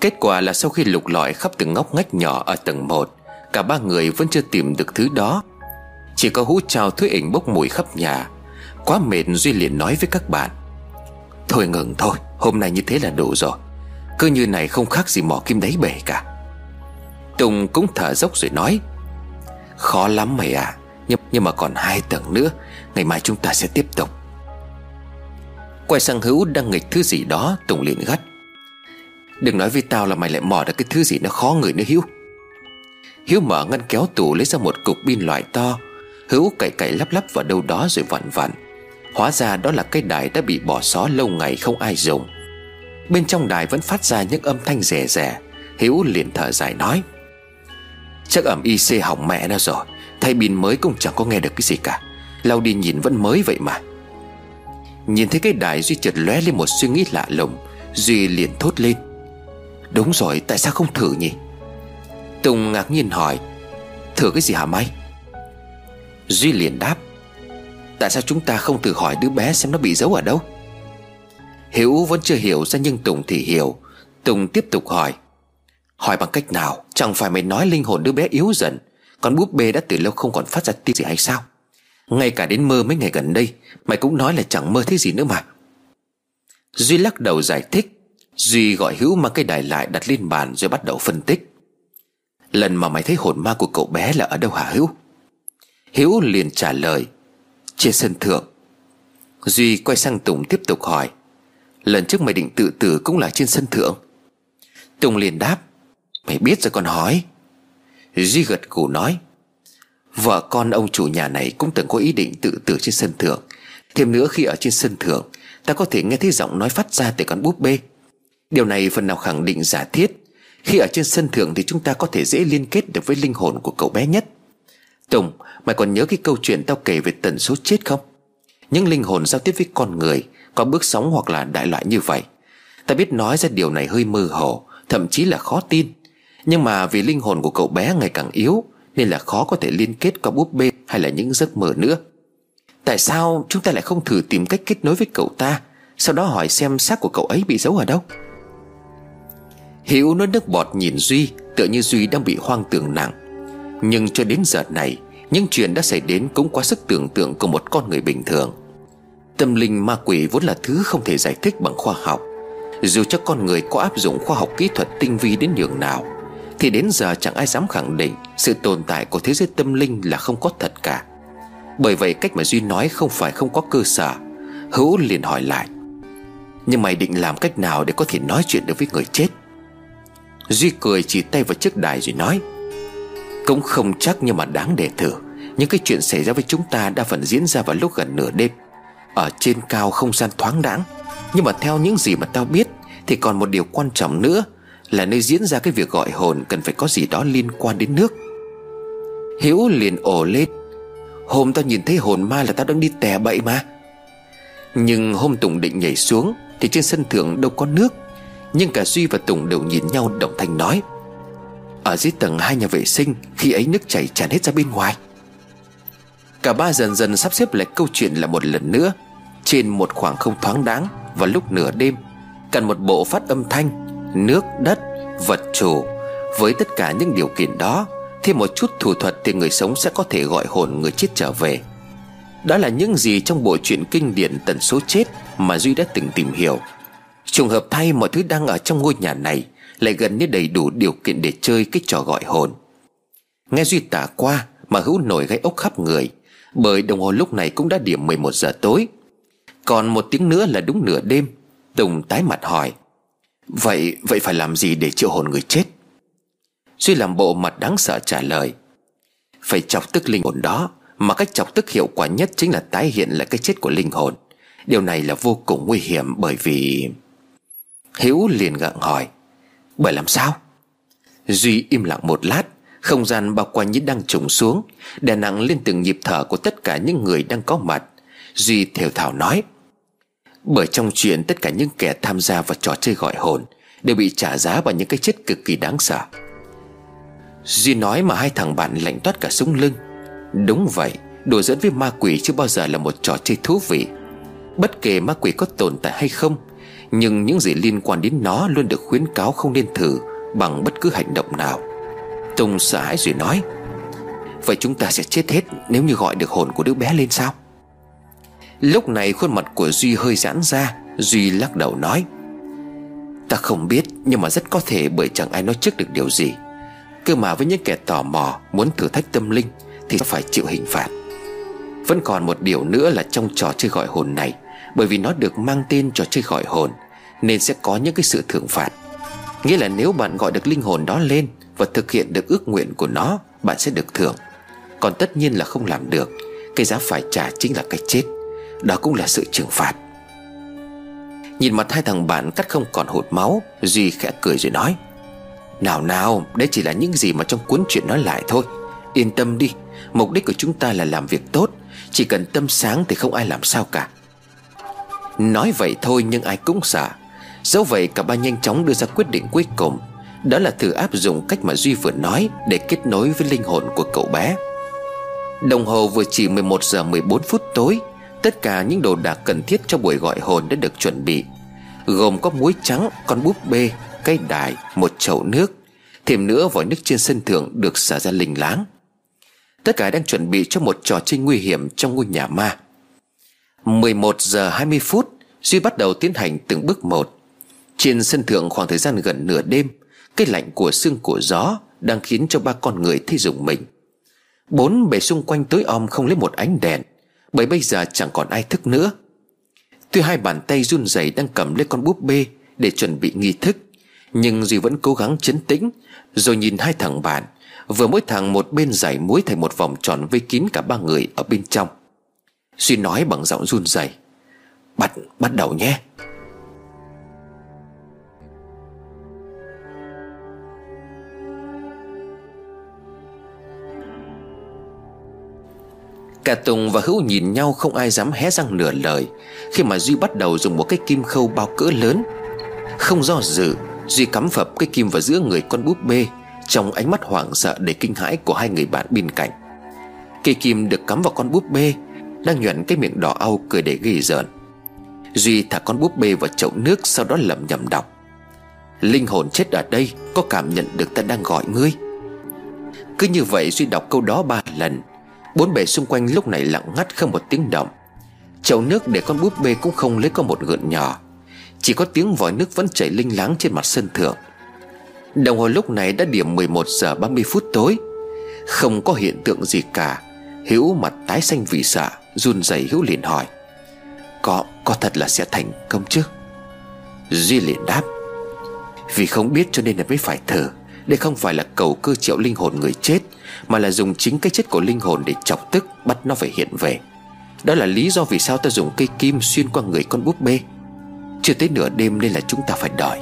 Kết quả là sau khi lục lọi khắp từng ngóc ngách nhỏ ở tầng 1 Cả ba người vẫn chưa tìm được thứ đó. Chỉ có hũ trào thuế ảnh bốc mùi khắp nhà. Quá mệt Duy liền nói với các bạn. Thôi ngừng thôi Hôm nay như thế là đủ rồi. Cứ như này không khác gì mỏ kim đáy bể cả. Tùng cũng thở dốc rồi nói. Khó lắm mày à nhưng, nhưng mà còn hai tầng nữa. Ngày mai chúng ta sẽ tiếp tục. Quay sang Hữu đang nghịch thứ gì đó Tùng liền gắt. Đừng nói với tao là mày lại mò được cái thứ gì nó khó người nữa, Hiếu. Hiếu mở ngăn kéo tủ lấy ra một cục pin loại to, Hữu cậy cậy lắp lắp vào đâu đó rồi vặn vặn. Hóa ra đó là cái đài đã bị bỏ xó lâu ngày không ai dùng. Bên trong đài vẫn phát ra những âm thanh rẻ rẻ Hiếu liền thở dài nói, Chắc ẩm IC hỏng mẹ nó rồi. Thay pin mới cũng chẳng có nghe được cái gì cả. Lau đi nhìn vẫn mới vậy mà. Nhìn thấy cái đài, Duy chợt lóe lên một suy nghĩ lạ lùng. Duy liền thốt lên Đúng rồi, tại sao không thử nhỉ? Tùng ngạc nhiên hỏi, Thử cái gì hả mày? Duy liền đáp, Tại sao chúng ta không thử hỏi đứa bé xem nó bị giấu ở đâu? Hiếu vẫn chưa hiểu ra nhưng Tùng thì hiểu. Tùng tiếp tục hỏi Hỏi bằng cách nào? Chẳng phải mày nói linh hồn đứa bé yếu dần, con búp bê đã từ lâu không còn phát ra tiếng gì hay sao? Ngay cả đến mơ mấy ngày gần đây, Mày cũng nói là chẳng mơ thấy gì nữa mà. Duy lắc đầu giải thích Duy gọi Hữu mang cây đài lại đặt lên bàn rồi bắt đầu phân tích. Lần mà mày thấy hồn ma của cậu bé là ở đâu hả Hữu? Hiếu liền trả lời, Trên sân thượng. Duy quay sang Tùng tiếp tục hỏi, Lần trước mày định tự tử cũng là trên sân thượng? Tùng liền đáp, Mày biết rồi còn hỏi. Duy gật gù nói, Vợ con ông chủ nhà này cũng từng có ý định tự tử trên sân thượng. Thêm nữa khi ở trên sân thượng, Ta có thể nghe thấy giọng nói phát ra từ con búp bê. Điều này phần nào khẳng định giả thiết, Khi ở trên sân thượng thì chúng ta có thể dễ liên kết được với linh hồn của cậu bé nhất. Tùng, Mày còn nhớ cái câu chuyện tao kể về tần số chết không? Những linh hồn giao tiếp với con người Có bước sóng hoặc là đại loại như vậy. Ta biết nói ra điều này hơi mơ hồ, Thậm chí là khó tin. Nhưng mà vì linh hồn của cậu bé ngày càng yếu, Nên là khó có thể liên kết qua búp bê Hay là những giấc mơ nữa. Tại sao chúng ta lại không thử tìm cách kết nối với cậu ta? Sau đó hỏi xem xác của cậu ấy bị giấu ở đâu. Hiếu nuốt nước bọt nhìn Duy, Tựa như Duy đang bị hoang tưởng nặng. Nhưng cho đến giờ này, Những chuyện đã xảy đến cũng quá sức tưởng tượng của một con người bình thường. Tâm linh ma quỷ vốn là thứ không thể giải thích bằng khoa học. Dù cho con người có áp dụng khoa học kỹ thuật tinh vi đến nhường nào, Thì đến giờ chẳng ai dám khẳng định Sự tồn tại của thế giới tâm linh là không có thật cả. Bởi vậy cách mà Duy nói không phải không có cơ sở. Hữu liền hỏi lại, Nhưng mày định làm cách nào để có thể nói chuyện được với người chết? Duy cười chỉ tay vào chiếc đài rồi nói, Cũng không chắc nhưng mà đáng để thử. Những cái chuyện xảy ra với chúng ta đa phần diễn ra vào lúc gần nửa đêm. Ở trên cao không gian thoáng đãng. Nhưng mà theo những gì mà tao biết, Thì còn một điều quan trọng nữa Là nơi diễn ra cái việc gọi hồn Cần phải có gì đó liên quan đến nước. Hiếu liền ồ lên, Hôm tao nhìn thấy hồn ma là tao đang đi tè bậy mà. Nhưng hôm Tùng định nhảy xuống, Thì trên sân thượng đâu có nước nhưng cả Duy và Tùng đều nhìn nhau đồng thanh nói. Ở dưới tầng hai nhà vệ sinh Khi ấy nước chảy tràn hết ra bên ngoài. Cả ba dần dần sắp xếp lại câu chuyện là một lần nữa. Trên một khoảng không thoáng đáng và lúc nửa đêm Cần một bộ phát âm thanh Nước, đất, vật chủ. Với tất cả những điều kiện đó Thêm một chút thủ thuật thì người sống sẽ có thể gọi hồn người chết trở về. Đó là những gì trong bộ truyện kinh điển tần số chết Mà Duy đã từng tìm hiểu. Trùng hợp thay mọi thứ đang ở trong ngôi nhà này Lại gần như đầy đủ điều kiện để chơi cái trò gọi hồn. Nghe Duy tả qua mà hữu nổi gáy ốc khắp người, Bởi đồng hồ lúc này cũng đã điểm 11 giờ tối. Còn một tiếng nữa là đúng nửa đêm, Tùng tái mặt hỏi, Vậy vậy phải làm gì để triệu hồn người chết? Duy làm bộ mặt đáng sợ trả lời, Phải chọc tức linh hồn đó, Mà cách chọc tức hiệu quả nhất chính là tái hiện lại cái chết của linh hồn. Điều này là vô cùng nguy hiểm bởi vì Hiếu liền gặng hỏi, Bởi làm sao? Duy im lặng một lát, Không gian bao quanh như đang trùng xuống, Đè nặng lên từng nhịp thở của tất cả những người đang có mặt. Duy thều thảo nói, Bởi trong chuyện tất cả những kẻ tham gia vào trò chơi gọi hồn Đều bị trả giá bằng những cái chết cực kỳ đáng sợ. Duy nói mà hai thằng bạn lạnh toát cả súng lưng. Đúng vậy, Đùa dẫn với ma quỷ chưa bao giờ là một trò chơi thú vị. Bất kể ma quỷ có tồn tại hay không nhưng những gì liên quan đến nó Luôn được khuyến cáo không nên thử Bằng bất cứ hành động nào. Tùng sợ hãi rồi nói, Vậy chúng ta sẽ chết hết Nếu như gọi được hồn của đứa bé lên sao? Lúc này khuôn mặt của Duy hơi giãn ra, Duy lắc đầu nói, Ta không biết, Nhưng mà rất có thể bởi chẳng ai nói trước được điều gì. Cơ mà với những kẻ tò mò Muốn thử thách tâm linh Thì phải chịu hình phạt. Vẫn còn một điều nữa là trong trò chơi gọi hồn này, Bởi vì nó được mang tên trò chơi gọi hồn nên sẽ có những cái sự thưởng phạt. Nghĩa là nếu bạn gọi được linh hồn đó lên Và thực hiện được ước nguyện của nó, Bạn sẽ được thưởng. Còn tất nhiên là không làm được, Cái giá phải trả chính là cái chết. Đó cũng là sự trừng phạt. Nhìn mặt hai thằng bạn cắt không còn hột máu, Duy khẽ cười rồi nói, Nào nào, Đấy chỉ là những gì mà trong cuốn chuyện nói lại thôi. Yên tâm đi, Mục đích của chúng ta là làm việc tốt, Chỉ cần tâm sáng thì không ai làm sao cả. Nói vậy thôi nhưng ai cũng sợ. Dẫu vậy cả ba nhanh chóng đưa ra quyết định cuối cùng. Đó là thử áp dụng cách mà Duy vừa nói Để kết nối với linh hồn của cậu bé. Đồng hồ vừa chỉ 11 giờ 14 phút tối Tất cả những đồ đạc cần thiết cho buổi gọi hồn đã được chuẩn bị Gồm có muối trắng, con búp bê, cây đài, một chậu nước Thêm nữa vòi nước trên sân thượng được xả ra linh láng. Tất cả đang chuẩn bị cho một trò chơi nguy hiểm trong ngôi nhà ma. 11 giờ 20 phút Duy bắt đầu tiến hành từng bước một. Trên sân thượng khoảng thời gian gần nửa đêm Cái lạnh của xương của gió Đang khiến cho ba con người thấy dùng mình. Bốn bề xung quanh tối om không lấy một ánh đèn Bởi bây giờ chẳng còn ai thức nữa. Tuy hai bàn tay run rẩy đang cầm lấy con búp bê Để chuẩn bị nghi thức Nhưng Duy vẫn cố gắng chấn tĩnh Rồi nhìn hai thằng bạn Vừa mỗi thằng một bên giải muối thành một vòng tròn vây kín cả ba người ở bên trong. Duy nói bằng giọng run rẩy Bắt, bắt đầu nhé. Cả Tùng và Hữu nhìn nhau không ai dám hé răng nửa lời. Khi mà Duy bắt đầu dùng một cái kim khâu bao cỡ lớn, Không do dự, Duy cắm phập cái kim vào giữa người con búp bê, Trong ánh mắt hoảng sợ để kinh hãi của hai người bạn bên cạnh. Cây kim được cắm vào con búp bê, Đang nhuận cái miệng đỏ au cười để ghi rợn Duy thả con búp bê vào chậu nước Sau đó lẩm nhẩm đọc. Linh hồn chết ở đây, Có cảm nhận được ta đang gọi ngươi. Cứ như vậy Duy đọc câu đó ba lần Bốn bề xung quanh lúc này lặng ngắt không một tiếng động. Chậu nước để con búp bê cũng không lấy có một gợn nhỏ. Chỉ có tiếng vòi nước vẫn chảy linh láng trên mặt sân thượng. Đồng hồ lúc này đã điểm 11 giờ 30 phút tối. Không có hiện tượng gì cả. Hữu mặt tái xanh vì sợ Run rẩy hữu liền hỏi. Có, có thật là sẽ thành công chứ? Duy liền đáp. Vì không biết cho nên là mới phải thử Đây không phải là cầu cơ triệu linh hồn người chết. Mà là dùng chính cái chết của linh hồn để chọc tức, Bắt nó phải hiện về. Đó là lý do vì sao ta dùng cây kim xuyên qua người con búp bê. Chưa tới nửa đêm nên là chúng ta phải đợi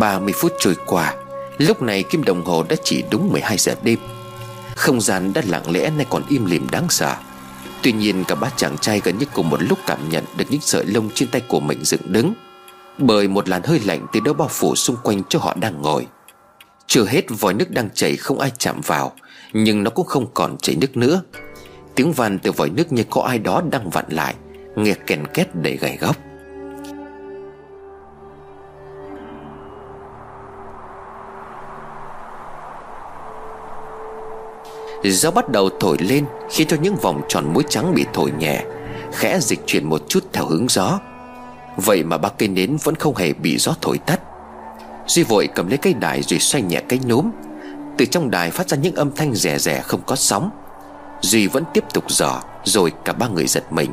30 phút trôi qua, Lúc này kim đồng hồ đã chỉ đúng 12 giờ đêm. Không gian đã lặng lẽ nay còn im lìm đáng sợ. Tuy nhiên cả ba chàng trai gần như cùng một lúc cảm nhận được những sợi lông trên tay của mình dựng đứng. Bởi một làn hơi lạnh từ đâu bao phủ xung quanh chỗ họ đang ngồi. Chưa hết vòi nước đang chảy không ai chạm vào, Nhưng nó cũng không còn chảy nước nữa. Tiếng van từ vòi nước như có ai đó đang vặn lại, Nghe kèn két đầy gầy góc. Gió bắt đầu thổi lên, Khiến cho những vòng tròn muối trắng bị thổi nhẹ, Khẽ dịch chuyển một chút theo hướng gió. Vậy mà ba cây nến vẫn không hề bị gió thổi tắt. Duy vội cầm lấy cây đài rồi xoay nhẹ cái núm. Từ trong đài phát ra những âm thanh rẻ rẻ không có sóng. Duy vẫn tiếp tục dò, Rồi cả ba người giật mình.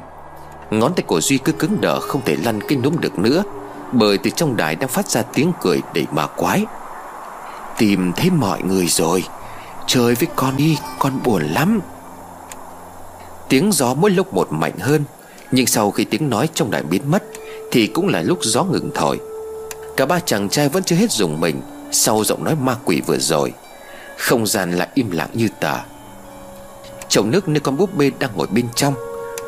Ngón tay của Duy cứ cứng đờ không thể lăn cái núm được nữa, Bởi từ trong đài đang phát ra tiếng cười đầy ma quái. Tìm thấy mọi người rồi. Chơi với con đi, Con buồn lắm. Tiếng gió mỗi lúc một mạnh hơn, Nhưng sau khi tiếng nói trong đài biến mất, Thì cũng là lúc gió ngừng thổi. Cả ba chàng trai vẫn chưa hết dùng mình Sau giọng nói ma quỷ vừa rồi. Không gian lại im lặng như tờ. Chậu nước nơi con búp bê đang ngồi bên trong.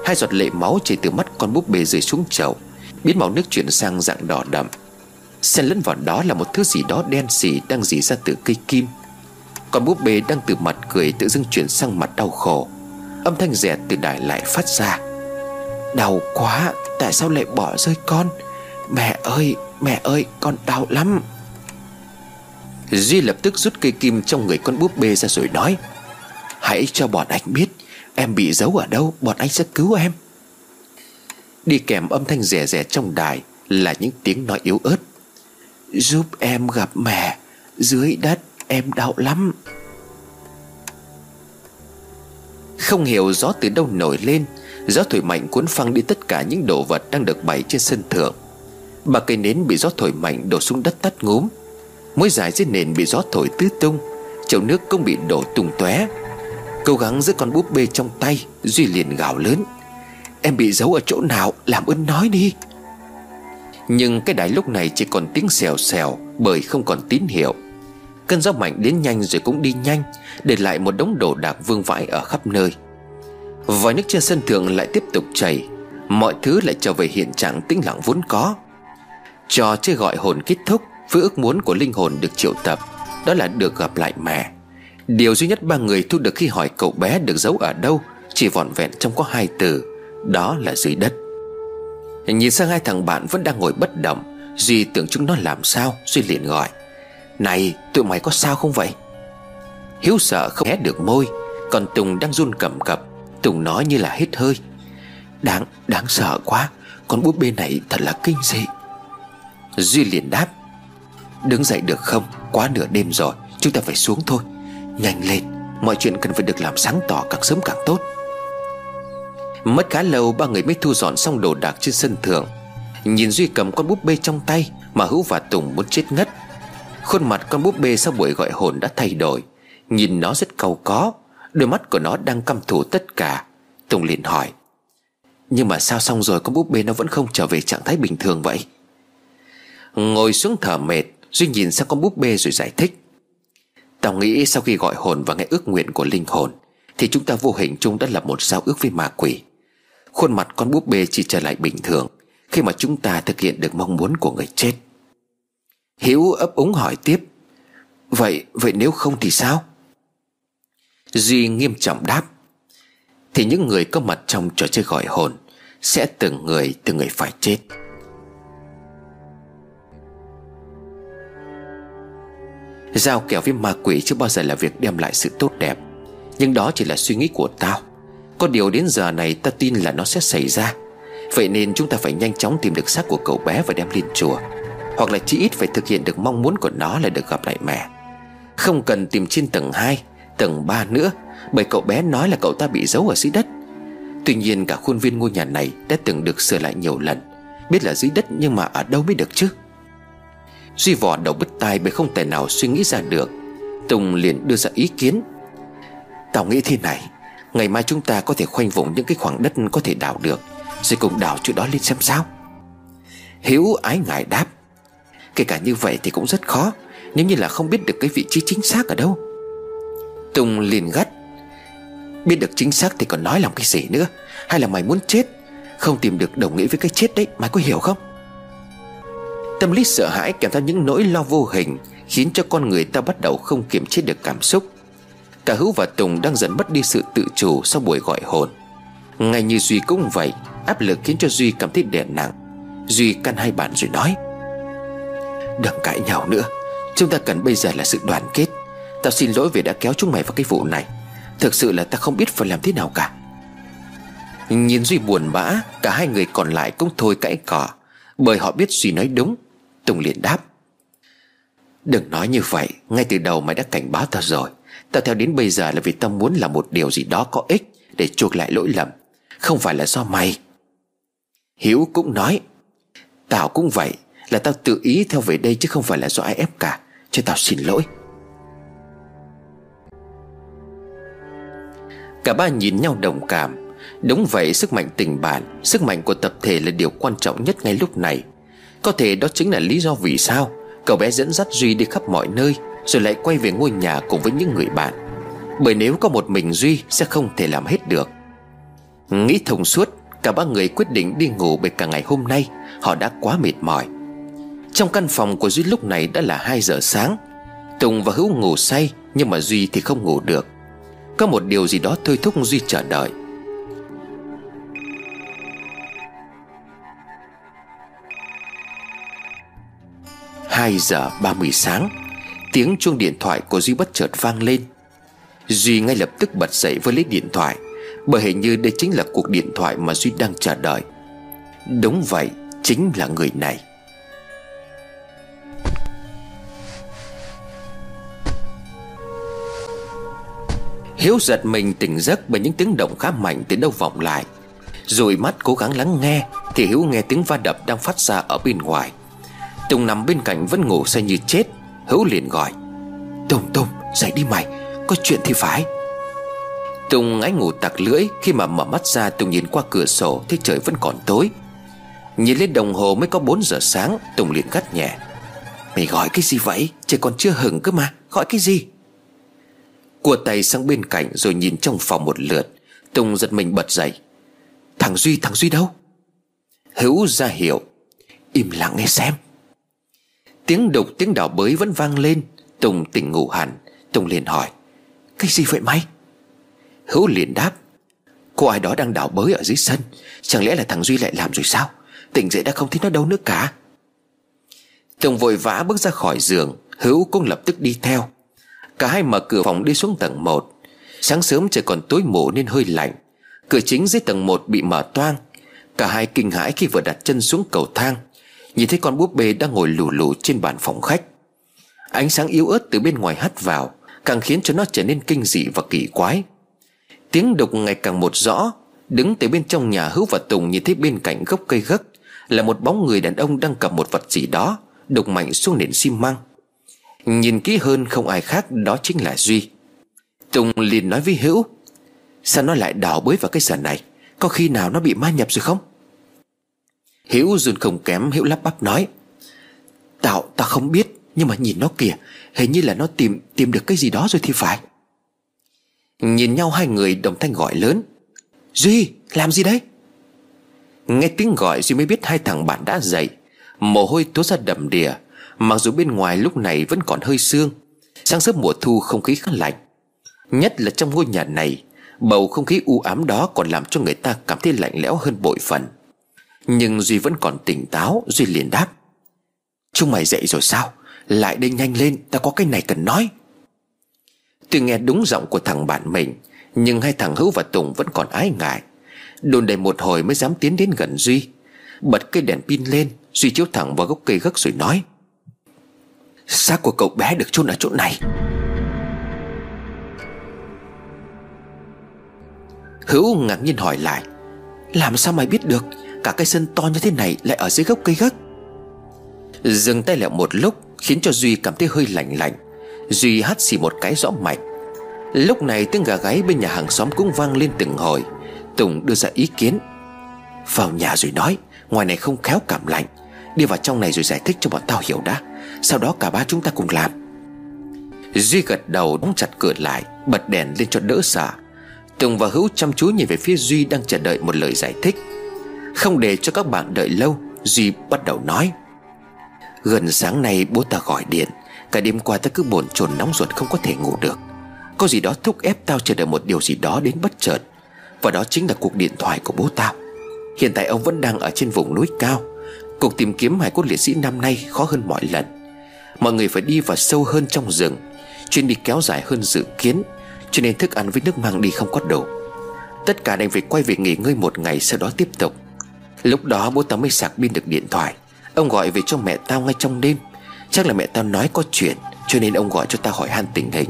Hai giọt lệ máu chảy từ mắt con búp bê rơi xuống chậu, Biến màu nước chuyển sang dạng đỏ đậm. Xen lẫn vào đó là một thứ gì đó đen xì Đang dì ra từ cây kim. Con búp bê đang từ mặt cười tự dưng chuyển sang mặt đau khổ. Âm thanh rẻ từ đài lại phát ra. Đau quá, Tại sao lại bỏ rơi con? Mẹ ơi mẹ ơi, con đau lắm. Duy lập tức rút cây kim trong người con búp bê ra rồi nói, Hãy cho bọn anh biết, Em bị giấu ở đâu, Bọn anh sẽ cứu em. Đi kèm âm thanh rẻ rẻ trong đài Là những tiếng nói yếu ớt, Giúp em gặp mẹ, Dưới đất em đau lắm. Không hiểu gió từ đâu nổi lên, Gió thổi mạnh cuốn phăng đi tất cả những đồ vật đang được bày trên sân thượng. Bà cây nến bị gió thổi mạnh đổ xuống đất tắt ngúm. Mối dài dưới nền bị gió thổi tứ tung, Chậu nước cũng bị đổ tung tóe. Cố gắng giữ con búp bê trong tay, Duy liền gào lớn. Em bị giấu ở chỗ nào, làm ơn nói đi. Nhưng cái đài lúc này chỉ còn tiếng xèo xèo, Bởi không còn tín hiệu. Cơn gió mạnh đến nhanh rồi cũng đi nhanh, Để lại một đống đồ đạc vương vãi ở khắp nơi. Vòi nước trên sân thượng lại tiếp tục chảy, Mọi thứ lại trở về hiện trạng tĩnh lặng vốn có. Trò chơi gọi hồn kết thúc Với ước muốn của linh hồn được triệu tập Đó là được gặp lại mẹ. Điều duy nhất ba người thu được khi hỏi cậu bé được giấu ở đâu Chỉ vỏn vẹn trong có hai từ Đó là dưới đất. Nhìn sang hai thằng bạn vẫn đang ngồi bất động Duy tưởng chúng nó làm sao Duy liền gọi. Này tụi mày có sao không vậy? Hiếu sợ không hé được môi Còn Tùng đang run cầm cập Tùng nói như là hết hơi. Đáng, đáng sợ quá Con búp bê này thật là kinh dị. Duy liền đáp, Đứng dậy được không? Quá nửa đêm rồi, Chúng ta phải xuống thôi. Nhanh lên, Mọi chuyện cần phải được làm sáng tỏ càng sớm càng tốt. Mất khá lâu, ba người mới thu dọn xong đồ đạc trên sân thượng. Nhìn Duy cầm con búp bê trong tay Mà Hữu và Tùng muốn chết ngất. Khuôn mặt con búp bê sau buổi gọi hồn đã thay đổi, Nhìn nó rất cầu có, Đôi mắt của nó đang căm thù tất cả. Tùng liền hỏi, Nhưng mà sao xong rồi con búp bê nó vẫn không trở về trạng thái bình thường vậy? Ngồi xuống thở mệt Duy nhìn sang con búp bê rồi giải thích. Tao nghĩ sau khi gọi hồn và nghe ước nguyện của linh hồn Thì chúng ta vô hình chung đã lập một giao ước với ma quỷ. Khuôn mặt con búp bê chỉ trở lại bình thường Khi mà chúng ta thực hiện được mong muốn của người chết. Hiếu ấp úng hỏi tiếp Vậy, vậy nếu không thì sao? Duy nghiêm trọng đáp Thì những người có mặt trong trò chơi gọi hồn Sẽ từng người từng người phải chết. Giao kèo với ma quỷ chưa bao giờ là việc đem lại sự tốt đẹp. Nhưng đó chỉ là suy nghĩ của tao. Có điều đến giờ này ta tin là nó sẽ xảy ra. Vậy nên chúng ta phải nhanh chóng tìm được xác của cậu bé và đem lên chùa. Hoặc là chỉ ít phải thực hiện được mong muốn của nó là được gặp lại mẹ. Không cần tìm trên tầng 2 Tầng 3 nữa, Bởi cậu bé nói là cậu ta bị giấu ở dưới đất. Tuy nhiên cả khuôn viên ngôi nhà này Đã từng được sửa lại nhiều lần. Biết là dưới đất nhưng mà ở đâu mới được chứ? Duy vò đầu bứt tai bởi không thể nào suy nghĩ ra được. Tùng liền đưa ra ý kiến. Tao nghĩ thế này, Ngày mai chúng ta có thể khoanh vùng những cái khoảng đất có thể đào được, Rồi cùng đào chỗ đó lên xem sao. Hiếu ái ngại đáp. Kể cả như vậy thì cũng rất khó, Nếu như là không biết được cái vị trí chính xác ở đâu. Tùng liền gắt. Biết được chính xác thì còn nói làm cái gì nữa? Hay là mày muốn chết? Không tìm được đồng nghĩa với cái chết đấy, Mày có hiểu không? Tâm lý sợ hãi kèm theo những nỗi lo vô hình Khiến cho con người ta bắt đầu không kiềm chế được cảm xúc. Cả Hữu và Tùng đang dần mất đi sự tự chủ sau buổi gọi hồn. Ngay như Duy cũng vậy, Áp lực khiến cho Duy cảm thấy đè nặng. Duy căn hai bàn rồi nói, Đừng cãi nhau nữa. Chúng ta cần bây giờ là sự đoàn kết. Tao xin lỗi vì đã kéo chúng mày vào cái vụ này. Thực sự là ta không biết phải làm thế nào cả. Nhìn Duy buồn bã, Cả hai người còn lại cũng thôi cãi cỏ Bởi họ biết Duy nói đúng. Tùng liền đáp. Đừng nói như vậy, Ngay từ đầu mày đã cảnh báo tao rồi. Tao theo đến bây giờ là vì tao muốn làm một điều gì đó có ích Để chuộc lại lỗi lầm, Không phải là do mày. Hiếu cũng nói, Tao cũng vậy, Là tao tự ý theo về đây chứ không phải là do ai ép cả, Cho tao xin lỗi. Cả ba nhìn nhau đồng cảm. Đúng vậy, sức mạnh tình bạn, Sức mạnh của tập thể là điều quan trọng nhất ngay lúc này có thể đó chính là lý do vì sao Cậu bé dẫn dắt Duy đi khắp mọi nơi Rồi lại quay về ngôi nhà cùng với những người bạn. Bởi nếu có một mình Duy Sẽ không thể làm hết được. Nghĩ thông suốt, Cả ba người quyết định đi ngủ bởi cả ngày hôm nay, Họ đã quá mệt mỏi. Trong căn phòng của Duy lúc này đã là 2 giờ sáng. Tùng và Hữu ngủ say, Nhưng mà Duy thì không ngủ được. Có một điều gì đó thôi thúc Duy chờ đợi. 2 giờ 30 sáng, Tiếng chuông điện thoại của Duy bất chợt vang lên. Duy ngay lập tức bật dậy với lấy điện thoại, Bởi hình như đây chính là cuộc điện thoại mà Duy đang chờ đợi. Đúng vậy, Chính là người này. Hiếu giật mình tỉnh giấc bởi những tiếng động khá mạnh từ đâu vọng lại. Rồi mắt cố gắng lắng nghe, Thì Hiếu nghe tiếng va đập đang phát ra ở bên ngoài. Tùng nằm bên cạnh vẫn ngủ say như chết. Hữu liền gọi, Tùng Tùng, dậy đi mày, Có chuyện thì phải. Tùng ngáy ngủ tặc lưỡi, Khi mà mở mắt ra, Tùng nhìn qua cửa sổ, Thấy trời vẫn còn tối. Nhìn lên đồng hồ mới có 4 giờ sáng, Tùng liền gắt nhẹ, Mày gọi cái gì vậy? Trời còn chưa hừng cơ mà, Gọi cái gì? Cua tay sang bên cạnh rồi nhìn trong phòng một lượt. Tùng giật mình bật dậy, Thằng Duy thằng Duy đâu? Hữu ra hiệu, Im lặng nghe xem. Tiếng đục, tiếng đào bới vẫn vang lên. Tùng tỉnh ngủ hẳn. Tùng liền hỏi, Cái gì vậy mày? Hữu liền đáp Cô ai đó đang đào bới ở dưới sân. Chẳng lẽ là thằng Duy lại làm rồi sao? Tỉnh dậy đã không thấy nó đâu nữa cả. Tùng vội vã bước ra khỏi giường. Hữu cũng lập tức đi theo. Cả hai mở cửa phòng đi xuống tầng 1 Sáng sớm trời còn tối mù nên hơi lạnh. Cửa chính dưới tầng 1 bị mở toang. Cả hai kinh hãi khi vừa đặt chân xuống cầu thang. Nhìn thấy con búp bê đang ngồi lù lù trên bàn phòng khách. Ánh sáng yếu ớt từ bên ngoài hắt vào, Càng khiến cho nó trở nên kinh dị và kỳ quái. Tiếng đục ngày càng một rõ, Đứng từ bên trong nhà Hữu và Tùng nhìn thấy bên cạnh gốc cây gấc Là một bóng người đàn ông đang cầm một vật gì đó, Đục mạnh xuống nền xi măng. Nhìn kỹ hơn không ai khác, Đó chính là Duy. Tùng liền nói với Hữu, Sao nó lại đào bới vào cái sàn này? Có khi nào nó bị ma nhập rồi không? Hiếu run không kém, Hiếu lắp bắp nói. Tạo ta không biết, Nhưng mà nhìn nó kìa, Hình như là nó tìm tìm được cái gì đó rồi thì phải. Nhìn nhau hai người, đồng thanh gọi lớn. Duy, làm gì đấy? Nghe tiếng gọi, Duy mới biết hai thằng bạn đã dậy. Mồ hôi túa ra đầm đìa, Mặc dù bên ngoài lúc này vẫn còn hơi sương. Sáng sớm mùa thu, không khí khá lạnh. Nhất là trong ngôi nhà này, Bầu không khí u ám đó còn làm cho người ta cảm thấy lạnh lẽo hơn bội phần. Nhưng Duy vẫn còn tỉnh táo, Duy liền đáp. Chúng mày dậy rồi sao? Lại đây nhanh lên, ta có cái này cần nói. Tuy nghe đúng giọng của thằng bạn mình, Nhưng hai thằng Hữu và Tùng vẫn còn ái ngại. Đồn đầy một hồi mới dám tiến đến gần Duy. Bật cây đèn pin lên, Duy chiếu thẳng vào gốc cây gấc rồi nói. Xác của cậu bé được chôn ở chỗ này. Hữu ngạc nhiên hỏi lại. Làm sao mày biết được? Cả cái sân to như thế này lại ở dưới gốc cây gấc Dừng tay lại một lúc, Khiến cho Duy cảm thấy hơi lạnh lạnh. Duy hắt xì một cái rõ mạch. Lúc này tiếng gà gáy bên nhà hàng xóm cũng vang lên từng hồi. Tùng đưa ra ý kiến. Vào nhà rồi nói, Ngoài này không khéo cảm lạnh. Đi vào trong này rồi giải thích cho bọn tao hiểu đã. Sau đó cả ba chúng ta cùng làm. Duy gật đầu, đóng chặt cửa lại, Bật đèn lên cho đỡ sợ. Tùng và Hữu chăm chú nhìn về phía Duy đang chờ đợi một lời giải thích. Không để cho các bạn đợi lâu, Duy bắt đầu nói. Gần sáng nay bố ta gọi điện, Cả đêm qua ta cứ bồn chồn nóng ruột không có thể ngủ được. Có gì đó thúc ép tao chờ đợi một điều gì đó đến bất chợt, Và đó chính là cuộc điện thoại của bố tao. Hiện tại ông vẫn đang ở trên vùng núi cao. Cuộc tìm kiếm hải cốt liệt sĩ năm nay khó hơn mọi lần. Mọi người phải đi vào sâu hơn trong rừng. Chuyến đi kéo dài hơn dự kiến, Cho nên thức ăn với nước mang đi không có đủ. Tất cả đành phải quay về nghỉ ngơi một ngày Sau đó tiếp tục. Lúc đó bố tao mới sạc pin được điện thoại. Ông gọi về cho mẹ tao ngay trong đêm. Chắc là mẹ tao nói có chuyện, Cho nên ông gọi cho tao hỏi han tình hình.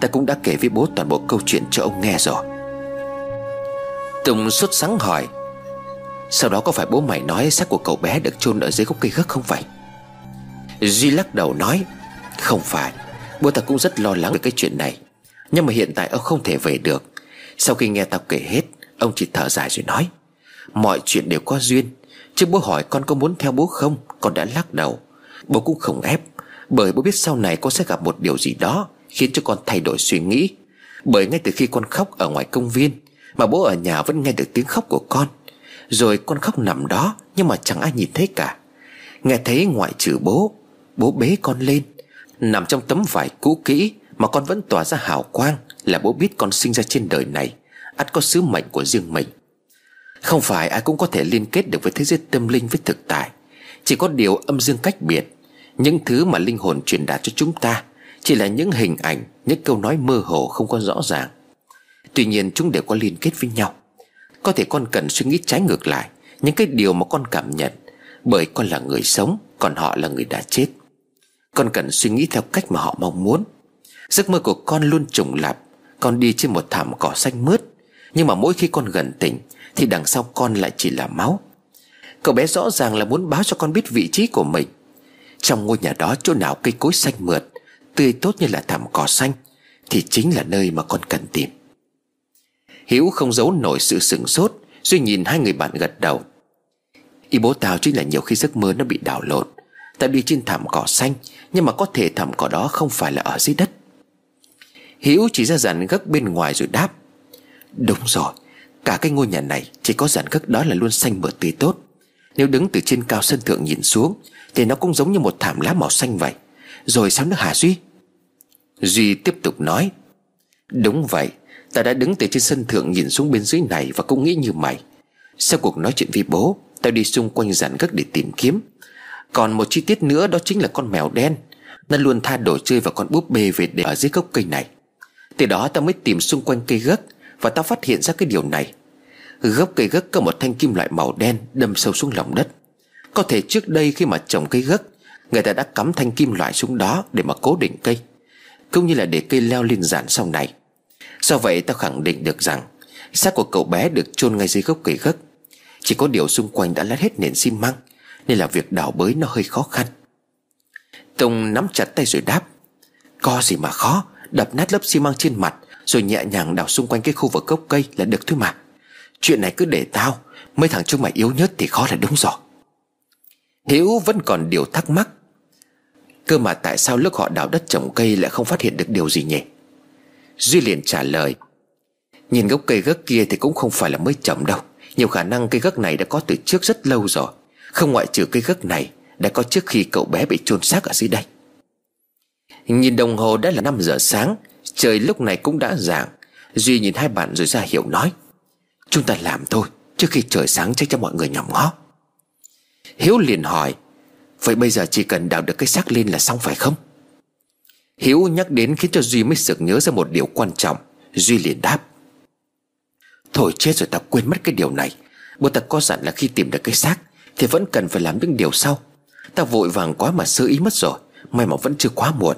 Ta cũng đã kể với bố toàn bộ câu chuyện cho ông nghe rồi. Tùng xuất sáng hỏi, Sau đó có phải bố mày nói xác của cậu bé được chôn ở dưới gốc cây gấc không vậy? Duy lắc đầu nói, Không phải, Bố ta cũng rất lo lắng về cái chuyện này. Nhưng mà hiện tại ông không thể về được. Sau khi nghe tao kể hết, Ông chỉ thở dài rồi nói Mọi chuyện đều có duyên. Chứ bố hỏi con có muốn theo bố không, Con đã lắc đầu. Bố cũng không ép, Bởi bố biết sau này con sẽ gặp một điều gì đó Khiến cho con thay đổi suy nghĩ. Bởi ngay từ khi con khóc ở ngoài công viên, Mà bố ở nhà vẫn nghe được tiếng khóc của con. Rồi con khóc nằm đó, Nhưng mà chẳng ai nhìn thấy cả. Nghe thấy ngoại trừ bố Bố bế con lên. Nằm trong tấm vải cũ kỹ Mà con vẫn tỏa ra hào quang Là bố biết con sinh ra trên đời này. Ắt có sứ mệnh của riêng mình. Không phải ai cũng có thể liên kết được với thế giới tâm linh với thực tại. Chỉ có điều âm dương cách biệt, Những thứ mà linh hồn truyền đạt cho chúng ta Chỉ là những hình ảnh, Những câu nói mơ hồ không có rõ ràng. Tuy nhiên, chúng đều có liên kết với nhau. Có thể con cần suy nghĩ trái ngược lại Những cái điều mà con cảm nhận, Bởi con là người sống, Còn họ là người đã chết. Con cần suy nghĩ theo cách mà họ mong muốn. Giấc mơ của con luôn trùng lặp, Con đi trên một thảm cỏ xanh mướt, Nhưng mà mỗi khi con gần tỉnh thì đằng sau con lại chỉ là máu. Cậu bé rõ ràng là muốn báo cho con biết vị trí của mình. Trong ngôi nhà đó chỗ nào cây cối xanh mượt, Tươi tốt như là thảm cỏ xanh, Thì chính là nơi mà con cần tìm. Hiếu không giấu nổi sự sửng sốt Duy nhìn hai người bạn gật đầu. Ý bố tao chính là nhiều khi giấc mơ nó bị đảo lộn. Tao đi trên thảm cỏ xanh, Nhưng mà có thể thảm cỏ đó không phải là ở dưới đất. Hiếu chỉ ra dàn gấc bên ngoài rồi đáp, Đúng rồi Cả cái ngôi nhà này chỉ có dàn khắc đó là luôn xanh mượt tươi tốt. Nếu đứng từ trên cao sân thượng nhìn xuống, Thì nó cũng giống như một thảm lá màu xanh vậy. Rồi sao nữa hả Duy? Duy tiếp tục nói, Đúng vậy, Ta đã đứng từ trên sân thượng nhìn xuống bên dưới này Và cũng nghĩ như mày. Sau cuộc nói chuyện với bố Tao đi xung quanh dàn gấc để tìm kiếm. Còn một chi tiết nữa đó chính là con mèo đen. Nó luôn tha đồ chơi và con búp bê về để ở dưới gốc cây này. Từ đó tao mới tìm xung quanh cây gấc và tao phát hiện ra cái điều này. Gốc cây gấc có một thanh kim loại màu đen Đâm sâu xuống lòng đất. Có thể trước đây khi mà trồng cây gấc, Người ta đã cắm thanh kim loại xuống đó Để mà cố định cây, Cũng như là để cây leo lên giản sau này. Do vậy tao khẳng định được rằng, xác của cậu bé được chôn ngay dưới gốc cây gấc. Chỉ có điều xung quanh đã lát hết nền xi măng, Nên là việc đào bới nó hơi khó khăn. Tùng nắm chặt tay rồi đáp, Có gì mà khó, Đập nát lớp xi măng trên mặt rồi nhẹ nhàng đào xung quanh cái khu vực gốc cây là được thôi mà. Chuyện này cứ để tao, Mấy thằng chúng mày yếu nhất thì khó là đúng rồi. Hiếu vẫn còn điều thắc mắc. Cơ mà tại sao lúc họ đào đất trồng cây lại không phát hiện được điều gì nhỉ? Duy liền trả lời, Nhìn gốc cây gấc kia thì cũng không phải là mới trồng đâu. Nhiều khả năng cây gấc này đã có từ trước rất lâu rồi. Không ngoại trừ cây gấc này Đã có trước khi cậu bé bị chôn xác ở dưới đây. Nhìn đồng hồ đã là 5 giờ sáng Trời lúc này cũng đã dạng. Duy nhìn hai bạn rồi ra hiệu nói, Chúng ta làm thôi, Trước khi trời sáng chắc cho mọi người nhỏm ngó. Hiếu liền hỏi, Vậy bây giờ chỉ cần đào được cái xác lên là xong phải không? Hiếu nhắc đến khiến cho Duy mới sực nhớ ra một điều quan trọng. Duy liền đáp, Thôi chết rồi, ta quên mất cái điều này. Bố ta có dặn là khi tìm được cái xác Thì vẫn cần phải làm những điều sau. Ta vội vàng quá mà sơ ý mất rồi, May mà vẫn chưa quá muộn.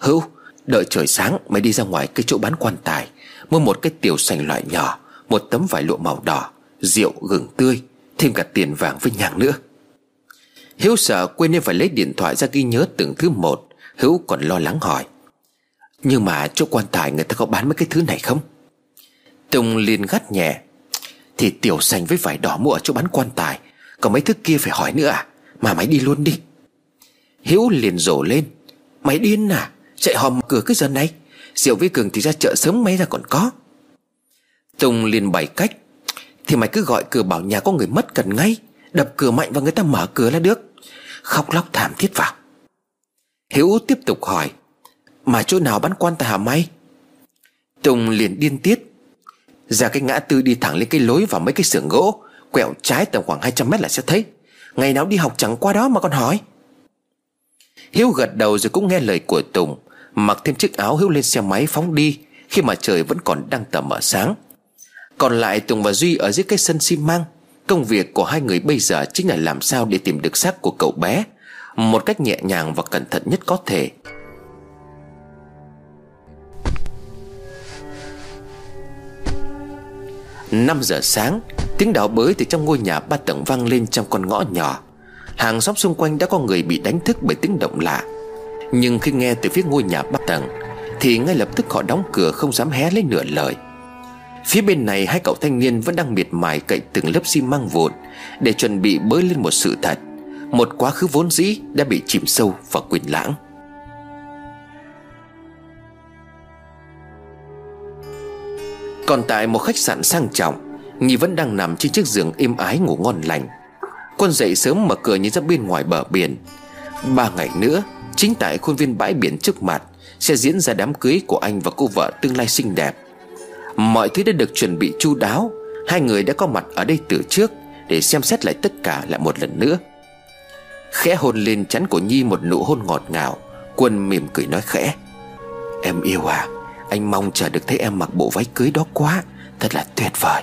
Hữu Đợi trời sáng mới đi ra ngoài cái chỗ bán quan tài. Mua một cái tiểu sành loại nhỏ, Một tấm vải lụa màu đỏ, Rượu, gừng tươi, Thêm cả tiền vàng với nhang nữa. Hiếu sợ quên nên phải lấy điện thoại ra ghi nhớ từng thứ một. Hữu còn lo lắng hỏi, Nhưng mà chỗ quan tài người ta có bán mấy cái thứ này không? Tùng liền gắt nhẹ, Thì tiểu sành với vải đỏ mua ở chỗ bán quan tài Còn mấy thứ kia phải hỏi nữa à? Mà mày đi luôn đi. Hiếu liền rổ lên, Mày điên à? Chạy hòm cửa cái giờ này. Diệu với Cường thì ra chợ sớm mấy ra còn có. Tùng liền bày cách. Thì mày cứ gọi cửa bảo nhà có người mất cần ngay. Đập cửa mạnh và người ta mở cửa là được. Khóc lóc thảm thiết vào. Hiếu tiếp tục hỏi, Mà chỗ nào bán quan tài hả mày? Tùng liền điên tiết, Ra cái ngã tư đi thẳng lên cái lối vào mấy cái xưởng gỗ, Quẹo trái tầm khoảng 200 mét là sẽ thấy. Ngày nào đi học chẳng qua đó mà còn hỏi. Hiếu gật đầu rồi cũng nghe lời của Tùng. Mặc thêm chiếc áo Hiếu lên xe máy phóng đi, Khi mà trời vẫn còn đang tầm mở sáng. Còn lại Tùng và Duy ở dưới cái sân xi măng, Công việc của hai người bây giờ chính là làm sao để tìm được xác của cậu bé, một cách nhẹ nhàng và cẩn thận nhất có thể. Năm giờ sáng, Tiếng đào bới từ trong ngôi nhà ba tầng vang lên trong con ngõ nhỏ. Hàng xóm xung quanh đã có người bị đánh thức bởi tiếng động lạ. Nhưng khi nghe từ phía ngôi nhà ba tầng Thì ngay lập tức họ đóng cửa không dám hé lấy nửa lời. Phía bên này hai cậu thanh niên vẫn đang miệt mài cậy từng lớp xi măng vụn Để chuẩn bị bới lên một sự thật. Một quá khứ vốn dĩ đã bị chìm sâu và quyền lãng. Còn tại một khách sạn sang trọng, Nhi vẫn đang nằm trên chiếc giường êm ái ngủ ngon lành. Quân dậy sớm mở cửa nhìn ra bên ngoài bờ biển. Ba ngày nữa Chính tại khuôn viên bãi biển trước mặt, Sẽ diễn ra đám cưới của anh và cô vợ tương lai xinh đẹp. Mọi thứ đã được chuẩn bị chu đáo, Hai người đã có mặt ở đây từ trước Để xem xét lại tất cả lại một lần nữa. Khẽ hôn lên chắn của Nhi một nụ hôn ngọt ngào, Quân mỉm cười nói khẽ. Em yêu à Anh mong chờ được thấy em mặc bộ váy cưới đó quá, Thật là tuyệt vời.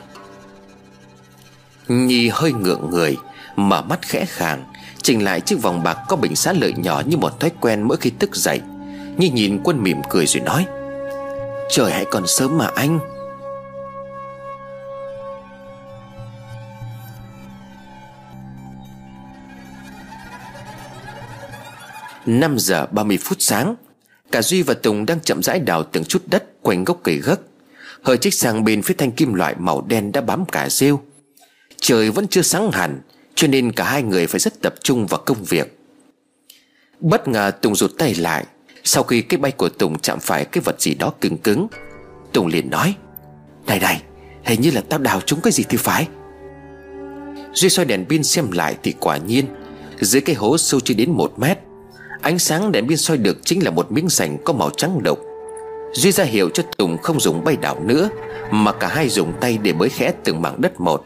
Nhi hơi ngượng người, Mở mắt khẽ khàng Chỉnh lại chiếc vòng bạc có bình xá lợi nhỏ Như một thói quen mỗi khi thức dậy. Nhi nhìn quân mỉm cười rồi nói, Trời hãy còn sớm mà anh. Năm giờ 30 phút sáng, Cả Duy và Tùng đang chậm rãi đào từng chút đất quanh gốc cây gấc. Hơi chích sang bên phía thanh kim loại màu đen đã bám cả rêu. Trời vẫn chưa sáng hẳn cho nên cả hai người phải rất tập trung vào công việc. Bất ngờ Tùng rụt tay lại. Sau khi cái bay của Tùng chạm phải cái vật gì đó cứng cứng, Tùng liền nói, Này này, Hình như là tao đào trúng cái gì thì phải. Duy soi đèn pin xem lại thì quả nhiên, Dưới cái hố sâu chưa đến một mét, Ánh sáng đèn pin soi được chính là một miếng sành có màu trắng độc. Duy ra hiệu cho Tùng không dùng bay đảo nữa, Mà cả hai dùng tay để bới khẽ từng mảng đất một.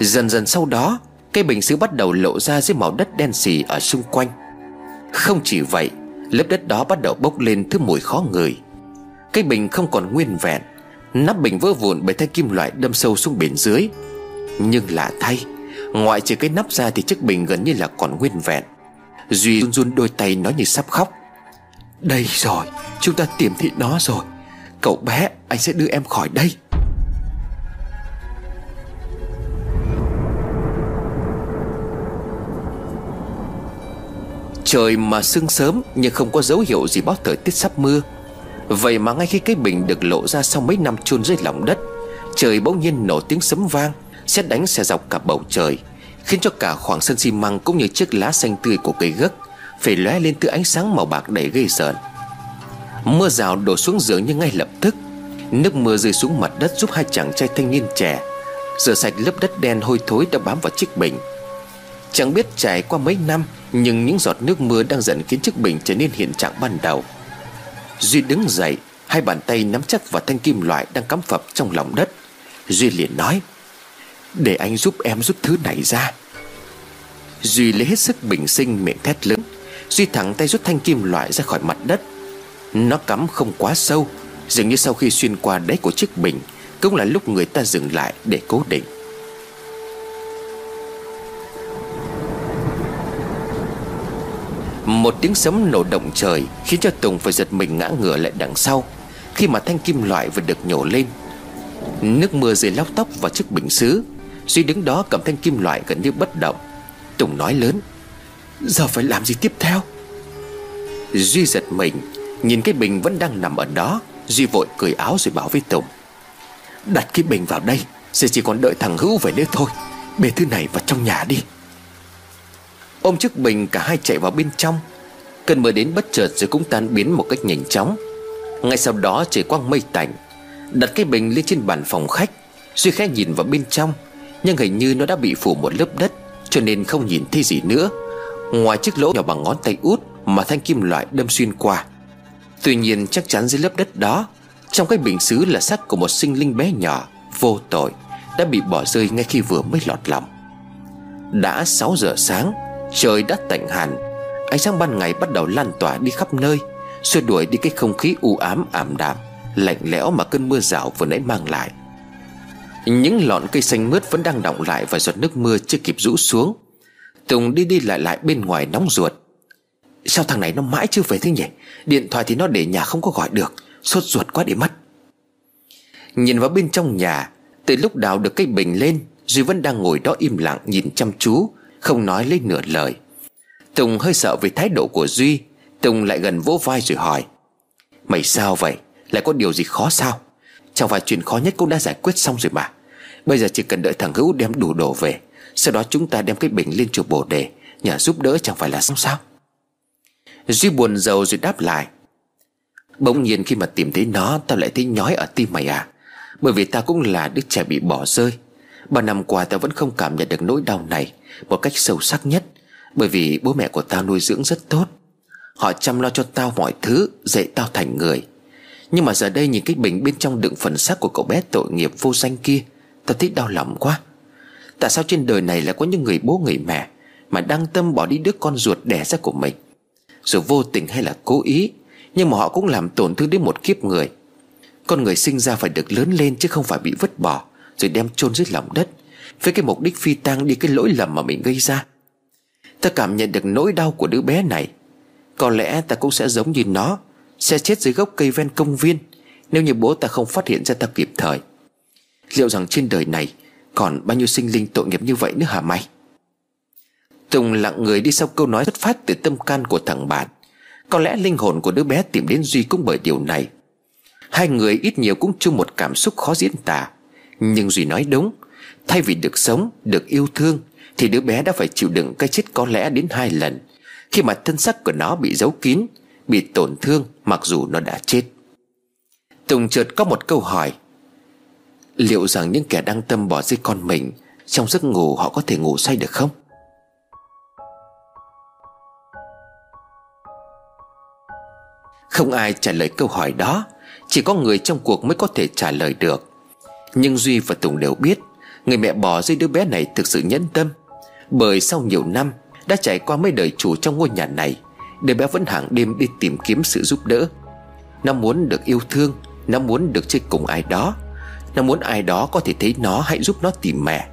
Dần dần sau đó Cây bình xứ bắt đầu lộ ra dưới màu đất đen xì ở xung quanh. Không chỉ vậy, Lớp đất đó bắt đầu bốc lên thứ mùi khó ngửi. Cây bình không còn nguyên vẹn, Nắp bình vỡ vụn bởi thanh kim loại đâm sâu xuống biển dưới. Nhưng lạ thay, Ngoại trừ cái nắp ra thì chiếc bình gần như là còn nguyên vẹn. Duy run run đôi tay nói như sắp khóc. Đây rồi, Chúng ta tìm thị nó rồi. Cậu bé, anh sẽ đưa em khỏi đây. Trời mà sương sớm Nhưng không có dấu hiệu gì báo thời tiết sắp mưa. Vậy mà ngay khi cái bình được lộ ra Sau mấy năm chôn dưới lòng đất, Trời bỗng nhiên nổ tiếng sấm vang, Xét đánh xe dọc cả bầu trời, Khiến cho cả khoảng sân xi măng Cũng như chiếc lá xanh tươi của cây gấc Phải lóe lên từ ánh sáng màu bạc đầy ghê sợn Mưa rào đổ xuống giường như ngay lập tức, Nước mưa rơi xuống mặt đất giúp hai chàng trai thanh niên trẻ Rửa sạch lớp đất đen hôi thối đã bám vào chiếc bình. Chẳng biết trải qua mấy năm nhưng những giọt nước mưa đang dần khiến chiếc bình trở nên hiện trạng ban đầu. Duy đứng dậy, Hai bàn tay nắm chắc vào thanh kim loại đang cắm phập trong lòng đất. Duy liền nói, Để anh giúp em rút thứ này ra. Duy lấy hết sức bình sinh miệng thét lớn, Duy thẳng tay rút thanh kim loại ra khỏi mặt đất. Nó cắm không quá sâu, Dường như sau khi xuyên qua đáy của chiếc bình, Cũng là lúc người ta dừng lại để cố định. Một tiếng sấm nổ động trời Khiến cho Tùng phải giật mình ngã ngửa lại đằng sau. Khi mà thanh kim loại vừa được nhổ lên, Nước mưa rơi lóc tóc vào chiếc bình xứ Duy đứng đó cầm thanh kim loại gần như bất động. Tùng nói lớn, Giờ phải làm gì tiếp theo? Duy giật mình, Nhìn cái bình vẫn đang nằm ở đó. Duy vội cười áo rồi bảo với Tùng, Đặt cái bình vào đây, Sẽ chỉ còn đợi thằng Hữu về nữa thôi. Bê thứ này vào trong nhà đi. Ôm chiếc bình cả hai chạy vào bên trong. Cơn mưa đến bất chợt rồi cũng tan biến một cách nhanh chóng. Ngay sau đó trời quang mây tạnh, Đặt cái bình lên trên bàn phòng khách, Duy khẽ nhìn vào bên trong, Nhưng hình như nó đã bị phủ một lớp đất, Cho nên không nhìn thấy gì nữa. Ngoài chiếc lỗ nhỏ bằng ngón tay út Mà thanh kim loại đâm xuyên qua. Tuy nhiên chắc chắn dưới lớp đất đó, Trong cái bình xứ là xác của một sinh linh bé nhỏ, Vô tội, Đã bị bỏ rơi ngay khi vừa mới lọt lòng. Đã 6 giờ sáng Trời đã tạnh hẳn. Ánh sáng ban ngày bắt đầu lan tỏa đi khắp nơi, Xua đuổi đi cái không khí u ám, ảm đạm, Lạnh lẽo mà cơn mưa rào vừa nãy mang lại. Những lọn cây xanh mướt vẫn đang đọng lại Và giọt nước mưa chưa kịp rũ xuống. Tùng đi đi lại lại bên ngoài nóng ruột. Sao thằng này nó mãi chưa về thế nhỉ? Điện thoại thì nó để nhà không có gọi được. Sốt ruột quá để mất Nhìn vào bên trong nhà, Từ lúc đào được cây bình lên, Duy vẫn đang ngồi đó im lặng nhìn chăm chú. Không nói lấy nửa lời. Tùng hơi sợ vì thái độ của Duy, Tùng lại gần vỗ vai rồi hỏi, Mày sao vậy? Lại có điều gì khó sao? Chẳng phải chuyện khó nhất cũng đã giải quyết xong rồi mà. Bây giờ chỉ cần đợi thằng Hữu đem đủ đồ về, Sau đó chúng ta đem cái bình lên chùa bồ đề, Nhờ giúp đỡ chẳng phải là xong sao? Duy buồn rầu rồi đáp lại, Bỗng nhiên khi mà tìm thấy nó, Tao lại thấy nhói ở tim mày à. Bởi vì ta cũng là đứa trẻ bị bỏ rơi. Ba năm qua tao vẫn không cảm nhận được nỗi đau này Một cách sâu sắc nhất, Bởi vì bố mẹ của tao nuôi dưỡng rất tốt. Họ chăm lo cho tao mọi thứ, Dạy tao thành người. Nhưng mà giờ đây nhìn cái bình bên trong đựng phần xác của cậu bé tội nghiệp vô danh kia Tao thấy đau lòng quá. Tại sao trên đời này lại có những người bố người mẹ Mà đăng tâm bỏ đi đứa con ruột đẻ ra của mình? Dù vô tình hay là cố ý, Nhưng mà họ cũng làm tổn thương đến một kiếp người. Con người sinh ra phải được lớn lên Chứ không phải bị vứt bỏ. Rồi đem chôn dưới lòng đất, Với cái mục đích phi tang đi cái lỗi lầm mà mình gây ra. Ta cảm nhận được nỗi đau của đứa bé này. Có lẽ ta cũng sẽ giống như nó, Sẽ chết dưới gốc cây ven công viên, Nếu như bố ta không phát hiện ra ta kịp thời. Liệu rằng trên đời này Còn bao nhiêu sinh linh tội nghiệp như vậy nữa hả mày? Tùng lặng người đi sau câu nói xuất phát từ tâm can của thằng bạn. Có lẽ linh hồn của đứa bé tìm đến Duy cũng bởi điều này. Hai người ít nhiều cũng chung một cảm xúc khó diễn tả. Nhưng Duy nói đúng Thay vì được sống, được yêu thương Thì đứa bé đã phải chịu đựng cái chết có lẽ đến hai lần Khi mà thân xác của nó bị giấu kín Bị tổn thương mặc dù nó đã chết. Tùng chợt có một câu hỏi Liệu rằng những kẻ đang tâm bỏ rơi con mình Trong giấc ngủ họ có thể ngủ say được không? Không ai trả lời câu hỏi đó Chỉ có người trong cuộc mới có thể trả lời được. Nhưng Duy và Tùng đều biết, Người mẹ bỏ rơi đứa bé này thực sự nhẫn tâm. Bởi sau nhiều năm, Đã trải qua mấy đời chủ trong ngôi nhà này, Đứa bé vẫn hàng đêm đi tìm kiếm sự giúp đỡ. Nó muốn được yêu thương, Nó muốn được chơi cùng ai đó. Nó muốn ai đó có thể thấy nó hãy giúp nó tìm mẹ.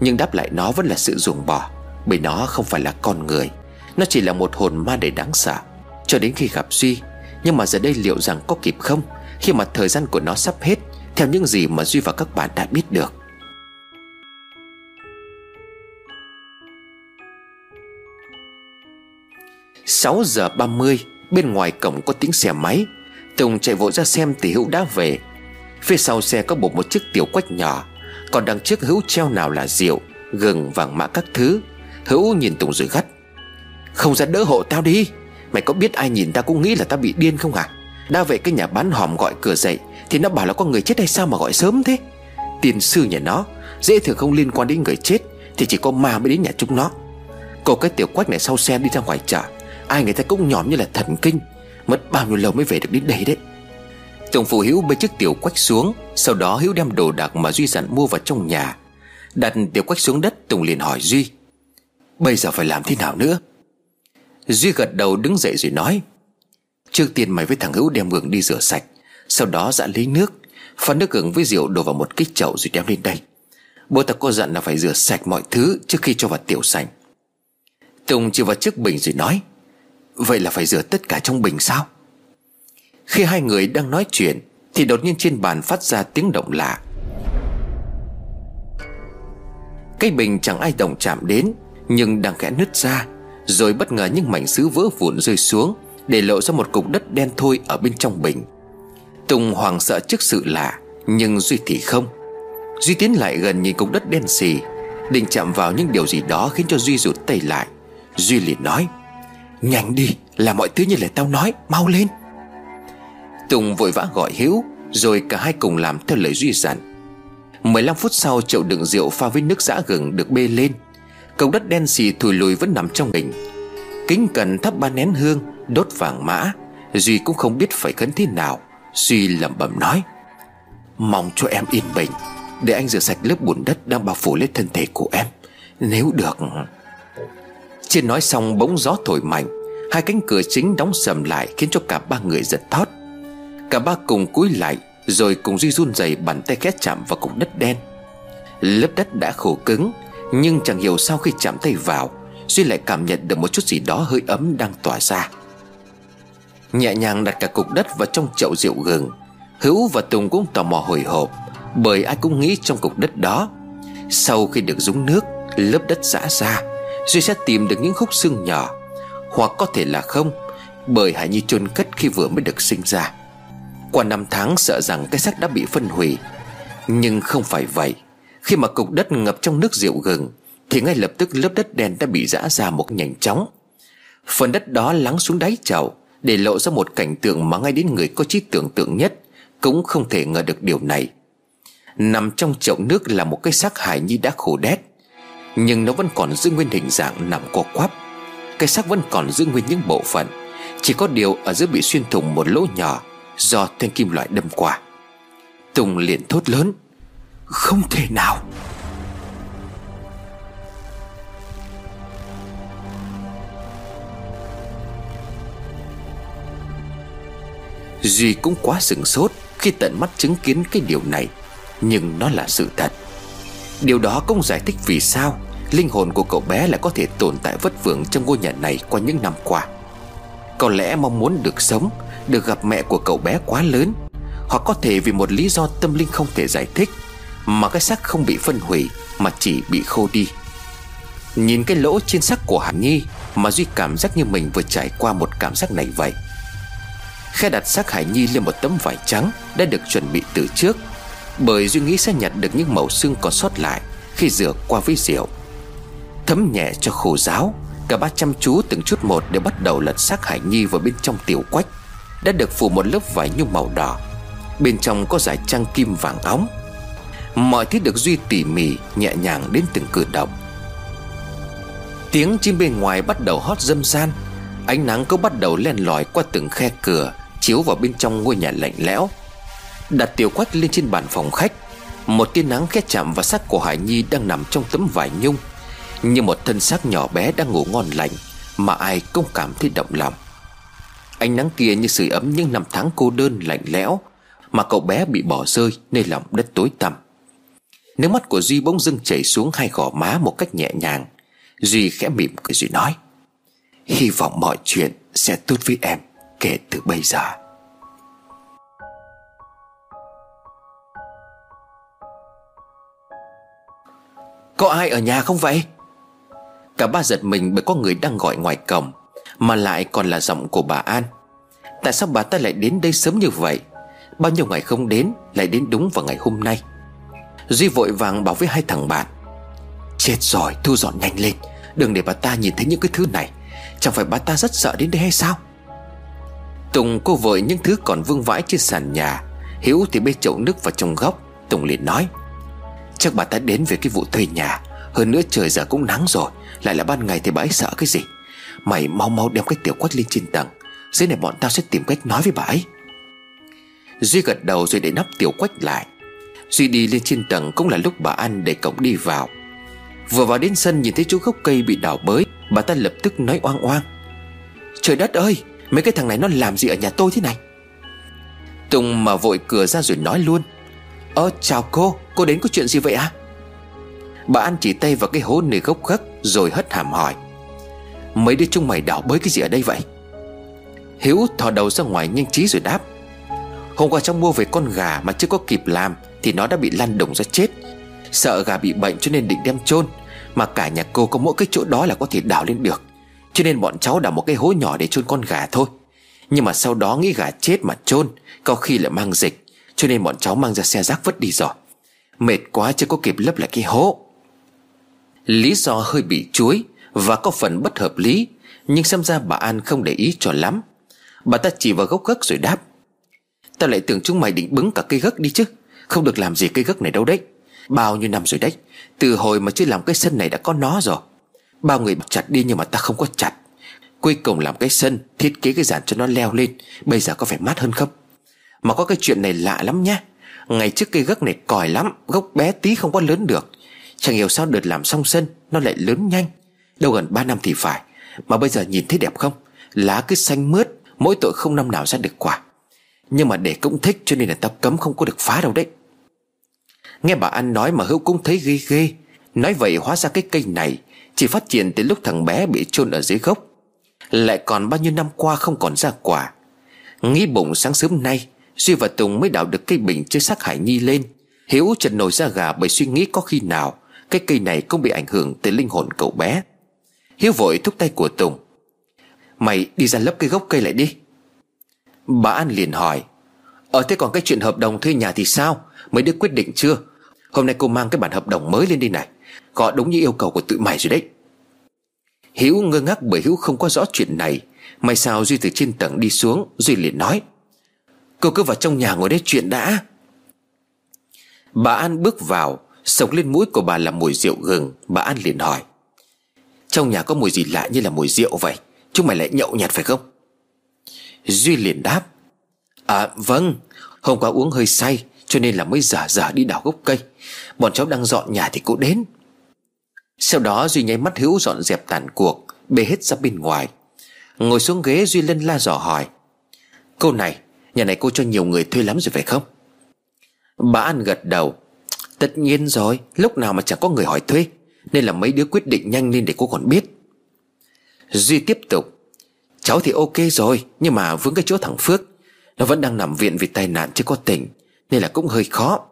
Nhưng đáp lại nó vẫn là sự ruồng bỏ, Bởi nó không phải là con người. Nó chỉ là một hồn ma đầy đáng sợ. Cho đến khi gặp Duy, Nhưng mà giờ đây liệu rằng có kịp không, Khi mà thời gian của nó sắp hết theo những gì mà Duy và các bạn đã biết được. Sáu giờ 30 Bên ngoài cổng có tiếng xe máy. Tùng chạy vội ra xem thì Hữu đã về. Phía sau xe có buộc một chiếc tiểu quách nhỏ. Còn đằng trước Hữu treo nào là rượu, Gừng, vàng mã các thứ. Hữu nhìn Tùng rồi gắt. Không ra đỡ hộ tao đi. Mày có biết ai nhìn tao cũng nghĩ là tao bị điên không hả? Đa về cái nhà bán hòm gọi cửa dậy. Thì nó bảo là có người chết hay sao mà gọi sớm thế? Tiền sư nhà nó, Dễ thường không liên quan đến người chết, Thì chỉ có ma mới đến nhà chúng nó. Cậu cái tiểu quách này sau xe đi ra ngoài chợ, Ai người ta cũng nhòm như là thần kinh, Mất bao nhiêu lâu mới về được đến đây đấy. Tổng phụ Hiếu bê chiếc tiểu quách xuống, Sau đó Hiếu đem đồ đạc mà Duy dặn mua vào trong nhà, Đặt tiểu quách xuống đất Tùng liền hỏi Duy, Bây giờ phải làm thế nào nữa? Duy gật đầu đứng dậy rồi nói, Trước tiên mày với thằng Hữu đem gừng đi rửa sạch sau đó dặn lấy nước, Pha nước gừng với rượu đổ vào một cái chậu rồi đem lên đây. Bố ta có dặn là phải rửa sạch mọi thứ Trước khi cho vào tiểu sành. Tùng chỉ vào chiếc bình rồi nói, Vậy là phải rửa tất cả trong bình sao? Khi hai người đang nói chuyện, Thì đột nhiên trên bàn phát ra tiếng động lạ. Cái bình chẳng ai động chạm đến, Nhưng đang khẽ nứt ra, Rồi bất ngờ những mảnh sứ vỡ vụn rơi xuống, Để lộ ra một cục đất đen thôi ở bên trong bình. Tùng hoảng sợ trước sự lạ, Nhưng Duy thì không. Duy tiến lại gần nhìn cục đất đen xì, Định chạm vào những điều gì đó khiến cho Duy rụt tay lại. Duy liền nói, Nhanh đi là mọi thứ như lời tao nói, Mau lên. Tùng vội vã gọi Hiếu, Rồi cả hai cùng làm theo lời Duy dặn. 15 phút sau, chậu đựng rượu pha với nước giã gừng được bê lên. Cầu đất đen xì thùi lùi vẫn nằm trong mình. Kính cần thắp ba nén hương, Đốt vàng mã, Duy cũng không biết phải khấn thế nào. Suy lẩm bẩm nói, Mong cho em yên bình, Để anh rửa sạch lớp bùn đất đang bao phủ lên thân thể của em. Nếu được. Chưa nói xong, bỗng gió thổi mạnh, Hai cánh cửa chính đóng sầm lại Khiến cho cả ba người giật thót. Cả ba cùng cúi lại, Rồi cùng Duy run rẩy bàn tay khét chạm vào cục đất đen. Lớp đất đã khổ cứng, Nhưng chẳng hiểu sao khi chạm tay vào, Duy lại cảm nhận được một chút gì đó hơi ấm đang tỏa ra. Nhẹ nhàng đặt cả cục đất vào trong chậu rượu gừng. Hữu và Tùng cũng tò mò hồi hộp, Bởi ai cũng nghĩ trong cục đất đó, Sau khi được dúng nước, Lớp đất giã ra, Duy sẽ tìm được những khúc xương nhỏ, Hoặc có thể là không, Bởi Hải Nhi chôn cất khi vừa mới được sinh ra. Qua năm tháng, sợ rằng cái xác đã bị phân hủy. Nhưng không phải vậy, Khi mà cục đất ngập trong nước rượu gừng, Thì ngay lập tức lớp đất đen đã bị rã ra một nhanh chóng. Phần đất đó lắng xuống đáy chậu để lộ ra một cảnh tượng mà ngay đến người có trí tưởng tượng nhất, Cũng không thể ngờ được điều này. Nằm trong chậu nước là một cái xác Hải Nhi đã khổ đét, nhưng nó vẫn còn giữ nguyên hình dạng nằm co quắp. Cái xác vẫn còn giữ nguyên những bộ phận, Chỉ có điều ở giữa bị xuyên thủng một lỗ nhỏ Do thanh kim loại đâm qua. Tùng liền thốt lớn, Không thể nào! Duy cũng quá sừng sốt Khi tận mắt chứng kiến cái điều này. Nhưng nó là sự thật. Điều đó cũng giải thích vì sao Linh hồn của cậu bé lại có thể tồn tại vất vưởng trong ngôi nhà này qua những năm qua. Có lẽ mong muốn được sống, Được gặp mẹ của cậu bé quá lớn, Hoặc có thể vì một lý do tâm linh không thể giải thích Mà cái xác không bị phân hủy Mà chỉ bị khô đi. Nhìn cái lỗ trên xác của Hàn Nhi Mà Duy cảm giác như mình vừa trải qua một cảm giác này vậy Khe đặt xác Hải Nhi lên một tấm vải trắng Đã được chuẩn bị từ trước. Bởi Duy nghĩ sẽ nhặt được những mẩu xương còn sót lại Khi rửa qua với rượu. Thấm nhẹ cho khô giáo Cả ba chăm chú từng chút một để bắt đầu lật xác Hải Nhi vào bên trong tiểu quách. Đã được phủ một lớp vải nhung màu đỏ, Bên trong có dải trăng kim vàng óng. Mọi thứ được Duy tỉ mỉ, Nhẹ nhàng đến từng cử động. Tiếng chim bên ngoài bắt đầu hót dâm gian Ánh nắng cứ bắt đầu len lỏi qua từng khe cửa, Chiếu vào bên trong ngôi nhà lạnh lẽo. Đặt tiểu quách lên trên bàn phòng khách, Một tia nắng khét chạm vào xác của Hải Nhi đang nằm trong tấm vải nhung, Như một thân xác nhỏ bé đang ngủ ngon lành Mà ai cũng cảm thấy động lòng. Ánh nắng kia như sưởi ấm những năm tháng cô đơn lạnh lẽo Mà cậu bé bị bỏ rơi nơi lòng đất tối tăm. Nước mắt của Duy bỗng dưng chảy xuống hai gò má một cách nhẹ nhàng. Duy khẽ mỉm cười rồi nói Hy vọng mọi chuyện sẽ tốt với em kể từ bây giờ. Có ai ở nhà không vậy? Cả ba giật mình bởi có người đang gọi ngoài cổng, Mà lại còn là giọng của bà An. Tại sao bà ta lại đến đây sớm như vậy? Bao nhiêu ngày không đến, Lại đến đúng vào ngày hôm nay. Duy vội vàng bảo với hai thằng bạn, Chết rồi, thu dọn nhanh lên. Đừng để bà ta nhìn thấy những cái thứ này. Chẳng phải bà ta rất sợ đến đây hay sao? Tùng cô vội những thứ còn vương vãi trên sàn nhà. Hiếu thì bê chậu nước vào trong góc. Tùng liền nói, Chắc bà ta đến về cái vụ thuê nhà. Hơn nữa trời giờ cũng nắng rồi. Lại là ban ngày thì bà ấy sợ cái gì? Mày mau mau đem cái tiểu quất lên trên tầng. Dưới này bọn tao sẽ tìm cách nói với bà ấy. Duy gật đầu rồi để nắp tiểu quách lại. Duy đi lên trên tầng cũng là lúc bà An để cổng đi vào. Vừa vào đến sân, nhìn thấy chỗ gốc cây bị đào bới. Bà ta lập tức nói oang oang. Trời đất ơi, Mấy cái thằng này nó làm gì ở nhà tôi thế này? Tùng mà vội cửa ra rồi nói luôn. Ơ, chào cô Cô đến có chuyện gì vậy à Bà An chỉ tay vào cái hố nơi gốc gấc Rồi hất hàm hỏi. Mấy đứa chúng mày đảo bới cái gì ở đây vậy? Hiếu thò đầu ra ngoài nhanh trí rồi đáp. Hôm qua trong mua về con gà mà chưa có kịp làm Thì nó đã bị lăn đồng ra chết. Sợ gà bị bệnh cho nên định đem chôn. Mà cả nhà cô có mỗi cái chỗ đó là có thể đào lên được. Cho nên bọn cháu đào một cái hố nhỏ để chôn con gà thôi. Nhưng mà sau đó nghĩ gà chết mà chôn, Có khi lại mang dịch. Cho nên bọn cháu mang ra xe rác vứt đi rồi. Mệt quá chưa có kịp lấp lại cái hố. Lý do hơi bị chuối Và có phần bất hợp lý, Nhưng xem ra bà An không để ý cho lắm. Bà ta chỉ vào gốc gấc rồi đáp. Ta lại tưởng chúng mày định bứng cả cây gấc đi chứ. Không được làm gì cây gấc này đâu đấy. Bao nhiêu năm rồi đấy, Từ hồi mà chưa làm cái sân này đã có nó rồi. Bao người chặt đi nhưng mà ta không có chặt. Cuối cùng làm cái sân, Thiết kế cái giàn cho nó leo lên, Bây giờ có phải mát hơn không? Mà có cái chuyện này lạ lắm nhá. Ngày trước cây gốc này còi lắm, Gốc bé tí không có lớn được. Chẳng hiểu sao đợt làm xong sân, Nó lại lớn nhanh. Đâu gần 3 năm thì phải. Mà bây giờ nhìn thấy đẹp không? Lá cứ xanh mướt, Mỗi tội không năm nào ra được quả. Nhưng mà để cũng thích, cho nên là tao cấm không có được phá đâu đấy. Nghe bà An nói mà Hữu cũng thấy ghê ghê. Nói vậy hóa ra cái cây này Chỉ phát triển từ lúc thằng bé bị chôn ở dưới gốc. Lại còn bao nhiêu năm qua không còn ra quả. Nghĩ bụng sáng sớm nay, Duy và Tùng mới đào được cây bình chơi xác Hải Nhi lên. Hiếu trần nổi ra gà bởi suy nghĩ có khi nào Cái cây này cũng bị ảnh hưởng tới linh hồn cậu bé. Hiếu vội thúc tay của Tùng. Mày đi ra lấp cây gốc cây lại đi. Bà An liền hỏi. Ờ thế còn cái chuyện hợp đồng thuê nhà thì sao? Mới được quyết định chưa? Hôm nay cô mang cái bản hợp đồng mới lên đi này. Có đúng như yêu cầu của tự mày rồi đấy. Hiếu ngơ ngác bởi Hiếu không có rõ chuyện này. May sao Duy từ trên tầng đi xuống, Duy liền nói. Cô cứ vào trong nhà ngồi đấy chuyện đã. Bà An bước vào, Sộc lên mũi của bà là mùi rượu gừng. Bà An liền hỏi. Trong nhà có mùi gì lạ như là mùi rượu vậy? Chúng mày lại nhậu nhạt phải không? Duy liền đáp. À vâng. Hôm qua uống hơi say, cho nên là mới giả giả đi đào gốc cây. Bọn cháu đang dọn nhà thì cô đến. Sau đó Duy nháy mắt hữu dọn dẹp tàn cuộc, Bê hết ra bên ngoài. Ngồi xuống ghế, Duy lên la dò hỏi. Cô này, Nhà này cô cho nhiều người thuê lắm rồi phải không? Bà An gật đầu. Tất nhiên rồi, Lúc nào mà chẳng có người hỏi thuê, Nên là mấy đứa quyết định nhanh lên để cô còn biết. Duy tiếp tục. Cháu thì ok rồi, Nhưng mà vướng cái chỗ thằng Phước, Nó vẫn đang nằm viện vì tai nạn chứ có tỉnh, Nên là cũng hơi khó.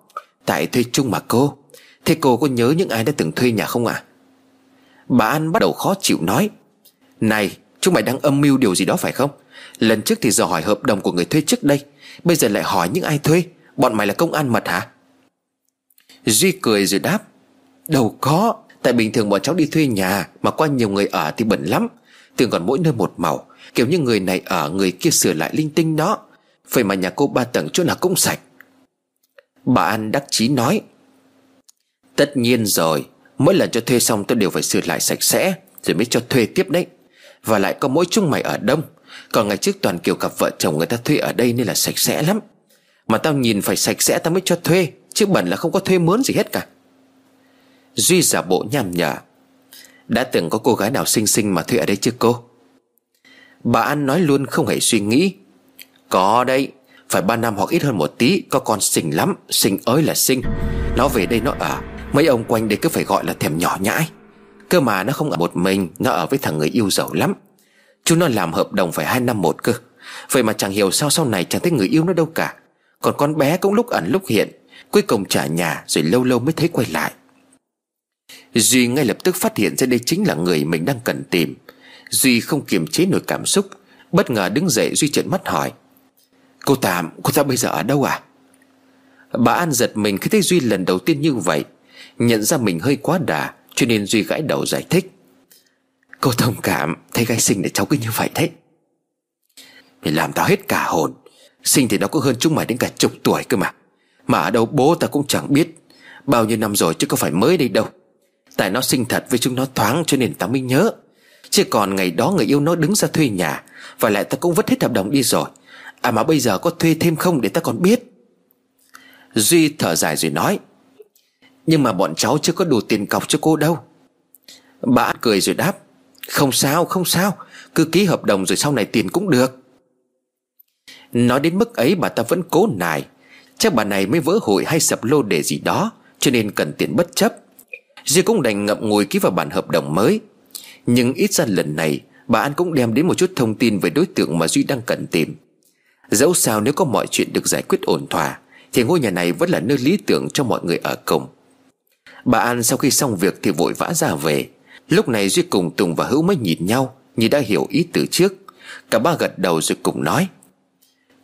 Tại thuê chung mà cô. Thế cô có nhớ những ai đã từng thuê nhà không ạ? À? Bà An bắt đầu khó chịu nói, Này, chúng mày đang âm mưu điều gì đó phải không? Lần trước thì dò hỏi hợp đồng của người thuê trước đây, Bây giờ lại hỏi những ai thuê? Bọn mày là công an mật hả? Duy cười rồi đáp, Đâu có. Tại bình thường bọn cháu đi thuê nhà Mà qua nhiều người ở thì bẩn lắm. Thường còn mỗi nơi một màu, Kiểu như người này ở, người kia sửa lại linh tinh đó. Vậy mà nhà cô ba tầng chỗ nào cũng sạch. Bà An đắc chí nói, Tất nhiên rồi, Mỗi lần cho thuê xong tôi đều phải sửa lại sạch sẽ, Rồi mới cho thuê tiếp đấy. Và lại có mỗi chúng mày ở đông, Còn ngày trước toàn kiểu cặp vợ chồng người ta thuê ở đây Nên là sạch sẽ lắm. Mà tao nhìn phải sạch sẽ tao mới cho thuê, Chứ bẩn là không có thuê mướn gì hết cả. Duy giả bộ nhằm nhở, Đã từng có cô gái nào xinh xinh mà thuê ở đây chưa cô? Bà An nói luôn không hề suy nghĩ, Có đây phải ba năm hoặc ít hơn một tí Có con xinh lắm, Xinh ơi là xinh. Nó về đây nó ở. Mấy ông quanh đây cứ phải gọi là thèm nhỏ nhãi. Cơ mà nó không ở một mình, Nó ở với thằng người yêu giàu lắm. Chúng nó làm hợp đồng phải hai năm một cơ. Vậy mà chẳng hiểu sao sau này chẳng thấy người yêu nó đâu cả. Còn con bé cũng lúc ẩn lúc hiện, Cuối cùng trả nhà rồi lâu lâu mới thấy quay lại. Duy ngay lập tức phát hiện ra đây chính là người mình đang cần tìm. Duy không kiềm chế nổi cảm xúc, Bất ngờ đứng dậy Duy trợn mắt hỏi Cô Tạm cô ta bây giờ ở đâu à? Bà An giật mình khi thấy Duy lần đầu tiên như vậy. Nhận ra mình hơi quá đà, Cho nên Duy gãi đầu giải thích. Cô thông cảm, Thấy gái sinh để cháu cứ như vậy đấy. Mày làm tao hết cả hồn. Sinh thì nó cũng hơn chúng mày đến cả chục tuổi cơ mà. Mà ở đâu bố ta cũng chẳng biết. Bao nhiêu năm rồi chứ có phải mới đây đâu. Tại nó sinh thật với chúng nó thoáng cho nên tao mới nhớ. Chứ còn ngày đó người yêu nó đứng ra thuê nhà, Và lại ta cũng vứt hết hợp đồng đi rồi. À mà bây giờ có thuê thêm không để ta còn biết? Duy thở dài rồi nói, Nhưng mà bọn cháu chưa có đủ tiền cọc cho cô đâu. Bà cười rồi đáp, Không sao không sao, Cứ ký hợp đồng rồi sau này tiền cũng được. Nói đến mức ấy bà ta vẫn cố nài, Chắc bà này mới vỡ hội hay sập lô để gì đó, Cho nên cần tiền bất chấp. Duy cũng đành ngậm ngùi ký vào bản hợp đồng mới. Nhưng ít ra lần này, Bà An cũng đem đến một chút thông tin về đối tượng mà Duy đang cần tìm. Dẫu sao nếu có mọi chuyện được giải quyết ổn thỏa, Thì ngôi nhà này vẫn là nơi lý tưởng cho mọi người ở cùng. Bà An sau khi xong việc thì vội vã ra về. Lúc này Duy cùng Tùng và Hữu mới nhìn nhau, Như đã hiểu ý từ trước. Cả ba gật đầu rồi cùng nói,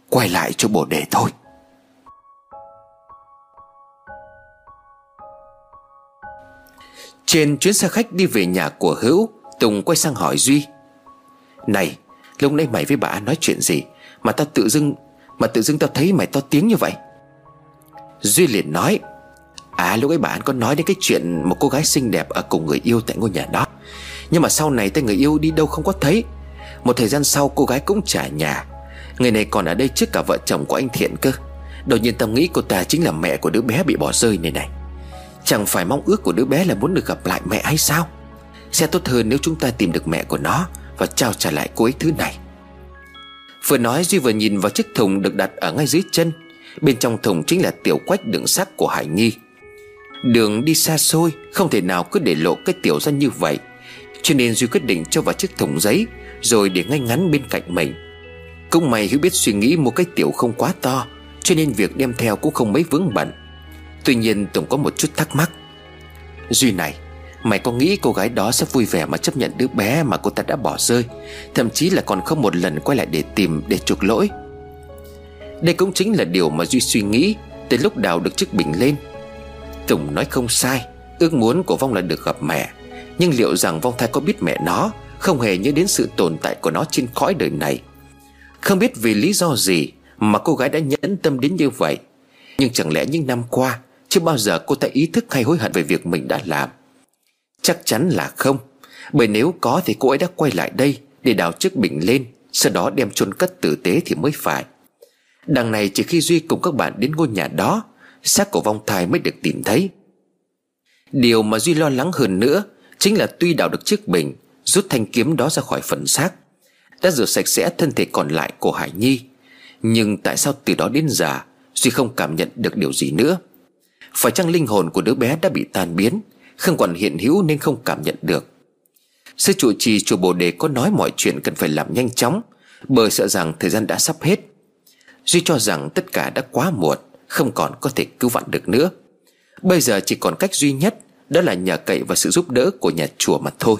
Quay lại cho bồ đề thôi. Trên chuyến xe khách đi về nhà của Hữu, Tùng quay sang hỏi Duy, Này, Lúc nãy mày với bà An nói chuyện gì? Mà tao tự dưng, Mà tự dưng tao thấy mày to tiếng như vậy. Duy liền nói À lúc ấy bà có nói đến cái chuyện Một cô gái xinh đẹp ở cùng người yêu tại ngôi nhà đó. Nhưng mà sau này tên người yêu đi đâu không có thấy. Một thời gian sau, cô gái cũng trả nhà. Người này còn ở đây trước cả vợ chồng của anh Thiện cơ. Đột nhiên tâm nghĩ cô ta chính là mẹ của đứa bé bị bỏ rơi này này. Chẳng phải mong ước của đứa bé là muốn được gặp lại mẹ hay sao? Sẽ tốt hơn nếu chúng ta tìm được mẹ của nó Và trao trả lại cô ấy thứ này. Vừa nói Duy vừa nhìn vào chiếc thùng được đặt ở ngay dưới chân. Bên trong thùng chính là tiểu quách đựng xác của Hải Nhi. Đường đi xa xôi, Không thể nào cứ để lộ cái tiểu ra như vậy. Cho nên Duy quyết định cho vào chiếc thùng giấy, Rồi để ngay ngắn bên cạnh mình. Cũng may Hiếu biết suy nghĩ một cái tiểu không quá to, Cho nên việc đem theo cũng không mấy vướng bận. Tuy nhiên Tùng có một chút thắc mắc. Duy này Mày có nghĩ cô gái đó sẽ vui vẻ mà chấp nhận đứa bé mà cô ta đã bỏ rơi, Thậm chí là còn không một lần quay lại để tìm, để chuộc lỗi? Đây cũng chính là điều mà Duy suy nghĩ Từ lúc đào được chiếc bình lên. Tùng nói không sai, Ước muốn của Vong là được gặp mẹ, Nhưng liệu rằng Vong Thai có biết mẹ nó Không hề nhớ đến sự tồn tại của nó trên cõi đời này? Không biết vì lý do gì Mà cô gái đã nhẫn tâm đến như vậy, Nhưng chẳng lẽ những năm qua Chưa bao giờ cô ta ý thức hay hối hận về việc mình đã làm? Chắc chắn là không. Bởi nếu có thì cô ấy đã quay lại đây Để đào chiếc bình lên, Sau đó đem chôn cất tử tế thì mới phải. Đằng này chỉ khi Duy cùng các bạn đến ngôi nhà đó, xác của vong thai mới được tìm thấy. Điều mà duy lo lắng hơn nữa chính là tuy đào được chiếc bình, rút thanh kiếm đó ra khỏi phần xác, đã rửa sạch sẽ thân thể còn lại của hải nhi. Nhưng tại sao từ đó đến giờ, Duy không cảm nhận được điều gì nữa? Phải chăng linh hồn của đứa bé đã bị tan biến? Không còn hiện hữu nên không cảm nhận được. Sư trụ trì chùa Bồ Đề có nói mọi chuyện cần phải làm nhanh chóng Bởi sợ rằng thời gian đã sắp hết. Duy cho rằng tất cả đã quá muộn, Không còn có thể cứu vãn được nữa. Bây giờ chỉ còn cách duy nhất, Đó là nhờ cậy vào sự giúp đỡ của nhà chùa mà thôi.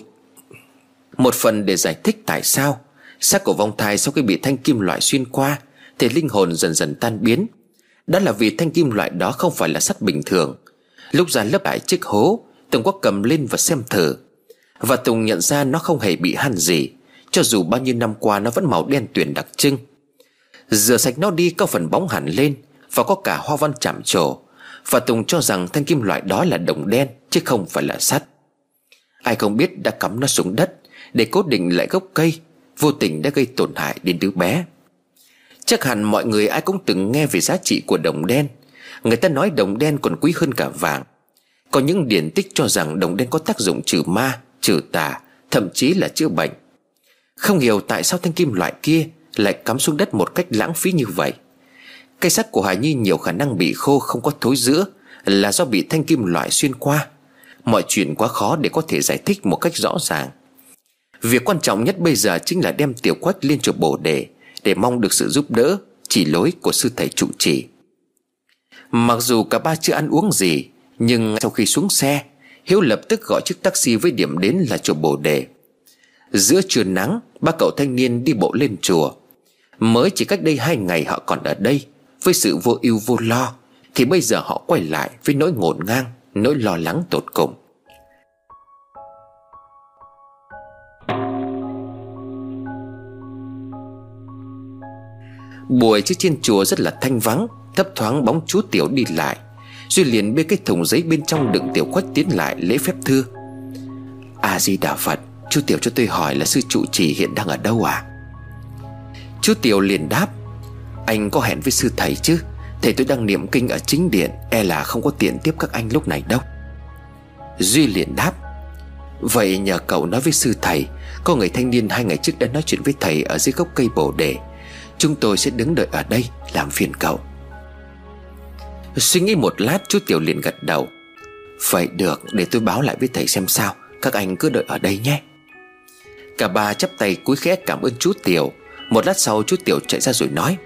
Một phần để giải thích tại sao, Xác của vong thai sau khi bị thanh kim loại xuyên qua, Thì linh hồn dần dần tan biến. Đó là vì thanh kim loại đó không phải là sắt bình thường. Lúc ra lớp ải chiếc hố Tùng có cầm lên và xem thử. Và Tùng nhận ra nó không hề bị hăn gì, Cho dù bao nhiêu năm qua nó vẫn màu đen tuyền đặc trưng. Rửa sạch nó đi có phần bóng hẳn lên Và có cả hoa văn chạm trổ. Và Tùng cho rằng thanh kim loại đó là đồng đen, Chứ không phải là sắt. Ai không biết đã cắm nó xuống đất Để cố định lại gốc cây, Vô tình đã gây tổn hại đến đứa bé. Chắc hẳn mọi người ai cũng từng nghe về giá trị của đồng đen. Người ta nói đồng đen còn quý hơn cả vàng. Có những điển tích cho rằng đồng đen có tác dụng trừ ma, trừ tà Thậm chí là chữa bệnh. Không hiểu tại sao thanh kim loại kia Lại cắm xuống đất một cách lãng phí như vậy. Cây sắt của Hải Nhi nhiều khả năng bị khô không có thối giữa Là do bị thanh kim loại xuyên qua. Mọi chuyện quá khó để có thể giải thích một cách rõ ràng. Việc quan trọng nhất bây giờ chính là đem tiểu quách lên chùa bồ đề Để mong được sự giúp đỡ Chỉ lối của sư thầy trụ trì. Mặc dù cả ba chưa ăn uống gì nhưng sau khi xuống xe, Hiếu lập tức gọi chiếc taxi với điểm đến là chùa bồ đề. Giữa trưa nắng, Ba cậu thanh niên đi bộ lên chùa. Mới chỉ cách đây hai ngày họ còn ở đây, Với sự vô ưu vô lo, Thì bây giờ họ quay lại với nỗi ngổn ngang, Nỗi lo lắng tột cùng. Buổi trước trên chùa rất là thanh vắng, Thấp thoáng bóng chú Tiểu đi lại. Duy liền bê cái thùng giấy bên trong đựng Tiểu khuất tiến lại lễ phép thưa. A-di-đà Phật, Chú Tiểu cho tôi hỏi là sư trụ trì hiện đang ở đâu à Chú Tiểu liền đáp, Anh có hẹn với sư thầy chứ? Thầy tôi đang niệm kinh ở chính điện E là không có tiện tiếp các anh lúc này đâu. Duy liền đáp, Vậy nhờ cậu nói với sư thầy, Có người thanh niên hai ngày trước đã nói chuyện với thầy Ở dưới gốc cây bồ đề. Chúng tôi sẽ đứng đợi ở đây, Làm phiền cậu. Suy nghĩ một lát, chú Tiểu liền gật đầu. Vậy được, để tôi báo lại với thầy xem sao. Các anh cứ đợi ở đây nhé. Cả ba chắp tay cúi khẽ cảm ơn chú Tiểu. Một lát sau, chú Tiểu chạy ra rồi nói,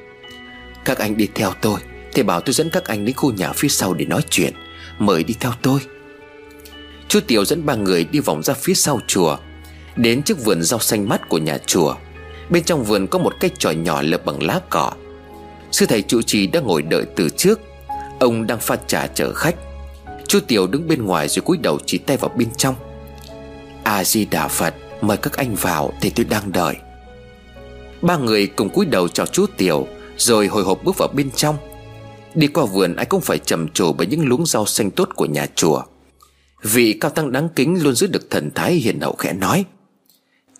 Các anh đi theo tôi Thầy bảo tôi dẫn các anh đến khu nhà phía sau để nói chuyện. Mời đi theo tôi. Chú Tiểu dẫn ba người đi vòng ra phía sau chùa, Đến trước vườn rau xanh mát của nhà chùa. Bên trong vườn có một cây tròi nhỏ lợp bằng lá cỏ Sư thầy trụ trì đã ngồi đợi từ trước. Ông đang pha trà chở khách. Chú Tiểu đứng bên ngoài rồi cúi đầu chỉ tay vào bên trong. A-di-đà Phật, Mời các anh vào thì tôi đang đợi. Ba người cùng cúi đầu chào chú Tiểu, Rồi hồi hộp bước vào bên trong. Đi qua vườn, ai cũng phải trầm trồ Bởi những luống rau xanh tốt của nhà chùa. Vị cao tăng đáng kính Luôn giữ được thần thái hiền hậu khẽ nói,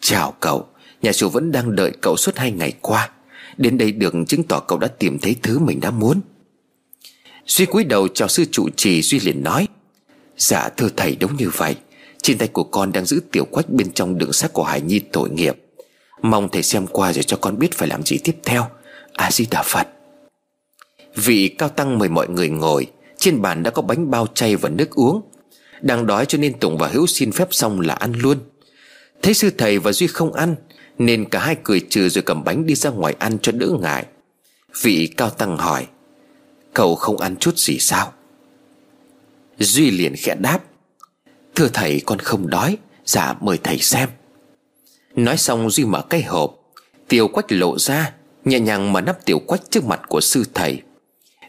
Chào cậu, Nhà chùa vẫn đang đợi cậu suốt hai ngày qua. Đến đây được chứng tỏ cậu đã tìm thấy thứ mình đã muốn. Duy cúi đầu chào sư trụ trì Duy liền nói Dạ thưa thầy, đúng như vậy. Trên tay của con đang giữ tiểu quách bên trong đường xác của Hải Nhi tội nghiệp. Mong thầy xem qua rồi cho con biết phải làm gì tiếp theo. A-di-đà Phật Vị cao tăng mời mọi người ngồi. Trên bàn đã có bánh bao chay và nước uống. Đang đói cho nên Tùng và Hữu xin phép xong là ăn luôn. Thấy sư thầy và Duy không ăn, Nên cả hai cười trừ rồi cầm bánh đi ra ngoài ăn cho đỡ ngại. Vị cao tăng hỏi Cậu không ăn chút gì sao? Duy liền khẽ đáp. Thưa thầy, con không đói. Dạ mời thầy xem. Nói xong Duy mở cái hộp. Tiểu quách lộ ra, Nhẹ nhàng mở nắp tiểu quách trước mặt của sư thầy.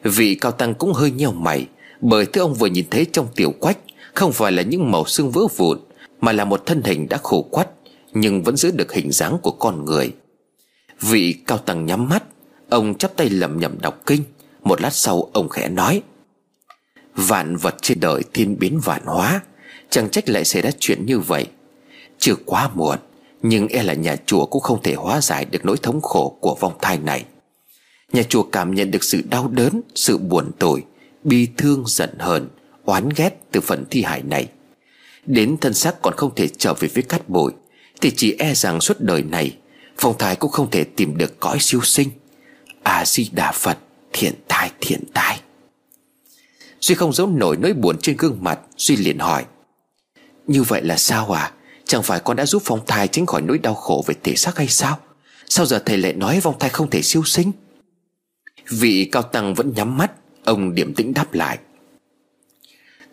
Vị cao tăng cũng hơi nheo mày, Bởi thứ ông vừa nhìn thấy trong tiểu quách Không phải là những màu xương vỡ vụn, Mà là một thân hình đã khổ quắt, Nhưng vẫn giữ được hình dáng của con người. Vị cao tăng nhắm mắt, Ông chắp tay lẩm nhẩm đọc kinh. Một lát sau, ông khẽ nói, Vạn vật trên đời thiên biến vạn hóa, Chẳng trách lại xảy ra chuyện như vậy. Chưa quá muộn, Nhưng e là nhà chùa cũng không thể hóa giải được nỗi thống khổ của vong thai này. Nhà chùa cảm nhận được sự đau đớn, Sự buồn tủi Bi thương giận hờn, Oán ghét từ phần thi hài này. Đến thân xác còn không thể trở về với cát bụi, Thì chỉ e rằng suốt đời này Phong thái cũng không thể tìm được cõi siêu sinh. A-di-đà Phật. Thiện tai thiện tai Duy không giấu nổi nỗi buồn trên gương mặt, Duy liền hỏi, Như vậy là sao à Chẳng phải con đã giúp phong thai tránh khỏi nỗi đau khổ về thể xác hay sao? Sao giờ thầy lại nói vong thai không thể siêu sinh? Vị cao tăng vẫn nhắm mắt, Ông điểm tĩnh đáp lại,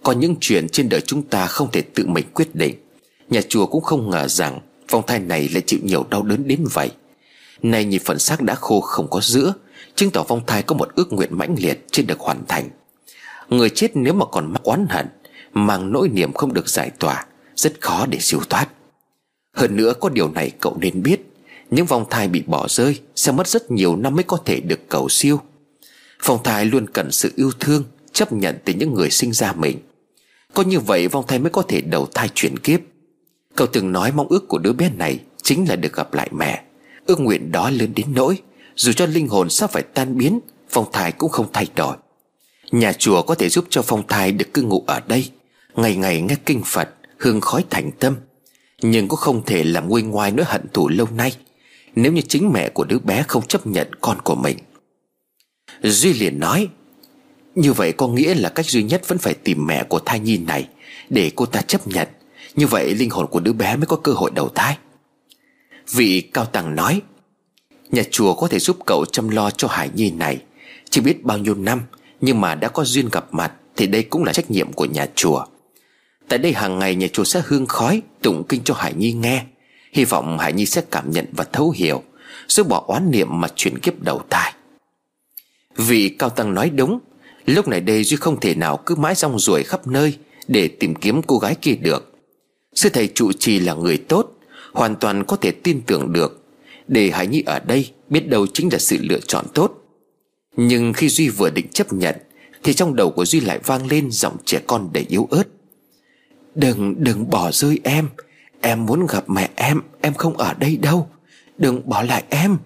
Có những chuyện trên đời chúng ta không thể tự mình quyết định. Nhà chùa cũng không ngờ rằng Vong thai này lại chịu nhiều đau đớn đến vậy. Nay nhìn phần xác đã khô không có giữa Chứng tỏ phong thai có một ước nguyện mãnh liệt Chưa được hoàn thành. Người chết nếu mà còn mắc oán hận, Mang nỗi niềm không được giải tỏa, Rất khó để siêu thoát. Hơn nữa, có điều này cậu nên biết, Những vòng thai bị bỏ rơi Sẽ mất rất nhiều năm mới có thể được cầu siêu. Phong thai luôn cần sự yêu thương, Chấp nhận từ những người sinh ra mình. Có như vậy, vong thai mới có thể đầu thai chuyển kiếp. Cậu từng nói mong ước của đứa bé này Chính là được gặp lại mẹ. Ước nguyện đó lớn đến nỗi dù cho linh hồn sắp phải tan biến, Phong thai cũng không thay đổi. Nhà chùa có thể giúp cho phong thai được cư ngụ ở đây, Ngày ngày nghe kinh Phật, Hương khói thành tâm. Nhưng cũng không thể làm nguôi ngoai nỗi hận thù lâu nay, Nếu như chính mẹ của đứa bé không chấp nhận con của mình. Duy liền nói, Như vậy có nghĩa là cách duy nhất vẫn phải tìm mẹ của thai nhi này Để cô ta chấp nhận. Như vậy linh hồn của đứa bé mới có cơ hội đầu thai. Vị cao tăng nói Nhà chùa có thể giúp cậu chăm lo cho Hải Nhi này. Chỉ biết bao nhiêu năm, Nhưng mà đã có duyên gặp mặt, Thì đây cũng là trách nhiệm của nhà chùa. Tại đây hàng ngày nhà chùa sẽ hương khói, Tụng kinh cho Hải Nhi nghe. Hy vọng Hải Nhi sẽ cảm nhận và thấu hiểu Giúp bỏ oán niệm mà chuyển kiếp đầu thai. Vị cao tăng nói đúng, Lúc này đây Duy không thể nào cứ mãi rong ruổi khắp nơi Để tìm kiếm cô gái kia được. Sư thầy trụ trì là người tốt, Hoàn toàn có thể tin tưởng được. Để Hải Nhi ở đây Biết đâu chính là sự lựa chọn tốt. Nhưng khi Duy vừa định chấp nhận Thì trong đầu của Duy lại vang lên Giọng trẻ con đầy yếu ớt. Đừng, đừng bỏ rơi em. Em muốn gặp mẹ em Em không ở đây đâu. Đừng bỏ lại em.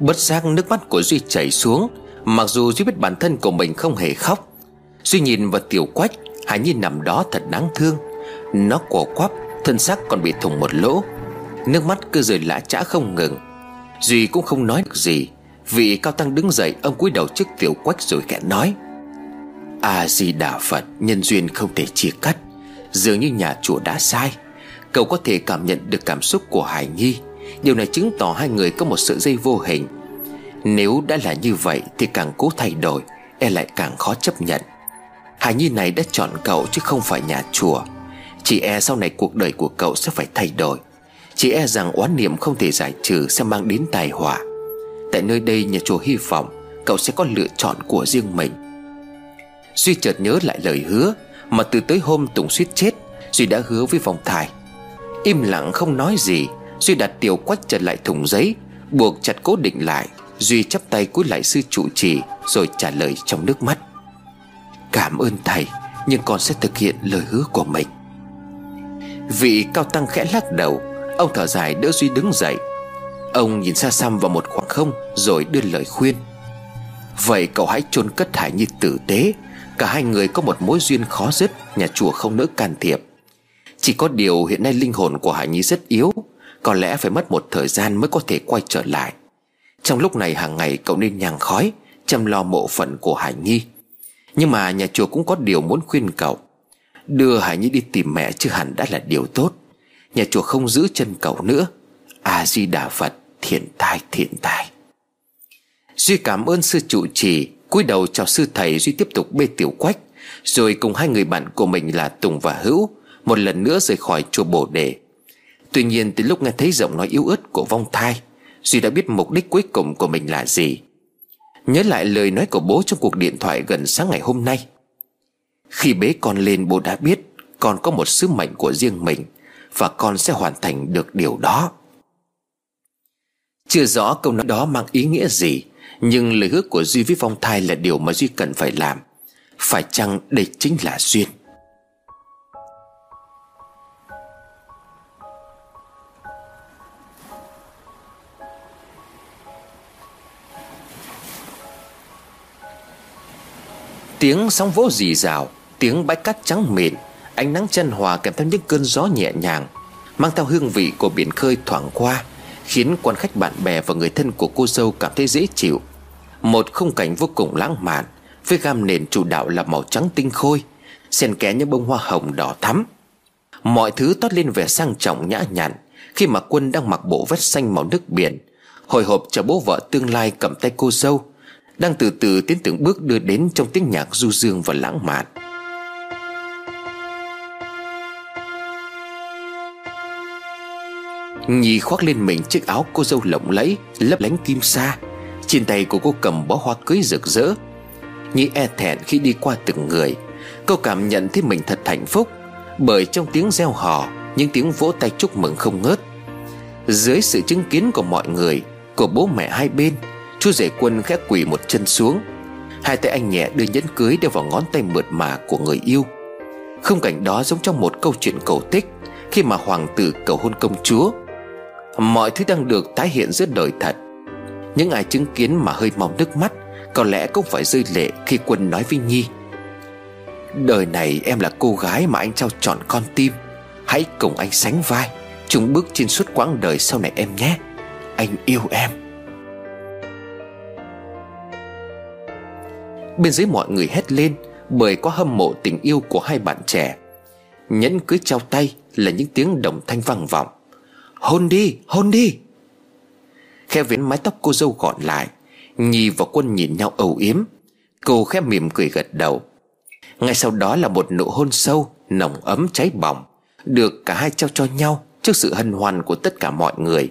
Bất giác nước mắt của Duy chảy xuống Mặc dù Duy biết bản thân của mình không hề khóc. Duy nhìn vào tiểu quách Hải Nhi nằm đó thật đáng thương. Nó cổ quắp, Thân xác còn bị thủng một lỗ. Nước mắt cứ rơi lã chã không ngừng. Duy cũng không nói được gì. Vị cao tăng đứng dậy, Ông cúi đầu trước tiểu quách rồi khẽ nói. A-di-đà Phật, Nhân duyên không thể chia cắt. Dường như nhà chùa đã sai. Cậu có thể cảm nhận được cảm xúc của Hải Nhi. Điều này chứng tỏ hai người có một sợi dây vô hình. Nếu đã là như vậy Thì càng cố thay đổi E lại càng khó chấp nhận. Hải Nhi này đã chọn cậu chứ không phải nhà chùa. Chị e sau này cuộc đời của cậu sẽ phải thay đổi. Chị e rằng oán niệm không thể giải trừ Sẽ mang đến tai họa. Tại nơi đây, nhà chùa hy vọng Cậu sẽ có lựa chọn của riêng mình. Duy chợt nhớ lại lời hứa Mà từ tới hôm Tùng suýt chết, Duy đã hứa với vòng thải Im lặng không nói gì, Duy đặt tiểu quách trở lại thùng giấy, Buộc chặt cố định lại. Duy chắp tay cúi lại sư trụ trì Rồi trả lời trong nước mắt. Cảm ơn thầy, Nhưng con sẽ thực hiện lời hứa của mình. Vị cao tăng khẽ lắc đầu, Ông thở dài đỡ Duy đứng dậy. Ông nhìn xa xăm vào một khoảng không Rồi đưa lời khuyên. Vậy cậu hãy chôn cất Hải Nhi tử tế. Cả hai người có một mối duyên khó dứt, Nhà chùa không nỡ can thiệp. Chỉ có điều hiện nay linh hồn của Hải Nhi rất yếu, Có lẽ phải mất một thời gian mới có thể quay trở lại. Trong lúc này hàng ngày cậu nên nhàng khói, Chăm lo mộ phận của Hải Nhi nhưng mà nhà chùa cũng có điều muốn khuyên cậu. Đưa Hải Nhi đi tìm mẹ chứ hẳn đã là điều tốt. Nhà chùa không giữ chân cậu nữa. A-di-đà Phật, thiện tai thiện tai. Duy cảm ơn sư trụ trì, cúi đầu chào sư thầy Duy tiếp tục bê tiểu quách. Rồi cùng hai người bạn của mình là Tùng và Hữu, Một lần nữa rời khỏi chùa Bồ Đề. Tuy nhiên, từ lúc nghe thấy giọng nói yếu ớt của vong thai, Duy đã biết mục đích cuối cùng của mình là gì. Nhớ lại lời nói của bố trong cuộc điện thoại gần sáng ngày hôm nay. Khi bế con lên, bố đã biết Con có một sứ mệnh của riêng mình Và con sẽ hoàn thành được điều đó. Chưa rõ câu nói đó mang ý nghĩa gì, Nhưng lời hứa của Duy với phong thai là điều mà Duy cần phải làm. Phải chăng đây chính là duyên? Tiếng sóng vỗ rì rào, Tiếng bãi cát trắng mịn, Ánh nắng chân hòa kèm theo những cơn gió nhẹ nhàng, Mang theo hương vị của biển khơi thoảng qua, Khiến quan khách bạn bè và người thân của cô dâu cảm thấy dễ chịu. Một khung cảnh vô cùng lãng mạn, Với gam nền chủ đạo là màu trắng tinh khôi, Xen kẽ những bông hoa hồng đỏ thắm. Mọi thứ toát lên vẻ sang trọng nhã nhặn Khi mà quân đang mặc bộ vest xanh màu nước biển, Hồi hộp chờ bố vợ tương lai cầm tay cô dâu. Đang từ từ tiến từng bước đưa đến trong tiếng nhạc du dương và lãng mạn. Nhi khoác lên mình chiếc áo cô dâu lộng lẫy, Lấp lánh kim sa. Trên tay của cô cầm bó hoa cưới rực rỡ. Nhi e thẹn khi đi qua từng người. Cô cảm nhận thấy mình thật hạnh phúc, Bởi trong tiếng reo hò, Những tiếng vỗ tay chúc mừng không ngớt. Dưới sự chứng kiến của mọi người, Của bố mẹ hai bên Chú rể quân khẽ quỳ một chân xuống. Hai tay anh nhẹ đưa nhẫn cưới đeo vào ngón tay mượt mà của người yêu. Không cảnh đó giống trong một câu chuyện cổ tích, Khi mà hoàng tử cầu hôn công chúa. Mọi thứ đang được tái hiện giữa đời thật. Những ai chứng kiến mà hơi mong nước mắt, Có lẽ cũng phải rơi lệ khi quân nói với Nhi. Đời này em là cô gái mà anh trao chọn con tim. Hãy cùng anh sánh vai, Chung bước trên suốt quãng đời sau này em nhé. Anh yêu em. Bên dưới mọi người hét lên Bởi có hâm mộ tình yêu của hai bạn trẻ. Nhẫn cưới trao tay Là những tiếng đồng thanh vang vọng. Hôn đi hôn đi. Khe vén mái tóc cô dâu gọn lại Nhi và quân nhìn nhau âu yếm. Cô khẽ mỉm cười gật đầu. Ngay sau đó là một nụ hôn sâu, Nồng ấm cháy bỏng, Được cả hai trao cho nhau Trước sự hân hoan của tất cả mọi người.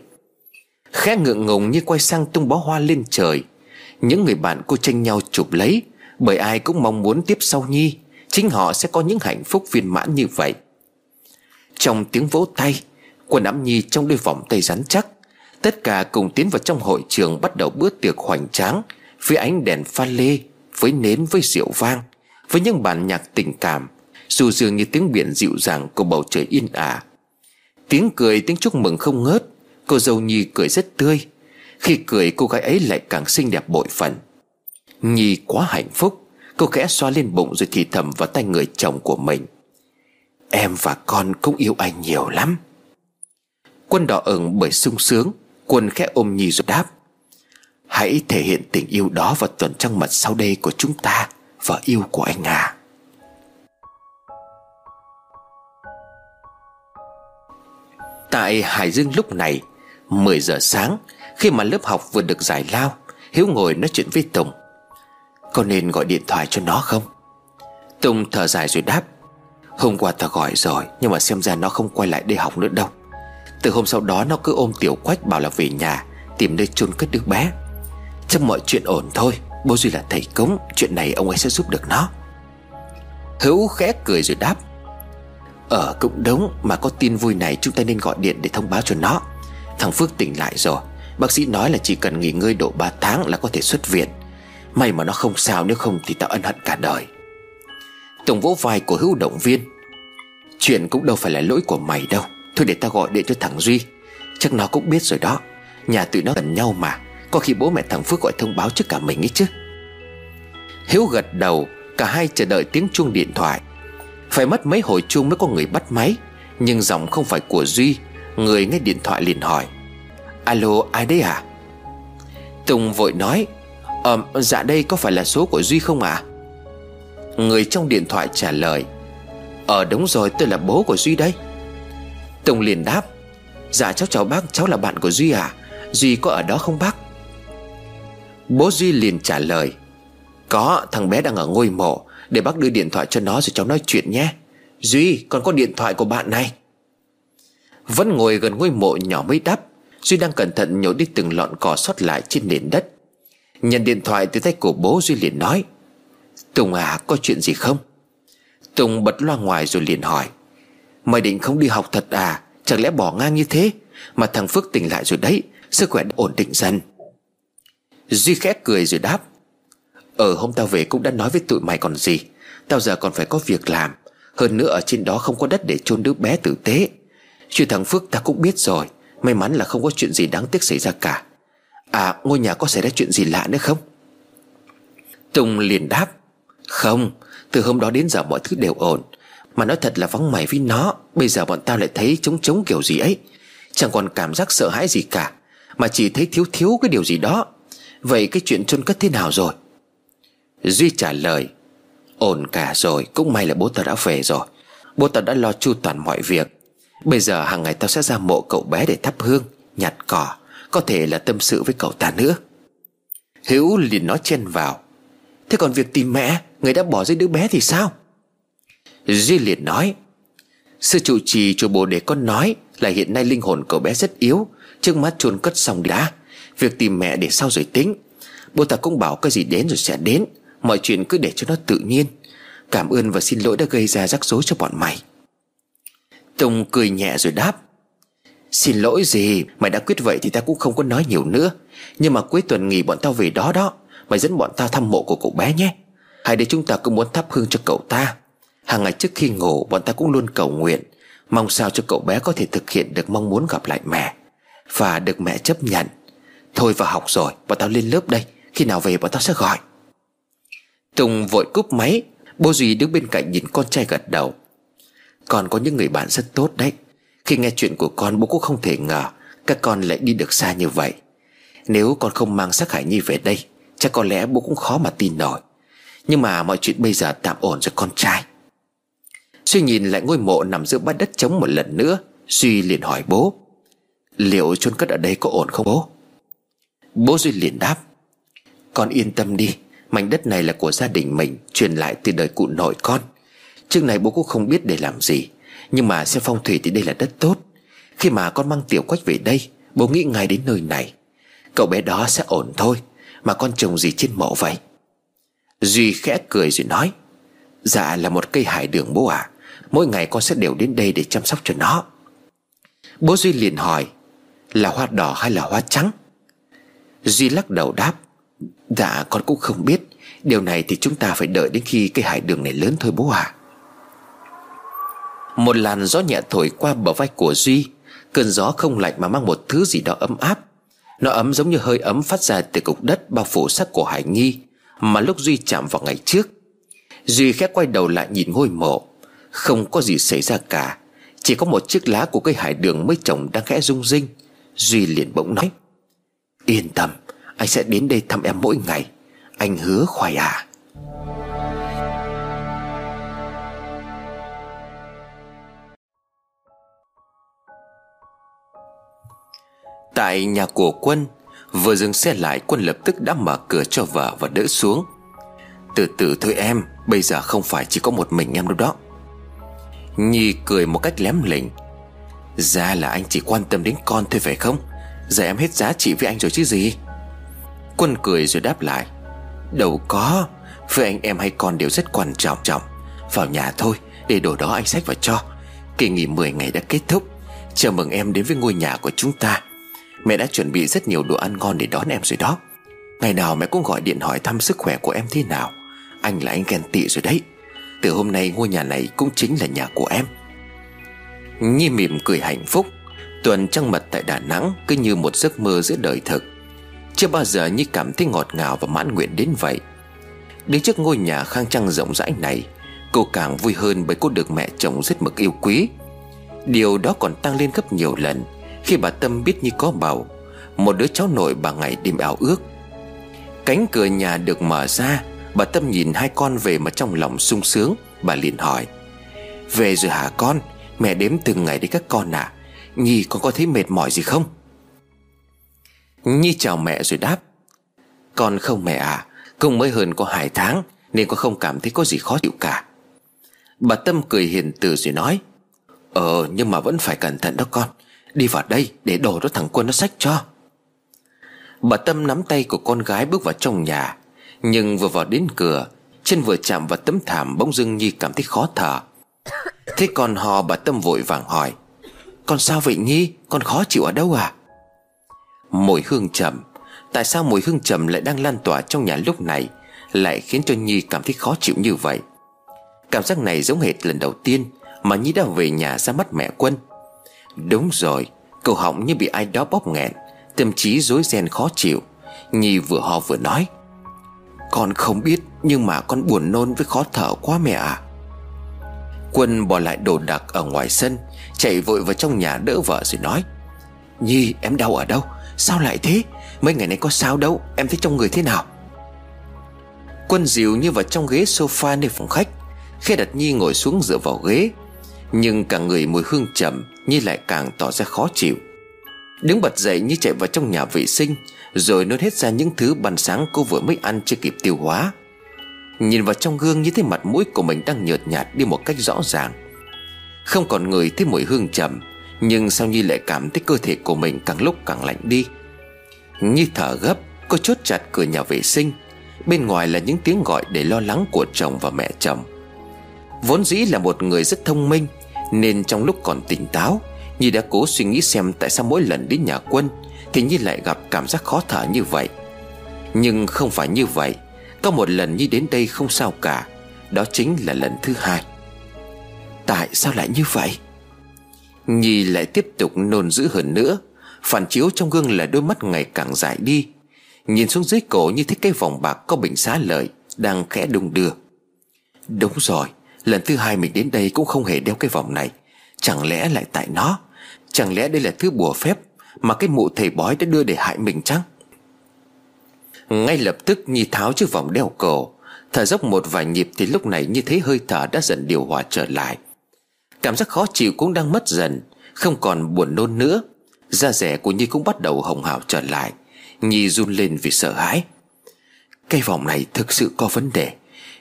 Khẽ ngượng ngùng như quay sang tung bó hoa lên trời, Những người bạn cô tranh nhau chụp lấy. Bởi ai cũng mong muốn tiếp sau Nhi, Chính họ sẽ có những hạnh phúc viên mãn như vậy. Trong tiếng vỗ tay Quân ấm Nhi trong đôi vòng tay rắn chắc, Tất cả cùng tiến vào trong hội trường Bắt đầu bữa tiệc hoành tráng, Với ánh đèn pha lê, Với nến, với rượu vang, với những bản nhạc tình cảm, dù dường như tiếng biển dịu dàng của bầu trời yên ả. Tiếng cười, tiếng chúc mừng không ngớt, cô dâu nhi cười rất tươi. Khi cười, cô gái ấy lại càng xinh đẹp bội phần nhi quá hạnh phúc. Cô khẽ xoa lên bụng rồi thì thầm vào tay người chồng của mình. Em và con cũng yêu anh nhiều lắm. Quân đỏ ửng bởi sung sướng, quân khẽ ôm nhi rồi đáp. Hãy thể hiện tình yêu đó vào tuần trăng mật sau đây của chúng ta vợ yêu của anh à. Tại Hải Dương lúc này 10 giờ sáng, Khi mà lớp học vừa được giải lao, Hiếu ngồi nói chuyện với Tùng. Có nên gọi điện thoại cho nó không? Tùng thở dài rồi đáp. Hôm qua ta gọi rồi, Nhưng mà xem ra nó không quay lại đây học nữa đâu. Từ hôm sau đó nó cứ ôm tiểu quách bảo là về nhà, Tìm nơi chôn cất đứa bé. Chắc mọi chuyện ổn thôi, Bố Duy là thầy cống Chuyện này ông ấy sẽ giúp được nó. Hữu khẽ cười rồi đáp. Ở cũng đúng, Mà có tin vui này chúng ta nên gọi điện để thông báo cho nó. Thằng Phước tỉnh lại rồi, Bác sĩ nói là chỉ cần nghỉ ngơi độ 3 tháng là có thể xuất viện. May mà nó không sao, nếu không thì tao ân hận cả đời. Tùng vỗ vai của hữu động viên. Chuyện cũng đâu phải là lỗi của mày đâu. Thôi để tao gọi điện cho thằng Duy. Chắc nó cũng biết rồi đó. Nhà tụi nó gần nhau mà. Có khi bố mẹ thằng Phước gọi thông báo trước cả mình ấy chứ. Hiếu gật đầu, Cả hai chờ đợi tiếng chuông điện thoại. Phải mất mấy hồi chuông mới có người bắt máy. Nhưng giọng không phải của Duy. Người nghe điện thoại liền hỏi. Alo, ai đấy à? Tùng vội nói. Ờ dạ đây có phải là số của Duy không à Người trong điện thoại trả lời. Ờ đúng rồi, tôi là bố của Duy đây Tùng liền đáp. Dạ cháu chào bác, cháu là bạn của Duy à Duy có ở đó không bác? Bố Duy liền trả lời. Có, thằng bé đang ở ngôi mộ. Để bác đưa điện thoại cho nó rồi cháu nói chuyện nhé. Duy, còn có điện thoại của bạn này. Vẫn ngồi gần ngôi mộ nhỏ mới đắp Duy đang cẩn thận nhổ đi từng lọn cỏ sót lại trên nền đất. Nhận điện thoại từ tay của bố Duy liền nói, Tùng à có chuyện gì không? Tùng bật loa ngoài rồi liền hỏi, Mày định không đi học thật à? Chẳng lẽ bỏ ngang như thế? Mà thằng Phước tỉnh lại rồi đấy, Sức khỏe đã ổn định dần. Duy khẽ cười rồi đáp Ở hôm tao về cũng đã nói với tụi mày còn gì. Tao giờ còn phải có việc làm. Hơn nữa ở trên đó không có đất để chôn đứa bé tử tế. Chuyện thằng Phước ta cũng biết rồi. May mắn là không có chuyện gì đáng tiếc xảy ra cả. À ngôi nhà có xảy ra chuyện gì lạ nữa không? Tùng liền đáp, Không, Từ hôm đó đến giờ mọi thứ đều ổn. Mà nói thật là vắng mày với nó, Bây giờ bọn tao lại thấy trống trống kiểu gì ấy. Chẳng còn cảm giác sợ hãi gì cả, Mà chỉ thấy thiếu thiếu cái điều gì đó. Vậy cái chuyện chôn cất thế nào rồi? Duy trả lời, Ổn cả rồi, Cũng may là bố tao đã về rồi. Bố tao đã lo chu toàn mọi việc. Bây giờ hàng ngày tao sẽ ra mộ cậu bé để thắp hương, Nhặt cỏ. Có thể là tâm sự với cậu ta nữa. Hữu liền nói chen vào. Thế còn việc tìm mẹ, Người đã bỏ rơi đứa bé thì sao? Duy liền nói, Sư trụ trì chùa bồ đề con nói Là hiện nay linh hồn cậu bé rất yếu, Trước mắt chôn cất xong đã. Việc tìm mẹ để sau rồi tính. Bồ tát cũng bảo cái gì đến rồi sẽ đến, Mọi chuyện cứ để cho nó tự nhiên. Cảm ơn và xin lỗi đã gây ra rắc rối cho bọn mày. Tùng cười nhẹ rồi đáp Xin lỗi gì, Mày đã quyết vậy thì ta cũng không có nói nhiều nữa. Nhưng mà cuối tuần nghỉ bọn tao về đó đó, Mày dẫn bọn tao thăm mộ của cậu bé nhé. Hai đứa chúng ta cũng muốn thắp hương cho cậu ta. Hàng ngày trước khi ngủ, Bọn ta cũng luôn cầu nguyện, Mong sao cho cậu bé có thể thực hiện được mong muốn gặp lại mẹ. Và được mẹ chấp nhận. Thôi vào học rồi, Bọn tao lên lớp đây, Khi nào về bọn tao sẽ gọi. Tùng vội cúp máy, Bố Duy đứng bên cạnh nhìn con trai gật đầu. Còn có những người bạn rất tốt đấy. Khi nghe chuyện của con, bố cũng không thể ngờ Các con lại đi được xa như vậy. Nếu con không mang sắc Hải Nhi về đây, Chắc có lẽ bố cũng khó mà tin nổi. Nhưng mà mọi chuyện bây giờ tạm ổn rồi, con trai. Suy nhìn lại ngôi mộ nằm giữa bát đất trống một lần nữa, Duy liền hỏi bố, Liệu chôn cất ở đây có ổn không bố? Bố Duy liền đáp, Con yên tâm đi, Mảnh đất này là của gia đình mình, Truyền lại từ đời cụ nội con. Trước này bố cũng không biết để làm gì. Nhưng mà xem phong thủy thì đây là đất tốt. Khi mà con mang tiểu quách về đây, Bố nghĩ ngay đến nơi này. Cậu bé đó sẽ ổn thôi, Mà con trồng gì trên mộ vậy? Duy khẽ cười rồi nói Dạ là một cây hải đường bố à Mỗi ngày con sẽ đều đến đây để chăm sóc cho nó. Bố Duy liền hỏi, Là hoa đỏ hay là hoa trắng? Duy lắc đầu đáp Dạ con cũng không biết. Điều này thì chúng ta phải đợi đến khi cây hải đường này lớn thôi bố à một làn gió nhẹ thổi qua bờ vai của Duy. Cơn gió không lạnh mà mang một thứ gì đó ấm áp. Nó ấm giống như hơi ấm phát ra từ cục đất bao phủ sắc của Hải Nhi, Mà lúc Duy chạm vào ngày trước. Duy khẽ quay đầu lại nhìn ngôi mộ. Không có gì xảy ra cả. Chỉ có một chiếc lá của cây hải đường mới trồng đang khẽ rung rinh. Duy liền bỗng nói, Yên tâm, Anh sẽ đến đây thăm em mỗi ngày. Anh hứa khoai à Tại nhà của quân, Vừa dừng xe lại, Quân lập tức đã mở cửa cho vợ và đỡ xuống. Từ từ, thôi em, Bây giờ không phải chỉ có một mình em đâu đó. Nhi cười một cách lém lỉnh. Ra là anh chỉ quan tâm đến con thôi phải không? Giờ em hết giá trị với anh rồi chứ gì? Quân cười rồi đáp lại. Đâu có, Với anh em hay con đều rất quan trọng trọng. Vào nhà thôi, Để đồ đó anh xách vào cho. Kỳ nghỉ 10 ngày đã kết thúc. Chào mừng em đến với ngôi nhà của chúng ta. Mẹ đã chuẩn bị rất nhiều đồ ăn ngon để đón em rồi đó. Ngày nào mẹ cũng gọi điện hỏi thăm sức khỏe của em thế nào. Anh là anh ghen tị rồi đấy. Từ hôm nay ngôi nhà này cũng chính là nhà của em. Nhi mỉm cười hạnh phúc. Tuần trăng mật tại Đà Nẵng Cứ như một giấc mơ giữa đời thực. Chưa bao giờ Nhi cảm thấy ngọt ngào và mãn nguyện đến vậy. Đứng trước ngôi nhà khang trang rộng rãi này, Cô càng vui hơn bởi cô được mẹ chồng rất mực yêu quý. Điều đó còn tăng lên gấp nhiều lần. Khi bà Tâm biết như có bầu, Một đứa cháu nội bà ngày đêm ảo ước. Cánh cửa nhà được mở ra, Bà Tâm nhìn hai con về mà trong lòng sung sướng, Bà liền hỏi, Về rồi hả con? Mẹ đếm từng ngày đấy các con à? Nhi, con có thấy mệt mỏi gì không? Nhi chào mẹ rồi đáp, Con không mẹ à cũng mới hơn có hai tháng Nên con không cảm thấy có gì khó chịu cả. Bà Tâm cười hiền từ rồi nói Ờ nhưng mà vẫn phải cẩn thận đó con. Đi vào đây để đồ đó thằng quân nó sách cho. Bà Tâm nắm tay của con gái bước vào trong nhà, Nhưng vừa vào đến cửa, Chân vừa chạm vào tấm thảm bỗng dưng Nhi cảm thấy khó thở. Thế còn hò bà Tâm vội vàng hỏi, Con sao vậy Nhi? Con khó chịu ở đâu à? Mùi hương trầm. Tại sao mùi hương trầm lại đang lan tỏa trong nhà lúc này, Lại khiến cho Nhi cảm thấy khó chịu như vậy? Cảm giác này giống hệt lần đầu tiên Mà Nhi đã về nhà ra mắt mẹ quân. Đúng rồi Cầu họng như bị ai đó bóp nghẹn, Tâm trí rối ren khó chịu. Nhi vừa ho vừa nói, Con không biết, Nhưng mà con buồn nôn với khó thở quá mẹ ạ. À. Quân bỏ lại đồ đạc ở ngoài sân, Chạy vội vào trong nhà đỡ vợ rồi nói, Nhi, em đau ở đâu? Sao lại thế? Mấy ngày nay có sao đâu, Em thấy trong người thế nào? Quân dịu như vào trong ghế sofa nơi phòng khách. Khi đặt Nhi ngồi xuống dựa vào ghế, Nhưng cả người mùi hương trầm Nhi lại càng tỏ ra khó chịu. Đứng bật dậy Nhi chạy vào trong nhà vệ sinh, Rồi nôn hết ra những thứ bàn sáng cô vừa mới ăn chưa kịp tiêu hóa. Nhìn vào trong gương như thấy mặt mũi của mình đang nhợt nhạt đi một cách rõ ràng. Không còn người thấy mùi hương trầm, Nhưng sao Nhi lại cảm thấy cơ thể của mình càng lúc càng lạnh đi? Nhi thở gấp, Cô chốt chặt cửa nhà vệ sinh. Bên ngoài là những tiếng gọi để lo lắng của chồng và mẹ chồng. Vốn dĩ là một người rất thông minh nên trong lúc còn tỉnh táo, Nhi đã cố suy nghĩ xem tại sao mỗi lần đến nhà quân Thì Nhi lại gặp cảm giác khó thở như vậy. Nhưng không phải như vậy, Có một lần Nhi đến đây không sao cả, Đó chính là lần thứ hai. Tại sao lại như vậy? Nhi lại tiếp tục nôn dữ hơn nữa, Phản chiếu trong gương là đôi mắt ngày càng dài đi. Nhìn xuống dưới cổ như thấy cái vòng bạc có bình xá lợi Đang khẽ đung đưa. Đúng rồi Lần thứ hai mình đến đây cũng không hề đeo cái vòng này. Chẳng lẽ lại tại nó? Chẳng lẽ đây là thứ bùa phép Mà cái mụ thầy bói đã đưa để hại mình chăng? Ngay lập tức Nhi tháo chiếc vòng đeo cổ. Thở dốc một vài nhịp thì lúc này như thế hơi thở đã dần điều hòa trở lại. Cảm giác khó chịu cũng đang mất dần, Không còn buồn nôn nữa. Da rẻ của Nhi cũng bắt đầu hồng hào trở lại. Nhi run lên vì sợ hãi. Cây vòng này thực sự có vấn đề.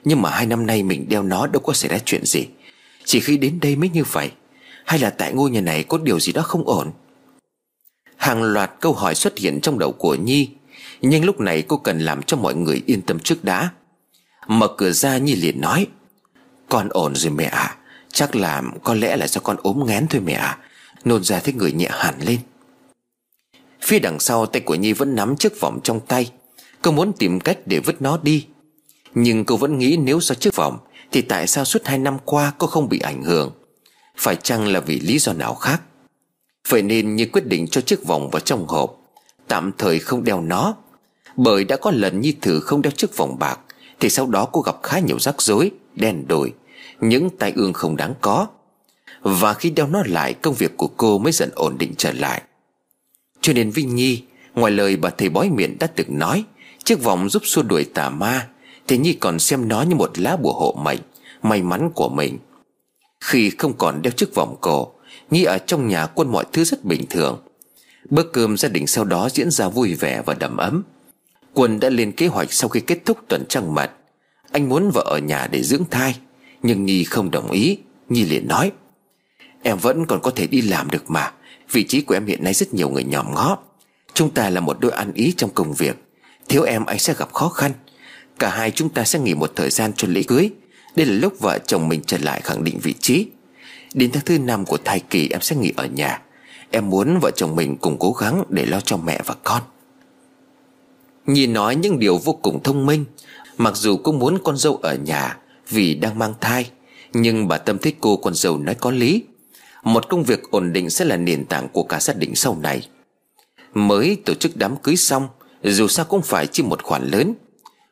Nhưng mà hai năm nay mình đeo nó đâu có xảy ra chuyện gì. Chỉ khi đến đây mới như vậy. Hay là tại ngôi nhà này có điều gì đó không ổn? Hàng loạt câu hỏi xuất hiện trong đầu của Nhi. Nhưng lúc này cô cần làm cho mọi người yên tâm trước đã. Mở cửa ra, Nhi liền nói, Con ổn rồi mẹ ạ. À. Chắc là có lẽ là do con ốm ngén thôi mẹ ạ. À. Nôn ra thấy người nhẹ hẳn lên. Phía đằng sau, tay của Nhi vẫn nắm chiếc vòng trong tay. Cô muốn tìm cách để vứt nó đi. Nhưng cô vẫn nghĩ nếu do chiếc vòng Thì tại sao suốt hai năm qua cô không bị ảnh hưởng? Phải chăng là vì lý do nào khác? Vậy nên Nhi quyết định cho chiếc vòng vào trong hộp, Tạm thời không đeo nó. Bởi đã có lần Nhi thử không đeo chiếc vòng bạc, Thì sau đó cô gặp khá nhiều rắc rối, Đen đổi Những tai ương không đáng có. Và khi đeo nó lại, Công việc của cô mới dần ổn định trở lại. Cho nên Vinh Nhi, Ngoài lời bà thầy bói miệng đã từng nói Chiếc vòng giúp xua đuổi tà ma thì Nhi còn xem nó như một lá bùa hộ mệnh, May mắn của mình. Khi không còn đeo chiếc vòng cổ, Nhi ở trong nhà quân mọi thứ rất bình thường. Bữa cơm gia đình sau đó diễn ra vui vẻ và đầm ấm. Quân đã lên kế hoạch sau khi kết thúc tuần trăng mật. Anh muốn vợ ở nhà để dưỡng thai, Nhưng Nhi không đồng ý. Nhi liền nói, Em vẫn còn có thể đi làm được mà, Vị trí của em hiện nay rất nhiều người nhòm ngó. Chúng ta là một đôi ăn ý trong công việc. Thiếu em anh sẽ gặp khó khăn Cả hai chúng ta sẽ nghỉ một thời gian cho lễ cưới. Đây là lúc vợ chồng mình trở lại khẳng định vị trí. Đến tháng thứ năm của thai kỳ, em sẽ nghỉ ở nhà. Em muốn vợ chồng mình cùng cố gắng để lo cho mẹ và con. Nhìn nói những điều vô cùng thông minh, Mặc dù cũng muốn con dâu ở nhà Vì đang mang thai, Nhưng bà Tâm thích cô con dâu nói có lý. Một công việc ổn định sẽ là nền tảng của cả gia đình sau này. Mới tổ chức đám cưới xong, Dù sao cũng phải chi một khoản lớn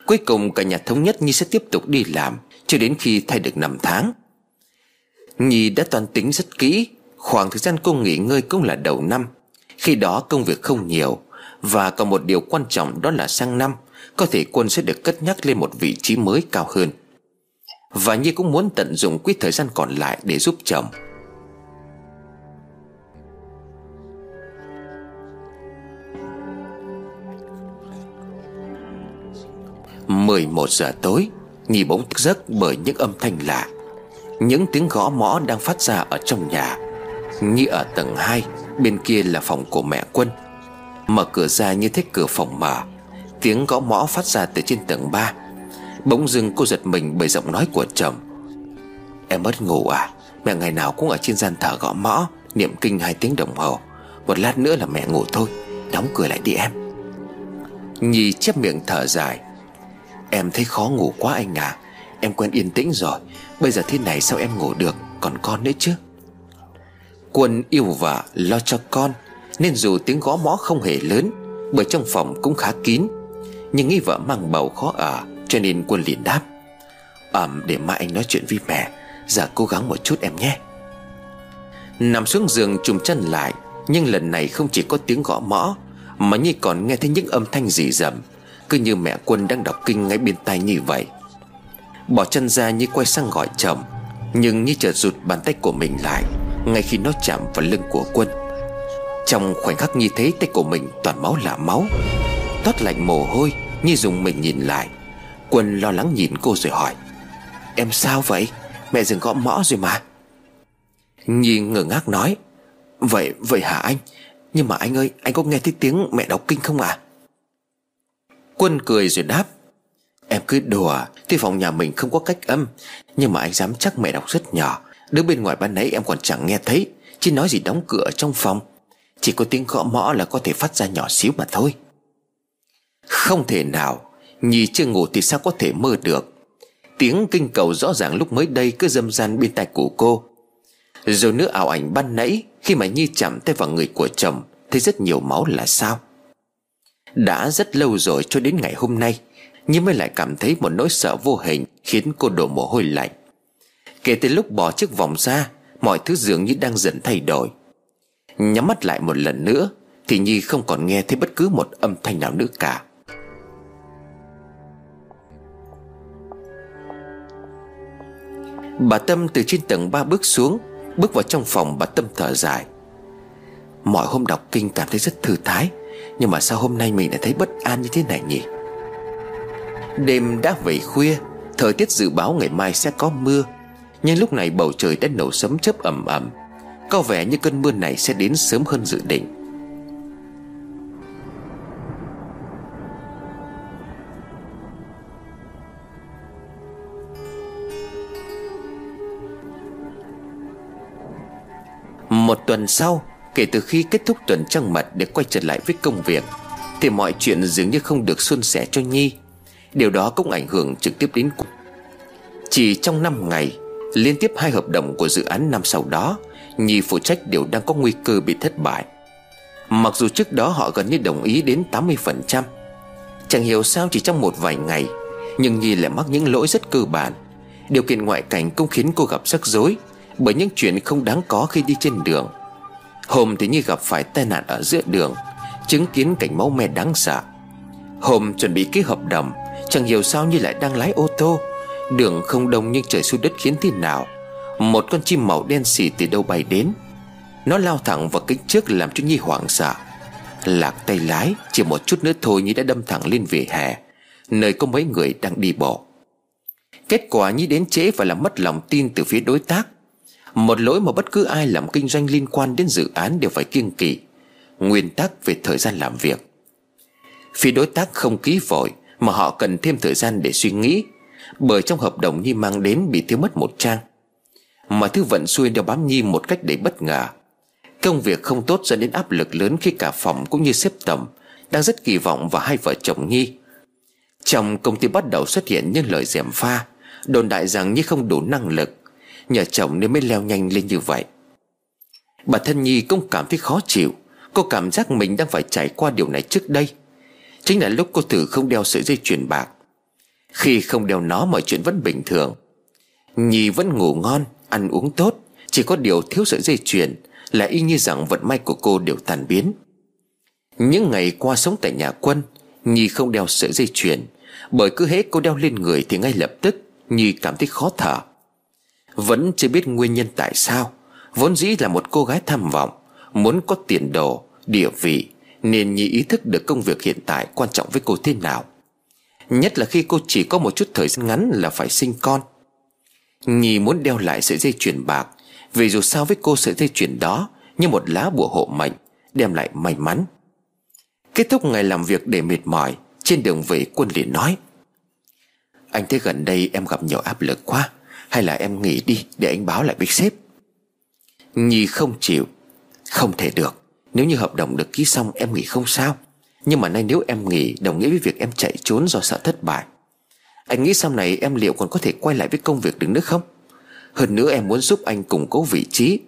Cuối cùng cả nhà thống nhất Nhi sẽ tiếp tục đi làm, Cho đến khi thay được 5 tháng. Nhi đã toàn tính rất kỹ, Khoảng thời gian cô nghỉ ngơi cũng là đầu năm. Khi đó công việc không nhiều, Và còn một điều quan trọng đó là sang năm, Có thể quân sẽ được cất nhắc lên một vị trí mới cao hơn. Và Nhi cũng muốn tận dụng quỹ thời gian còn lại để giúp chồng. 11 giờ tối, Nhi bỗng thức giấc bởi những âm thanh lạ. Những tiếng gõ mõ đang phát ra ở trong nhà. Nhi ở tầng 2 Bên kia là phòng của mẹ Quân. Mở cửa ra như thế cửa phòng mở, Tiếng gõ mõ phát ra từ trên tầng 3 Bỗng dưng cô giật mình bởi giọng nói của chồng. Em mất ngủ à? Mẹ ngày nào cũng ở trên gian thờ gõ mõ, Niệm kinh hai tiếng đồng hồ. Một lát nữa là mẹ ngủ thôi. Đóng cửa lại đi em. Nhi chép miệng thở dài. Em thấy khó ngủ quá anh à. Em quen yên tĩnh rồi. Bây giờ thế này sao em ngủ được? Còn con nữa chứ. Quân yêu vợ lo cho con, Nên dù tiếng gõ mõ không hề lớn, Bởi trong phòng cũng khá kín. Nhưng nghĩ vợ mang bầu khó ở Cho nên quân liền đáp. Ẩm để mai anh nói chuyện với mẹ. Giờ cố gắng một chút em nhé. Nằm xuống giường trùm chân lại, Nhưng lần này không chỉ có tiếng gõ mõ, Mà Nhi còn nghe thấy những âm thanh dị rầm. Cứ như mẹ quân đang đọc kinh ngay bên tai như vậy. Bỏ chân ra như quay sang gọi chồng Nhưng như chợt rụt bàn tay của mình lại, Ngay khi nó chạm vào lưng của quân. Trong khoảnh khắc như thấy tay của mình toàn máu là máu, Toát lạnh mồ hôi như dùng mình nhìn lại. Quân lo lắng nhìn cô rồi hỏi, Em sao vậy? Mẹ dừng gõ mõ rồi mà. Nhi ngơ ngác nói, Vậy vậy hả anh? Nhưng mà anh ơi, anh có nghe thấy tiếng mẹ đọc kinh không à Quân cười rồi đáp, Em cứ đùa, Tuy phòng nhà mình không có cách âm, Nhưng mà anh dám chắc mẹ đọc rất nhỏ. Đứng bên ngoài ban nãy em còn chẳng nghe thấy, Chỉ nói gì đóng cửa trong phòng. Chỉ có tiếng gõ mõ là có thể phát ra nhỏ xíu mà thôi. Không thể nào, Nhi chưa ngủ thì sao có thể mơ được? Tiếng kinh cầu rõ ràng lúc mới đây cứ dâm gian bên tai của cô. Rồi nữa ảo ảnh ban nãy, Khi mà Nhi chạm tay vào người của chồng, Thấy rất nhiều máu là sao? Đã rất lâu rồi cho đến ngày hôm nay, nhưng mới lại cảm thấy một nỗi sợ vô hình Khiến cô đổ mồ hôi lạnh. Kể từ lúc bỏ chiếc vòng ra, Mọi thứ dường như đang dần thay đổi. Nhắm mắt lại một lần nữa, Thì Nhi không còn nghe thấy bất cứ một âm thanh nào nữa cả. Bà Tâm từ trên tầng 3 bước xuống, Bước vào trong phòng bà Tâm thở dài. Mọi hôm đọc kinh cảm thấy rất thư thái. Nhưng mà sao hôm nay mình lại thấy bất an như thế này nhỉ? Đêm đã về khuya, Thời tiết dự báo ngày mai sẽ có mưa. Nhưng lúc này bầu trời đã nổ sấm chớp ẩm ẩm Có vẻ như cơn mưa này sẽ đến sớm hơn dự định. Một tuần sau Kể từ khi kết thúc tuần trăng mật để quay trở lại với công việc, Thì mọi chuyện dường như không được suôn sẻ cho Nhi. Điều đó cũng ảnh hưởng trực tiếp đến Chỉ trong 5 ngày, Liên tiếp hai hợp đồng của dự án năm sau đó, Nhi phụ trách đều đang có nguy cơ bị thất bại. Mặc dù trước đó họ gần như đồng ý đến 80% Chẳng hiểu sao chỉ trong một vài ngày, Nhưng Nhi lại mắc những lỗi rất cơ bản. Điều kiện ngoại cảnh cũng khiến cô gặp rắc rối bởi những chuyện không đáng có khi đi trên đường. Hôm thì như gặp phải tai nạn ở giữa đường, Chứng kiến cảnh máu me đáng sợ. Hôm chuẩn bị ký hợp đồng, Chẳng hiểu sao như lại đang lái ô tô. Đường không đông nhưng trời xuống đất khiến thế nào? Một con chim màu đen xì từ đâu bay đến? Nó lao thẳng vào kính trước làm cho Nhi hoảng sợ. Lạc tay lái, Chỉ một chút nữa thôi Nhi đã đâm thẳng lên vỉa hè, Nơi có mấy người đang đi bộ. Kết quả Nhi đến trễ và làm mất lòng tin từ phía đối tác một lỗi mà bất cứ ai làm kinh doanh liên quan đến dự án đều phải kiêng kỵ. Nguyên tắc về thời gian làm việc. Phía đối tác không ký vội Mà họ cần thêm thời gian để suy nghĩ, Bởi trong hợp đồng Nhi mang đến bị thiếu mất một trang. Mà thứ vận xuôi đeo bám Nhi một cách để bất ngờ. Công việc không tốt dẫn đến áp lực lớn khi cả phòng cũng như xếp tầm Đang rất kỳ vọng vào hai vợ chồng Nhi. Trong công ty bắt đầu xuất hiện những lời dèm pha, Đồn đại rằng Nhi không đủ năng lực. Nhờ chồng nên mới leo nhanh lên như vậy. Bà thân Nhi cũng cảm thấy khó chịu. Cô cảm giác mình đang phải trải qua điều này trước đây. Chính là lúc cô thử không đeo sợi dây chuyền bạc. Khi không đeo nó, mọi chuyện vẫn bình thường. Nhi vẫn ngủ ngon, Ăn uống tốt. Chỉ có điều thiếu sợi dây chuyền, Là y như rằng vận may của cô đều tàn biến. Những ngày qua sống tại nhà quân, Nhi không đeo sợi dây chuyền. Bởi cứ hết cô đeo lên người Thì ngay lập tức, Nhi cảm thấy khó thở vẫn chưa biết nguyên nhân tại sao. Vốn dĩ là một cô gái tham vọng Muốn có tiền đồ, địa vị Nên Nhi ý thức được công việc hiện tại quan trọng với cô thế nào. Nhất là khi cô chỉ có một chút thời gian ngắn là phải sinh con. Nhi muốn đeo lại sợi dây chuyền bạc Vì dù sao với cô sợi dây chuyền đó Như một lá bùa hộ mệnh Đem lại may mắn. Kết thúc ngày làm việc để mệt mỏi Trên đường về quân liền nói Anh thấy gần đây em gặp nhiều áp lực quá hay là em nghỉ đi để anh báo lại với sếp? Nhi không chịu. Không thể được. Nếu như hợp đồng được ký xong, em nghỉ không sao. Nhưng mà nay nếu em nghỉ, Đồng nghĩa với việc em chạy trốn do sợ thất bại. Anh nghĩ sau này em liệu còn có thể quay lại với công việc được nữa không? Hơn nữa em muốn giúp anh củng cố vị trí.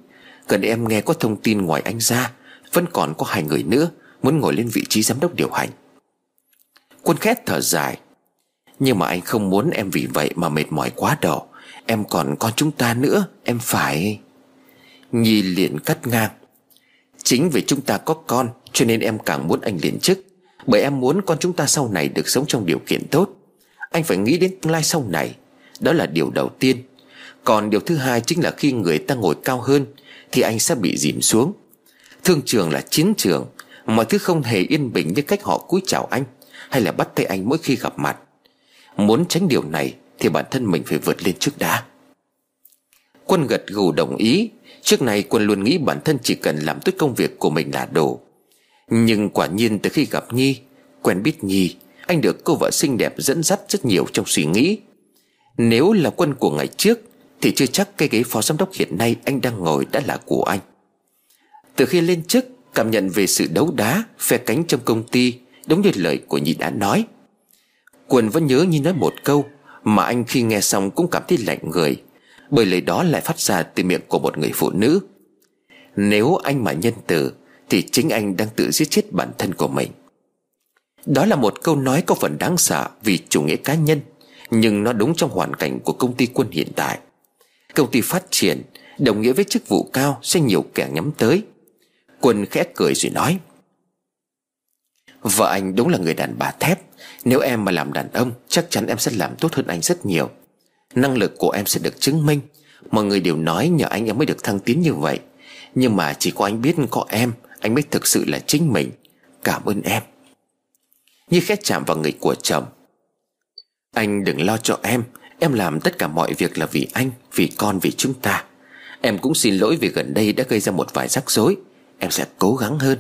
Gần em nghe có thông tin ngoài anh ra, Vẫn còn có hai người nữa Muốn ngồi lên vị trí giám đốc điều hành. Quân khét thở dài. Nhưng mà anh không muốn em vì vậy mà mệt mỏi quá độ. Em còn con chúng ta nữa, Em phải. Nhi liền cắt ngang. Chính vì chúng ta có con, Cho nên em càng muốn anh liền chức. Bởi em muốn con chúng ta sau này được sống trong điều kiện tốt. Anh phải nghĩ đến tương lai sau này. Đó là điều đầu tiên. Còn điều thứ hai chính là khi người ta ngồi cao hơn, Thì anh sẽ bị dìm xuống. Thương trường là chiến trường. Mọi thứ không hề yên bình như cách họ cúi chào anh, Hay là bắt tay anh mỗi khi gặp mặt. Muốn tránh điều này thì bản thân mình phải vượt lên trước đã. Quân gật gù đồng ý. Trước này Quân luôn nghĩ bản thân chỉ cần làm tốt công việc của mình là đủ. Nhưng quả nhiên từ khi gặp Nhi, Quen biết Nhi, Anh được cô vợ xinh đẹp dẫn dắt rất nhiều trong suy nghĩ. Nếu là quân của ngày trước, Thì chưa chắc cái ghế phó giám đốc hiện nay anh đang ngồi đã là của anh. Từ khi lên chức, Cảm nhận về sự đấu đá, Phe cánh trong công ty, Đúng như lời của Nhi đã nói. Quân vẫn nhớ Nhi nói một câu mà anh khi nghe xong cũng cảm thấy lạnh người, Bởi lời đó lại phát ra từ miệng của một người phụ nữ. Nếu anh mà nhân từ, Thì chính anh đang tự giết chết bản thân của mình. Đó là một câu nói có phần đáng sợ Vì chủ nghĩa cá nhân, Nhưng nó đúng trong hoàn cảnh của công ty quân hiện tại. Công ty phát triển, Đồng nghĩa với chức vụ cao Sẽ nhiều kẻ nhắm tới. Quân khẽ cười rồi nói, Vợ anh đúng là người đàn bà thép nếu em mà làm đàn ông, Chắc chắn em sẽ làm tốt hơn anh rất nhiều. Năng lực của em sẽ được chứng minh. Mọi người đều nói nhờ anh em mới được thăng tiến như vậy. Nhưng mà chỉ có anh biết có em, Anh mới thực sự là chính mình. Cảm ơn em. Như khét chạm vào người của chồng. Anh đừng lo cho em. Em làm tất cả mọi việc là vì anh, Vì con, vì chúng ta. Em cũng xin lỗi vì gần đây đã gây ra một vài rắc rối. Em sẽ cố gắng hơn.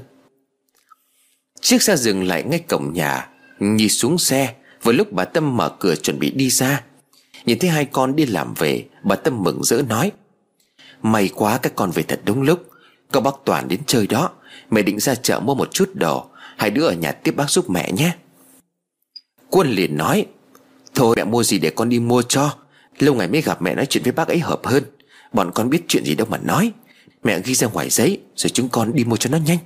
Chiếc xe dừng lại ngay cổng nhà. Nhi xuống xe, Vừa lúc bà Tâm mở cửa chuẩn bị đi ra. Nhìn thấy hai con đi làm về, Bà Tâm mừng rỡ nói, May quá các con về thật đúng lúc. Có bác Toàn đến chơi đó, Mẹ định ra chợ mua một chút đồ, Hai đứa ở nhà tiếp bác giúp mẹ nhé. Quân liền nói, Thôi mẹ mua gì để con đi mua cho, Lâu ngày mới gặp mẹ nói chuyện với bác ấy hợp hơn. Bọn con biết chuyện gì đâu mà nói. Mẹ ghi ra ngoài giấy, Rồi chúng con đi mua cho nó nhanh.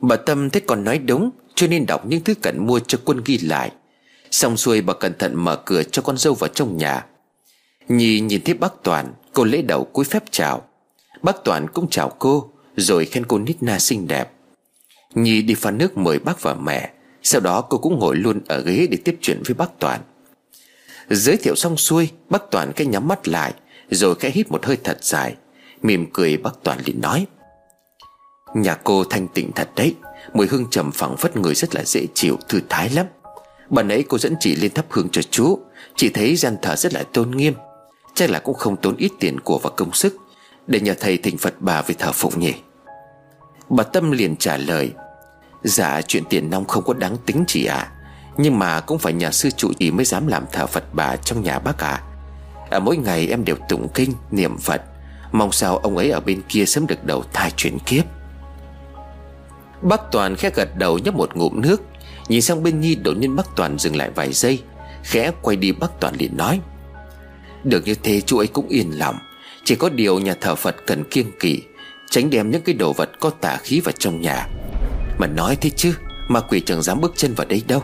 Bà Tâm thấy con nói đúng cho nên đọc những thứ cần mua cho quân ghi lại. Xong xuôi bà cẩn thận mở cửa cho con dâu vào trong nhà. Nhi nhìn thấy bác Toàn, Cô lễ đầu cúi phép chào. Bác Toàn cũng chào cô, Rồi khen cô nít na xinh đẹp. Nhi đi pha nước mời bác và mẹ. Sau đó cô cũng ngồi luôn ở ghế để tiếp chuyện với bác Toàn. Giới thiệu xong xuôi, Bác Toàn cái nhắm mắt lại, Rồi khẽ hít một hơi thật dài. Mỉm cười bác Toàn liền nói. Nhà cô thanh tịnh thật đấy. Mùi hương trầm phẳng phất người rất là dễ chịu Thư thái lắm. Bà nãy cô dẫn chị lên thắp hương cho chú. Chị thấy gian thờ rất là tôn nghiêm. Chắc là cũng không tốn ít tiền của và công sức Để nhờ thầy thỉnh Phật bà về thờ phụng nhỉ? Bà Tâm liền trả lời Dạ chuyện tiền nong không có đáng tính chị ạ. À. Nhưng mà cũng phải nhà sư trụ trì mới dám làm thờ Phật bà trong nhà bác ạ. À. à, Mỗi ngày em đều tụng kinh, niệm Phật. Mong sao ông ấy ở bên kia sớm được đầu thai chuyển kiếp. Bác Toàn khẽ gật đầu nhấp một ngụm nước. Nhìn sang bên Nhi, đột nhiên bác Toàn dừng lại vài giây, Khẽ quay đi bác Toàn liền nói, Được như thế, chú ấy cũng yên lòng. Chỉ có điều nhà thờ Phật cần kiêng kỵ, Tránh đem những cái đồ vật có tà khí vào trong nhà. Mà nói thế chứ mà quỷ chẳng dám bước chân vào đây đâu.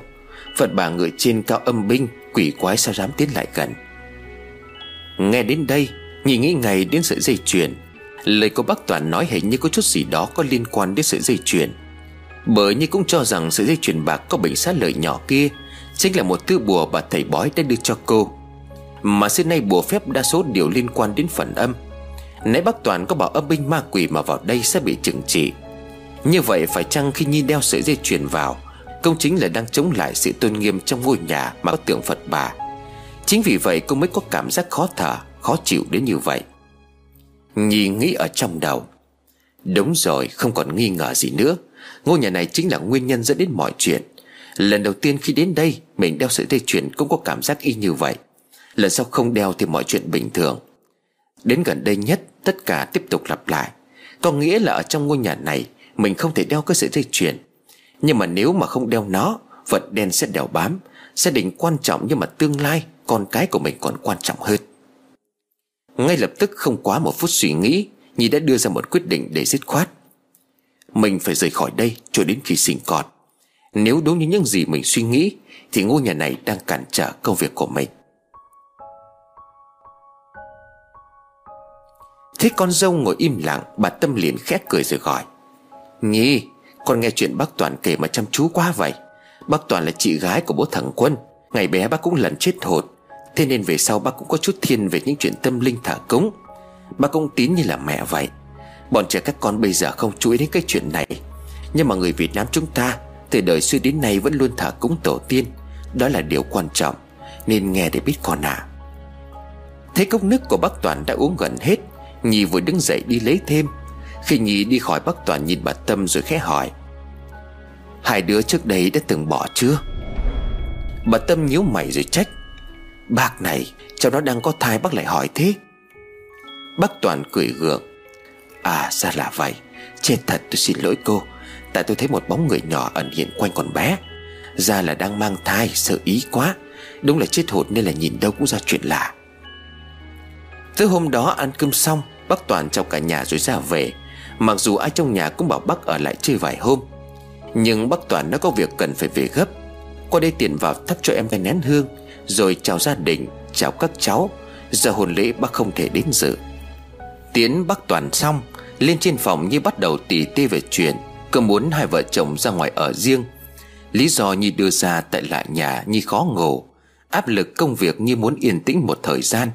Phật bà ngự trên cao âm binh, Quỷ quái sao dám tiến lại gần? Nghe đến đây Nhìn nghĩ ngày đến sợi dây chuyền. Lời của bác Toàn nói hình như có chút gì đó Có liên quan đến sợi dây chuyền. Bởi như cũng cho rằng sợi dây chuyền bạc Có bệnh sát lợi nhỏ kia Chính là một thứ bùa bà thầy bói đã đưa cho cô. Mà xưa nay bùa phép đa số đều liên quan đến phần âm. Nãy bác Toàn có bảo âm binh ma quỷ mà vào đây sẽ bị trừng trị. Như vậy phải chăng khi Nhi đeo sợi dây chuyền vào, Công chính là đang chống lại sự tôn nghiêm trong ngôi nhà mà có tượng Phật bà? Chính vì vậy cô mới có cảm giác khó thở, Khó chịu đến như vậy. Nhi nghĩ ở trong đầu. Đúng rồi, không còn nghi ngờ gì nữa. Ngôi nhà này chính là nguyên nhân dẫn đến mọi chuyện. Lần đầu tiên khi đến đây, Mình đeo sợi dây chuyền cũng có cảm giác y như vậy. Lần sau không đeo thì mọi chuyện bình thường. Đến gần đây nhất, Tất cả tiếp tục lặp lại. Có nghĩa là ở trong ngôi nhà này, Mình không thể đeo cái sợi dây chuyền. Nhưng mà nếu mà không đeo nó, Vật đen sẽ đèo bám Gia đình quan trọng nhưng mà tương lai, Con cái của mình còn quan trọng hơn. Ngay lập tức, không quá một phút suy nghĩ, Nhi đã đưa ra một quyết định để dứt khoát. Mình phải rời khỏi đây cho đến khi sinh con. Nếu đúng như những gì mình suy nghĩ Thì ngôi nhà này đang cản trở công việc của mình. Thế con dâu ngồi im lặng Bà Tâm liền khét cười rồi gọi. Nhi Con nghe chuyện bác Toàn kể mà chăm chú quá vậy. Bác Toàn là chị gái của bố thằng Quân. Ngày bé bác cũng lần chết hột, Thế nên về sau bác cũng có chút thiên về những chuyện tâm linh thả cúng. Bác cũng tín như là mẹ vậy. Bọn trẻ các con bây giờ không chú ý đến cái chuyện này. Nhưng mà người Việt Nam chúng ta, Từ đời xưa đến nay vẫn luôn thờ cúng tổ tiên. Đó là điều quan trọng, Nên nghe để biết con ạ. À. Thấy cốc nước của bác Toàn đã uống gần hết, Nhi vừa đứng dậy đi lấy thêm. Khi Nhi đi khỏi bác Toàn nhìn bà Tâm rồi khẽ hỏi, Hai đứa trước đây đã từng bỏ chưa? Bà Tâm nhíu mày rồi trách, Bác này, Cháu nó đang có thai bác lại hỏi thế. Bác Toàn cười gượng À ra là vậy. Chết thật, tôi xin lỗi cô. Tại tôi thấy một bóng người nhỏ ẩn hiện quanh con bé. Ra là đang mang thai, Sợ ý quá. Đúng là chết hụt nên là nhìn đâu cũng ra chuyện lạ. Tới hôm đó, ăn cơm xong, Bác Toàn trong cả nhà rồi ra về. Mặc dù ai trong nhà cũng bảo bác ở lại chơi vài hôm, Nhưng bác Toàn đã có việc cần phải về gấp. Qua đây tiền vào thắp cho em cái nén hương, Rồi chào gia đình, Chào các cháu. Giờ hồn lễ bác không thể đến dự. Tiến bác Toàn xong, Lên trên phòng như bắt đầu tỉ tê về chuyện, Cứ muốn hai vợ chồng ra ngoài ở riêng. Lý do Nhi đưa ra tại lại nhà Nhi khó ngủ Áp lực công việc như muốn yên tĩnh một thời gian.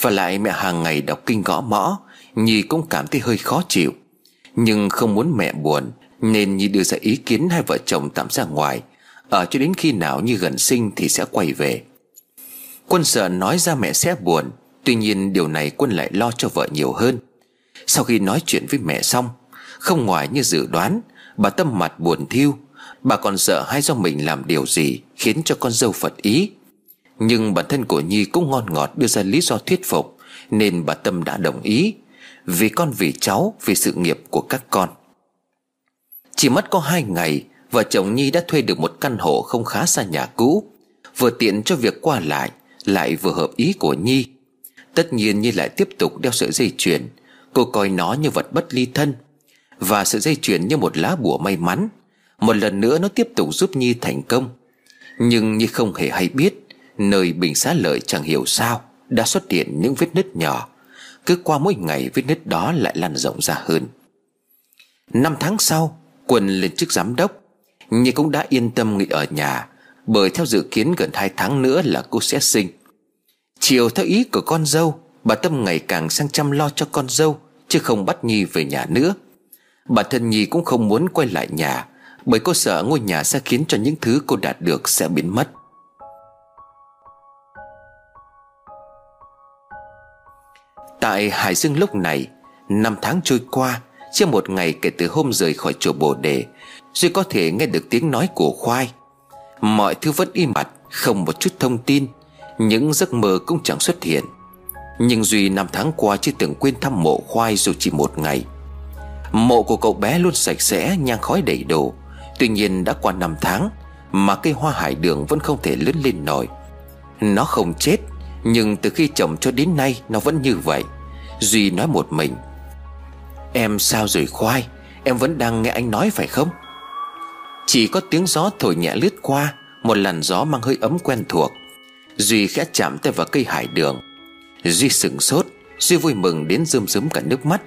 Và lại mẹ hàng ngày đọc kinh gõ mõ, Nhi cũng cảm thấy hơi khó chịu. Nhưng không muốn mẹ buồn, Nên Nhi đưa ra ý kiến hai vợ chồng tạm ra ngoài. Ở cho đến khi nào Nhi gần sinh thì sẽ quay về. Quân sợ nói ra mẹ sẽ buồn Tuy nhiên điều này Quân lại lo cho vợ nhiều hơn. Sau khi nói chuyện với mẹ xong, Không ngoài như dự đoán, Bà tâm mặt buồn thiêu Bà còn sợ hay do mình làm điều gì Khiến cho con dâu phật ý. Nhưng bản thân của Nhi cũng ngon ngọt đưa ra lý do thuyết phục, Nên bà Tâm đã đồng ý. Vì con vì cháu, Vì sự nghiệp của các con. Chỉ mất có hai ngày, Vợ chồng Nhi đã thuê được một căn hộ không khá xa nhà cũ. Vừa tiện cho việc qua lại Lại vừa hợp ý của Nhi. Tất nhiên Nhi lại tiếp tục đeo sợi dây chuyền. Cô coi nó như vật bất ly thân, Và sợi dây chuyền như một lá bùa may mắn. Một lần nữa nó tiếp tục giúp Nhi thành công. Nhưng Nhi không hề hay biết Nơi bình xá lợi chẳng hiểu sao Đã xuất hiện những vết nứt nhỏ. Cứ qua mỗi ngày vết nứt đó lại lan rộng ra hơn. Năm tháng sau Quân lên chức giám đốc. Nhi cũng đã yên tâm nghỉ ở nhà, Bởi theo dự kiến gần hai tháng nữa là cô sẽ sinh. Chiều theo ý của con dâu, Bà Tâm ngày càng sang chăm lo cho con dâu, Chứ không bắt Nhi về nhà nữa. Bà thân Nhi cũng không muốn quay lại nhà, Bởi cô sợ ngôi nhà sẽ khiến cho những thứ cô đạt được sẽ biến mất. Tại Hải Dương lúc này, Năm tháng trôi qua, Chưa một ngày kể từ hôm rời khỏi chùa Bồ Đề, Duy có thể nghe được tiếng nói của khoai. Mọi thứ vẫn im bặt, Không một chút thông tin những giấc mơ cũng chẳng xuất hiện. Nhưng Duy năm tháng qua chưa từng quên thăm mộ khoai dù chỉ một ngày. Mộ của cậu bé luôn sạch sẽ, nhang khói đầy đủ Tuy nhiên đã qua năm tháng Mà cây hoa hải đường vẫn không thể lớn lên nổi. Nó không chết, Nhưng từ khi trồng cho đến nay Nó vẫn như vậy. Duy nói một mình, Em sao rồi khoai? Em vẫn đang nghe anh nói phải không? Chỉ có tiếng gió thổi nhẹ lướt qua, Một làn gió mang hơi ấm quen thuộc. Duy khẽ chạm tay vào cây hải đường. Duy sửng sốt, Duy vui mừng đến rơm rớm cả nước mắt.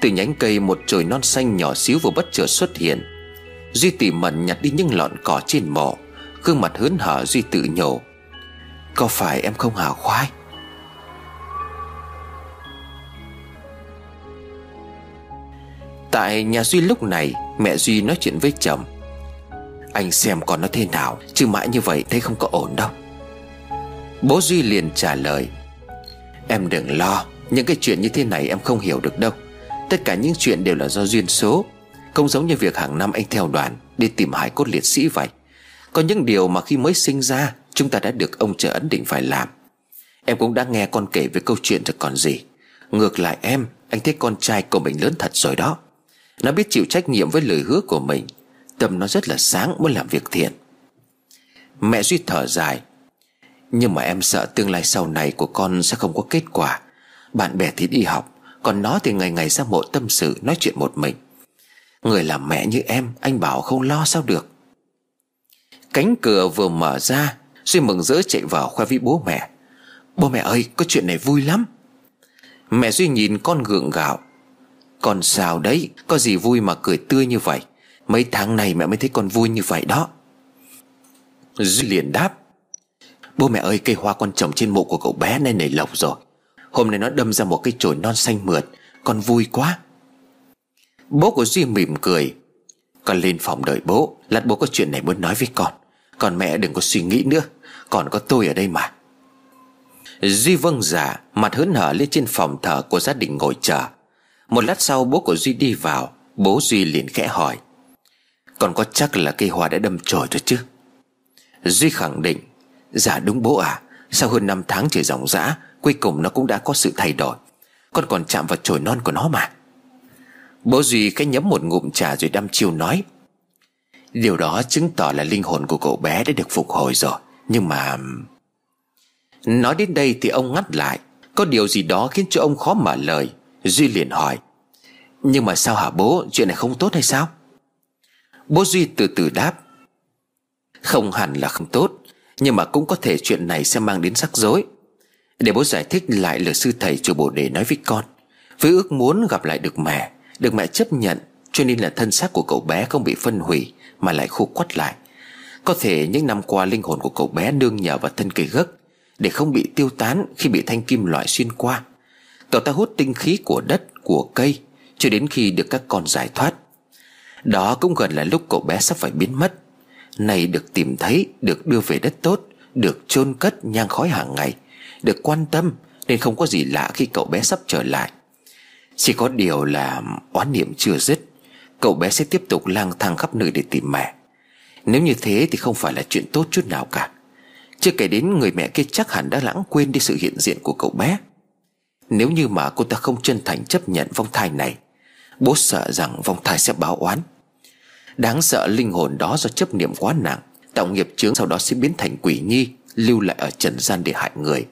Từ nhánh cây một chồi non xanh nhỏ xíu vừa bất chợt xuất hiện. Duy tỉ mẩn nhặt đi những lọn cỏ trên mộ, Gương mặt hớn hở Duy tự nhổ Có phải em không hào khoai Tại nhà Duy lúc này, Mẹ Duy nói chuyện với chồng, Anh xem con nó thế nào, Chứ mãi như vậy thấy không có ổn đâu. Bố Duy liền trả lời, Em đừng lo, Những cái chuyện như thế này em không hiểu được đâu. Tất cả những chuyện đều là do duyên số. Không giống như việc hàng năm anh theo đoàn Đi tìm hải cốt liệt sĩ vậy. Có những điều mà khi mới sinh ra, Chúng ta đã được ông trời ấn định phải làm. Em cũng đã nghe con kể về câu chuyện rồi còn gì. Ngược lại em, Anh thấy con trai của mình lớn thật rồi đó. Nó biết chịu trách nhiệm với lời hứa của mình. Tâm nó rất là sáng muốn làm việc thiện. Mẹ Duy thở dài nhưng mà em sợ tương lai sau này của con sẽ không có kết quả. Bạn bè thì đi học, Còn nó thì ngày ngày ra mộ tâm sự, Nói chuyện một mình. Người làm mẹ như em, Anh bảo không lo sao được. Cánh cửa vừa mở ra, Duy mừng rỡ chạy vào khoe với bố mẹ. Bố mẹ ơi, có chuyện này vui lắm. Mẹ Duy nhìn con gượng gạo. Con sao đấy, Có gì vui mà cười tươi như vậy? Mấy tháng này mẹ mới thấy con vui như vậy đó. Duy liền đáp. Bố mẹ ơi, cây hoa con trồng trên mộ của cậu bé này nảy lộc rồi. Hôm nay nó đâm ra một cây chồi non xanh mượt, Con vui quá. Bố của Duy mỉm cười. Con lên phòng đợi bố, Lát bố có chuyện này muốn nói với con. Còn mẹ đừng có suy nghĩ nữa, Còn có tôi ở đây mà. Duy vâng giả Mặt hớn hở lên trên phòng thờ của gia đình ngồi chờ. Một lát sau bố của Duy đi vào, Bố Duy liền khẽ hỏi. Còn có chắc là cây hoa đã đâm chồi rồi chứ? Duy khẳng định. Dạ đúng bố à Sau hơn 5 tháng trời ròng rã, Cuối cùng nó cũng đã có sự thay đổi. Con còn chạm vào chồi non của nó mà. Bố Duy cái nhấm một ngụm trà rồi đăm chiêu nói, Điều đó chứng tỏ là linh hồn của cậu bé đã được phục hồi rồi. Nhưng mà Nói đến đây thì ông ngắt lại, Có điều gì đó khiến cho ông khó mở lời. Duy liền hỏi, Nhưng mà sao hả bố? Chuyện này không tốt hay sao? Bố Duy từ từ đáp, Không hẳn là không tốt. Nhưng mà cũng có thể chuyện này sẽ mang đến rắc rối. Để bố giải thích lại lời sư thầy chùa Bồ Đề nói với con Với ước muốn gặp lại được mẹ Được mẹ chấp nhận Cho nên là thân xác của cậu bé không bị phân hủy Mà lại khô quắt lại. Có thể những năm qua linh hồn của cậu bé nương nhờ vào thân cây gấc để không bị tiêu tán khi bị thanh kim loại xuyên qua. Cậu ta hút tinh khí của đất, của cây Cho đến khi được các con giải thoát. Đó cũng gần là lúc cậu bé sắp phải biến mất. Này được tìm thấy, được đưa về đất tốt Được chôn cất nhang khói hàng ngày Được quan tâm Nên không có gì lạ khi cậu bé sắp trở lại. Chỉ có điều là oán niệm chưa dứt Cậu bé sẽ tiếp tục lang thang khắp nơi để tìm mẹ. Nếu như thế thì không phải là chuyện tốt chút nào cả. Chưa kể đến người mẹ kia chắc hẳn đã lãng quên đi sự hiện diện của cậu bé. Nếu như mà cô ta không chân thành chấp nhận vong thai này Bố sợ rằng vong thai sẽ báo oán. Đáng sợ linh hồn đó do chấp niệm quá nặng, Tạo nghiệp chướng sau đó sẽ biến thành quỷ nhi Lưu lại ở trần gian để hại người.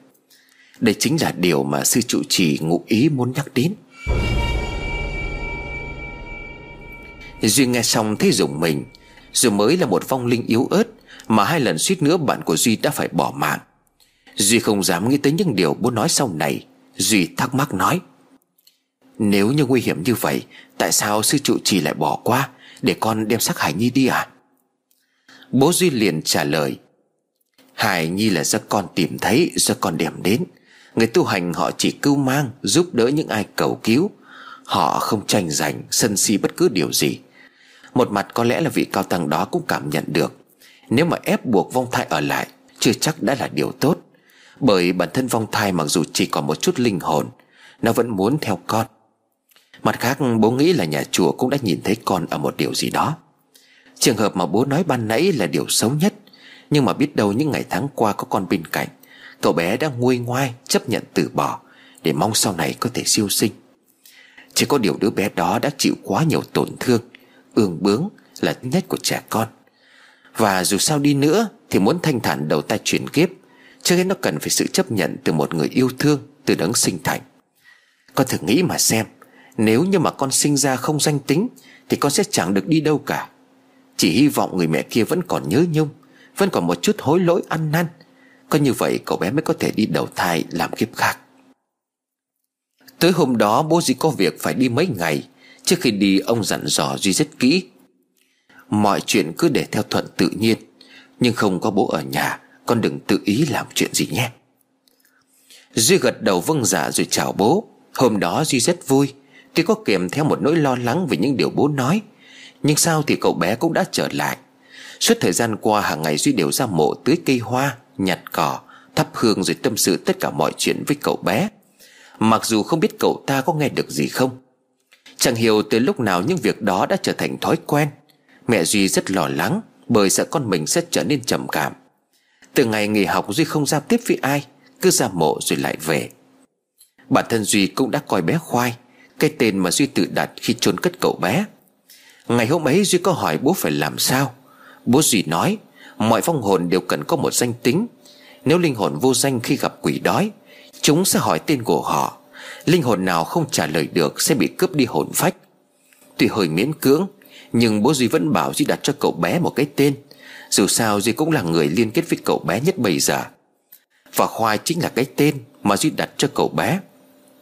Đây chính là điều mà sư trụ trì ngụ ý muốn nhắc đến. Duy nghe xong thấy dùng mình, Dù mới là một vong linh yếu ớt mà hai lần suýt nữa bạn của Duy đã phải bỏ mạng. Duy không dám nghĩ tới những điều bố nói sau này, Duy thắc mắc nói, Nếu như nguy hiểm như vậy, Tại sao sư trụ trì lại bỏ qua? Để con đem xác Hải Nhi đi à? Bố Duy liền trả lời, Hải Nhi là do con tìm thấy, Do con đem đến. Người tu hành họ chỉ cứu mang, Giúp đỡ những ai cầu cứu. Họ không tranh giành, Sân si bất cứ điều gì. Một mặt có lẽ là vị cao tăng đó cũng cảm nhận được. Nếu mà ép buộc vong thai ở lại, Chưa chắc đã là điều tốt. Bởi bản thân vong thai mặc dù chỉ còn một chút linh hồn, Nó vẫn muốn theo con. Mặt khác, bố nghĩ là nhà chùa cũng đã nhìn thấy con ở một điều gì đó. Trường hợp mà bố nói ban nãy là điều xấu nhất, Nhưng mà biết đâu những ngày tháng qua có con bên cạnh, Cậu bé đã nguôi ngoai, chấp nhận từ bỏ, Để mong sau này có thể siêu sinh. Chỉ có điều đứa bé đó đã chịu quá nhiều tổn thương, Ương bướng là tính nhất của trẻ con. Và dù sao đi nữa Thì muốn thanh thản đầu tay chuyển kiếp, Trước hết nó cần phải sự chấp nhận từ một người yêu thương, Từ đấng sinh thành. Con thử nghĩ mà xem nếu như mà con sinh ra không danh tính, Thì con sẽ chẳng được đi đâu cả. Chỉ hy vọng người mẹ kia vẫn còn nhớ nhung, Vẫn còn một chút hối lỗi ăn năn. Có như vậy, cậu bé mới có thể đi đầu thai, làm kiếp khác. Tới hôm đó, bố Duy có việc phải đi mấy ngày, Trước khi đi, ông dặn dò Duy rất kỹ. Mọi chuyện cứ để theo thuận tự nhiên, Nhưng không có bố ở nhà, Con đừng tự ý làm chuyện gì nhé. Duy gật đầu vâng dạ rồi chào bố. Hôm đó Duy rất vui. Tuy có kèm theo một nỗi lo lắng về những điều bố nói, Nhưng sao thì cậu bé cũng đã trở lại. Suốt thời gian qua, hàng ngày Duy đều ra mộ tưới cây hoa, Nhặt cỏ, Thắp hương rồi tâm sự tất cả mọi chuyện với cậu bé. Mặc dù không biết cậu ta có nghe được gì không, Chẳng hiểu từ lúc nào những việc đó đã trở thành thói quen. Mẹ Duy rất lo lắng, Bởi sợ con mình sẽ trở nên trầm cảm. Từ ngày nghỉ học, Duy không giao tiếp với ai, Cứ ra mộ rồi lại về. Bản thân Duy cũng đã coi bé Khoai cái tên mà Duy tự đặt khi chôn cất cậu bé. Ngày hôm ấy Duy có hỏi bố phải làm sao. Bố Duy nói, Mọi phong hồn đều cần có một danh tính. Nếu linh hồn vô danh khi gặp quỷ đói, Chúng sẽ hỏi tên của họ. Linh hồn nào không trả lời được Sẽ bị cướp đi hồn phách. Tuy hơi miễn cưỡng, nhưng bố Duy vẫn bảo Duy đặt cho cậu bé một cái tên. Dù sao Duy cũng là người liên kết với cậu bé nhất bây giờ. Và Khoai chính là cái tên mà Duy đặt cho cậu bé.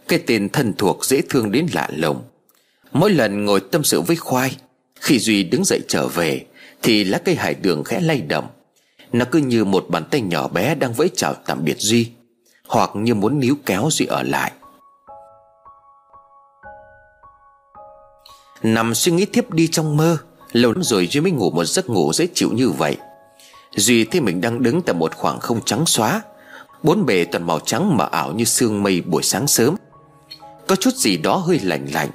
Cái tên thân thuộc dễ thương đến lạ lùng. Mỗi lần ngồi tâm sự với Khoai, Khi Duy đứng dậy trở về, Thì lá cây hải đường khẽ lay động. Nó cứ như một bàn tay nhỏ bé đang vẫy chào tạm biệt Duy, Hoặc như muốn níu kéo Duy ở lại. Nằm suy nghĩ tiếp đi trong mơ, Lâu lắm rồi Duy mới ngủ một giấc ngủ dễ chịu như vậy. Duy thấy mình đang đứng tại một khoảng không trắng xóa, Bốn bề toàn màu trắng mờ ảo như sương mây buổi sáng sớm. Có chút gì đó hơi lạnh lạnh.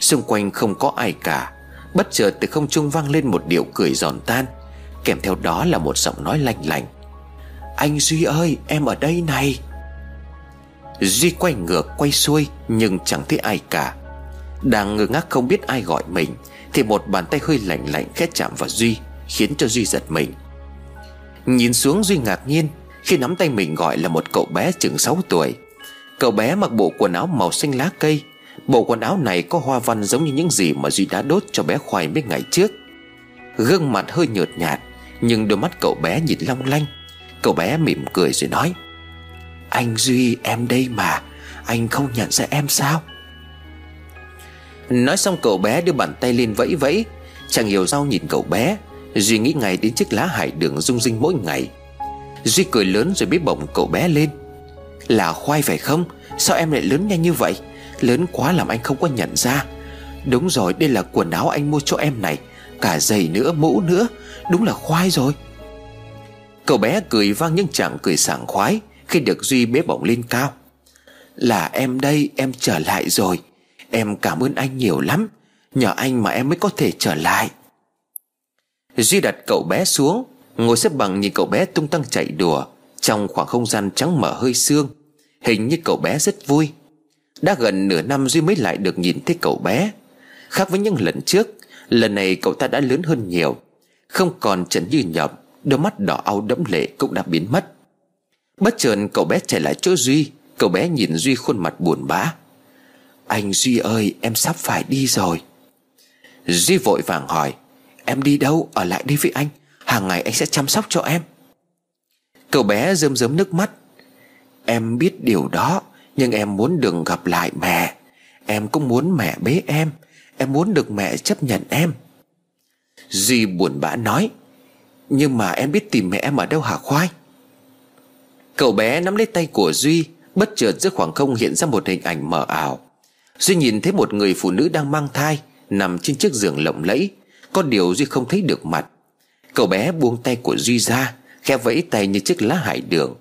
Xung quanh không có ai cả. Bất chợt từ không trung vang lên một điệu cười giòn tan. Kèm theo đó là một giọng nói lạnh lạnh. Anh Duy ơi, em ở đây này. Duy quay ngược, quay xuôi, Nhưng chẳng thấy ai cả. Đang ngơ ngác không biết ai gọi mình, Thì một bàn tay hơi lạnh lạnh khẽ chạm vào Duy, Khiến cho Duy giật mình. Nhìn xuống Duy ngạc nhiên, Khi nắm tay mình gọi là một cậu bé chừng 6 tuổi. Cậu bé mặc bộ quần áo màu xanh lá cây. Bộ quần áo này có hoa văn giống như những gì mà Duy đã đốt cho bé Khoai mấy ngày trước. Gương mặt hơi nhợt nhạt, Nhưng đôi mắt cậu bé nhìn long lanh. Cậu bé mỉm cười rồi nói, Anh Duy, em đây mà. Anh không nhận ra em sao? Nói xong cậu bé đưa bàn tay lên vẫy vẫy. Chẳng hiểu sao nhìn cậu bé, Duy nghĩ ngay đến chiếc lá hải đường rung rinh mỗi ngày. Duy cười lớn rồi bế bổng cậu bé lên. Là khoai phải không? Sao em lại lớn nhanh như vậy? Lớn quá làm anh không có nhận ra. Đúng rồi, đây là quần áo anh mua cho em này. Cả giày nữa, mũ nữa. Đúng là khoai rồi. Cậu bé cười vang nhưng chẳng cười sảng khoái Khi được Duy bế bổng lên cao. Là em đây, em trở lại rồi. Em cảm ơn anh nhiều lắm. Nhờ anh mà em mới có thể trở lại. Duy đặt cậu bé xuống, Ngồi xếp bằng nhìn cậu bé tung tăng chạy đùa. Trong khoảng không gian trắng mở hơi sương Hình như cậu bé rất vui. Đã gần nửa năm Duy mới lại được nhìn thấy cậu bé. Khác với những lần trước, Lần này cậu ta đã lớn hơn nhiều. Không còn trần như nhậm, Đôi mắt đỏ au đẫm lệ cũng đã biến mất. Bất chợt cậu bé chạy lại chỗ Duy, Cậu bé nhìn Duy khuôn mặt buồn bã. Anh Duy ơi, em sắp phải đi rồi. Duy vội vàng hỏi, Em đi đâu? Ở lại đi với anh, Hàng ngày anh sẽ chăm sóc cho em. Cậu bé rơm rớm nước mắt Em biết điều đó, Nhưng em muốn đừng gặp lại mẹ. Em cũng muốn mẹ bế em. Em muốn được mẹ chấp nhận em. Duy buồn bã nói, Nhưng mà em biết tìm mẹ em ở đâu hả khoai? Cậu bé nắm lấy tay của Duy, Bất chợt giữa khoảng không hiện ra một hình ảnh mờ ảo. Duy nhìn thấy một người phụ nữ đang mang thai, Nằm trên chiếc giường lộng lẫy. Có điều Duy không thấy được mặt. Cậu bé buông tay của Duy ra Khe vẫy tay như chiếc lá hải đường.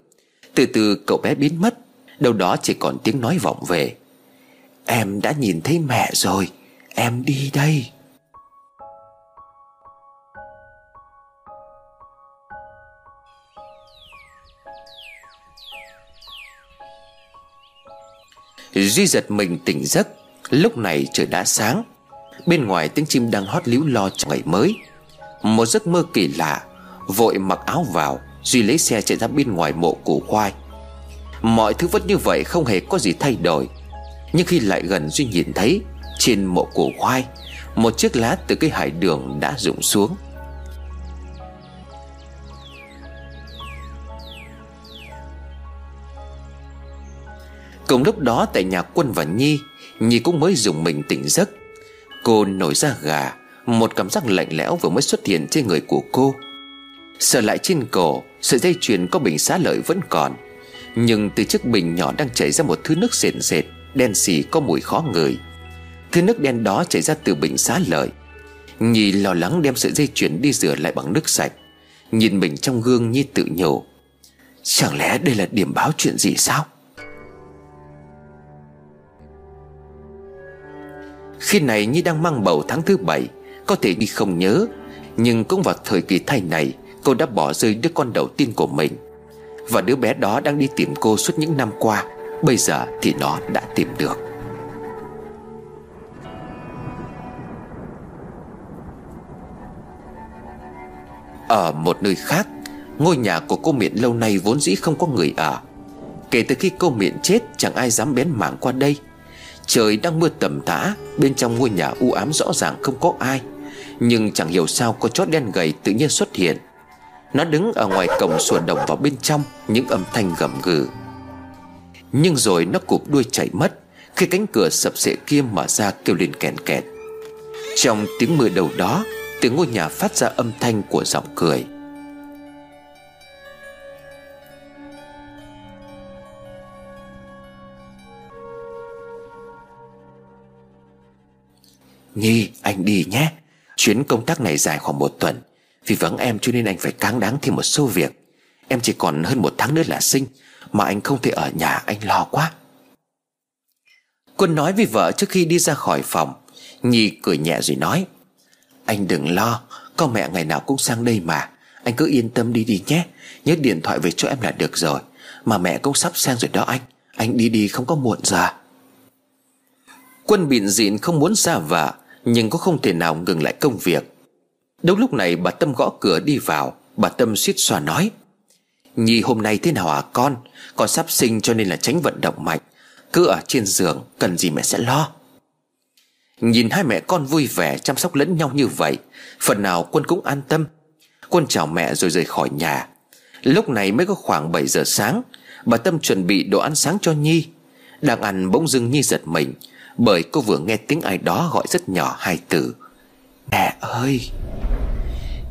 Từ từ cậu bé biến mất. Đâu đó chỉ còn tiếng nói vọng về. Em đã nhìn thấy mẹ rồi. Em đi đây. Duy giật mình tỉnh giấc. Lúc này trời đã sáng. Bên ngoài tiếng chim đang hót líu lo trong ngày mới. Một giấc mơ kỳ lạ. Vội mặc áo vào. Duy lấy xe chạy ra bên ngoài mộ củ khoai. Mọi thứ vẫn như vậy, không hề có gì thay đổi. Nhưng khi lại gần Duy nhìn thấy, Trên mộ củ khoai, Một chiếc lá từ cây hải đường đã rụng xuống. Cùng lúc đó, tại nhà quân và Nhi Nhi cũng mới dùng mình tỉnh giấc. Cô nổi ra gà, Một cảm giác lạnh lẽo vừa mới xuất hiện trên người của cô. Sợ lại trên cổ Sợi dây chuyền có bình xá lợi vẫn còn, Nhưng từ chiếc bình nhỏ đang chảy ra một thứ nước sền sệt Đen xì có mùi khó ngửi. Thứ nước đen đó chảy ra từ bình xá lợi. Nhi lo lắng đem sợi dây chuyền đi rửa lại bằng nước sạch, Nhìn mình trong gương Nhi tự nhủ. Chẳng lẽ đây là điểm báo chuyện gì sao? Khi này Nhi đang mang bầu tháng thứ bảy, Có thể đi không nhớ, Nhưng cũng vào thời kỳ thai này Cô đã bỏ rơi đứa con đầu tiên của mình. Và đứa bé đó đang đi tìm cô suốt những năm qua. Bây giờ thì nó đã tìm được. Ở một nơi khác, Ngôi nhà của cô Miện lâu nay vốn dĩ không có người ở. Kể từ khi cô Miện chết, Chẳng ai dám bén mảng qua đây. Trời đang mưa tầm tã, Bên trong ngôi nhà u ám rõ ràng không có ai. Nhưng chẳng hiểu sao có chó đen gầy tự nhiên xuất hiện. Nó đứng ở ngoài cổng sủa đồng vào bên trong, Những âm thanh gầm gừ. Nhưng rồi nó cụp đuôi chạy mất, Khi cánh cửa sập sệ kia mở ra kêu lên kèn kẹt. Trong tiếng mưa đầu đó Từ ngôi nhà phát ra âm thanh của giọng cười. Nhi, anh đi nhé. Chuyến công tác này dài khoảng một tuần. Vì vắng em cho nên anh phải cáng đáng thêm một số việc. Em chỉ còn hơn một tháng nữa là sinh, Mà anh không thể ở nhà anh lo quá. Quân nói với vợ trước khi đi ra khỏi phòng. Nhi cười nhẹ rồi nói, Anh đừng lo, Có mẹ ngày nào cũng sang đây mà. Anh cứ yên tâm đi đi nhé. Nhớ điện thoại về cho em là được rồi. Mà mẹ cũng sắp sang rồi đó anh. Anh đi đi không có muộn giờ. Quân bịn dịn không muốn xa vợ, Nhưng cũng không thể nào ngừng lại công việc. Đúng lúc này bà Tâm gõ cửa đi vào. Bà Tâm suýt xoa nói, Nhi, hôm nay thế nào à con? Con sắp sinh cho nên là tránh vận động mạnh. Cứ ở trên giường, Cần gì mẹ sẽ lo. Nhìn hai mẹ con vui vẻ chăm sóc lẫn nhau như vậy, Phần nào quân cũng an tâm. Quân chào mẹ rồi rời khỏi nhà. Lúc này mới có khoảng 7 giờ sáng, Bà Tâm chuẩn bị đồ ăn sáng cho Nhi. Đang ăn bỗng dưng Nhi giật mình, Bởi cô vừa nghe tiếng ai đó gọi rất nhỏ hai từ. Mẹ ơi!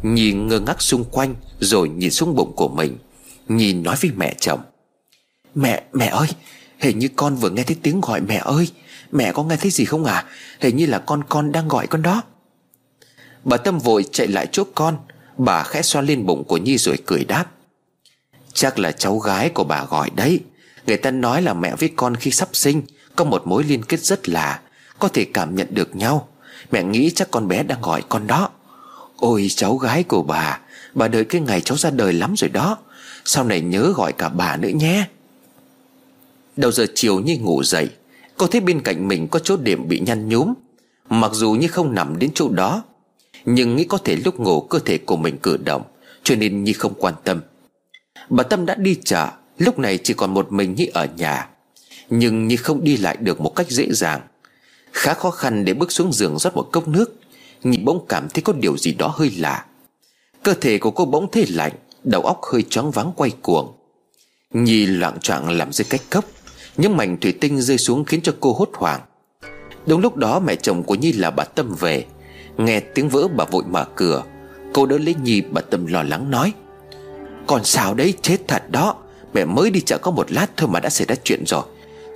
Nhi ngơ ngác xung quanh Rồi nhìn xuống bụng của mình. Nhi nói với mẹ chồng. Mẹ, mẹ ơi Hình như con vừa nghe thấy tiếng gọi mẹ ơi. Mẹ có nghe thấy gì không à Hình như là con con đang gọi con đó. Bà Tâm vội chạy lại chỗ con. Bà khẽ xoa lên bụng của Nhi rồi cười đáp. Chắc là cháu gái của bà gọi đấy. Người ta nói là mẹ với con khi sắp sinh Có một mối liên kết rất lạ Có thể cảm nhận được nhau. Mẹ nghĩ chắc con bé đang gọi con đó. Ôi, cháu gái của bà Bà đợi cái ngày cháu ra đời lắm rồi đó. Sau này nhớ gọi cả bà nữa nhé. Đầu giờ chiều Nhi ngủ dậy, Cô thấy bên cạnh mình có chỗ điểm bị nhăn nhúm. Mặc dù như không nằm đến chỗ đó, Nhưng nghĩ có thể lúc ngủ, cơ thể của mình cử động, Cho nên Nhi không quan tâm. Bà Tâm đã đi chợ, Lúc này chỉ còn một mình Nhi ở nhà. Nhưng Nhi không đi lại được một cách dễ dàng. Khá khó khăn để bước xuống giường rót một cốc nước. Nhi bỗng cảm thấy có điều gì đó hơi lạ. Cơ thể của cô bỗng thấy lạnh, Đầu óc hơi choáng váng quay cuồng. Nhi loạn choạng làm dưới cách cốc, những mảnh thủy tinh rơi xuống khiến cho cô hốt hoảng. Đúng lúc đó mẹ chồng của Nhi là bà Tâm về. Nghe tiếng vỡ, bà vội mở cửa. Cô đỡ lấy Nhi, bà Tâm lo lắng nói, Còn sao đấy, chết thật đó. Mẹ mới đi chợ có một lát thôi mà đã xảy ra chuyện rồi.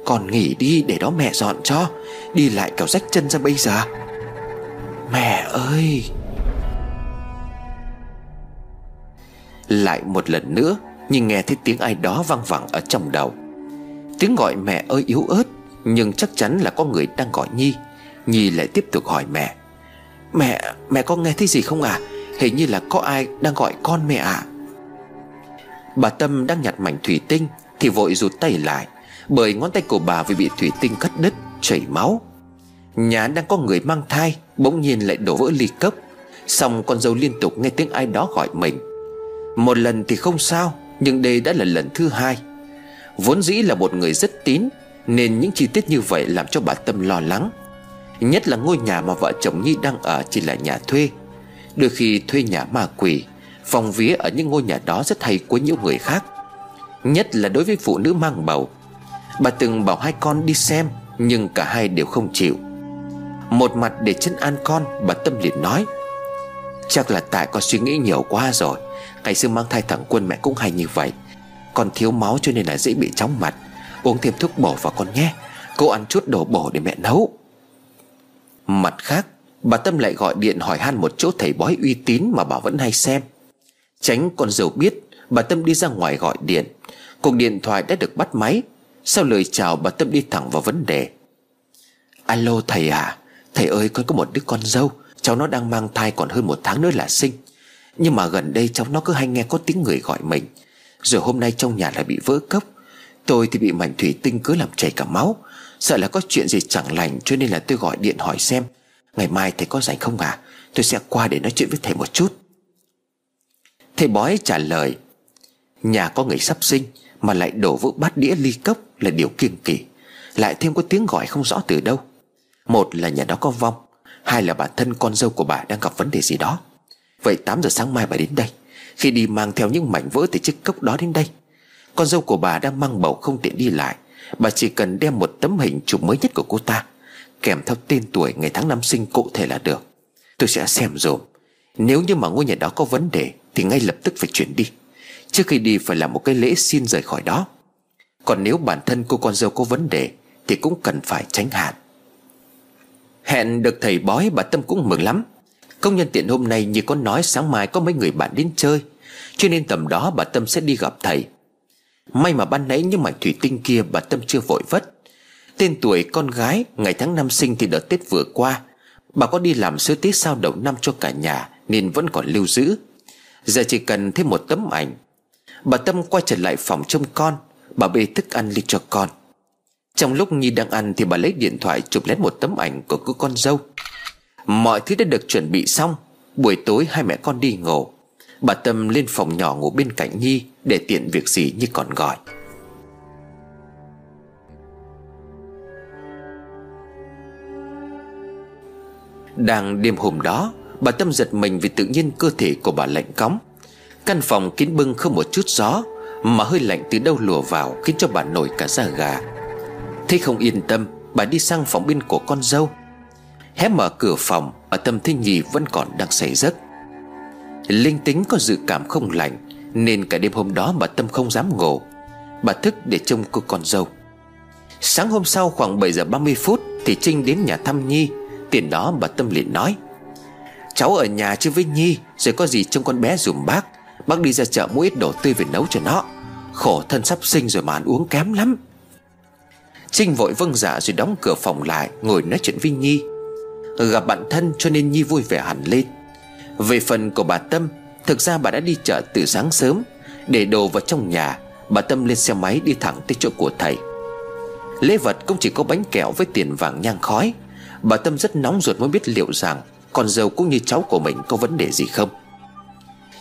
Con nghỉ đi để đó mẹ dọn cho. Đi lại kéo rách chân ra bây giờ. Mẹ ơi! Lại một lần nữa Nhưng nghe thấy tiếng ai đó văng vẳng ở trong đầu. Tiếng gọi mẹ ơi yếu ớt Nhưng chắc chắn là có người đang gọi Nhi. Nhi lại tiếp tục hỏi mẹ. Mẹ, mẹ có nghe thấy gì không à Hình như là có ai đang gọi con mẹ à Bà Tâm đang nhặt mảnh thủy tinh Thì vội rụt tay lại Bởi ngón tay của bà vì bị thủy tinh cắt đứt Chảy máu. Nhà đang có người mang thai, Bỗng nhiên lại đổ vỡ ly cốc. Xong con dâu liên tục nghe tiếng ai đó gọi mình. Một lần thì không sao, Nhưng đây đã là lần thứ hai. Vốn dĩ là một người rất tín, Nên những chi tiết như vậy làm cho bà Tâm lo lắng. Nhất là ngôi nhà mà vợ chồng Nhi đang ở chỉ là nhà thuê. Đôi khi thuê nhà ma quỷ, Phòng vía ở những ngôi nhà đó rất hay quấy nhiễu người khác. Nhất là đối với phụ nữ mang bầu. Bà từng bảo hai con đi xem, Nhưng cả hai đều không chịu. Một mặt để chân an con Bà Tâm liền nói, Chắc là tại con suy nghĩ nhiều quá rồi. Ngày xưa mang thai thẳng quân mẹ cũng hay như vậy. Con thiếu máu cho nên là dễ bị chóng mặt. Uống thêm thuốc bổ vào con nhé. Cô ăn chút đồ bổ để mẹ nấu. Mặt khác, Bà Tâm lại gọi điện hỏi han một chỗ thầy bói uy tín mà bà vẫn hay xem. Tránh con dâu biết, Bà Tâm đi ra ngoài gọi điện. Cuộc điện thoại đã được bắt máy. Sau lời chào, bà Tâm đi thẳng vào vấn đề. Alo thầy à Thầy ơi, con có một đứa con dâu. Cháu nó đang mang thai còn hơn một tháng nữa là sinh. Nhưng mà gần đây cháu nó cứ hay nghe có tiếng người gọi mình. Rồi hôm nay trong nhà lại bị vỡ cốc. Tôi thì bị mảnh thủy tinh cứ làm chảy cả máu. Sợ là có chuyện gì chẳng lành Cho nên là tôi gọi điện hỏi xem. Ngày mai thầy có rảnh không à Tôi sẽ qua để nói chuyện với thầy một chút. Thầy bói trả lời, Nhà có người sắp sinh Mà lại đổ vỡ bát đĩa ly cốc Là điều kiêng kỳ Lại thêm có tiếng gọi không rõ từ đâu. Một là nhà đó có vong, Hai là bản thân con dâu của bà đang gặp vấn đề gì đó. Vậy 8 giờ sáng mai bà đến đây. Khi đi mang theo những mảnh vỡ từ chiếc cốc đó đến đây, Con dâu của bà đang mang bầu không tiện đi lại. Bà chỉ cần đem một tấm hình chụp mới nhất của cô ta, Kèm theo tên tuổi ngày tháng năm sinh cụ thể là được. Tôi sẽ xem rồi Nếu như mà ngôi nhà đó có vấn đề, Thì ngay lập tức phải chuyển đi. Trước khi đi phải làm một cái lễ xin rời khỏi đó. Còn nếu bản thân cô con dâu có vấn đề, Thì cũng cần phải tránh hạn. Hẹn được thầy bói bà Tâm cũng mừng lắm. Công nhân tiện hôm nay như có nói sáng mai có mấy người bạn đến chơi, Cho nên tầm đó bà Tâm sẽ đi gặp thầy. May mà ban nãy những mảnh thủy tinh kia bà Tâm chưa vội vất. Tên tuổi con gái Ngày tháng năm sinh thì đợt Tết vừa qua, Bà có đi làm sơ tiết sao đầu năm cho cả nhà Nên vẫn còn lưu giữ. Giờ chỉ cần thêm một tấm ảnh. Bà Tâm quay trở lại phòng trông con, Bà bê thức ăn lên cho con. Trong lúc Nhi đang ăn Thì bà lấy điện thoại chụp lấy một tấm ảnh của cô con dâu. Mọi thứ đã được chuẩn bị xong. Buổi tối hai mẹ con đi ngủ. Bà Tâm lên phòng nhỏ ngủ bên cạnh Nhi Để tiện việc gì như còn gọi. Đang đêm hôm đó, Bà Tâm giật mình vì tự nhiên cơ thể của bà lạnh cóng. Căn phòng kín bưng không một chút gió, Mà hơi lạnh từ đâu lùa vào Khiến cho bà nổi cả da gà. Thế không yên tâm, Bà đi sang phòng bên của con dâu. Hé mở cửa phòng Ở tâm thế nhì vẫn còn đang say giấc. Linh tính có dự cảm không lành, Nên cả đêm hôm đó bà Tâm không dám ngủ. Bà thức để trông cô con dâu. Sáng hôm sau khoảng 7 giờ 30 phút Thì Trinh đến nhà thăm Nhi. Tiền đó bà Tâm liền nói, Cháu ở nhà chứ với Nhi, Rồi có gì trông con bé dùm bác. Bác đi ra chợ mua ít đồ tươi về nấu cho nó. Khổ thân sắp sinh rồi mà ăn uống kém lắm. Trinh vội vâng dạ rồi đóng cửa phòng lại, Ngồi nói chuyện với Nhi. Gặp bạn thân cho nên Nhi vui vẻ hẳn lên. Về phần của bà Tâm, Thực ra bà đã đi chợ từ sáng sớm, Để đồ vào trong nhà, Bà Tâm lên xe máy đi thẳng tới chỗ của thầy. Lễ vật cũng chỉ có bánh kẹo với tiền vàng nhang khói. Bà Tâm rất nóng ruột muốn biết liệu rằng Con dâu cũng như cháu của mình có vấn đề gì không.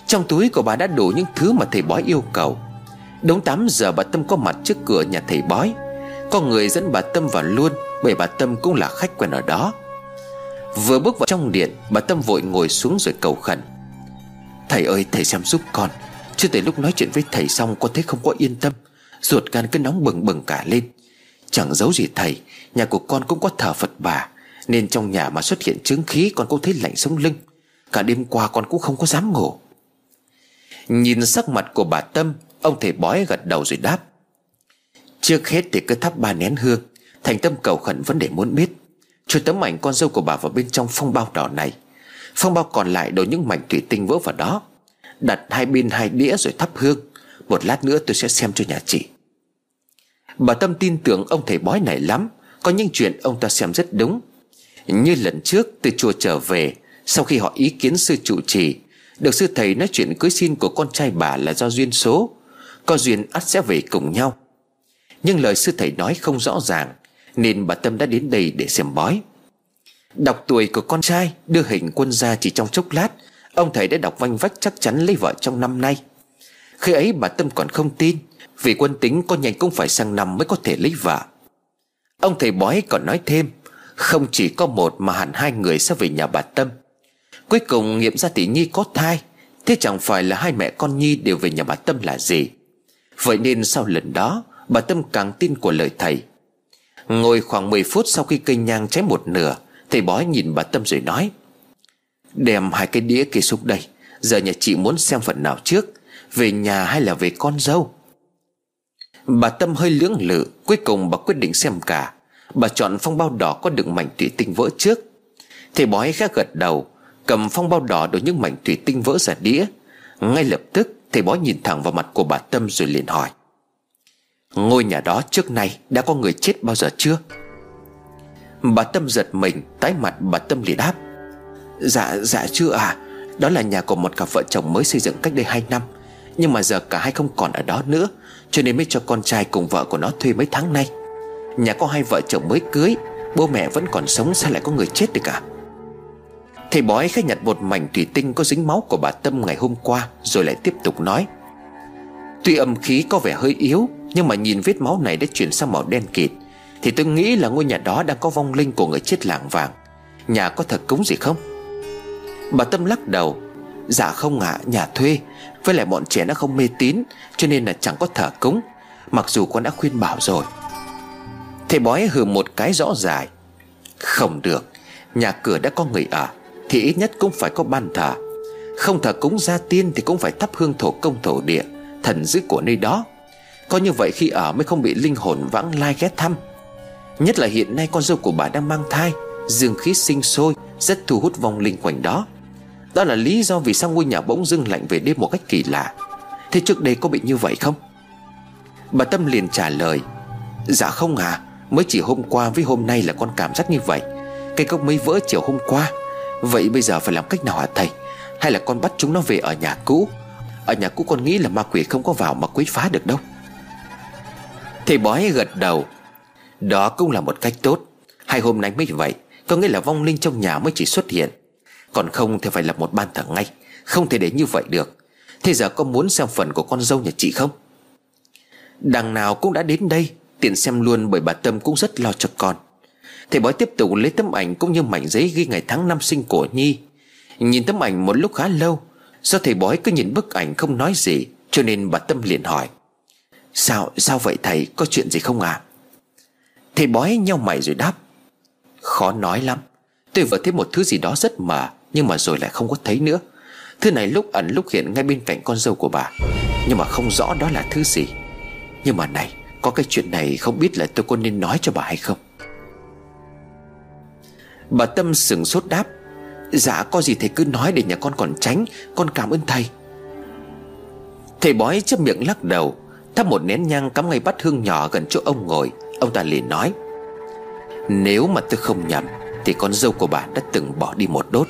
Trong túi của bà đã đủ những thứ mà thầy bói yêu cầu. Đúng 8 giờ bà Tâm có mặt trước cửa nhà thầy bói. Có người dẫn bà Tâm vào luôn, Bởi bà Tâm cũng là khách quen ở đó. Vừa bước vào trong điện, Bà Tâm vội ngồi xuống rồi cầu khẩn. Thầy ơi, thầy xem giúp con. Chưa tới lúc nói chuyện với thầy xong, Con thấy không có yên tâm. Ruột gan cứ nóng bừng bừng cả lên. Chẳng giấu gì thầy, Nhà của con cũng có thờ Phật bà, Nên trong nhà mà xuất hiện chứng khí, Con cũng thấy lạnh sống lưng. Cả đêm qua con cũng không có dám ngủ. Nhìn sắc mặt của bà Tâm, Ông thầy bói gật đầu rồi đáp. Trước hết thì cứ thắp ba nén hương, Thành tâm cầu khẩn vấn đề muốn biết. Cho tấm ảnh con dâu của bà vào bên trong phong bao đỏ này. Phong bao còn lại đổ những mảnh thủy tinh vỡ vào đó. Đặt hai bên hai đĩa rồi thắp hương. Một lát nữa tôi sẽ xem cho nhà chị. Bà Tâm tin tưởng ông thầy bói này lắm. Có những chuyện ông ta xem rất đúng. Như lần trước, từ chùa trở về, Sau khi họ ý kiến sư trụ trì, Được sư thầy nói chuyện cưới xin của con trai bà là do duyên số. Có duyên ắt sẽ về cùng nhau. Nhưng lời sư thầy nói không rõ ràng, nên bà Tâm đã đến đây để xem bói. Đọc tuổi của con trai, Đưa hình quân ra chỉ trong chốc lát, Ông thầy đã đọc vanh vách chắc chắn lấy vợ trong năm nay. Khi ấy bà Tâm còn không tin, Vì quân tính con nhanh cũng phải sang năm mới có thể lấy vợ. Ông thầy bói còn nói thêm, Không chỉ có một mà hẳn hai người sẽ về nhà bà Tâm. Cuối cùng nghiệm ra tỷ Nhi có thai, Thế chẳng phải là hai mẹ con Nhi đều về nhà bà Tâm là gì? Vậy nên sau lần đó Bà Tâm càng tin của lời thầy. Ngồi khoảng 10 phút sau khi cây nhang cháy một nửa, Thầy bói nhìn bà Tâm rồi nói, Đem hai cái đĩa kia xuống đây, Giờ nhà chị muốn xem phần nào trước, Về nhà hay là về con dâu? Bà Tâm hơi lưỡng lự, Cuối cùng bà quyết định xem cả. Bà chọn phong bao đỏ có đựng mảnh thủy tinh vỡ trước. Thầy bói khá gật đầu, Cầm phong bao đỏ đổ những mảnh thủy tinh vỡ ra đĩa. Ngay lập tức, Thầy bói nhìn thẳng vào mặt của bà Tâm rồi liền hỏi Ngôi nhà đó trước nay đã có người chết bao giờ chưa? Bà Tâm giật mình, Tái mặt bà Tâm liền đáp. Dạ dạ chưa à Đó là nhà của một cặp vợ chồng mới xây dựng cách đây 2 năm. Nhưng mà giờ cả hai không còn ở đó nữa, Cho nên mới cho con trai cùng vợ của nó thuê mấy tháng nay. Nhà có hai vợ chồng mới cưới, Bố mẹ vẫn còn sống, sao lại có người chết được cả Thầy bói khách nhặt một mảnh thủy tinh có dính máu của bà Tâm ngày hôm qua, Rồi lại tiếp tục nói. Tuy âm khí có vẻ hơi yếu nhưng mà nhìn vết máu này đã chuyển sang màu đen kịt Thì tôi nghĩ là ngôi nhà đó đang có vong linh của người chết làng vàng Nhà có thật cúng gì không? Bà Tâm lắc đầu Dạ không ạ à, nhà thuê. Với lại bọn trẻ nó không mê tín Cho nên là chẳng có thờ cúng Mặc dù con đã khuyên bảo rồi. Thầy bói hừ một cái rõ dài Không được Nhà cửa đã có người ở Thì ít nhất cũng phải có ban thờ. Không thờ cúng gia tiên Thì cũng phải thắp hương thổ công thổ địa Thần dữ của nơi đó. Có như vậy khi ở mới không bị linh hồn vãng lai ghé thăm. Nhất là hiện nay con dâu của bà đang mang thai, Dương khí sinh sôi, Rất thu hút vong linh quanh đó. Đó là lý do vì sao ngôi nhà bỗng dưng lạnh về đêm một cách kỳ lạ. Thế trước đây có bị như vậy không? Bà Tâm liền trả lời Dạ không à Mới chỉ hôm qua với hôm nay là con cảm giác như vậy. Cây cốc mới vỡ chiều hôm qua. Vậy bây giờ phải làm cách nào hả thầy? Hay là con bắt chúng nó về ở nhà cũ? Ở nhà cũ con nghĩ là ma quỷ không có vào mà quấy phá được đâu. Thầy bói gật đầu. Đó cũng là một cách tốt. Hai hôm nay mới vậy, Có nghĩa là vong linh trong nhà mới chỉ xuất hiện. Còn không thì phải lập một ban thờ ngay. Không thể để như vậy được. Thế giờ có muốn xem phần của con dâu nhà chị không? Đằng nào cũng đã đến đây, Tiện xem luôn bởi bà Tâm cũng rất lo cho con. Thầy bói tiếp tục lấy tấm ảnh cũng như mảnh giấy ghi ngày tháng năm sinh của Nhi. Nhìn tấm ảnh một lúc khá lâu, Do thầy bói cứ nhìn bức ảnh không nói gì, Cho nên bà Tâm liền hỏi. Sao, sao vậy thầy, có chuyện gì không à Thầy bói nhau mày rồi đáp. Khó nói lắm. Tôi vừa thấy một thứ gì đó rất mờ Nhưng mà rồi lại không có thấy nữa. Thứ này lúc ẩn lúc hiện ngay bên cạnh con dâu của bà. Nhưng mà không rõ đó là thứ gì. Nhưng mà này Có cái chuyện này không biết là tôi có nên nói cho bà hay không? Bà Tâm sừng sốt đáp. Dạ có gì thầy cứ nói để nhà con còn tránh. Con cảm ơn thầy. Thầy bói chấp miệng lắc đầu. Thắp một nén nhang cắm ngay bát hương nhỏ gần chỗ ông ngồi. Ông ta liền nói, Nếu mà tôi không nhầm, Thì con dâu của bà đã từng bỏ đi một đốt.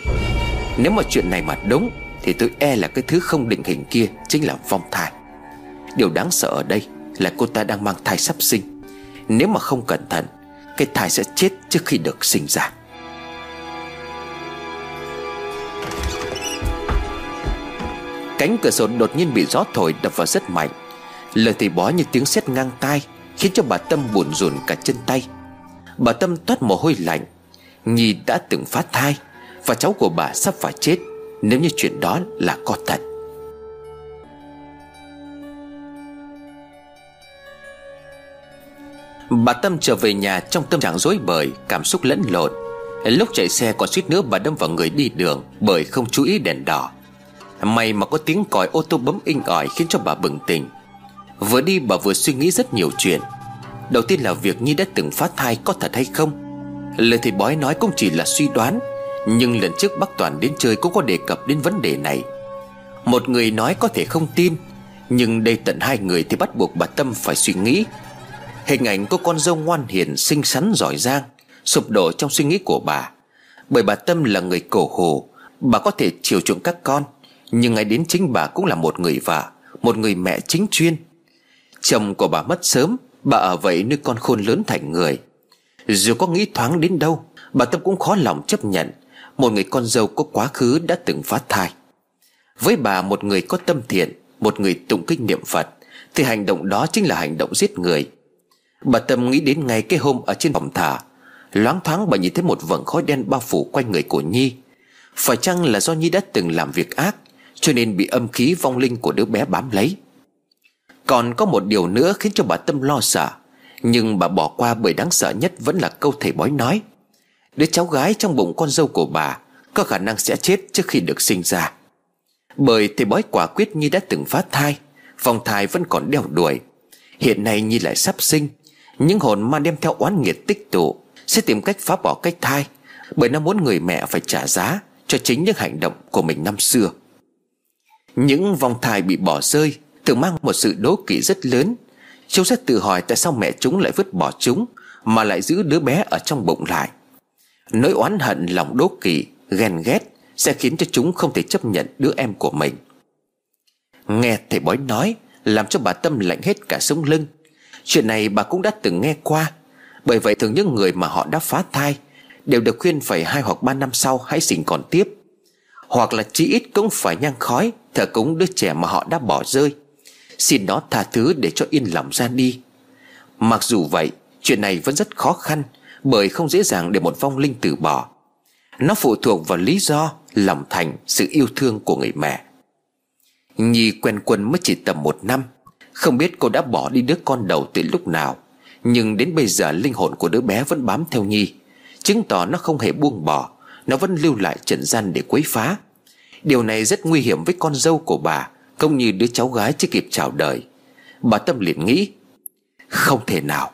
Nếu mà chuyện này mà đúng, Thì tôi e là cái thứ không định hình kia Chính là vong thai. Điều đáng sợ ở đây Là cô ta đang mang thai sắp sinh. Nếu mà không cẩn thận, Cái thai sẽ chết trước khi được sinh ra. Cánh cửa sổ đột nhiên bị gió thổi đập vào rất mạnh. Lời thầy bó như tiếng sét ngang tai Khiến cho bà Tâm buồn rùn cả chân tay. Bà Tâm toát mồ hôi lạnh, Nhi đã từng phát thai Và cháu của bà sắp phải chết, Nếu như chuyện đó là có thật. Bà Tâm trở về nhà trong tâm trạng rối bời, Cảm xúc lẫn lộn. Lúc chạy xe còn suýt nữa bà đâm vào người đi đường Bởi không chú ý đèn đỏ. May mà có tiếng còi ô tô bấm inh ỏi Khiến cho bà bừng tỉnh. Vừa đi bà vừa suy nghĩ rất nhiều chuyện. Đầu tiên là việc Nhi đã từng phát thai có thật hay không? Lời thầy bói nói cũng chỉ là suy đoán, Nhưng lần trước bác Toàn đến chơi cũng có đề cập đến vấn đề này. Một người nói có thể không tin, Nhưng đây tận hai người thì bắt buộc bà Tâm phải suy nghĩ. Hình ảnh có con dâu ngoan hiền, xinh xắn, giỏi giang, Sụp đổ trong suy nghĩ của bà. Bởi bà Tâm là người cổ hồ, Bà có thể chiều chuộng các con, Nhưng ngay đến chính bà cũng là một người vợ Một người mẹ chính chuyên. Chồng của bà mất sớm, Bà ở vậy nuôi con khôn lớn thành người. Dù có nghĩ thoáng đến đâu, Bà Tâm cũng khó lòng chấp nhận. Một người con dâu có quá khứ đã từng phá thai. Với bà một người có tâm thiện, Một người tụng kinh niệm Phật, Thì hành động đó chính là hành động giết người. Bà Tâm nghĩ đến ngày cái hôm ở trên phòng thả Loáng thoáng bà nhìn thấy một vầng khói đen bao phủ quanh người của Nhi. Phải chăng là do Nhi đã từng làm việc ác, Cho nên bị âm khí vong linh của đứa bé bám lấy? Còn có một điều nữa khiến cho bà Tâm lo sợ. Nhưng bà bỏ qua bởi đáng sợ nhất vẫn là câu thầy bói nói. Đứa cháu gái trong bụng con dâu của bà Có khả năng sẽ chết trước khi được sinh ra. Bởi thầy bói quả quyết Nhi đã từng phát thai, Vòng thai vẫn còn đeo đuổi. Hiện nay Nhi lại sắp sinh, Những hồn ma đem theo oán nghiệt tích tụ, Sẽ tìm cách phá bỏ cách thai, Bởi nó muốn người mẹ phải trả giá Cho chính những hành động của mình năm xưa. Những vòng thai bị bỏ rơi Thường mang một sự đố kỵ rất lớn. Chúng sẽ tự hỏi tại sao mẹ chúng lại vứt bỏ chúng, Mà lại giữ đứa bé ở trong bụng lại. Nỗi oán hận, lòng đố kỵ, Ghen ghét Sẽ khiến cho chúng không thể chấp nhận đứa em của mình. Nghe thầy bói nói, Làm cho bà Tâm lạnh hết cả sống lưng. Chuyện này bà cũng đã từng nghe qua. Bởi vậy thường những người mà họ đã phá thai Đều được khuyên phải hai hoặc ba năm sau hãy sinh còn tiếp. Hoặc là chí ít cũng phải nhang khói, Thờ cúng đứa trẻ mà họ đã bỏ rơi. Xin nó tha thứ để cho yên lòng ra đi. Mặc dù vậy, Chuyện này vẫn rất khó khăn, Bởi không dễ dàng để một vong linh từ bỏ. Nó phụ thuộc vào lý do Lòng thành, sự yêu thương của người mẹ. Nhi quen quân mới chỉ tầm một năm, Không biết cô đã bỏ đi đứa con đầu từ lúc nào, Nhưng đến bây giờ linh hồn của đứa bé vẫn bám theo Nhi, Chứng tỏ nó không hề buông bỏ, Nó vẫn lưu lại trần gian để quấy phá. Điều này rất nguy hiểm với con dâu của bà công như đứa cháu gái chưa kịp chào đời. Bà Tâm liền nghĩ, Không thể nào,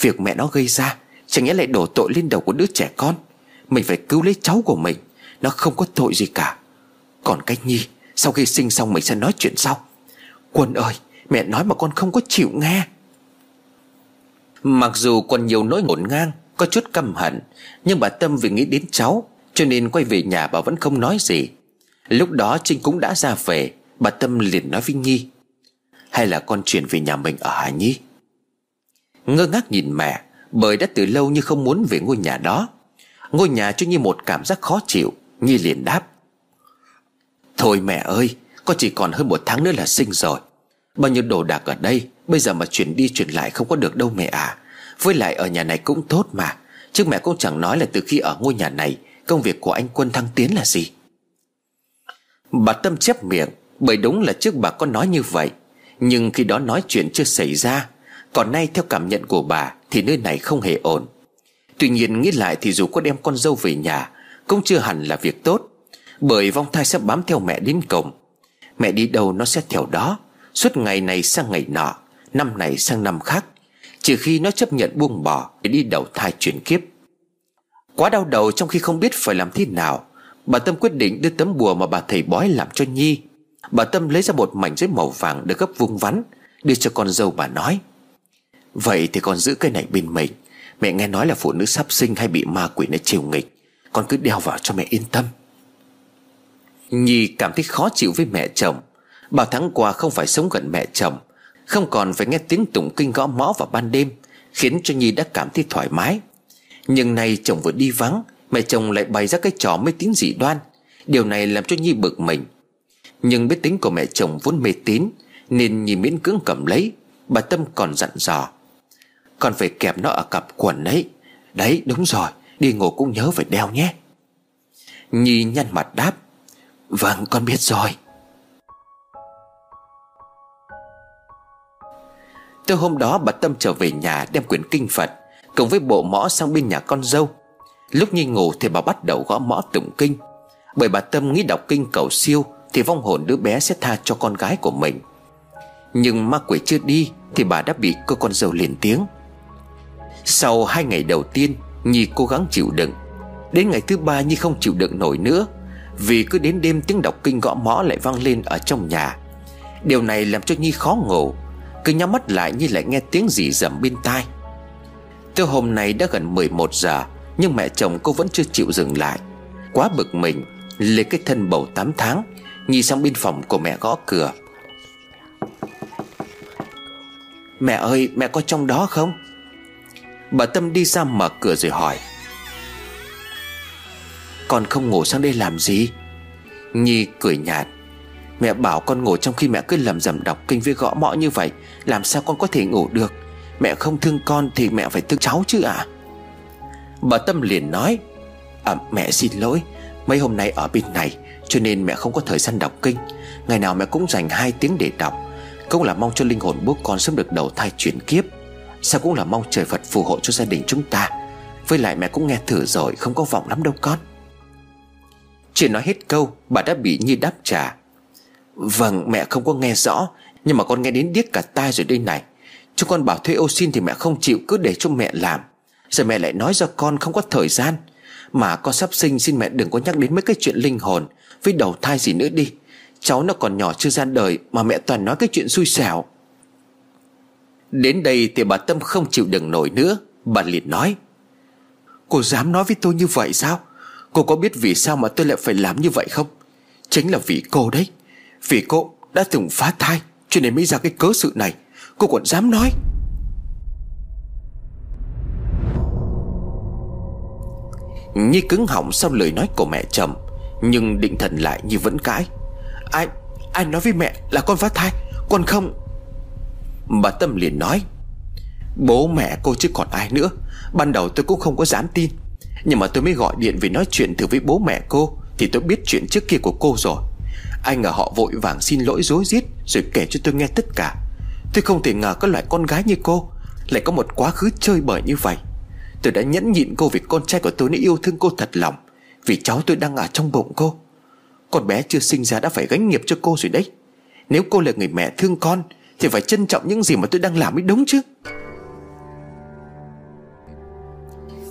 Việc mẹ nó gây ra Chẳng nhẽ lại đổ tội lên đầu của đứa trẻ con. Mình phải cứu lấy cháu của mình, Nó không có tội gì cả. Còn cách Nhi, Sau khi sinh xong mình sẽ nói chuyện sau. Quân ơi, Mẹ nói mà con không có chịu nghe. Mặc dù còn nhiều nỗi ngổn ngang, Có chút căm hận, Nhưng bà Tâm vì nghĩ đến cháu, Cho nên quay về nhà bà vẫn không nói gì. Lúc đó Trinh cũng đã ra về Bà Tâm liền nói với Nhi, Hay là con chuyển về nhà mình ở Hà Nhi? Ngơ ngác nhìn mẹ, Bởi đã từ lâu như không muốn về ngôi nhà đó. Ngôi nhà cho Nhi một cảm giác khó chịu, Nhi liền đáp, Thôi mẹ ơi Con chỉ còn hơn một tháng nữa là sinh rồi. Bao nhiêu đồ đạc ở đây, Bây giờ mà chuyển đi chuyển lại không có được đâu mẹ à. Với lại ở nhà này cũng tốt mà. Chứ mẹ cũng chẳng nói là từ khi ở ngôi nhà này, Công việc của anh Quân thăng tiến là gì. Bà Tâm chép miệng bởi đúng là trước bà có nói như vậy. Nhưng khi đó nói chuyện chưa xảy ra, Còn nay theo cảm nhận của bà Thì nơi này không hề ổn. Tuy nhiên nghĩ lại thì dù có đem con dâu về nhà, Cũng chưa hẳn là việc tốt, Bởi vong thai sẽ bám theo mẹ đến cổng. Mẹ đi đâu nó sẽ theo đó, Suốt ngày này sang ngày nọ, Năm này sang năm khác, Trừ khi nó chấp nhận buông bỏ Để đi đầu thai chuyển kiếp. Quá đau đầu trong khi không biết phải làm thế nào, Bà Tâm quyết định đưa tấm bùa mà bà thầy bói làm cho Nhi. Bà Tâm lấy ra một mảnh giấy màu vàng được gấp vuông vắn, Đưa cho con dâu bà nói, Vậy thì con giữ cái này bên mình. Mẹ nghe nói là phụ nữ sắp sinh hay bị ma quỷ nó chiều nghịch. Con cứ đeo vào cho mẹ yên tâm. Nhi cảm thấy khó chịu với mẹ chồng. Bao tháng qua không phải sống gần mẹ chồng, Không còn phải nghe tiếng tụng kinh gõ mõ vào ban đêm, Khiến cho Nhi đã cảm thấy thoải mái. Nhưng nay chồng vừa đi vắng, Mẹ chồng lại bày ra cái trò mê tín dị đoan. Điều này làm cho Nhi bực mình. Nhưng biết tính của mẹ chồng vốn mê tín, Nên nhìn miễn cưỡng cầm lấy, Bà Tâm còn dặn dò. Còn phải kẹp nó ở cặp quần ấy. Đấy, đúng rồi, Đi ngủ cũng nhớ phải đeo nhé. Nhi nhăn mặt đáp Vâng con biết rồi. Từ hôm đó, bà Tâm trở về nhà đem quyển kinh Phật, Cùng với bộ mõ sang bên nhà con dâu. Lúc Nhi ngủ thì bà bắt đầu gõ mõ tụng kinh. Bởi bà Tâm nghĩ đọc kinh cầu siêu thì vong hồn đứa bé sẽ tha cho con gái của mình. Nhưng ma quỷ chưa đi Thì bà đã bị cô con dâu liền tiếng. Sau hai ngày đầu tiên, Nhi cố gắng chịu đựng. Đến ngày thứ ba Nhi không chịu đựng nổi nữa, Vì cứ đến đêm tiếng đọc kinh gõ mõ lại vang lên ở trong nhà. Điều này làm cho Nhi khó ngủ, Cứ nhắm mắt lại Nhi lại nghe tiếng gì rầm bên tai. Từ hôm nay đã gần 11 giờ, Nhưng mẹ chồng cô vẫn chưa chịu dừng lại. Quá bực mình, Lấy cái thân bầu 8 tháng Nhi sang bên phòng của mẹ gõ cửa. Mẹ ơi, mẹ có trong đó không? Bà Tâm đi ra mở cửa rồi hỏi. Con không ngủ sang đây làm gì? Nhi cười nhạt. Mẹ bảo con ngủ trong khi mẹ cứ lầm rầm đọc kinh với gõ mõ như vậy. Làm sao con có thể ngủ được? Mẹ không thương con thì mẹ phải thương cháu chứ ạ. À? Bà Tâm liền nói. À mẹ xin lỗi. Mấy hôm nay ở bên này cho nên mẹ không có thời gian đọc kinh. Ngày nào mẹ cũng dành 2 tiếng để đọc. Cũng là mong cho linh hồn bố con sớm được đầu thai chuyển kiếp. Sao cũng là mong trời Phật phù hộ cho gia đình chúng ta. Với lại mẹ cũng nghe thử rồi, Không có vọng lắm đâu con. Chưa nói hết câu, Bà đã bị Nhi đáp trả. Vâng mẹ không có nghe rõ, Nhưng mà con nghe đến điếc cả tai rồi đây này. Chúng con bảo thuê ô xin thì mẹ không chịu, Cứ để cho mẹ làm. Giờ mẹ lại nói do con không có thời gian. Mà con sắp sinh, xin mẹ đừng có nhắc đến mấy cái chuyện linh hồn. Với đầu thai gì nữa đi. Cháu nó còn nhỏ chưa ra đời Mà mẹ toàn nói cái chuyện xui xẻo. Đến đây thì bà Tâm không chịu đựng nổi nữa. Bà liền nói, Cô dám nói với tôi như vậy sao? Cô có biết vì sao mà tôi lại phải làm như vậy không? Chính là vì cô đấy. Vì cô đã từng phá thai, Cho nên mới ra cái cớ sự này. Cô còn dám nói. Nhi cứng họng sau lời nói của mẹ chồng nhưng định thần lại như vẫn cãi. Ai Ai nói với mẹ là con phá thai Con không? Bà Tâm liền nói, Bố mẹ cô chứ còn ai nữa. Ban đầu tôi cũng không có dám tin. Nhưng mà tôi mới gọi điện về nói chuyện thử với bố mẹ cô, Thì tôi biết chuyện trước kia của cô rồi. Anh ở họ vội vàng xin lỗi dối rít, Rồi kể cho tôi nghe tất cả. Tôi không thể ngờ có loại con gái như cô, Lại có một quá khứ chơi bời như vậy. Tôi đã nhẫn nhịn cô vì con trai của tôi nó yêu thương cô thật lòng. Vì cháu tôi đang ở trong bụng cô. Con bé chưa sinh ra đã phải gánh nghiệp cho cô rồi đấy. Nếu cô là người mẹ thương con, Thì phải trân trọng những gì mà tôi đang làm mới đúng chứ?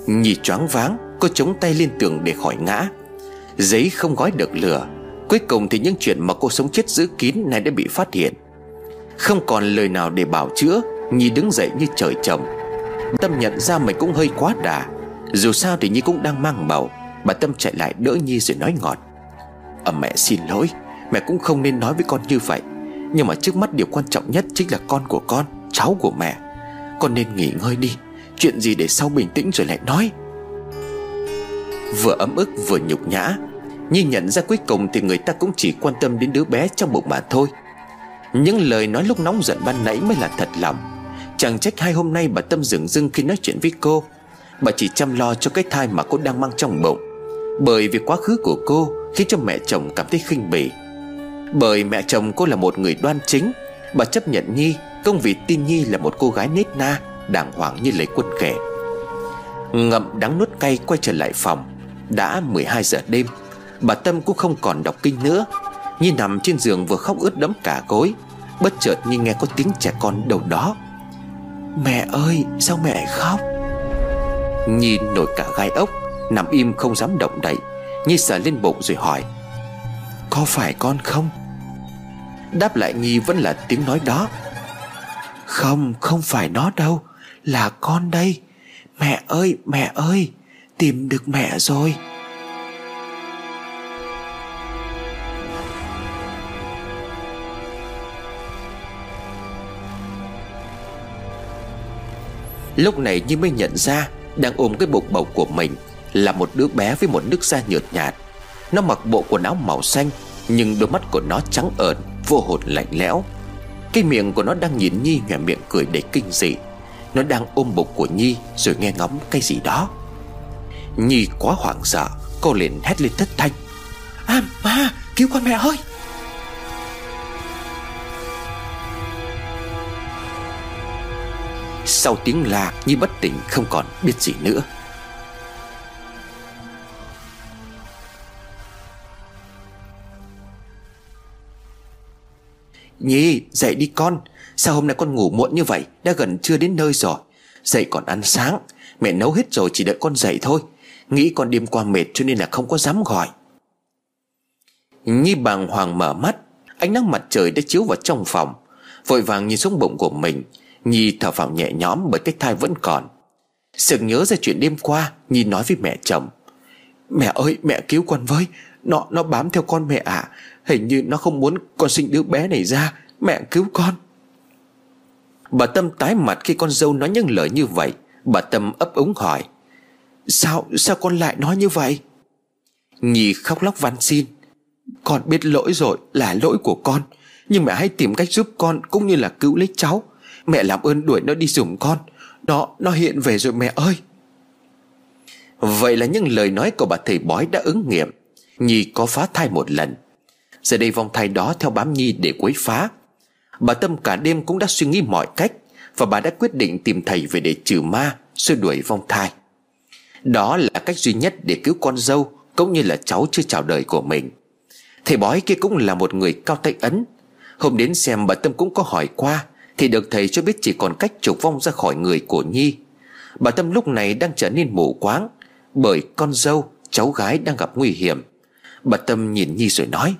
Nhì choáng váng, Cô chống tay lên tường để khỏi ngã. Giấy không gói được lửa. Cuối cùng thì những chuyện mà cô sống chết giữ kín Này đã bị phát hiện. Không còn lời nào để bảo chữa Nhi đứng dậy như trời trồng. Tâm nhận ra mình cũng hơi quá đà. Dù sao thì Nhi cũng đang mang bầu Bà Tâm chạy lại đỡ Nhi rồi nói ngọt. Ờ mẹ, xin lỗi, Mẹ cũng không nên nói với con như vậy. Nhưng mà trước mắt điều quan trọng nhất chính là con của con, Cháu của mẹ. Con nên nghỉ ngơi đi, Chuyện gì để sau bình tĩnh rồi lại nói. Vừa ấm ức vừa nhục nhã, Nhi nhận ra cuối cùng thì người ta cũng chỉ quan tâm đến đứa bé trong bụng bà thôi. Những lời nói lúc nóng giận ban nãy mới là thật lòng. Chẳng trách hai hôm nay bà Tâm dừng dưng khi nói chuyện với cô. Bà chỉ chăm lo cho cái thai mà cô đang mang trong bụng. Bởi vì quá khứ của cô Khiến cho mẹ chồng cảm thấy khinh bỉ. Bởi mẹ chồng cô là một người đoan chính, Bà chấp nhận Nhi Công vì tin Nhi là một cô gái nết na, Đàng hoàng như lấy quân kể. Ngậm đắng nuốt cay quay trở lại phòng. Đã 12 giờ đêm, Bà Tâm cũng không còn đọc kinh nữa. Nhi nằm trên giường vừa khóc ướt đẫm cả gối, Bất chợt Nhi nghe có tiếng trẻ con đâu đó. Mẹ ơi, sao mẹ khóc? Nhi nổi cả gai ốc. Nằm im không dám động đậy, Nhi sờ lên bụng rồi hỏi, Có phải con không? Đáp lại Nhi vẫn là tiếng nói đó, Không không phải nó đâu, Là con đây. Mẹ ơi mẹ ơi, Tìm được mẹ rồi. Lúc này Nhi mới nhận ra Đang ôm cái bụng bầu của mình. Là một đứa bé với một nước da nhợt nhạt. Nó mặc bộ quần áo màu xanh, Nhưng đôi mắt của nó trắng ợn Vô hồn lạnh lẽo. Cái miệng của nó đang nhìn Nhi nhòe miệng cười đầy kinh dị. Nó đang ôm bụng của Nhi Rồi nghe ngóng cái gì đó. Nhi quá hoảng sợ, Cô liền hét lên thất thanh. À ma, cứu con mẹ ơi! Sau tiếng la, Nhi bất tỉnh không còn biết gì nữa. Nhi, dậy đi con. Sao hôm nay con ngủ muộn như vậy? Đã gần chưa đến nơi rồi. Dậy còn ăn sáng. Mẹ nấu hết rồi chỉ đợi con dậy thôi. Nghĩ con đêm qua mệt cho nên là không có dám gọi. Nhi bàng hoàng mở mắt. Ánh nắng mặt trời đã chiếu vào trong phòng. Vội vàng nhìn xuống bụng của mình. Nhi thở phào nhẹ nhõm bởi cái thai vẫn còn. Sự nhớ ra chuyện đêm qua, Nhi nói với mẹ chồng. Mẹ ơi, mẹ cứu con với. Nó nó bám theo con mẹ ạ. à. Hình như nó không muốn con sinh đứa bé này ra. Mẹ cứu con. Bà Tâm tái mặt khi con dâu nói những lời như vậy. Bà Tâm ấp úng hỏi Sao sao con lại nói như vậy? Nhi khóc lóc van xin Con biết lỗi rồi là lỗi của con. Nhưng mẹ hãy tìm cách giúp con Cũng như là cứu lấy cháu. Mẹ làm ơn đuổi nó đi dùng con. Nó, nó hiện về rồi mẹ ơi. Vậy là những lời nói của bà thầy bói đã ứng nghiệm. Nhi có phá thai một lần. Giờ đây vong thai đó theo bám Nhi để quấy phá. Bà Tâm cả đêm cũng đã suy nghĩ mọi cách Và bà đã quyết định tìm thầy về để trừ ma, Xua đuổi vong thai. Đó là cách duy nhất để cứu con dâu Cũng như là cháu chưa chào đời của mình. Thầy bói kia cũng là một người cao tay ấn. Hôm đến xem bà Tâm cũng có hỏi qua thì được thầy cho biết chỉ còn cách trục vong ra khỏi người của Nhi. Bà Tâm lúc này đang trở nên mù quáng Bởi con dâu, cháu gái đang gặp nguy hiểm. Bà Tâm nhìn Nhi rồi nói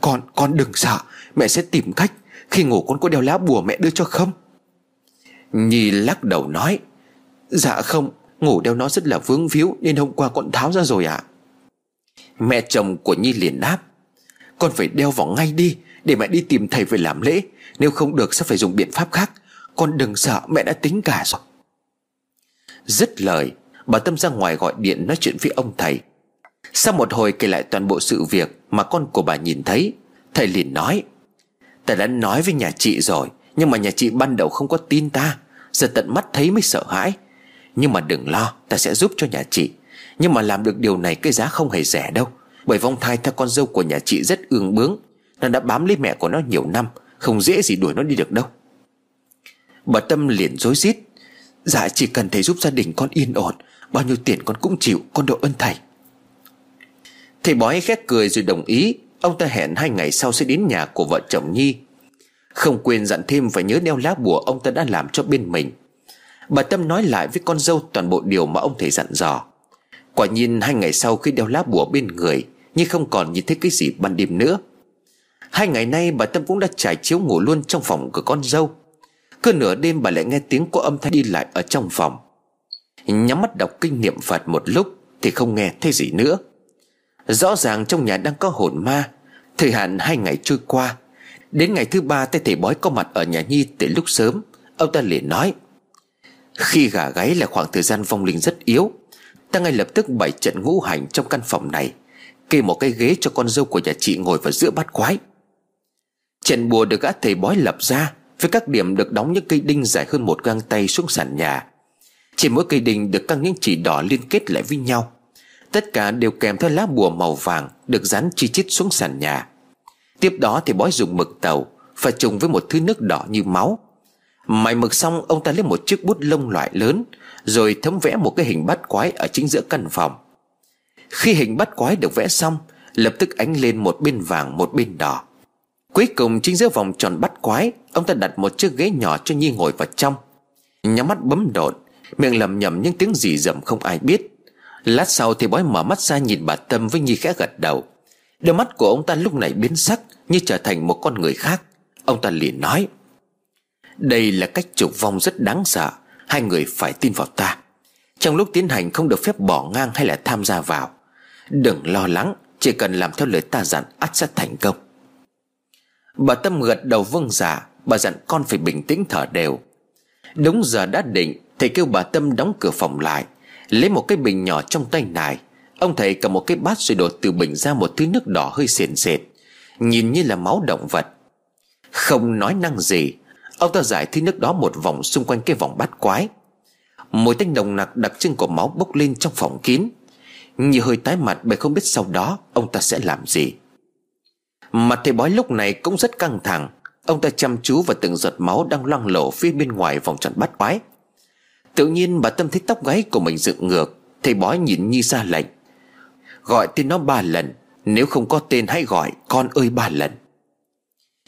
con, con đừng sợ. Mẹ sẽ tìm cách. Khi ngủ con có đeo lá bùa mẹ đưa cho không Nhi lắc đầu nói Dạ không Ngủ đeo nó rất là vướng víu Nên hôm qua con tháo ra rồi ạ. Mẹ chồng của Nhi liền đáp Con phải đeo vào ngay đi Để mẹ đi tìm thầy về làm lễ. Nếu không được sẽ phải dùng biện pháp khác. Con đừng sợ mẹ đã tính cả rồi. Dứt lời Bà Tâm ra ngoài gọi điện nói chuyện với ông thầy. Sau một hồi kể lại toàn bộ sự việc mà con của bà nhìn thấy. Thầy liền nói Ta đã nói với nhà chị rồi, Nhưng mà nhà chị ban đầu không có tin ta. Giờ tận mắt thấy mới sợ hãi. Nhưng mà đừng lo, Ta sẽ giúp cho nhà chị. Nhưng mà làm được điều này cái giá không hề rẻ đâu. Bởi vong thai theo con dâu của nhà chị rất ương bướng. Nó đã bám lấy mẹ của nó nhiều năm, Không dễ gì đuổi nó đi được đâu. Bà Tâm liền rối rít Dạ chỉ cần thầy giúp gia đình con yên ổn, Bao nhiêu tiền con cũng chịu, Con độ ơn thầy. Thầy bói khét cười rồi đồng ý. Ông ta hẹn hai ngày sau sẽ đến nhà của vợ chồng Nhi. Không quên dặn thêm phải nhớ đeo lá bùa ông ta đã làm cho bên mình. Bà Tâm nói lại với con dâu toàn bộ điều mà ông thầy dặn dò. Quả nhiên hai ngày sau khi đeo lá bùa bên người Nhưng không còn nhìn thấy cái gì ban đêm nữa. Hai ngày nay bà Tâm cũng đã trải chiếu ngủ luôn trong phòng của con dâu. Cứ nửa đêm bà lại nghe tiếng có âm thanh đi lại ở trong phòng. Nhắm mắt đọc kinh niệm Phật một lúc Thì không nghe thấy gì nữa. Rõ ràng trong nhà đang có hồn ma. Thời hạn hai ngày trôi qua. Đến ngày thứ ba, tay thầy bói có mặt ở nhà Nhi từ lúc sớm. Ông ta liền nói, Khi gà gáy là khoảng thời gian vong linh rất yếu. Ta ngay lập tức bày trận ngũ hành trong căn phòng này. Kê một cái ghế cho con dâu của nhà chị ngồi vào giữa bát quái. Trận bùa được gã thầy bói lập ra, Với các điểm được đóng những cây đinh dài hơn một gang tay xuống sàn nhà. Trên mỗi cây đinh được căng những chỉ đỏ liên kết lại với nhau. Tất cả đều kèm theo lá bùa màu vàng Được dán chi chít xuống sàn nhà. Tiếp đó thì bói dùng mực tàu Và trùng với một thứ nước đỏ như máu. Mài mực xong, ông ta lấy một chiếc bút lông loại lớn, Rồi thấm vẽ một cái hình bát quái Ở chính giữa căn phòng. Khi hình bát quái được vẽ xong, Lập tức ánh lên một bên vàng, một bên đỏ. Cuối cùng, chính giữa vòng tròn bắt quái, Ông ta đặt một chiếc ghế nhỏ cho Nhi ngồi vào trong. Nhắm mắt bấm đột, Miệng lầm nhầm những tiếng gì dầm không ai biết. Lát sau thì bói mở mắt ra nhìn bà Tâm với Nhi khẽ gật đầu. Đôi mắt của ông ta lúc này biến sắc Như trở thành một con người khác. Ông ta liền nói Đây là cách trục vong rất đáng sợ Hai người phải tin vào ta. Trong lúc tiến hành không được phép bỏ ngang hay là tham gia vào Đừng lo lắng Chỉ cần làm theo lời ta dặn ắt sẽ thành công. Bà Tâm gật đầu vâng giả dạ, Bà dặn con phải bình tĩnh thở đều. Đúng giờ đã định Thầy kêu bà Tâm đóng cửa phòng lại. Lấy một cái bình nhỏ trong tay nài. Ông thầy cầm một cái bát rồi đổ từ bình ra một thứ nước đỏ hơi sền sệt. Nhìn như là máu động vật. Không nói năng gì. Ông ta giải thứ nước đó một vòng xung quanh cái vòng bát quái. Mùi tanh nồng nặc đặc trưng của máu bốc lên trong phòng kín. Như hơi tái mặt, bởi không biết sau đó Ông ta sẽ làm gì. Mặt thầy bói lúc này cũng rất căng thẳng. Ông ta chăm chú vào từng giọt máu đang loang lổ phía bên ngoài vòng tròn bát quái. Tự nhiên bà Tâm thấy tóc gáy của mình dựng ngược, Thầy bói nhìn Nhi ra lệnh Gọi tên nó ba lần, Nếu không có tên hãy gọi con ơi ba lần.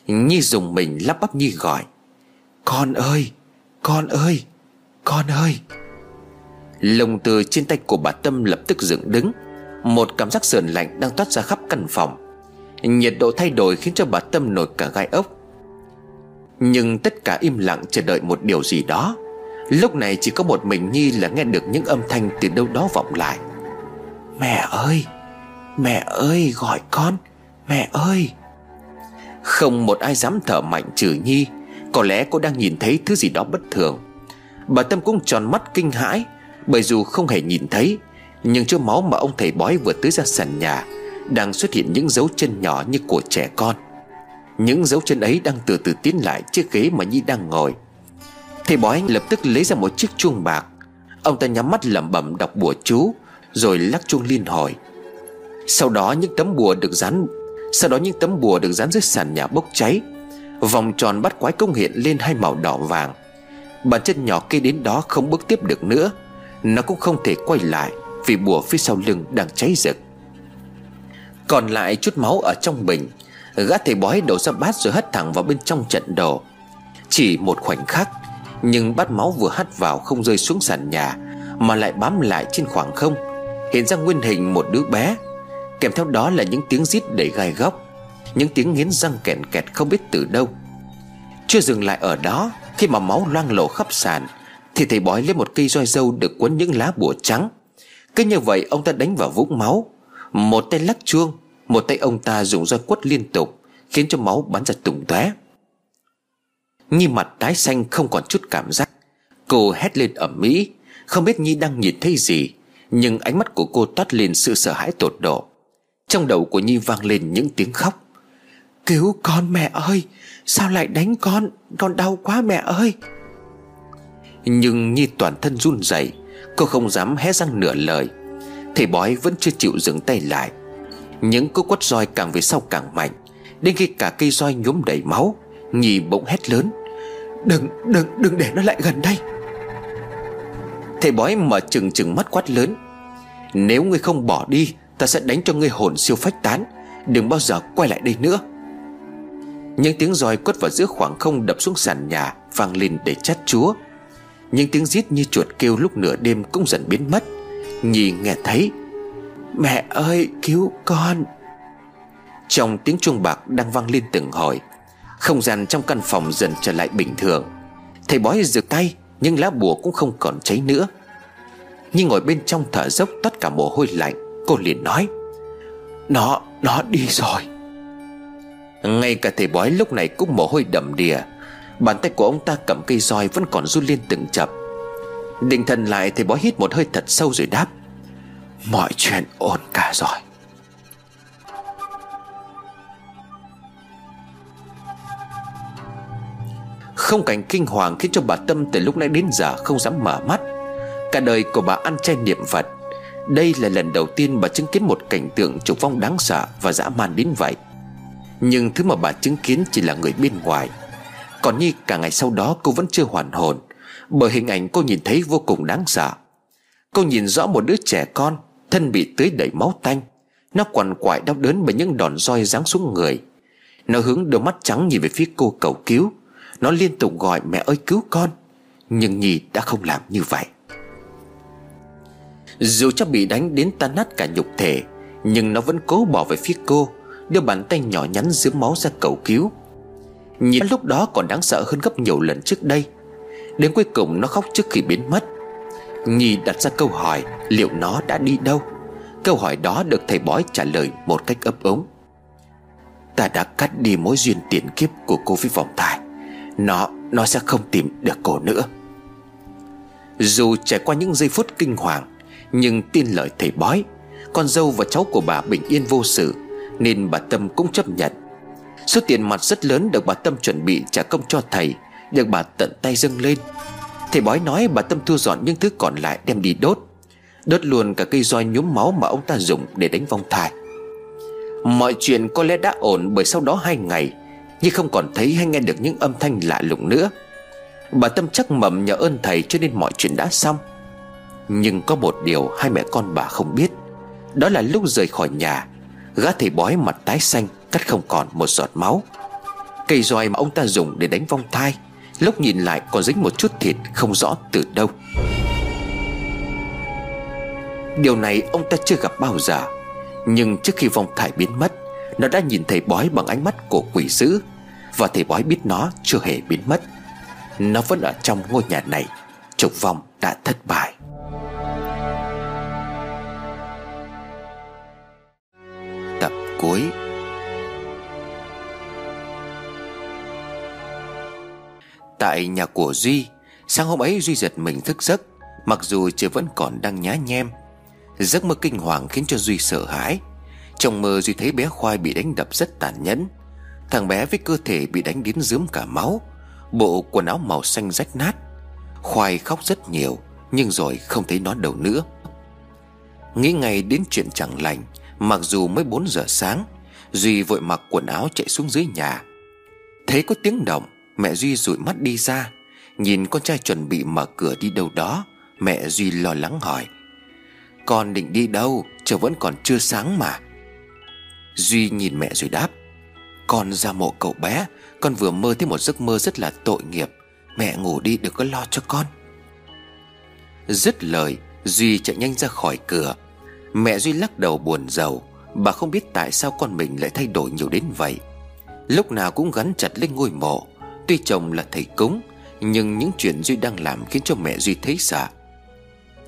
Nhi dùng mình lắp bắp Nhi gọi, Con ơi Con ơi Con ơi. Lồng từ trên tay của bà Tâm lập tức dựng đứng, Một cảm giác sờn lạnh đang toát ra khắp căn phòng. Nhiệt độ thay đổi khiến cho bà Tâm nổi cả gai ốc. Nhưng tất cả im lặng chờ đợi một điều gì đó. Lúc này chỉ có một mình Nhi là nghe được những âm thanh từ đâu đó vọng lại. Mẹ ơi Mẹ ơi, gọi con, Mẹ ơi. Không một ai dám thở mạnh trừ Nhi, Có lẽ cô đang nhìn thấy thứ gì đó bất thường. Bà Tâm cũng tròn mắt kinh hãi, Bởi dù không hề nhìn thấy, Nhưng chỗ máu mà ông thầy bói vừa tưới ra sàn nhà Đang xuất hiện những dấu chân nhỏ như của trẻ con. Những dấu chân ấy đang từ từ tiến lại chiếc ghế mà Nhi đang ngồi. Thầy bói lập tức lấy ra một chiếc chuông bạc. Ông ta nhắm mắt lẩm bẩm đọc bùa chú, Rồi lắc chuông liên hồi. Sau đó những tấm bùa được dán, Sau đó những tấm bùa được dán dưới sàn nhà bốc cháy. Vòng tròn bắt quái công hiện lên hai màu đỏ vàng. Bàn chân nhỏ kia đến đó không bước tiếp được nữa. Nó cũng không thể quay lại Vì bùa phía sau lưng đang cháy rực. Còn lại chút máu ở trong bình, Gã thầy bói đổ ra bát rồi hất thẳng vào bên trong trận đồ. Chỉ một khoảnh khắc nhưng bát máu vừa hắt vào không rơi xuống sàn nhà, Mà lại bám lại trên khoảng không, Hiện ra nguyên hình một đứa bé. Kèm theo đó là những tiếng rít đầy gai góc, Những tiếng nghiến răng kẹn kẹt không biết từ đâu. Chưa dừng lại ở đó, Khi mà máu loang lổ khắp sàn, Thì thầy bói lấy một cây roi dâu được quấn những lá bùa trắng. Cứ như vậy, ông ta đánh vào vũng máu. Một tay lắc chuông, Một tay ông ta dùng roi quất liên tục, Khiến cho máu bắn ra tùng tóe. Nhi mặt tái xanh không còn chút cảm giác. Cô hét lên ở mỹ Không biết Nhi đang nhìn thấy gì, Nhưng ánh mắt của cô toát lên sự sợ hãi tột độ. Trong đầu của Nhi vang lên những tiếng khóc. Cứu con mẹ ơi, Sao lại đánh con? Con đau quá mẹ ơi. Nhưng Nhi toàn thân run rẩy, Cô không dám hé răng nửa lời. Thầy bói vẫn chưa chịu dừng tay lại. Những cú quất roi càng về sau càng mạnh, Đến khi cả cây roi nhuốm đầy máu, nhi bỗng hét lớn. Đừng, đừng, đừng để nó lại gần đây. Thầy bói mở chừng chừng mắt quát lớn Nếu ngươi không bỏ đi Ta sẽ đánh cho ngươi hồn siêu phách tán Đừng bao giờ quay lại đây nữa. Những tiếng roi quất vào giữa khoảng không đập xuống sàn nhà Vang lên để chát chúa. Những tiếng rít như chuột kêu lúc nửa đêm cũng dần biến mất. Nhi nghe thấy Mẹ ơi cứu con. Trong tiếng chuông bạc đang vang lên từng hồi không gian trong căn phòng dần trở lại bình thường. Thầy bói rực tay Nhưng lá bùa cũng không còn cháy nữa. Nhưng ngồi bên trong thở dốc tất cả mồ hôi lạnh Cô liền nói Nó, nó đi rồi. Ngay cả thầy bói lúc này cũng mồ hôi đầm đìa. Bàn tay của ông ta cầm cây roi vẫn còn run lên từng chập. Định thần lại thầy bói hít một hơi thật sâu rồi đáp Mọi chuyện ổn cả rồi. Không cảnh kinh hoàng khiến cho bà Tâm từ lúc nãy đến giờ không dám mở mắt. Cả đời của bà ăn chay niệm Phật, Đây là lần đầu tiên bà chứng kiến một cảnh tượng trục vong đáng sợ và dã man đến vậy. Nhưng thứ mà bà chứng kiến chỉ là người bên ngoài. Còn như cả ngày sau đó, cô vẫn chưa hoàn hồn, Bởi hình ảnh cô nhìn thấy vô cùng đáng sợ. Cô nhìn rõ một đứa trẻ con, Thân bị tưới đầy máu tanh. Nó quằn quại đau đớn bởi những đòn roi giáng xuống người. Nó hướng đôi mắt trắng nhìn về phía cô cầu cứu. Nó liên tục gọi mẹ ơi cứu con, Nhưng Nhi đã không làm như vậy. Dù cho bị đánh đến tan nát cả nhục thể, Nhưng nó vẫn cố bỏ về phía cô, Đưa bàn tay nhỏ nhắn dưới máu ra cầu cứu. Nhìn lúc đó còn đáng sợ hơn gấp nhiều lần trước đây. Đến cuối cùng nó khóc trước khi biến mất. Nhi đặt ra câu hỏi, Liệu nó đã đi đâu? Câu hỏi đó được thầy bói trả lời một cách ấp ống Ta đã cắt đi mối duyên tiền kiếp của cô với vòng thai. Nó, nó sẽ không tìm được cổ nữa. Dù trải qua những giây phút kinh hoàng Nhưng tin lời thầy bói Con dâu và cháu của bà bình yên vô sự Nên bà Tâm cũng chấp nhận. Số tiền mặt rất lớn được bà Tâm chuẩn bị trả công cho thầy Được bà tận tay dâng lên. Thầy bói nói bà Tâm thu dọn những thứ còn lại đem đi đốt. Đốt luôn cả cây roi nhuốm máu mà ông ta dùng để đánh vong thai. Mọi chuyện có lẽ đã ổn bởi sau đó hai ngày nhưng không còn thấy hay nghe được những âm thanh lạ lùng nữa. Bà Tâm chắc mầm nhờ ơn thầy cho nên mọi chuyện đã xong. Nhưng có một điều hai mẹ con bà không biết. Đó là lúc rời khỏi nhà, Gã thầy bói mặt tái xanh, Cắt không còn một giọt máu. Cây roi mà ông ta dùng để đánh vong thai, Lúc nhìn lại còn dính một chút thịt Không rõ từ đâu. Điều này ông ta chưa gặp bao giờ, Nhưng trước khi vong thải biến mất, Nó đã nhìn thầy bói bằng ánh mắt của quỷ dữ. Và thầy bói biết nó chưa hề biến mất. Nó vẫn ở trong ngôi nhà này, Trục vong đã thất bại. Tập cuối. Tại nhà của Duy, Sáng hôm ấy Duy giật mình thức giấc, Mặc dù trời vẫn còn đang nhá nhem. Giấc mơ kinh hoàng khiến cho Duy sợ hãi. Trong mơ Duy thấy bé Khoai bị đánh đập rất tàn nhẫn. Thằng bé với cơ thể bị đánh đến dướm cả máu, Bộ quần áo màu xanh rách nát. Khoai khóc rất nhiều, Nhưng rồi không thấy nó đâu nữa. Nghĩ ngay đến chuyện chẳng lành, Mặc dù mới 4 giờ sáng, Duy vội mặc quần áo chạy xuống dưới nhà. Thấy có tiếng động, Mẹ Duy rụi mắt đi ra. Nhìn con trai chuẩn bị mở cửa đi đâu đó, Mẹ Duy lo lắng hỏi. Con định đi đâu? Trời vẫn còn chưa sáng mà. Duy nhìn mẹ rồi đáp. Con ra mộ cậu bé, Con vừa mơ thấy một giấc mơ rất là tội nghiệp. Mẹ ngủ đi, đừng có lo cho con. Dứt lời, Duy chạy nhanh ra khỏi cửa. Mẹ Duy lắc đầu buồn rầu. Bà không biết tại sao con mình lại thay đổi nhiều đến vậy. Lúc nào cũng gắn chặt lên ngôi mộ. Tuy chồng là thầy cúng, Nhưng những chuyện Duy đang làm khiến cho mẹ Duy thấy sợ.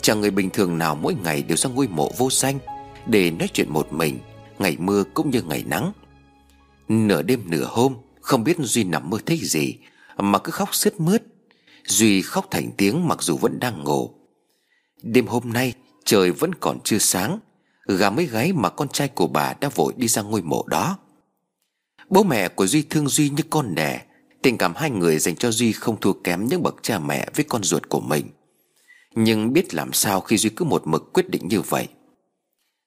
Chẳng người bình thường nào mỗi ngày đều ra ngôi mộ vô danh Để nói chuyện một mình, Ngày mưa cũng như ngày nắng. Nửa đêm nửa hôm, Không biết Duy nằm mơ thấy gì, Mà cứ khóc sướt mướt. Duy khóc thành tiếng mặc dù vẫn đang ngủ. Đêm hôm nay, Trời vẫn còn chưa sáng. Gà mới gáy mà con trai của bà đã vội đi ra ngôi mộ đó. Bố mẹ của Duy thương Duy như con đẻ Tình cảm hai người dành cho Duy không thua kém những bậc cha mẹ với con ruột của mình. Nhưng biết làm sao khi Duy cứ một mực quyết định như vậy.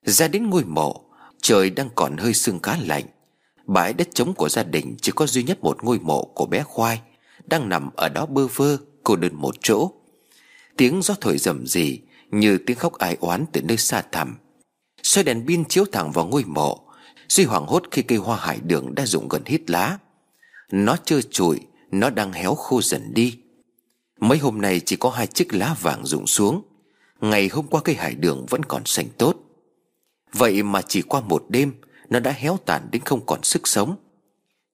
Ra đến ngôi mộ, Trời đang còn hơi sương cá lạnh. Bãi đất trống của gia đình chỉ có duy nhất một ngôi mộ của bé Khoai, Đang nằm ở đó bơ vơ, cô đơn một chỗ. Tiếng gió thổi rầm rì Như tiếng khóc ai oán từ nơi xa thẳm. Soi đèn pin chiếu thẳng vào ngôi mộ, Duy hoảng hốt khi cây hoa hải đường đã rụng gần hết lá. Nó trơ trụi, Nó đang héo khô dần đi. Mấy hôm nay chỉ có hai chiếc lá vàng rụng xuống. Ngày hôm qua cây hải đường vẫn còn xanh tốt. Vậy mà chỉ qua một đêm nó đã héo tàn đến không còn sức sống.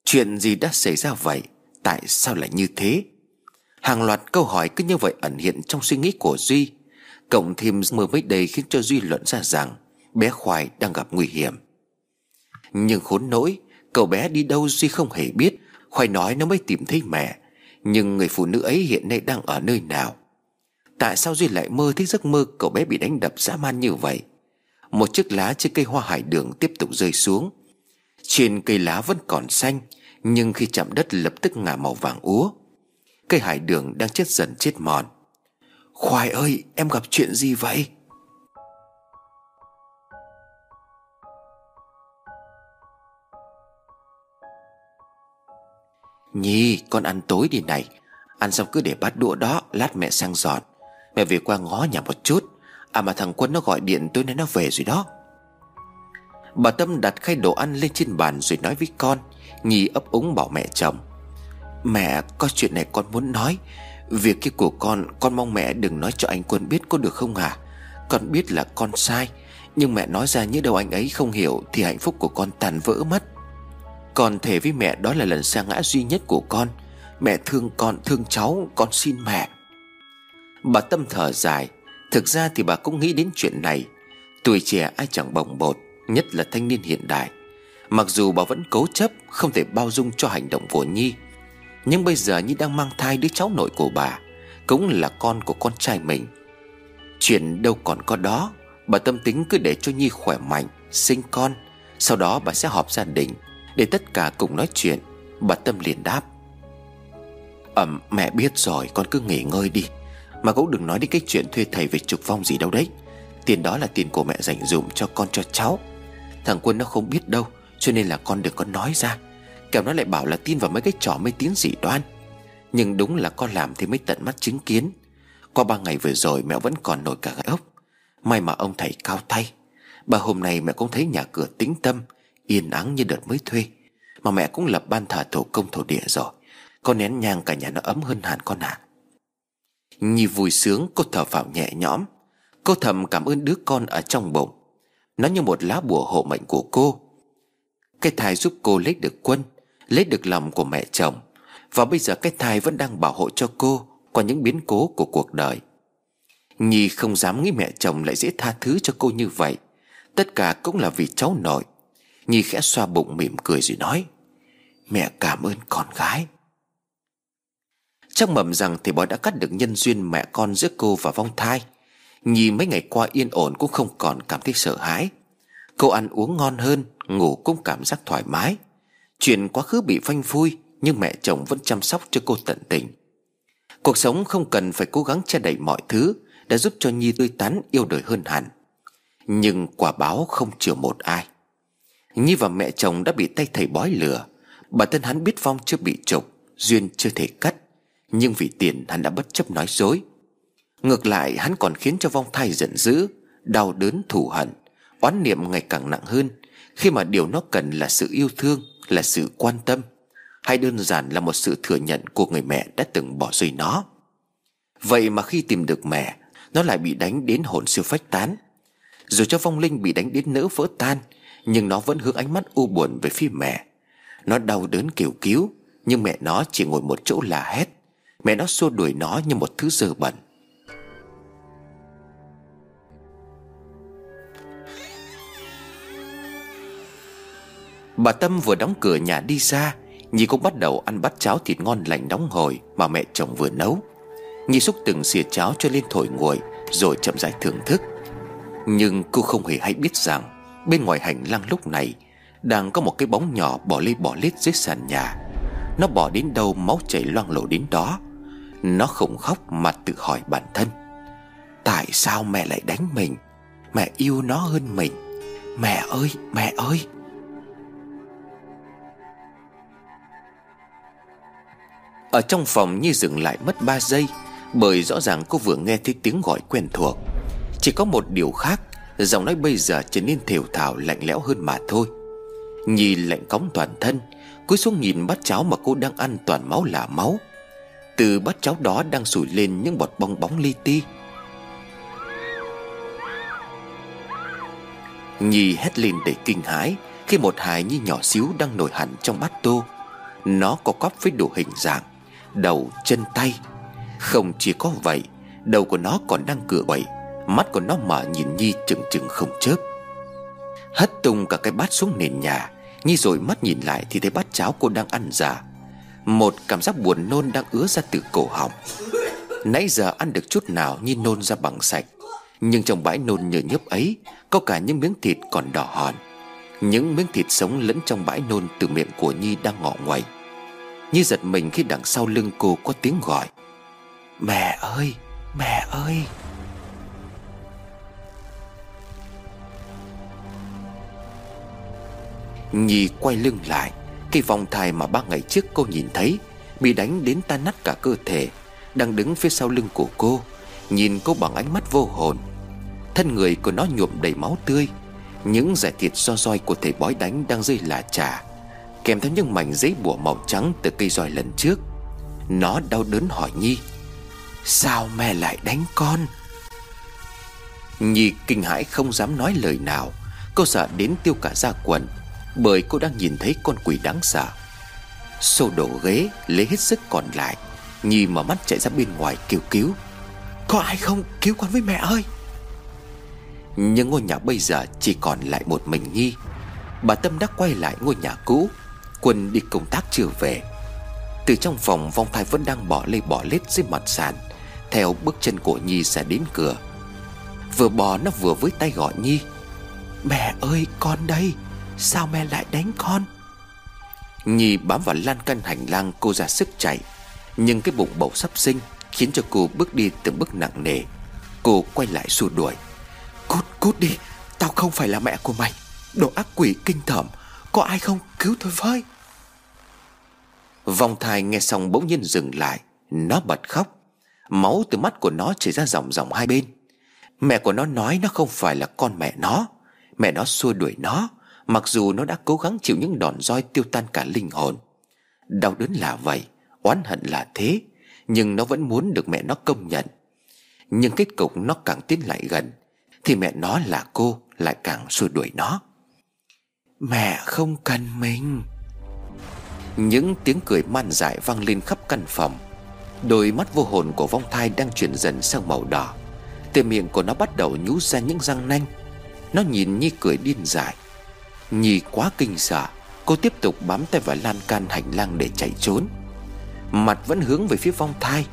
Chuyện gì đã xảy ra vậy? Tại sao lại như thế? Hàng loạt câu hỏi cứ như vậy ẩn hiện trong suy nghĩ của Duy. Cộng thêm mưa mới đây khiến cho Duy luận ra rằng Bé Khoai đang gặp nguy hiểm. Nhưng khốn nỗi, Cậu bé đi đâu Duy không hề biết. Khoai nói nó mới tìm thấy mẹ. Nhưng người phụ nữ ấy hiện nay đang ở nơi nào? Tại sao Duy lại mơ thấy giấc mơ cậu bé bị đánh đập dã man như vậy? Một chiếc lá trên cây hoa hải đường tiếp tục rơi xuống. Trên cây lá vẫn còn xanh, Nhưng khi chạm đất lập tức ngả màu vàng úa. Cây hải đường đang chết dần chết mòn. Khoai ơi, em gặp chuyện gì vậy? Nhi, con ăn tối đi này. Ăn xong cứ để bát đũa đó, Lát mẹ sang dọn. Mẹ về qua ngó nhà một chút. À mà thằng Quân nó gọi điện tôi nói nó về rồi đó. Bà Tâm đặt khay đồ ăn lên trên bàn rồi nói với con, Nhi ấp úng bảo mẹ chồng, Mẹ, có chuyện này con muốn nói. Việc kia của con Con mong mẹ đừng nói cho anh Quân biết có được không hả? Con biết là con sai, Nhưng mẹ nói ra như đâu anh ấy không hiểu Thì hạnh phúc của con tàn vỡ mất. Con thề với mẹ đó là lần sa ngã duy nhất của con. Mẹ thương con, thương cháu, Con xin mẹ. Bà Tâm thở dài Thực ra thì bà cũng nghĩ đến chuyện này. Tuổi trẻ ai chẳng bồng bột, Nhất là thanh niên hiện đại. Mặc dù bà vẫn cố chấp, Không thể bao dung cho hành động của Nhi. Nhưng bây giờ Nhi đang mang thai đứa cháu nội của bà, Cũng là con của con trai mình. Chuyện đâu còn có đó, Bà tâm tính cứ để cho Nhi khỏe mạnh, Sinh con. Sau đó bà sẽ họp gia đình, Để tất cả cùng nói chuyện. Bà Tâm liền đáp. Ẩm, mẹ biết rồi, con cứ nghỉ ngơi đi mà cũng đừng nói đến cái chuyện thuê thầy về trục vong gì đâu đấy. Tiền đó là tiền của mẹ dành dụm cho con cho cháu. Thằng Quân nó không biết đâu, Cho nên là con đừng có nói ra. Kẻo nó lại bảo là tin vào mấy cái trò mê tín dị đoan. Nhưng đúng là con làm thì mới tận mắt chứng kiến. Qua ba ngày vừa rồi mẹ vẫn còn nổi cả gai ốc. May mà ông thầy cao tay. Bà hôm nay mẹ cũng thấy nhà cửa tĩnh tâm, Yên ắng như đợt mới thuê. Mà mẹ cũng lập ban thờ thổ công thổ địa rồi. Con nén nhang cả nhà nó ấm hơn hẳn con ạ. à. Nhi vui sướng, cô thở phào nhẹ nhõm. Cô thầm cảm ơn đứa con ở trong bụng. Nó như một lá bùa hộ mệnh của cô. Cái thai giúp cô lấy được quân, Lấy được lòng của mẹ chồng. Và bây giờ cái thai vẫn đang bảo hộ cho cô Qua những biến cố của cuộc đời. Nhi không dám nghĩ mẹ chồng lại dễ tha thứ cho cô như vậy. Tất cả cũng là vì cháu nội. Nhi khẽ xoa bụng mỉm cười rồi nói, Mẹ cảm ơn con gái chắc mầm rằng thầy bói đã cắt được nhân duyên mẹ con giữa cô và vong thai. Nhi mấy ngày qua yên ổn cũng không còn cảm thấy sợ hãi. Cô ăn uống ngon hơn, Ngủ cũng cảm giác thoải mái. Chuyện quá khứ bị phanh phui, Nhưng mẹ chồng vẫn chăm sóc cho cô tận tình. Cuộc sống không cần phải cố gắng che đậy mọi thứ, Đã giúp cho Nhi tươi tắn, yêu đời hơn hẳn. Nhưng quả báo không chừa một ai. Nhi và mẹ chồng đã bị tay thầy bói lừa. Bản thân hắn biết Phong chưa bị trục, Duyên chưa thể cắt nhưng vì tiền hắn đã bất chấp nói dối. Ngược lại, hắn còn khiến cho vong thai giận dữ, Đau đớn thù hận, Oán niệm ngày càng nặng hơn. Khi mà điều nó cần là sự yêu thương, Là sự quan tâm. Hay đơn giản là một sự thừa nhận của người mẹ đã từng bỏ rơi nó. Vậy mà khi tìm được mẹ, Nó lại bị đánh đến hồn siêu phách tán. Dù cho vong linh bị đánh đến nỡ vỡ tan, Nhưng nó vẫn hướng ánh mắt u buồn về phía mẹ. Nó đau đớn kêu cứu, Nhưng mẹ nó chỉ ngồi một chỗ là hét. Mẹ nó xua đuổi nó như một thứ dơ bẩn. Bà Tâm vừa đóng cửa nhà đi ra Nhi cũng bắt đầu ăn bát cháo thịt ngon lành nóng hổi Mà mẹ chồng vừa nấu. Nhi xúc từng xìa cháo cho lên thổi nguội, Rồi chậm rãi thưởng thức. Nhưng cô không hề hay biết rằng, Bên ngoài hành lang lúc này, Đang có một cái bóng nhỏ bỏ lê bỏ lết dưới sàn nhà. Nó bỏ đến đâu máu chảy loang lổ đến đó nó không khóc mà tự hỏi bản thân, Tại sao mẹ lại đánh mình? Mẹ yêu nó hơn mình. Mẹ ơi mẹ ơi! Ở trong phòng Nhi dừng lại mất 3 giây, Bởi rõ ràng cô vừa nghe thấy tiếng gọi quen thuộc. Chỉ có một điều khác, Giọng nói bây giờ trở nên thều thào, lạnh lẽo hơn mà thôi. Nhi lạnh cóng toàn thân, Cúi xuống nhìn bát cháo mà cô đang ăn toàn máu là máu. Từ bát cháo đó đang sủi lên những bọt bong bóng li ti. Nhi hét lên để kinh hãi Khi một hài nhi nhỏ xíu đang nổi hẳn trong bát tô. Nó có cóp với đủ hình dạng Đầu, chân, tay. Không chỉ có vậy Đầu của nó còn đang cựa quậy Mắt của nó mở nhìn Nhi chừng chừng không chớp. Hất tung cả cái bát xuống nền nhà Nhi rồi mắt nhìn lại thì thấy bát cháo cô đang ăn giả một cảm giác buồn nôn đang ứa ra từ cổ họng. Nãy giờ ăn được chút nào Nhi nôn ra bằng sạch. Nhưng trong bãi nôn nhờ nhớp ấy, Có cả những miếng thịt còn đỏ hòn. Những miếng thịt sống lẫn trong bãi nôn từ miệng của Nhi đang ngọ ngoầy Nhi giật mình khi đằng sau lưng cô có tiếng gọi. Mẹ ơi Mẹ ơi! Nhi quay lưng lại. Cái vòng thai mà ba ngày trước cô nhìn thấy, Bị đánh đến tan nát cả cơ thể, Đang đứng phía sau lưng của cô, Nhìn cô bằng ánh mắt vô hồn. Thân người của nó nhuộm đầy máu tươi, Những giải thịt do roi của thầy bói đánh đang rơi lả trà Kèm theo những mảnh giấy bùa màu trắng từ cây roi lần trước. Nó đau đớn hỏi Nhi, Sao mẹ lại đánh con? Nhi kinh hãi không dám nói lời nào, Cô sợ đến tiêu cả da quần bởi cô đang nhìn thấy con quỷ đáng sợ. Xô đổ ghế, Lấy hết sức còn lại, Nhi mở mắt chạy ra bên ngoài kêu cứu. Có ai không? Cứu con với mẹ ơi! Nhưng ngôi nhà bây giờ chỉ còn lại một mình Nhi. Bà Tâm đã quay lại ngôi nhà cũ. Quân đi công tác chưa về. Từ trong phòng, vong thai vẫn đang bỏ lê bỏ lết dưới mặt sàn. Theo bước chân của Nhi sẽ đến cửa. Vừa bò nó vừa với tay gọi Nhi. Mẹ ơi, con đây! Sao mẹ lại đánh con? Nhi bám vào lan căn hành lang, cô ra sức chạy. Nhưng cái bụng bầu sắp sinh Khiến cho cô bước đi từng bước nặng nề. Cô quay lại xua đuổi. Cút cút đi, Tao không phải là mẹ của mày. Đồ ác quỷ kinh tởm Có ai không? Cứu tôi với. Vòng thai nghe xong bỗng nhiên dừng lại. Nó bật khóc. Máu từ mắt của nó chảy ra dòng dòng hai bên. Mẹ của nó nói nó không phải là con mẹ nó. Mẹ nó xua đuổi nó. Mặc dù nó đã cố gắng chịu những đòn roi tiêu tan cả linh hồn. Đau đớn là vậy, Oán hận là thế, Nhưng nó vẫn muốn được mẹ nó công nhận. Nhưng kết cục nó càng tiến lại gần, Thì mẹ nó là cô Lại càng xua đuổi nó. Mẹ không cần mình. Những tiếng cười man dại vang lên khắp căn phòng. Đôi mắt vô hồn của vong thai đang chuyển dần sang màu đỏ. Từ miệng của nó bắt đầu nhú ra những răng nanh. Nó nhìn Nhi cười điên dại. Nhi quá kinh sợ, Cô tiếp tục bám tay vào lan can hành lang để chạy trốn. Mặt vẫn hướng về phía vong thai,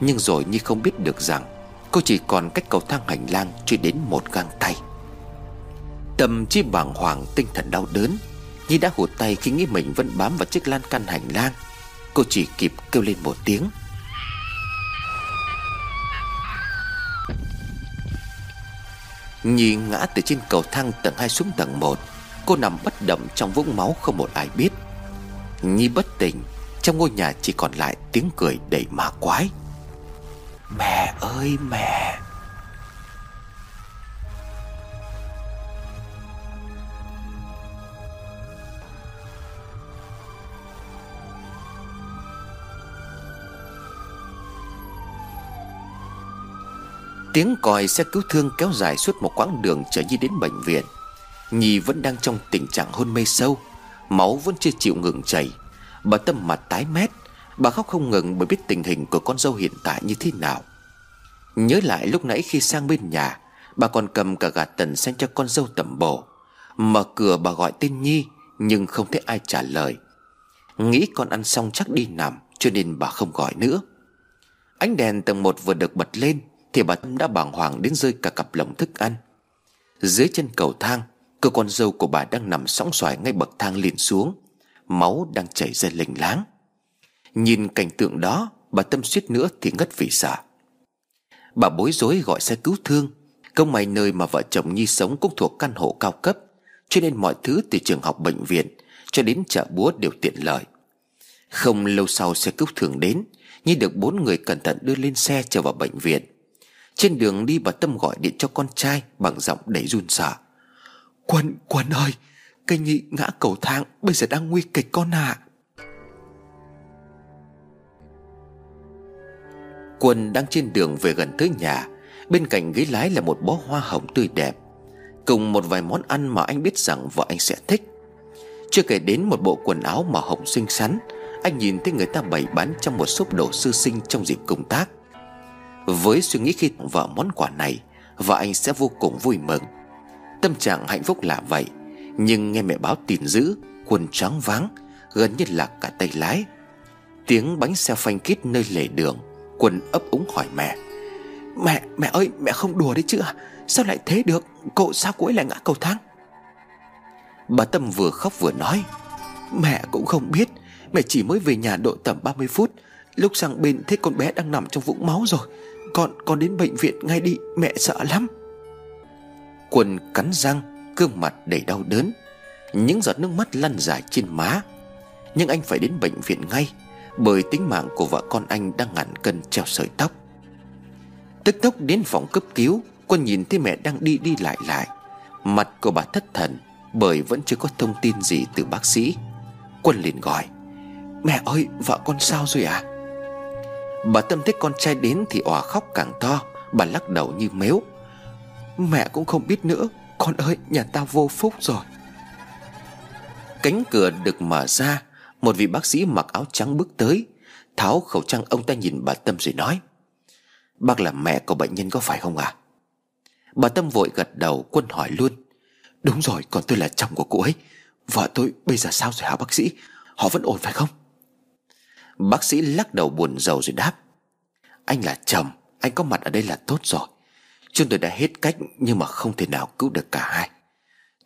Nhưng rồi Nhi không biết được rằng, Cô chỉ còn cách cầu thang hành lang Chưa đến một gang tay. Tâm trí bàng hoàng, tinh thần đau đớn, Nhi đã hụt tay khi nghĩ mình vẫn bám vào chiếc lan can hành lang. Cô chỉ kịp kêu lên một tiếng. Nhi ngã từ trên cầu thang tầng 2 xuống tầng 1 Cô nằm bất động trong vũng máu không một ai biết. Nhi bất tỉnh, Trong ngôi nhà chỉ còn lại tiếng cười đầy ma quái. Mẹ ơi, mẹ! Tiếng còi xe cứu thương kéo dài suốt một quãng đường chở Nhi đến bệnh viện. Nhi vẫn đang trong tình trạng hôn mê sâu, Máu vẫn chưa chịu ngừng chảy. Bà Tâm mặt tái mét, Bà khóc không ngừng bởi biết tình hình của con dâu hiện tại như thế nào. Nhớ lại lúc nãy khi sang bên nhà, Bà còn cầm cả gạt tần xem cho con dâu tẩm bổ. Mở cửa bà gọi tên Nhi, Nhưng không thấy ai trả lời. Nghĩ con ăn xong chắc đi nằm, Cho nên bà không gọi nữa. Ánh đèn tầng một vừa được bật lên, thì bà Tâm đã bàng hoàng đến rơi cả cặp lồng thức ăn. Dưới chân cầu thang Cơ con dâu của bà đang nằm sóng xoài ngay bậc thang liền xuống. Máu đang chảy ra lênh láng. Nhìn cảnh tượng đó, Bà Tâm suýt nữa thì ngất vì sợ. Bà bối rối gọi xe cứu thương. Công mày nơi mà vợ chồng Nhi sống cũng thuộc căn hộ cao cấp, Cho nên mọi thứ từ trường học, bệnh viện Cho đến chợ búa đều tiện lợi. Không lâu sau xe cứu thương đến, Nhi được bốn người cẩn thận đưa lên xe trở vào bệnh viện. Trên đường đi bà Tâm gọi điện cho con trai Bằng giọng đầy run sợ. Quân, Quân ơi Cây nhị ngã cầu thang Bây giờ đang nguy kịch con ạ. À. Quân đang trên đường về gần tới nhà. Bên cạnh ghế lái là một bó hoa hồng tươi đẹp. Cùng một vài món ăn mà anh biết rằng vợ anh sẽ thích. Chưa kể đến một bộ quần áo màu hồng xinh xắn Anh nhìn thấy người ta bày bán trong một shop đồ sư sinh trong dịp công tác. Với suy nghĩ khi vợ món quà này Vợ anh sẽ vô cùng vui mừng. Tâm trạng hạnh phúc là vậy Nhưng nghe mẹ báo tin dữ quần trắng váng Gần như là cả tay lái. Tiếng bánh xe phanh kít nơi lề đường Quân ấp úng hỏi mẹ. Mẹ, mẹ ơi, mẹ không đùa đấy chứ à Sao lại thế được? Cậu sao cô ấy lại ngã cầu thang? Bà Tâm vừa khóc vừa nói Mẹ cũng không biết Mẹ chỉ mới về nhà độ tầm 30 phút Lúc sang bên thấy con bé đang nằm trong vũng máu rồi. Con con đến bệnh viện ngay đi Mẹ sợ lắm. Quân cắn răng, Gương mặt đầy đau đớn, Những giọt nước mắt lăn dài trên má. Nhưng anh phải đến bệnh viện ngay, Bởi tính mạng của vợ con anh đang ngàn cân treo sợi tóc. Tức tốc đến phòng cấp cứu Quân nhìn thấy mẹ đang đi đi lại lại. Mặt của bà thất thần, Bởi vẫn chưa có thông tin gì từ bác sĩ. Quân liền gọi, Mẹ ơi, vợ con sao rồi à Bà Tâm thấy con trai đến Thì òa khóc càng to, Bà lắc đầu như mếu. Mẹ cũng không biết nữa. Con ơi, nhà ta vô phúc rồi. Cánh cửa được mở ra, Một vị bác sĩ mặc áo trắng bước tới, Tháo khẩu trang ông ta nhìn bà Tâm rồi nói, Bác là mẹ của bệnh nhân có phải không à Bà Tâm vội gật đầu Quân hỏi luôn, Đúng rồi, còn tôi là chồng của cô ấy. Vợ tôi bây giờ sao rồi hả bác sĩ? Họ vẫn ổn phải không? Bác sĩ lắc đầu buồn rầu rồi đáp, Anh là chồng, Anh có mặt ở đây là tốt rồi. Chúng tôi đã hết cách Nhưng mà không thể nào cứu được cả hai.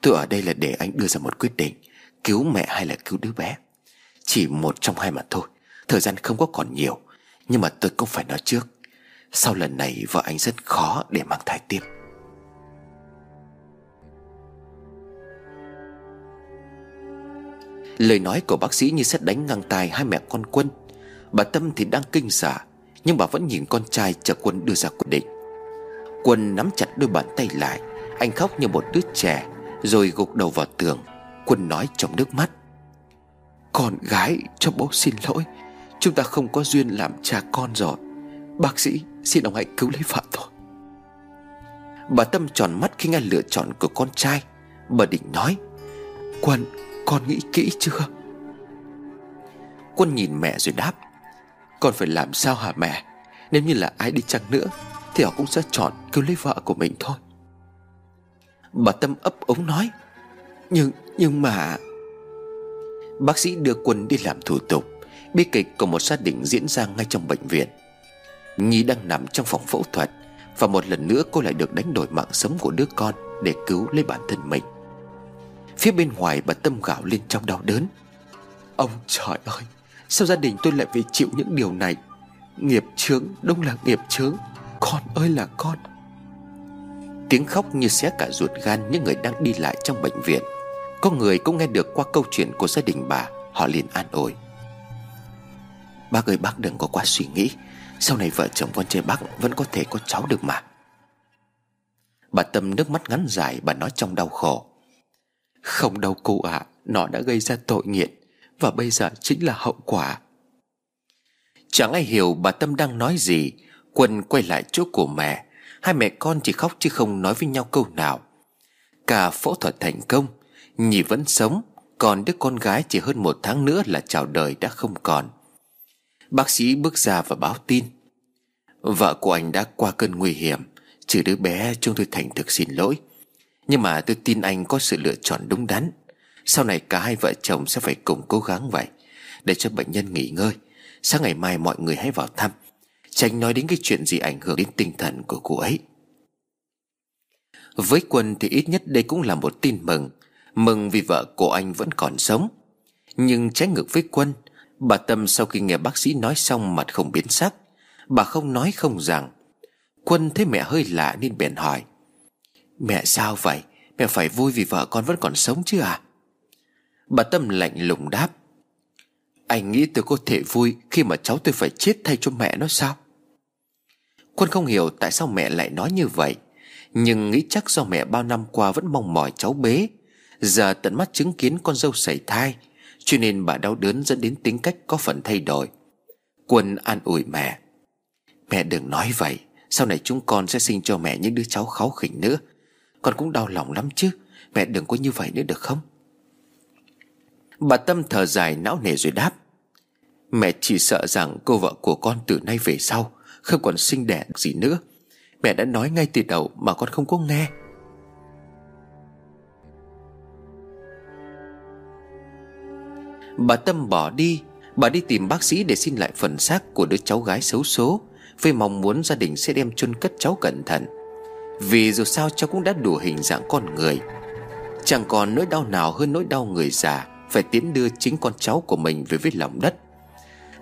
Tôi ở đây là để anh đưa ra một quyết định, Cứu mẹ hay là cứu đứa bé. Chỉ một trong hai mà thôi, Thời gian không có còn nhiều, Nhưng mà tôi cũng phải nói trước. Sau lần này, vợ anh rất khó để mang thai tiếp. Lời nói của bác sĩ như xét đánh ngang tai hai mẹ con Quân. Bà Tâm thì đang kinh sợ, Nhưng bà vẫn nhìn con trai chờ Quân đưa ra quyết định. Quân nắm chặt đôi bàn tay lại. Anh khóc như một đứa trẻ, Rồi gục đầu vào tường. Quân nói trong nước mắt. Con gái, cho bố xin lỗi. Chúng ta không có duyên làm cha con rồi. Bác sĩ, xin ông hãy cứu lấy vợ tôi. Bà Tâm tròn mắt khi nghe lựa chọn của con trai. Bà định nói, Quân, con nghĩ kỹ chưa? Quân nhìn mẹ rồi đáp, Con phải làm sao hả mẹ? Nếu như là ai đi chăng nữa thì họ cũng sẽ chọn cứu lấy vợ của mình thôi. Bà Tâm ấp ống nói, Nhưng nhưng mà Bác sĩ đưa Quân đi làm thủ tục. Bi kịch của một gia đình diễn ra ngay trong bệnh viện. Nhi đang nằm trong phòng phẫu thuật Và một lần nữa cô lại được đánh đổi mạng sống của đứa con Để cứu lấy bản thân mình. Phía bên ngoài bà Tâm gào lên trong đau đớn. Ông trời ơi, Sao gia đình tôi lại phải chịu những điều này? Nghiệp chướng Đông là nghiệp chướng. Con ơi là con. Tiếng khóc như xé cả ruột gan Những người đang đi lại trong bệnh viện. Có người cũng nghe được qua câu chuyện của gia đình bà Họ liền an ủi. Bác ơi bác đừng có quá suy nghĩ. Sau này vợ chồng con trai bác Vẫn có thể có cháu được mà. Bà Tâm nước mắt ngắn dài Bà nói trong đau khổ. Không đâu cô ạ à, Nó đã gây ra tội nghiện Và bây giờ chính là hậu quả. Chẳng ai hiểu bà Tâm đang nói gì Quân quay lại chỗ của mẹ. Hai mẹ con chỉ khóc chứ không nói với nhau câu nào. Cả phẫu thuật thành công Nhì vẫn sống, Còn đứa con gái chỉ hơn một tháng nữa là chào đời đã không còn. Bác sĩ bước ra và báo tin. Vợ của anh đã qua cơn nguy hiểm, Trừ đứa bé chúng tôi thành thực xin lỗi. Nhưng mà tôi tin anh có sự lựa chọn đúng đắn. Sau này cả hai vợ chồng sẽ phải cùng cố gắng vậy, Để cho bệnh nhân nghỉ ngơi. Sáng ngày mai mọi người hãy vào thăm. Tránh nói đến cái chuyện gì ảnh hưởng đến tinh thần của cô ấy. Với Quân thì ít nhất đây cũng là một tin mừng. Mừng vì vợ của anh vẫn còn sống. Nhưng trái ngược với Quân, Bà Tâm sau khi nghe bác sĩ nói xong mặt không biến sắc, Bà không nói không rằng. Quân thấy mẹ hơi lạ nên bèn hỏi, Mẹ sao vậy? Mẹ phải vui vì vợ con vẫn còn sống chứ à? Bà Tâm lạnh lùng đáp anh nghĩ tôi có thể vui Khi mà cháu tôi phải chết thay cho mẹ nó sao? Quân không hiểu tại sao mẹ lại nói như vậy, Nhưng nghĩ chắc do mẹ bao năm qua vẫn mong mỏi cháu bế Giờ tận mắt chứng kiến con dâu sảy thai, Cho nên bà đau đớn dẫn đến tính cách có phần thay đổi. Quân an ủi mẹ Mẹ đừng nói vậy, Sau này chúng con sẽ sinh cho mẹ những đứa cháu kháu khỉnh nữa. Con cũng đau lòng lắm chứ, Mẹ đừng có như vậy nữa được không? Bà Tâm thở dài não nề rồi đáp. Mẹ chỉ sợ rằng cô vợ của con từ nay về sau Không còn sinh đẻ gì nữa. Mẹ đã nói ngay từ đầu mà con không có nghe. Bà Tâm bỏ đi. Bà đi tìm bác sĩ để xin lại phần xác của đứa cháu gái xấu số Với mong muốn gia đình sẽ đem chôn cất cháu cẩn thận. Vì dù sao cháu cũng đã đủ hình dạng con người. Chẳng còn nỗi đau nào hơn nỗi đau người già. Phải tiến đưa chính con cháu của mình về với lòng đất.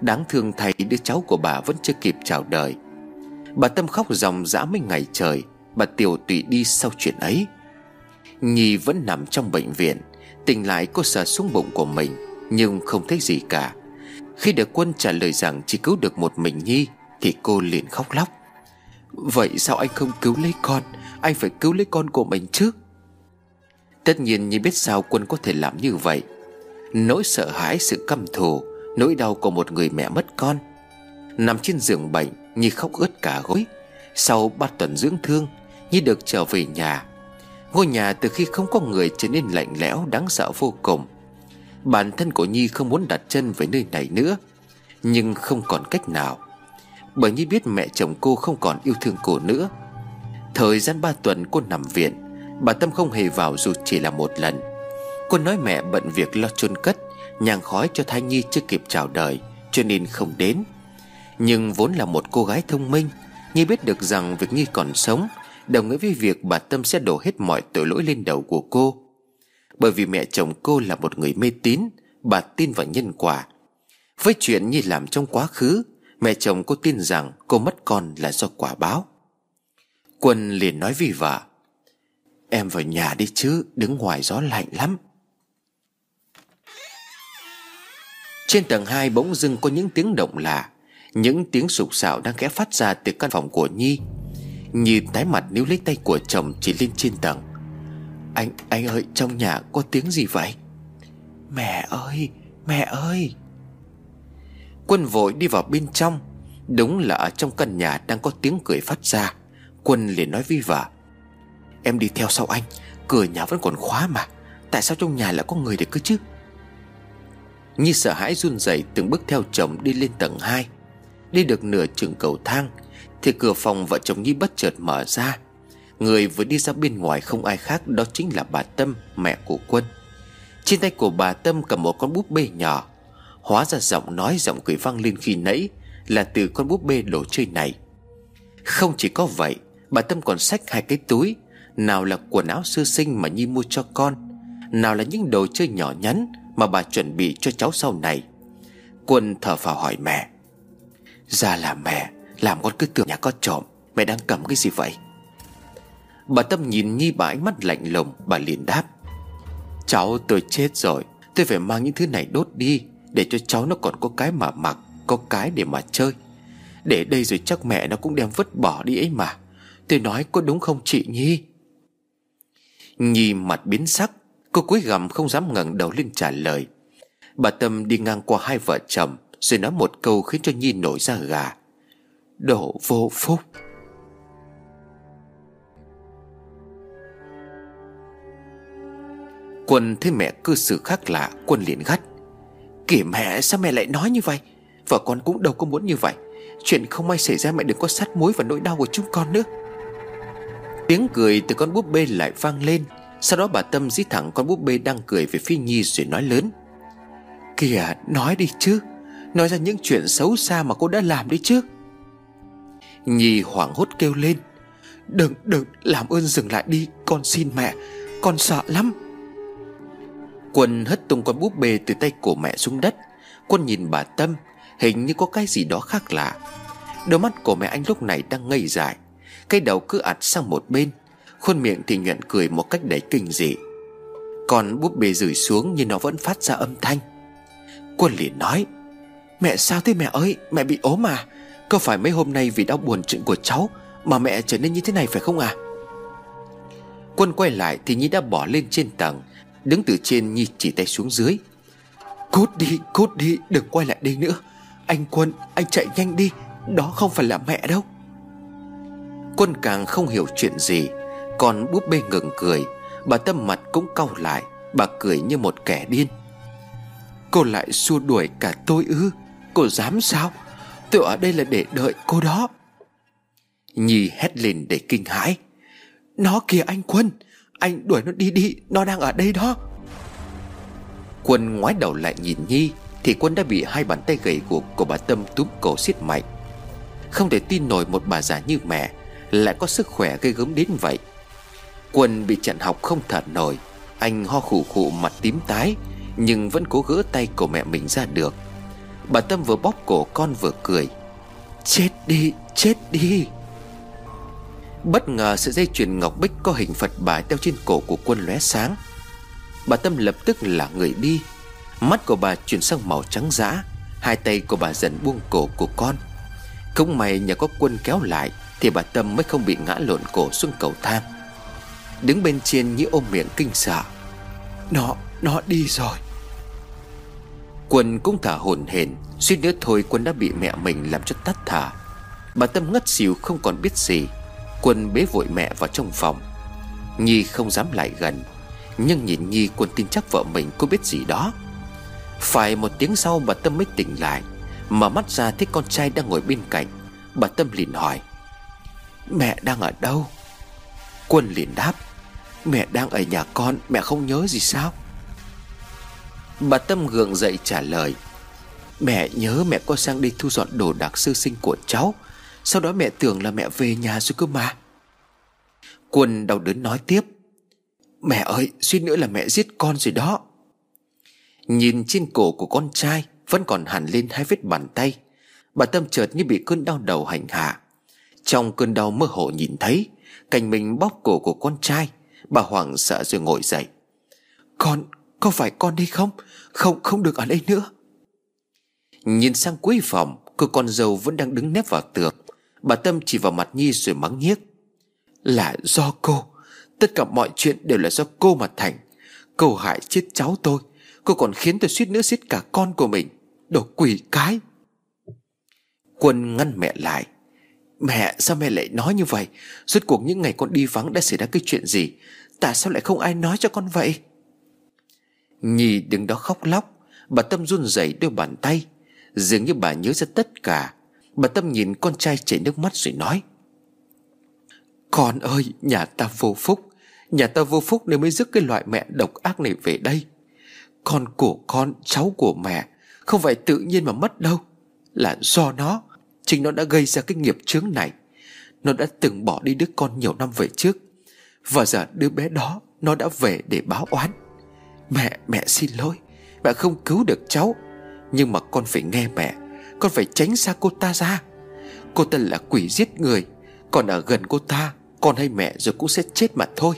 Đáng thương thay đứa cháu của bà vẫn chưa kịp chào đời. Bà Tâm khóc dòng dã mấy ngày trời, Bà Tiểu tụy đi sau chuyện ấy. Nhi vẫn nằm trong bệnh viện, Tỉnh lại cô sờ xuống bụng của mình, Nhưng không thấy gì cả. Khi được quân trả lời rằng chỉ cứu được một mình Nhi, Thì cô liền khóc lóc. Vậy sao anh không cứu lấy con? Anh phải cứu lấy con của mình chứ? Tất nhiên Nhi biết sao quân có thể làm như vậy. Nỗi sợ hãi sự căm thù, Nỗi đau của một người mẹ mất con. Nằm trên giường bệnh, Nhi khóc ướt cả gối. Sau ba tuần dưỡng thương, Nhi được trở về nhà. Ngôi nhà từ khi không có người trở nên lạnh lẽo, đáng sợ vô cùng. Bản thân của Nhi không muốn đặt chân về nơi này nữa, Nhưng không còn cách nào. Bởi Nhi biết mẹ chồng cô không còn yêu thương cô nữa. Thời gian ba tuần cô nằm viện, Bà Tâm không hề vào dù chỉ là một lần. Cô nói mẹ bận việc lo chôn cất Nhang khói cho thai nhi chưa kịp chào đời, Cho nên không đến. Nhưng vốn là một cô gái thông minh, Nhi biết được rằng việc Nhi còn sống, Đồng nghĩa với việc bà Tâm sẽ đổ hết mọi tội lỗi lên đầu của cô. Bởi vì mẹ chồng cô là một người mê tín, Bà tin vào nhân quả. Với chuyện Nhi làm trong quá khứ, Mẹ chồng cô tin rằng cô mất con là do quả báo. Quân liền nói với vợ, Em vào nhà đi chứ, Đứng ngoài gió lạnh lắm. Trên tầng 2 bỗng dưng có những tiếng động lạ. Những tiếng sục sạo đang khẽ phát ra từ căn phòng của Nhi. Nhi tái mặt níu lấy tay của chồng chỉ lên trên tầng. Anh, anh ơi trong nhà có tiếng gì vậy? Mẹ ơi, mẹ ơi! Quân vội đi vào bên trong. Đúng là ở trong căn nhà đang có tiếng cười phát ra. Quân liền nói với vợ Em đi theo sau anh Cửa nhà vẫn còn khóa mà. Tại sao trong nhà lại có người để cứ chứ? Nhi sợ hãi run rẩy từng bước theo chồng đi lên tầng 2 Đi được nửa chừng cầu thang, Thì cửa phòng vợ chồng Nhi bất chợt mở ra. Người vừa đi ra bên ngoài không ai khác, Đó chính là bà Tâm, mẹ của Quân. Trên tay của bà Tâm cầm một con búp bê nhỏ. Hóa ra giọng nói, giọng cười vang lên khi nãy Là từ con búp bê đồ chơi này. Không chỉ có vậy, Bà Tâm còn xách hai cái túi. Nào là quần áo sơ sinh mà Nhi mua cho con, Nào là những đồ chơi nhỏ nhắn mà bà chuẩn bị cho cháu sau này. Quân thở phào hỏi mẹ. Ra là mẹ, Làm con cứ tưởng nhà có trộm, Mẹ đang cầm cái gì vậy? Bà Tâm nhìn Nhi bà ánh mắt lạnh lùng, Bà liền đáp. Cháu tôi chết rồi, Tôi phải mang những thứ này đốt đi, Để cho cháu nó còn có cái mà mặc, Có cái để mà chơi. Để đây rồi chắc mẹ nó cũng đem vứt bỏ đi ấy mà. Tôi nói có đúng không chị Nhi? Nhi mặt biến sắc Cô cúi gằm không dám ngẩng đầu lên trả lời. Bà Tâm đi ngang qua hai vợ chồng, Rồi nói một câu khiến cho Nhi nổi ra gà. Đổ vô phúc. Quân thấy mẹ cư xử khác lạ, Quân liền gắt. Kể mẹ, sao mẹ lại nói như vậy? Vợ con cũng đâu có muốn như vậy. Chuyện không may xảy ra mẹ đừng có sát muối vào nỗi đau của chúng con nữa. Tiếng cười từ con búp bê lại vang lên sau đó bà Tâm dí thẳng con búp bê đang cười về phía Nhi rồi nói lớn. Kìa, nói đi chứ. Nói ra những chuyện xấu xa mà cô đã làm đi chứ. Nhi hoảng hốt kêu lên. Đừng đừng, làm ơn dừng lại đi. Con xin mẹ. Con sợ lắm. Quân hất tung con búp bê từ tay của mẹ xuống đất. Quân nhìn bà Tâm. Hình như có cái gì đó khác lạ. Đôi mắt của mẹ anh lúc này đang ngây dại. Cái đầu cứ ạt sang một bên. Khuôn miệng thì nhuận cười một cách đầy kinh dị. Còn búp bê rơi xuống nhưng nó vẫn phát ra âm thanh. Quân liền nói, Mẹ sao thế mẹ ơi? Mẹ bị ốm à? Có phải mấy hôm nay vì đau buồn chuyện của cháu Mà mẹ trở nên như thế này phải không à? Quân quay lại thì Nhi đã bỏ lên trên tầng, Đứng từ trên Nhi chỉ tay xuống dưới. Cút đi cút đi, đừng quay lại đây nữa. Anh Quân, anh chạy nhanh đi, Đó không phải là mẹ đâu. Quân càng không hiểu chuyện gì còn búp bê ngừng cười. Bà tâm mặt cũng cau lại. Bà cười như một kẻ điên. Cô lại xua đuổi cả tôi ư? Cô dám sao? Tôi ở đây là để đợi cô đó. Nhi hét lên để kinh hãi. Nó kìa anh Quân. Anh đuổi nó đi đi. Nó đang ở đây đó. Quân ngoái đầu lại nhìn Nhi. Thì Quân đã bị hai bàn tay gầy guộc của bà Tâm túm cổ siết mạnh. Không thể tin nổi một bà già như mẹ. Lại có sức khỏe gây gớm đến vậy. Quân bị chặn học không thở nổi. Anh ho khủ khụ mặt tím tái Nhưng vẫn cố gỡ tay của mẹ mình ra được. Bà Tâm vừa bóp cổ con vừa cười. Chết đi, chết đi. Bất ngờ sợi dây chuyền ngọc bích có hình Phật bà đeo trên cổ của quân lóe sáng. Bà Tâm lập tức là người đi. Mắt của bà chuyển sang màu trắng dã Hai tay của bà dần buông cổ của con. Không may nhờ có quân kéo lại Thì bà Tâm mới không bị ngã lộn cổ xuống cầu thang. Đứng bên trên như ôm miệng kinh sợ. Nó, nó đi rồi. Quân cũng thở hổn hển Suýt nữa thôi quân đã bị mẹ mình làm cho tắt thở. Bà Tâm ngất xỉu không còn biết gì. Quân bế vội mẹ vào trong phòng. Nhi không dám lại gần Nhưng nhìn Nhi quân tin chắc vợ mình có biết gì đó. Phải một tiếng sau bà Tâm mới tỉnh lại Mở mắt ra thấy con trai đang ngồi bên cạnh. Bà Tâm liền hỏi Mẹ đang ở đâu? Quân liền đáp Mẹ đang ở nhà con, Mẹ không nhớ gì sao? Bà Tâm gượng dậy trả lời, Mẹ nhớ mẹ có sang đi thu dọn đồ đạc sư sinh của cháu, Sau đó mẹ tưởng là mẹ về nhà rồi cơ mà. Quân đau đớn nói tiếp, Mẹ ơi, suýt nữa là mẹ giết con rồi đó. Nhìn trên cổ của con trai, Vẫn còn hẳn lên hai vết bàn tay, Bà Tâm chợt như bị cơn đau đầu hành hạ. Trong cơn đau mơ hồ nhìn thấy, Cảnh mình bóp cổ của con trai Bà hoảng sợ rồi ngồi dậy. Con, có phải con đi không? Không, không được ở đây nữa. Nhìn sang cuối phòng Cô con dâu vẫn đang đứng nép vào tường. Bà Tâm chỉ vào mặt Nhi rồi mắng nhiếc. Là do cô. Tất cả mọi chuyện đều là do cô mà thành. Cô hại chết cháu tôi. Cô còn khiến tôi suýt nữa giết cả con của mình. Đồ quỷ cái. Quân ngăn mẹ lại. Mẹ, sao mẹ lại nói như vậy? Rốt cuộc những ngày con đi vắng đã xảy ra cái chuyện gì? Tại sao lại không ai nói cho con vậy? Nhi đứng đó khóc lóc. Bà Tâm run rẩy đôi bàn tay. Dường như bà nhớ ra tất cả. Bà Tâm nhìn con trai chảy nước mắt rồi nói, Con ơi, nhà ta vô phúc. Nhà ta vô phúc nên mới dứt cái loại mẹ độc ác này về đây. Con của con, cháu của mẹ, Không phải tự nhiên mà mất đâu. Là do nó. Chính nó đã gây ra cái nghiệp chướng này. Nó đã từng bỏ đi đứa con nhiều năm về trước. Và giờ đứa bé đó Nó đã về để báo oán. Mẹ, mẹ xin lỗi. Mẹ không cứu được cháu. Nhưng mà con phải nghe mẹ. Con phải tránh xa cô ta ra. Cô ta là quỷ giết người. Còn ở gần cô ta Con hay mẹ rồi cũng sẽ chết mà thôi.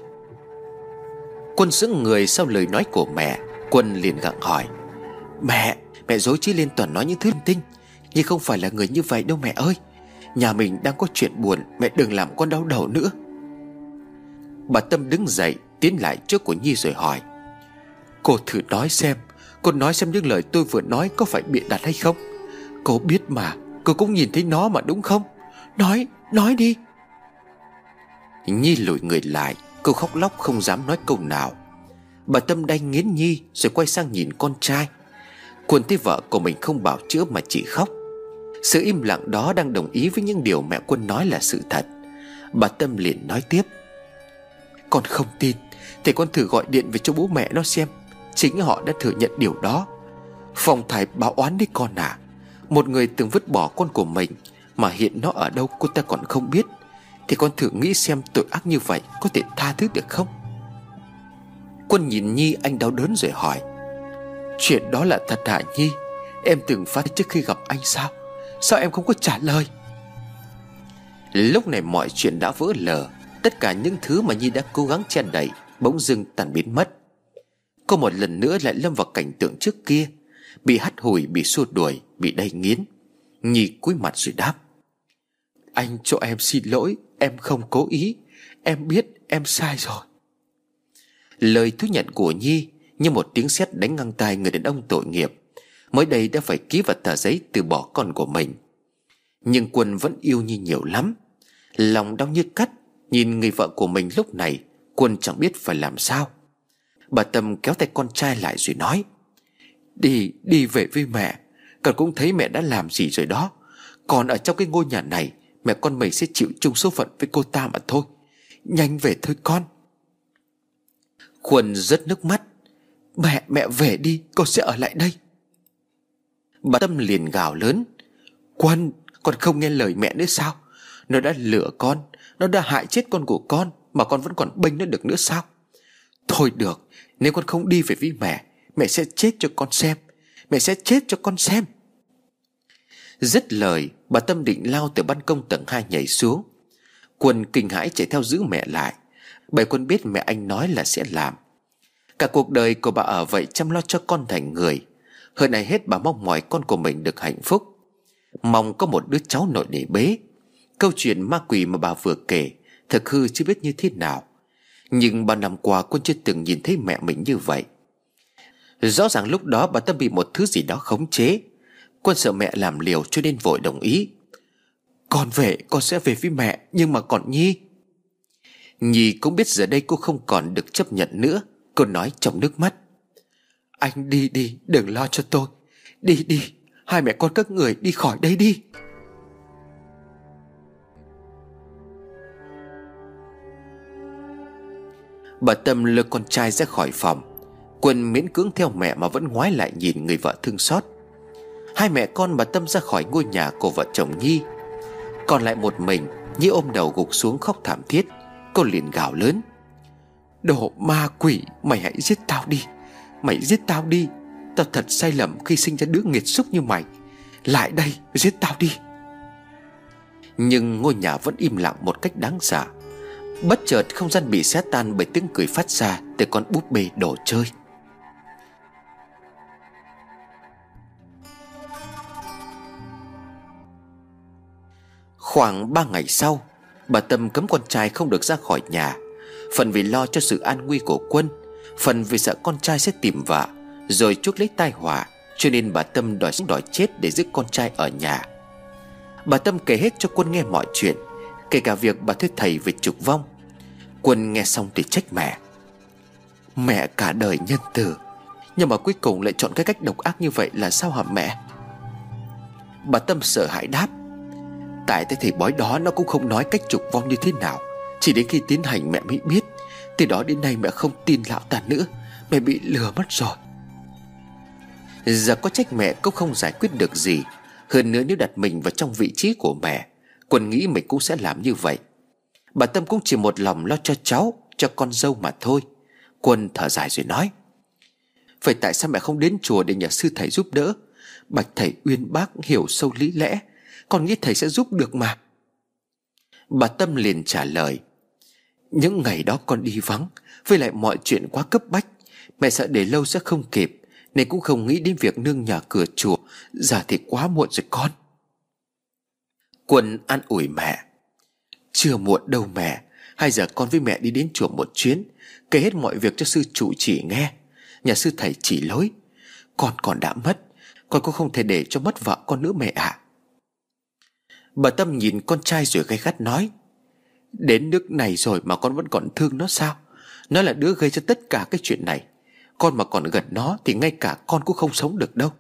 Quân sững người sau lời nói của mẹ Quân liền gặng hỏi. Mẹ, mẹ dối trí lên toàn nói những thứ tinh. Nhưng không phải là người như vậy đâu mẹ ơi. Nhà mình đang có chuyện buồn Mẹ đừng làm con đau đầu nữa. Bà Tâm đứng dậy Tiến lại trước của Nhi rồi hỏi. Cô thử nói xem Cô nói xem những lời tôi vừa nói có phải bịa đặt hay không? Cô biết mà Cô cũng nhìn thấy nó mà đúng không? Nói, nói đi. Nhi lùi người lại Cô khóc lóc không dám nói câu nào. Bà Tâm đanh nghiến Nhi Rồi quay sang nhìn con trai. Quân thấy vợ của mình không bảo chữa mà chỉ khóc. Sự im lặng đó đang đồng ý với những điều mẹ Quân nói là sự thật. Bà Tâm liền nói tiếp. Con không tin. Thì con thử gọi điện về cho bố mẹ nó xem. Chính họ đã thừa nhận điều đó. Phòng thải báo oán đi con à. Một người từng vứt bỏ con của mình Mà hiện nó ở đâu cô ta còn không biết. Thì con thử nghĩ xem tội ác như vậy Có thể tha thứ được không? Quân nhìn Nhi anh đau đớn rồi hỏi. Chuyện đó là thật hả Nhi? Em từng phát trước khi gặp anh sao? Sao em không có trả lời? Lúc này mọi chuyện đã vỡ lờ. Tất cả những thứ mà Nhi đã cố gắng che đậy Bỗng dưng tàn biến mất. Cô một lần nữa lại lâm vào cảnh tượng trước kia. Bị hắt hủi, bị xua đuổi Bị đầy nghiến. Nhi cúi mặt rồi đáp. Anh cho em xin lỗi Em không cố ý. Em biết em sai rồi. Lời thú nhận của Nhi Như một tiếng sét đánh ngang tai người đàn ông tội nghiệp. Mới đây đã phải ký vào tờ giấy từ bỏ con của mình. Nhưng Quân vẫn yêu Nhi nhiều lắm. Lòng đau như cắt Nhìn người vợ của mình lúc này Quân chẳng biết phải làm sao. Bà Tâm kéo tay con trai lại rồi nói Đi, đi về với mẹ. Con cũng thấy mẹ đã làm gì rồi đó. Còn ở trong cái ngôi nhà này Mẹ con mình sẽ chịu chung số phận với cô ta mà thôi. Nhanh về thôi con. Quân rớt nước mắt Mẹ, mẹ về đi Con sẽ ở lại đây. Bà Tâm liền gào lớn. Quân, con không nghe lời mẹ nữa sao? Nó đã lừa con Nó đã hại chết con của con Mà con vẫn còn bênh nó được nữa sao? Thôi được Nếu con không đi về với mẹ Mẹ sẽ chết cho con xem. Mẹ sẽ chết cho con xem. Dứt lời Bà Tâm định lao từ ban công tầng 2 nhảy xuống. Quân kinh hãi chạy theo giữ mẹ lại. Bởi quân biết mẹ anh nói là sẽ làm. Cả cuộc đời của bà ở vậy chăm lo cho con thành người. Hơn ai hết bà mong mỏi con của mình được hạnh phúc. Mong có một đứa cháu nội để bế. Câu chuyện ma quỷ mà bà vừa kể Thật hư chưa biết như thế nào. Nhưng bao năm qua con chưa từng nhìn thấy mẹ mình như vậy. Rõ ràng lúc đó bà ta bị một thứ gì đó khống chế. Con sợ mẹ làm liều cho nên vội đồng ý. Con về, con sẽ về với mẹ, Nhưng mà còn Nhi. Nhi cũng biết giờ đây cô không còn được chấp nhận nữa. Cô nói trong nước mắt. Anh đi đi, đừng lo cho tôi. Đi đi, Hai mẹ con các người đi khỏi đây đi. Bà Tâm lôi con trai ra khỏi phòng. Quân miễn cưỡng theo mẹ mà vẫn ngoái lại nhìn người vợ thương xót. Hai mẹ con bà Tâm ra khỏi ngôi nhà của vợ chồng Nhi. Còn lại một mình, Nhi ôm đầu gục xuống khóc thảm thiết. Cô liền gào lớn. Đồ ma quỷ, Mày hãy giết tao đi. Mày giết tao đi. Tao thật sai lầm khi sinh ra đứa nghiệt xúc như mày. Lại đây, giết tao đi. Nhưng ngôi nhà vẫn im lặng một cách đáng sợ. Bất chợt không gian bị xé tan bởi tiếng cười phát ra Từ con búp bê đồ chơi. Khoảng 3 ngày sau, Bà Tâm cấm con trai không được ra khỏi nhà. Phần vì lo cho sự an nguy của quân Phần vì sợ con trai sẽ tìm vợ, Rồi chuốc lấy tai họa, Cho nên bà Tâm đòi sống đòi chết Để giữ con trai ở nhà. Bà Tâm kể hết cho quân nghe mọi chuyện, Kể cả việc bà thuyết thầy về trục vong. Quân nghe xong thì trách mẹ. Mẹ cả đời nhân từ, Nhưng mà cuối cùng lại chọn cái cách độc ác như vậy là sao hả mẹ? Bà Tâm sợ hãi đáp, Tại cái thầy bói đó nó cũng không nói cách trục vong như thế nào, Chỉ đến khi tiến hành mẹ mới biết. Từ đó đến nay mẹ không tin lão ta nữa. Mẹ bị lừa mất rồi. Giờ có trách mẹ cũng không giải quyết được gì. Hơn nữa nếu đặt mình vào trong vị trí của mẹ Quân nghĩ mình cũng sẽ làm như vậy. Bà Tâm cũng chỉ một lòng lo cho cháu, Cho con dâu mà thôi. Quân thở dài rồi nói, Vậy tại sao mẹ không đến chùa để nhờ sư thầy giúp đỡ? Bạch thầy uyên bác hiểu sâu lý lẽ, Con nghĩ thầy sẽ giúp được mà. Bà Tâm liền trả lời những ngày đó con đi vắng, Với lại mọi chuyện quá cấp bách. Mẹ sợ để lâu sẽ không kịp, Nên cũng không nghĩ đến việc nương nhà cửa chùa. Giờ thì quá muộn rồi con. Quân an ủi mẹ. Chưa muộn đâu mẹ. Hai giờ con với mẹ đi đến chùa một chuyến, Kể hết mọi việc cho sư chủ chỉ nghe. Nhà sư thầy chỉ lối. Con còn đã mất, Con cũng không thể để cho mất vợ con nữa mẹ ạ. Bà Tâm nhìn con trai rồi gay gắt nói. Đến nước này rồi mà con vẫn còn thương nó sao? Nó là đứa gây ra tất cả cái chuyện này. Con mà còn gần nó Thì ngay cả con cũng không sống được đâu.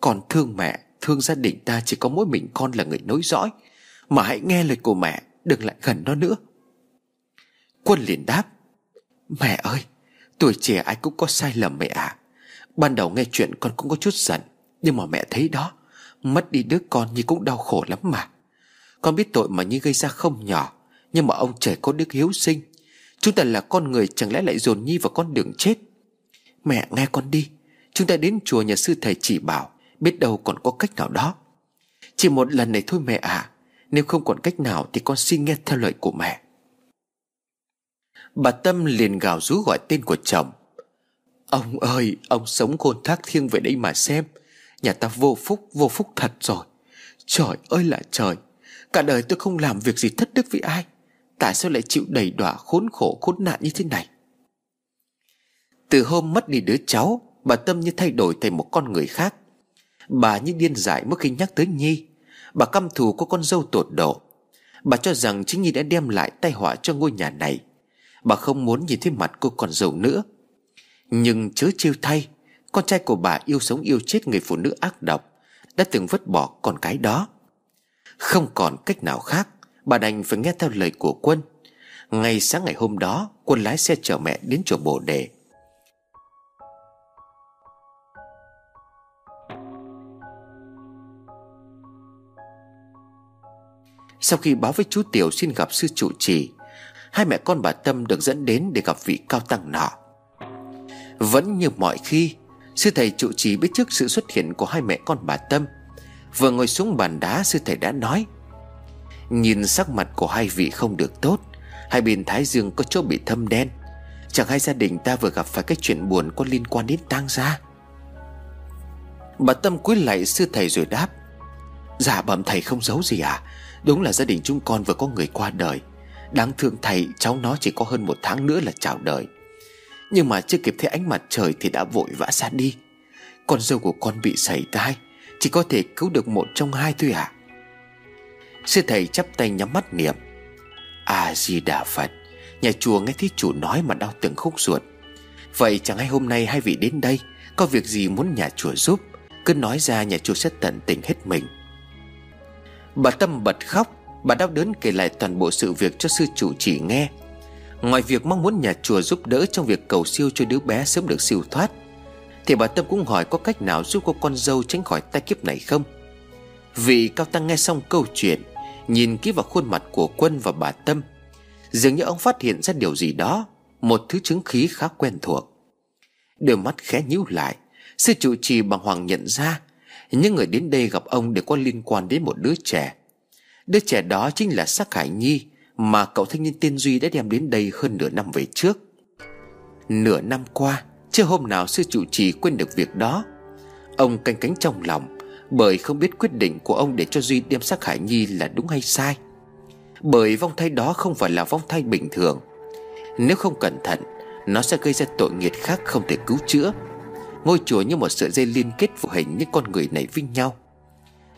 Con thương mẹ, Thương gia đình ta chỉ có mỗi mình con là người nối dõi. Mà hãy nghe lời của mẹ, Đừng lại gần nó nữa. Quân liền đáp, Mẹ ơi, Tuổi trẻ ai cũng có sai lầm mẹ ạ. Ban đầu nghe chuyện con cũng có chút giận, Nhưng mà mẹ thấy đó, Mất đi đứa con như cũng đau khổ lắm mà. Con biết tội mà như gây ra không nhỏ nhưng mà ông trời có đức hiếu sinh. Chúng ta là con người chẳng lẽ lại dồn Nhi vào con đường chết? Mẹ, nghe con đi. Chúng ta đến chùa nhà sư thầy chỉ bảo, Biết đâu còn có cách nào đó. Chỉ một lần này thôi mẹ à Nếu không còn cách nào Thì con xin nghe theo lời của mẹ. Bà Tâm liền gào rú gọi tên của chồng. Ông ơi, Ông sống khôn thác thiêng về đây mà xem. Nhà ta vô phúc vô phúc thật rồi. Trời ơi là trời. Cả đời tôi không làm việc gì thất đức với ai. Tại sao lại chịu đầy đọa khốn khổ, khốn nạn như thế này? Từ hôm mất đi đứa cháu, Bà Tâm như thay đổi thành một con người khác. Bà như điên dại mỗi khi nhắc tới Nhi. Bà căm thù có con dâu tột độ. Bà cho rằng chính Nhi đã đem lại tai họa cho ngôi nhà này. Bà không muốn nhìn thấy mặt cô con dâu nữa. Nhưng chớ chiêu thay, Con trai của bà yêu sống yêu chết người phụ nữ ác độc, Đã từng vứt bỏ con cái đó. Không còn cách nào khác. Bà đành phải nghe theo lời của quân. Ngày sáng ngày hôm đó, Quân lái xe chở mẹ đến chùa Bồ Đề. Sau khi báo với chú Tiểu xin gặp sư trụ trì, Hai mẹ con bà Tâm được dẫn đến để gặp vị cao tăng nọ. Vẫn như mọi khi, Sư thầy trụ trì biết trước sự xuất hiện của hai mẹ con bà Tâm. Vừa ngồi xuống bàn đá, sư thầy đã nói Nhìn sắc mặt của hai vị không được tốt, Hai bên thái dương có chỗ bị thâm đen. Chẳng hay gia đình ta vừa gặp phải cái chuyện buồn có liên quan đến tang gia. Bà Tâm cúi lại sư thầy rồi đáp Dạ bẩm thầy không giấu gì à Đúng là gia đình chúng con vừa có người qua đời. Đáng thương thầy, cháu nó chỉ có hơn một tháng nữa là chào đời. Nhưng mà chưa kịp thấy ánh mặt trời thì đã vội vã xa đi. Con dâu của con bị sảy tai Chỉ có thể cứu được một trong hai thôi à Sư thầy chắp tay nhắm mắt niệm. A-di-đà Phật, Nhà chùa nghe thấy chủ nói mà đau từng khúc ruột. Vậy chẳng hay hôm nay hai vị đến đây, Có việc gì muốn nhà chùa giúp? Cứ nói ra nhà chùa sẽ tận tình hết mình. Bà Tâm bật khóc, Bà đau đớn kể lại toàn bộ sự việc cho sư chủ chỉ nghe. Ngoài việc mong muốn nhà chùa giúp đỡ trong việc cầu siêu cho đứa bé sớm được siêu thoát, Thì bà Tâm cũng hỏi có cách nào giúp cô con dâu tránh khỏi tai kiếp này không? Vị cao tăng nghe xong câu chuyện Nhìn kỹ vào khuôn mặt của quân và bà Tâm. Dường như ông phát hiện ra điều gì đó, Một thứ chứng khí khá quen thuộc. Đôi mắt khẽ nhíu lại Sư trụ trì bằng hoàng nhận ra những người đến đây gặp ông đều có liên quan đến một đứa trẻ. Đứa trẻ đó chính là Sắc Hải Nhi Mà cậu thanh niên tiên Duy đã đem đến đây hơn nửa năm về trước. Nửa năm qua, Chưa hôm nào sư trụ trì quên được việc đó. Ông canh cánh trong lòng bởi không biết quyết định của ông để cho Duy đem xác Hải Nhi là đúng hay sai. Bởi vong thai đó không phải là vong thai bình thường. Nếu không cẩn thận, Nó sẽ gây ra tội nghiệp khác không thể cứu chữa. Ngôi chùa như một sợi dây liên kết phụ hình những con người này với nhau.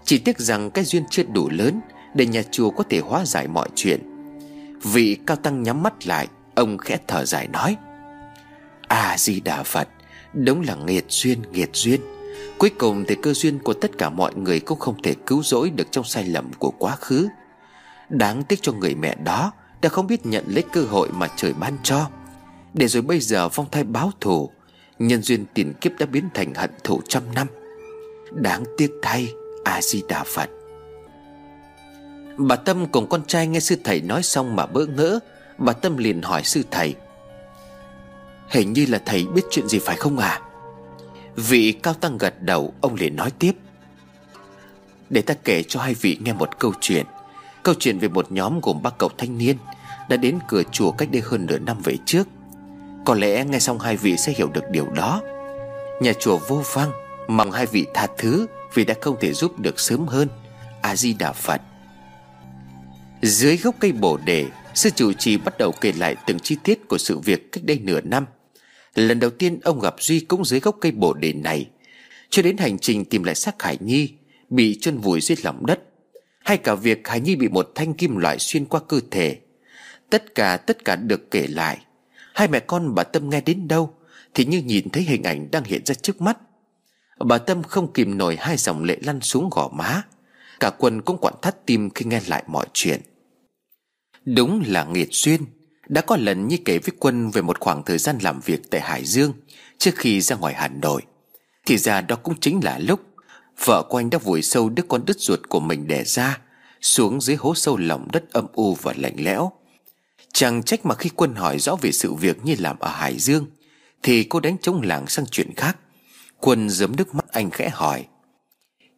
Chỉ tiếc rằng cái duyên chưa đủ lớn Để nhà chùa có thể hóa giải mọi chuyện. Vị cao tăng nhắm mắt lại, Ông khẽ thở dài nói A-di-đà Phật, Đúng là nghiệt duyên nghiệt duyên. Cuối cùng thì cơ duyên của tất cả mọi người Cũng không thể cứu rỗi được trong sai lầm của quá khứ. Đáng tiếc cho người mẹ đó Đã không biết nhận lấy cơ hội mà trời ban cho. Để rồi bây giờ phong thai báo thù, Nhân duyên tiền kiếp đã biến thành hận thù trăm năm. Đáng tiếc thay A-di-đà Phật Bà Tâm cùng con trai nghe sư thầy nói xong mà bỡ ngỡ. Bà Tâm liền hỏi sư thầy, Hình như là thầy biết chuyện gì phải không à Vị cao tăng gật đầu, Ông liền nói tiếp. Để ta kể cho hai vị nghe một câu chuyện. Câu chuyện về một nhóm gồm ba cậu thanh niên Đã đến cửa chùa cách đây hơn nửa năm về trước. Có lẽ nghe xong hai vị sẽ hiểu được điều đó. Nhà chùa vô vang, Mong hai vị tha thứ Vì đã không thể giúp được sớm hơn. A-di-đà Phật. Dưới gốc cây bồ đề, Sư chủ trì bắt đầu kể lại từng chi tiết của sự việc cách đây nửa năm. Lần đầu tiên ông gặp Duy cũng dưới gốc cây bồ đề này. Cho đến hành trình tìm lại xác Hải Nhi, Bị chôn vùi dưới lòng đất. Hay cả việc Hải Nhi bị một thanh kim loại xuyên qua cơ thể. Tất cả tất cả được kể lại. Hai mẹ con bà Tâm nghe đến đâu, Thì như nhìn thấy hình ảnh đang hiện ra trước mắt. Bà Tâm không kìm nổi hai dòng lệ lăn xuống gò má. Cả quân cũng quặn thắt tim khi nghe lại mọi chuyện. Đúng là nghiệt duyên đã có lần như kể với quân về một khoảng thời gian làm việc tại Hải Dương, Trước khi ra ngoài Hà Nội. Thì ra đó cũng chính là lúc, Vợ của anh đã vùi sâu đứa con đứt ruột của mình đẻ ra, Xuống dưới hố sâu lòng đất âm u và lạnh lẽo. Chẳng trách mà khi quân hỏi rõ về sự việc như làm ở Hải Dương, Thì cô đánh trống làng sang chuyện khác. Quân giấm nước mắt anh khẽ hỏi,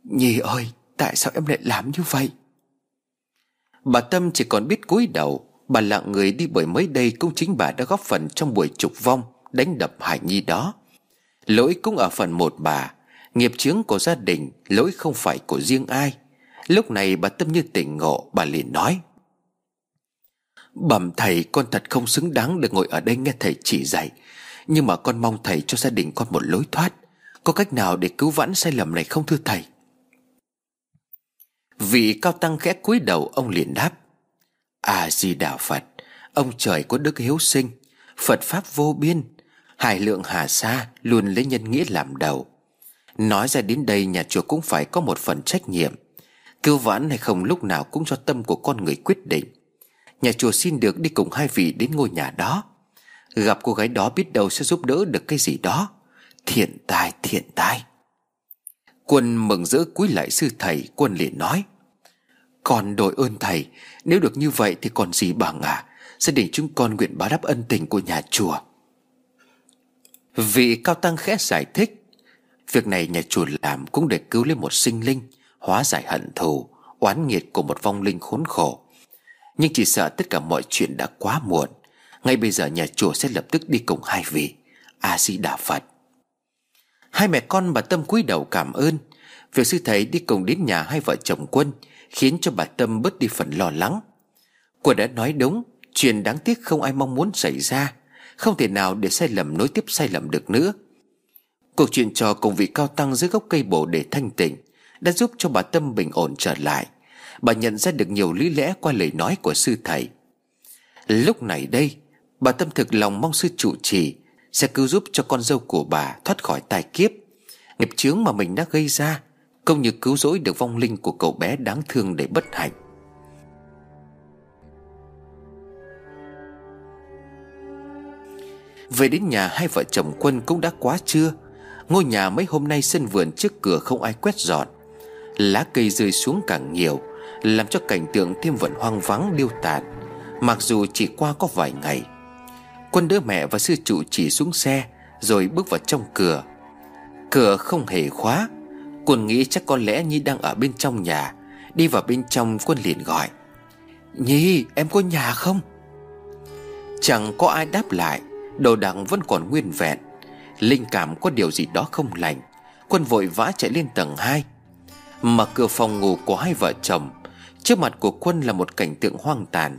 Nhi ơi, Tại sao em lại làm như vậy? Bà Tâm chỉ còn biết cúi đầu Bà lặng người đi bởi mới đây Cũng chính bà đã góp phần trong buổi trục vong, Đánh đập Hải Nhi đó. Lỗi cũng ở phần một bà. Nghiệp chướng của gia đình, Lỗi không phải của riêng ai. Lúc này bà tâm như tỉnh ngộ, Bà liền nói. Bẩm thầy, con thật không xứng đáng Được ngồi ở đây nghe thầy chỉ dạy. Nhưng mà con mong thầy cho gia đình con một lối thoát. Có cách nào để cứu vãn sai lầm này không thưa thầy? Vị cao tăng khẽ cúi đầu, ông liền đáp. À di đà Phật, Ông trời có đức hiếu sinh, Phật Pháp vô biên Hải lượng hà sa luôn lấy nhân nghĩa làm đầu. Nói ra đến đây, nhà chùa cũng phải có một phần trách nhiệm, Cứu vãn hay không lúc nào cũng do tâm của con người quyết định. Nhà chùa xin được đi cùng hai vị đến ngôi nhà đó. Gặp cô gái đó biết đâu sẽ giúp đỡ được cái gì đó. Thiện tài thiện tài. Quân mừng rỡ cúi lại sư thầy, Quân liền nói còn đội ơn thầy. Nếu được như vậy thì còn gì bằng à? Gia đình chúng con nguyện báo đáp ân tình của nhà chùa. Vị cao tăng khẽ giải thích, Việc này nhà chùa làm cũng để cứu lấy một sinh linh, Hóa giải hận thù, Oán nghiệt của một vong linh khốn khổ. Nhưng chỉ sợ tất cả mọi chuyện đã quá muộn. Ngay bây giờ nhà chùa sẽ lập tức đi cùng hai vị, A-di-đà Phật. Hai mẹ con bà Tâm cúi đầu cảm ơn, Việc sư thầy đi cùng đến nhà hai vợ chồng quân Khiến cho bà Tâm bớt đi phần lo lắng. Cô đã nói đúng, Chuyện đáng tiếc không ai mong muốn xảy ra, Không thể nào để sai lầm nối tiếp sai lầm được nữa. Cuộc chuyện trò cùng vị cao tăng dưới gốc cây bồ để thanh tịnh Đã giúp cho bà Tâm bình ổn trở lại. Bà nhận ra được nhiều lý lẽ qua lời nói của sư thầy. Lúc này đây, Bà Tâm thực lòng mong sư trụ trì Sẽ cứu giúp cho con dâu của bà thoát khỏi tai kiếp, Nghiệp chướng mà mình đã gây ra. Công như cứu rỗi được vong linh của cậu bé đáng thương để bất hạnh. Về đến nhà, hai vợ chồng quân cũng đã quá trưa. Ngôi nhà mấy hôm nay sân vườn trước cửa không ai quét dọn. Lá cây rơi xuống càng nhiều, Làm cho cảnh tượng thêm vẫn hoang vắng, điêu tàn. Mặc dù chỉ qua có vài ngày, Quân đỡ mẹ và sư trụ chỉ xuống xe, Rồi bước vào trong cửa. Cửa không hề khóa. Quân nghĩ chắc có lẽ Nhi đang ở bên trong nhà, Đi vào bên trong quân liền gọi. Nhi, em có nhà không? Chẳng có ai đáp lại Đồ đạc vẫn còn nguyên vẹn. Linh cảm có điều gì đó không lành, Quân vội vã chạy lên tầng 2 Mở cửa phòng ngủ của hai vợ chồng, Trước mặt của quân là một cảnh tượng hoang tàn.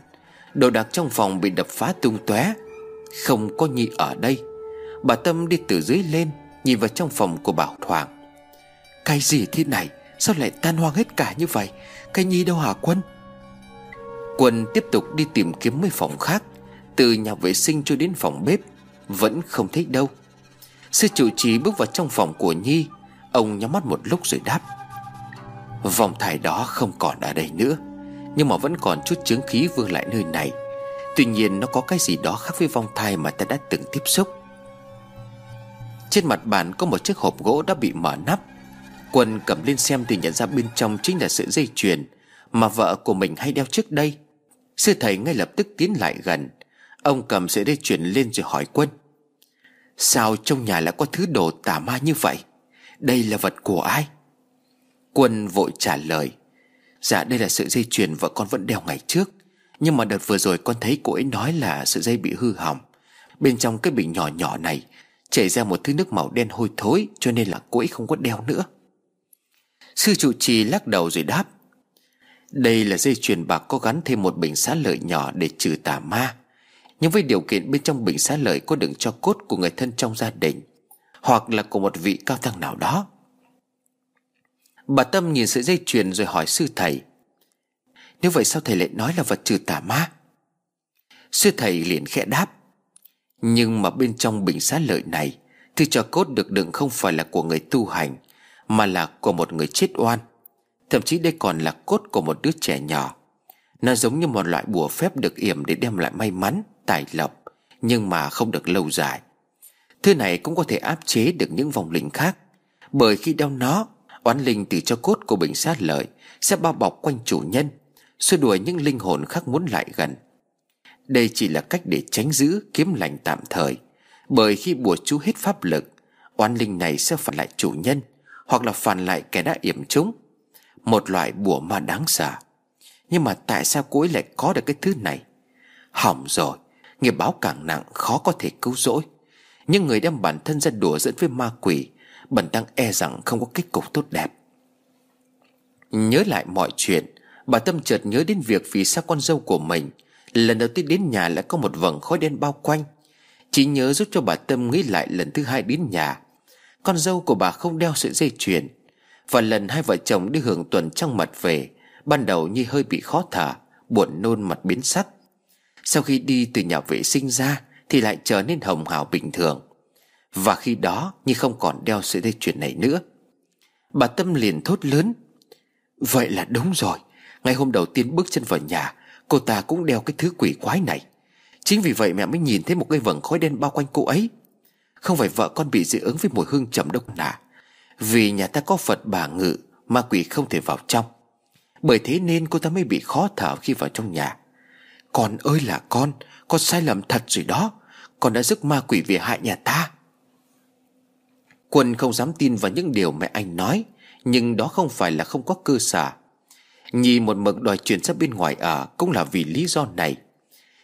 Đồ đạc trong phòng bị đập phá tung tóe. Không có Nhi ở đây. Bà Tâm đi từ dưới lên, Nhìn vào trong phòng của Bảo Thoảng. Cái gì thế này? Sao lại tan hoang hết cả như vậy? Cái Nhi đâu hả Quân? Quân tiếp tục đi tìm kiếm mấy phòng khác. Từ nhà vệ sinh cho đến phòng bếp, Vẫn không thấy đâu. Sư trụ trì bước vào trong phòng của Nhi. Ông nhắm mắt một lúc rồi đáp. Vòng thải đó không còn ở đây nữa, Nhưng mà vẫn còn chút chứng khí vương lại nơi này. Tuy nhiên nó có cái gì đó khác với vòng thai mà ta đã từng tiếp xúc. Trên mặt bàn có một chiếc hộp gỗ đã bị mở nắp. Quân cầm lên xem thì nhận ra bên trong chính là sợi dây chuyền Mà vợ của mình hay đeo trước đây. Sư thầy ngay lập tức tiến lại gần. Ông cầm sợi dây chuyền lên rồi hỏi Quân, Sao trong nhà lại có thứ đồ tà ma như vậy? Đây là vật của ai? Quân vội trả lời Dạ đây là sợi dây chuyền vợ con vẫn đeo ngày trước, Nhưng mà đợt vừa rồi con thấy cô ấy nói là sợi dây bị hư hỏng. Bên trong cái bình nhỏ nhỏ này Chảy ra một thứ nước màu đen hôi thối Cho nên là cô ấy không có đeo nữa. Sư trụ trì lắc đầu rồi đáp, Đây là dây chuyền bạc có gắn thêm một bình xá lợi nhỏ để trừ tà ma, Nhưng với điều kiện bên trong bình xá lợi có đựng cho cốt của người thân trong gia đình, Hoặc là của một vị cao tăng nào đó. Bà Tâm nhìn sợi dây chuyền rồi hỏi sư thầy, Nếu vậy sao thầy lại nói là vật trừ tà ma? Sư thầy liền khẽ đáp, Nhưng mà bên trong bình xá lợi này, Thứ cho cốt được đựng không phải là của người tu hành mà là của một người chết oan. Thậm chí đây còn là cốt của một đứa trẻ nhỏ. Nó giống như một loại bùa phép được yểm để đem lại may mắn, tài lộc Nhưng mà không được lâu dài. Thứ này cũng có thể áp chế được những vòng linh khác Bởi khi đeo nó Oán linh từ cho cốt của bình sát lợi Sẽ bao bọc quanh chủ nhân Xua đuổi những linh hồn khác muốn lại gần. Đây chỉ là cách để tránh giữ Kiếm lành tạm thời Bởi khi bùa chú hết pháp lực Oán linh này sẽ phản lại chủ nhân hoặc là phản lại kẻ đã yểm chúng. Một loại bùa ma đáng sợ. Nhưng mà tại sao cô ấy lại có được cái thứ này? Hỏng rồi. Nghiệp báo càng nặng, khó có thể cứu rỗi. Nhưng người đem bản thân ra đùa dẫn với ma quỷ, Bần đang e rằng không có kết cục tốt đẹp. Nhớ lại mọi chuyện, Bà Tâm chợt nhớ đến việc vì sao con dâu của mình Lần đầu tiên đến nhà lại có một vầng khói đen bao quanh. Chỉ nhớ giúp cho bà Tâm nghĩ lại lần thứ hai đến nhà con dâu của bà không đeo sợi dây chuyền. Và lần hai vợ chồng đi hưởng tuần trăng mật về, Ban đầu Nhi hơi bị khó thở, Buồn nôn mặt biến sắc. Sau khi đi từ nhà vệ sinh ra, Thì lại trở nên hồng hào bình thường. Và khi đó, Nhi không còn đeo sợi dây chuyền này nữa. Bà Tâm liền thốt lớn, Vậy là đúng rồi. Ngày hôm đầu tiên bước chân vào nhà, Cô ta cũng đeo cái thứ quỷ quái này. Chính vì vậy mẹ mới nhìn thấy một cái vầng khói đen bao quanh cô ấy. Không phải vợ con bị dị ứng với mùi hương trầm độc nà Vì nhà ta có Phật bà ngự, Ma quỷ không thể vào trong. Bởi thế nên cô ta mới bị khó thở khi vào trong nhà. Con ơi là con Con sai lầm thật rồi đó? Con đã rước ma quỷ về hại nhà ta. Quân không dám tin vào những điều mẹ anh nói, Nhưng đó không phải là không có cơ sở. Nhi một mực đòi chuyển ra bên ngoài ở Cũng là vì lý do này.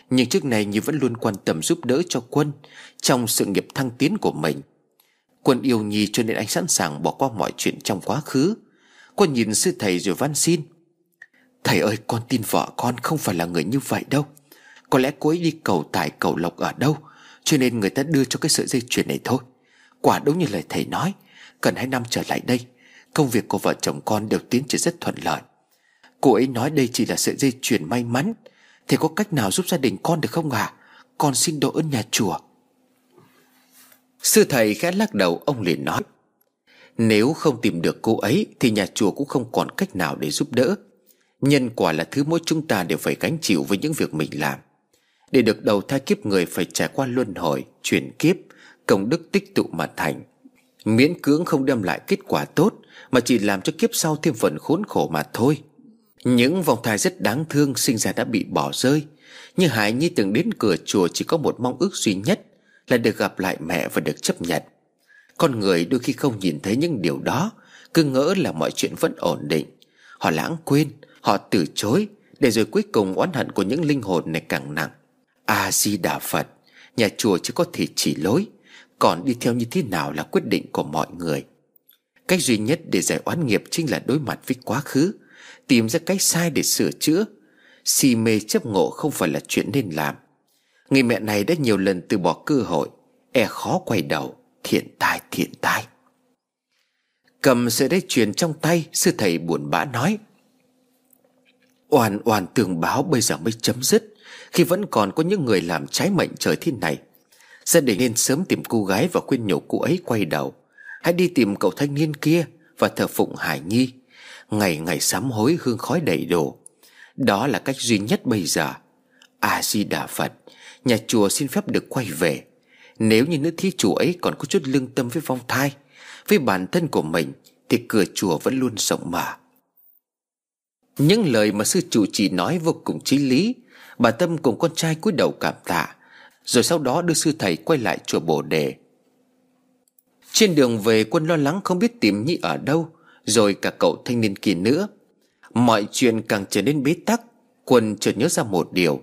Nhưng trước này Nhi vẫn luôn quan tâm giúp đỡ cho Quân Trong sự nghiệp thăng tiến của mình. Quân yêu Nhi cho nên anh sẵn sàng bỏ qua mọi chuyện trong quá khứ. Quân nhìn sư thầy rồi van xin, Thầy ơi, con tin vợ con không phải là người như vậy đâu. Có lẽ cô ấy đi cầu tài cầu lộc ở đâu, Cho nên người ta đưa cho cái sợi dây chuyền này thôi. Quả đúng như lời thầy nói, Cần hai năm trở lại đây, Công việc của vợ chồng con đều tiến triển rất thuận lợi. Cô ấy nói đây chỉ là sợi dây chuyền may mắn Thầy có cách nào giúp gia đình con được không ạ? À? Con xin độ ơn nhà chùa Sư thầy khẽ lắc đầu, ông liền nói, Nếu không tìm được cô ấy Thì nhà chùa cũng không còn cách nào để giúp đỡ. Nhân quả là thứ mỗi chúng ta đều phải gánh chịu với những việc mình làm. Để được đầu thai kiếp người phải trải qua luân hồi, Chuyển kiếp, Công đức tích tụ mà thành. Miễn cưỡng không đem lại kết quả tốt, Mà chỉ làm cho kiếp sau thêm phần khốn khổ mà thôi những vòng thai rất đáng thương sinh ra đã bị bỏ rơi. Nhưng Hải Nhi từng đến cửa chùa chỉ có một mong ước duy nhất, Là được gặp lại mẹ và được chấp nhận. Con người đôi khi không nhìn thấy những điều đó, Cứ ngỡ là mọi chuyện vẫn ổn định. Họ lãng quên, Họ từ chối, Để rồi cuối cùng oán hận của những linh hồn này càng nặng. A-di-đà Phật, Nhà chùa chỉ có thể chỉ lối, Còn đi theo như thế nào là quyết định của mọi người. Cách duy nhất để giải oán nghiệp chính là đối mặt với quá khứ. Tìm ra cách sai để sửa chữa. Si mê chấp ngộ không phải là chuyện nên làm. Người mẹ này đã nhiều lần từ bỏ cơ hội E khó quay đầu, Thiện tai thiện tai. Cầm sợi dây chuyền trong tay, Sư thầy buồn bã nói. Oan oan tường báo bây giờ mới chấm dứt, Khi vẫn còn có những người làm trái mệnh trời thế này. Gia đình nên sớm tìm cô gái Và khuyên nhủ cô ấy quay đầu. Hãy đi tìm cậu thanh niên kia Và thờ phụng Hải Nhi. Ngày ngày sám hối hương khói đầy đủ Đó là cách duy nhất bây giờ. A-di-đà Phật, Nhà chùa xin phép được quay về. Nếu như nữ thí chủ ấy còn có chút lương tâm với vong thai, Với bản thân của mình, Thì cửa chùa vẫn luôn rộng mở. Những lời mà sư chủ chỉ nói vô cùng chí lý. Bà Tâm cùng con trai cúi đầu cảm tạ, Rồi sau đó đưa sư thầy quay lại chùa Bồ Đề. Trên đường về, quân lo lắng không biết tìm Nhi ở đâu rồi cả cậu thanh niên kia nữa. Mọi chuyện càng trở nên bế tắc, Quân chợt nhớ ra một điều.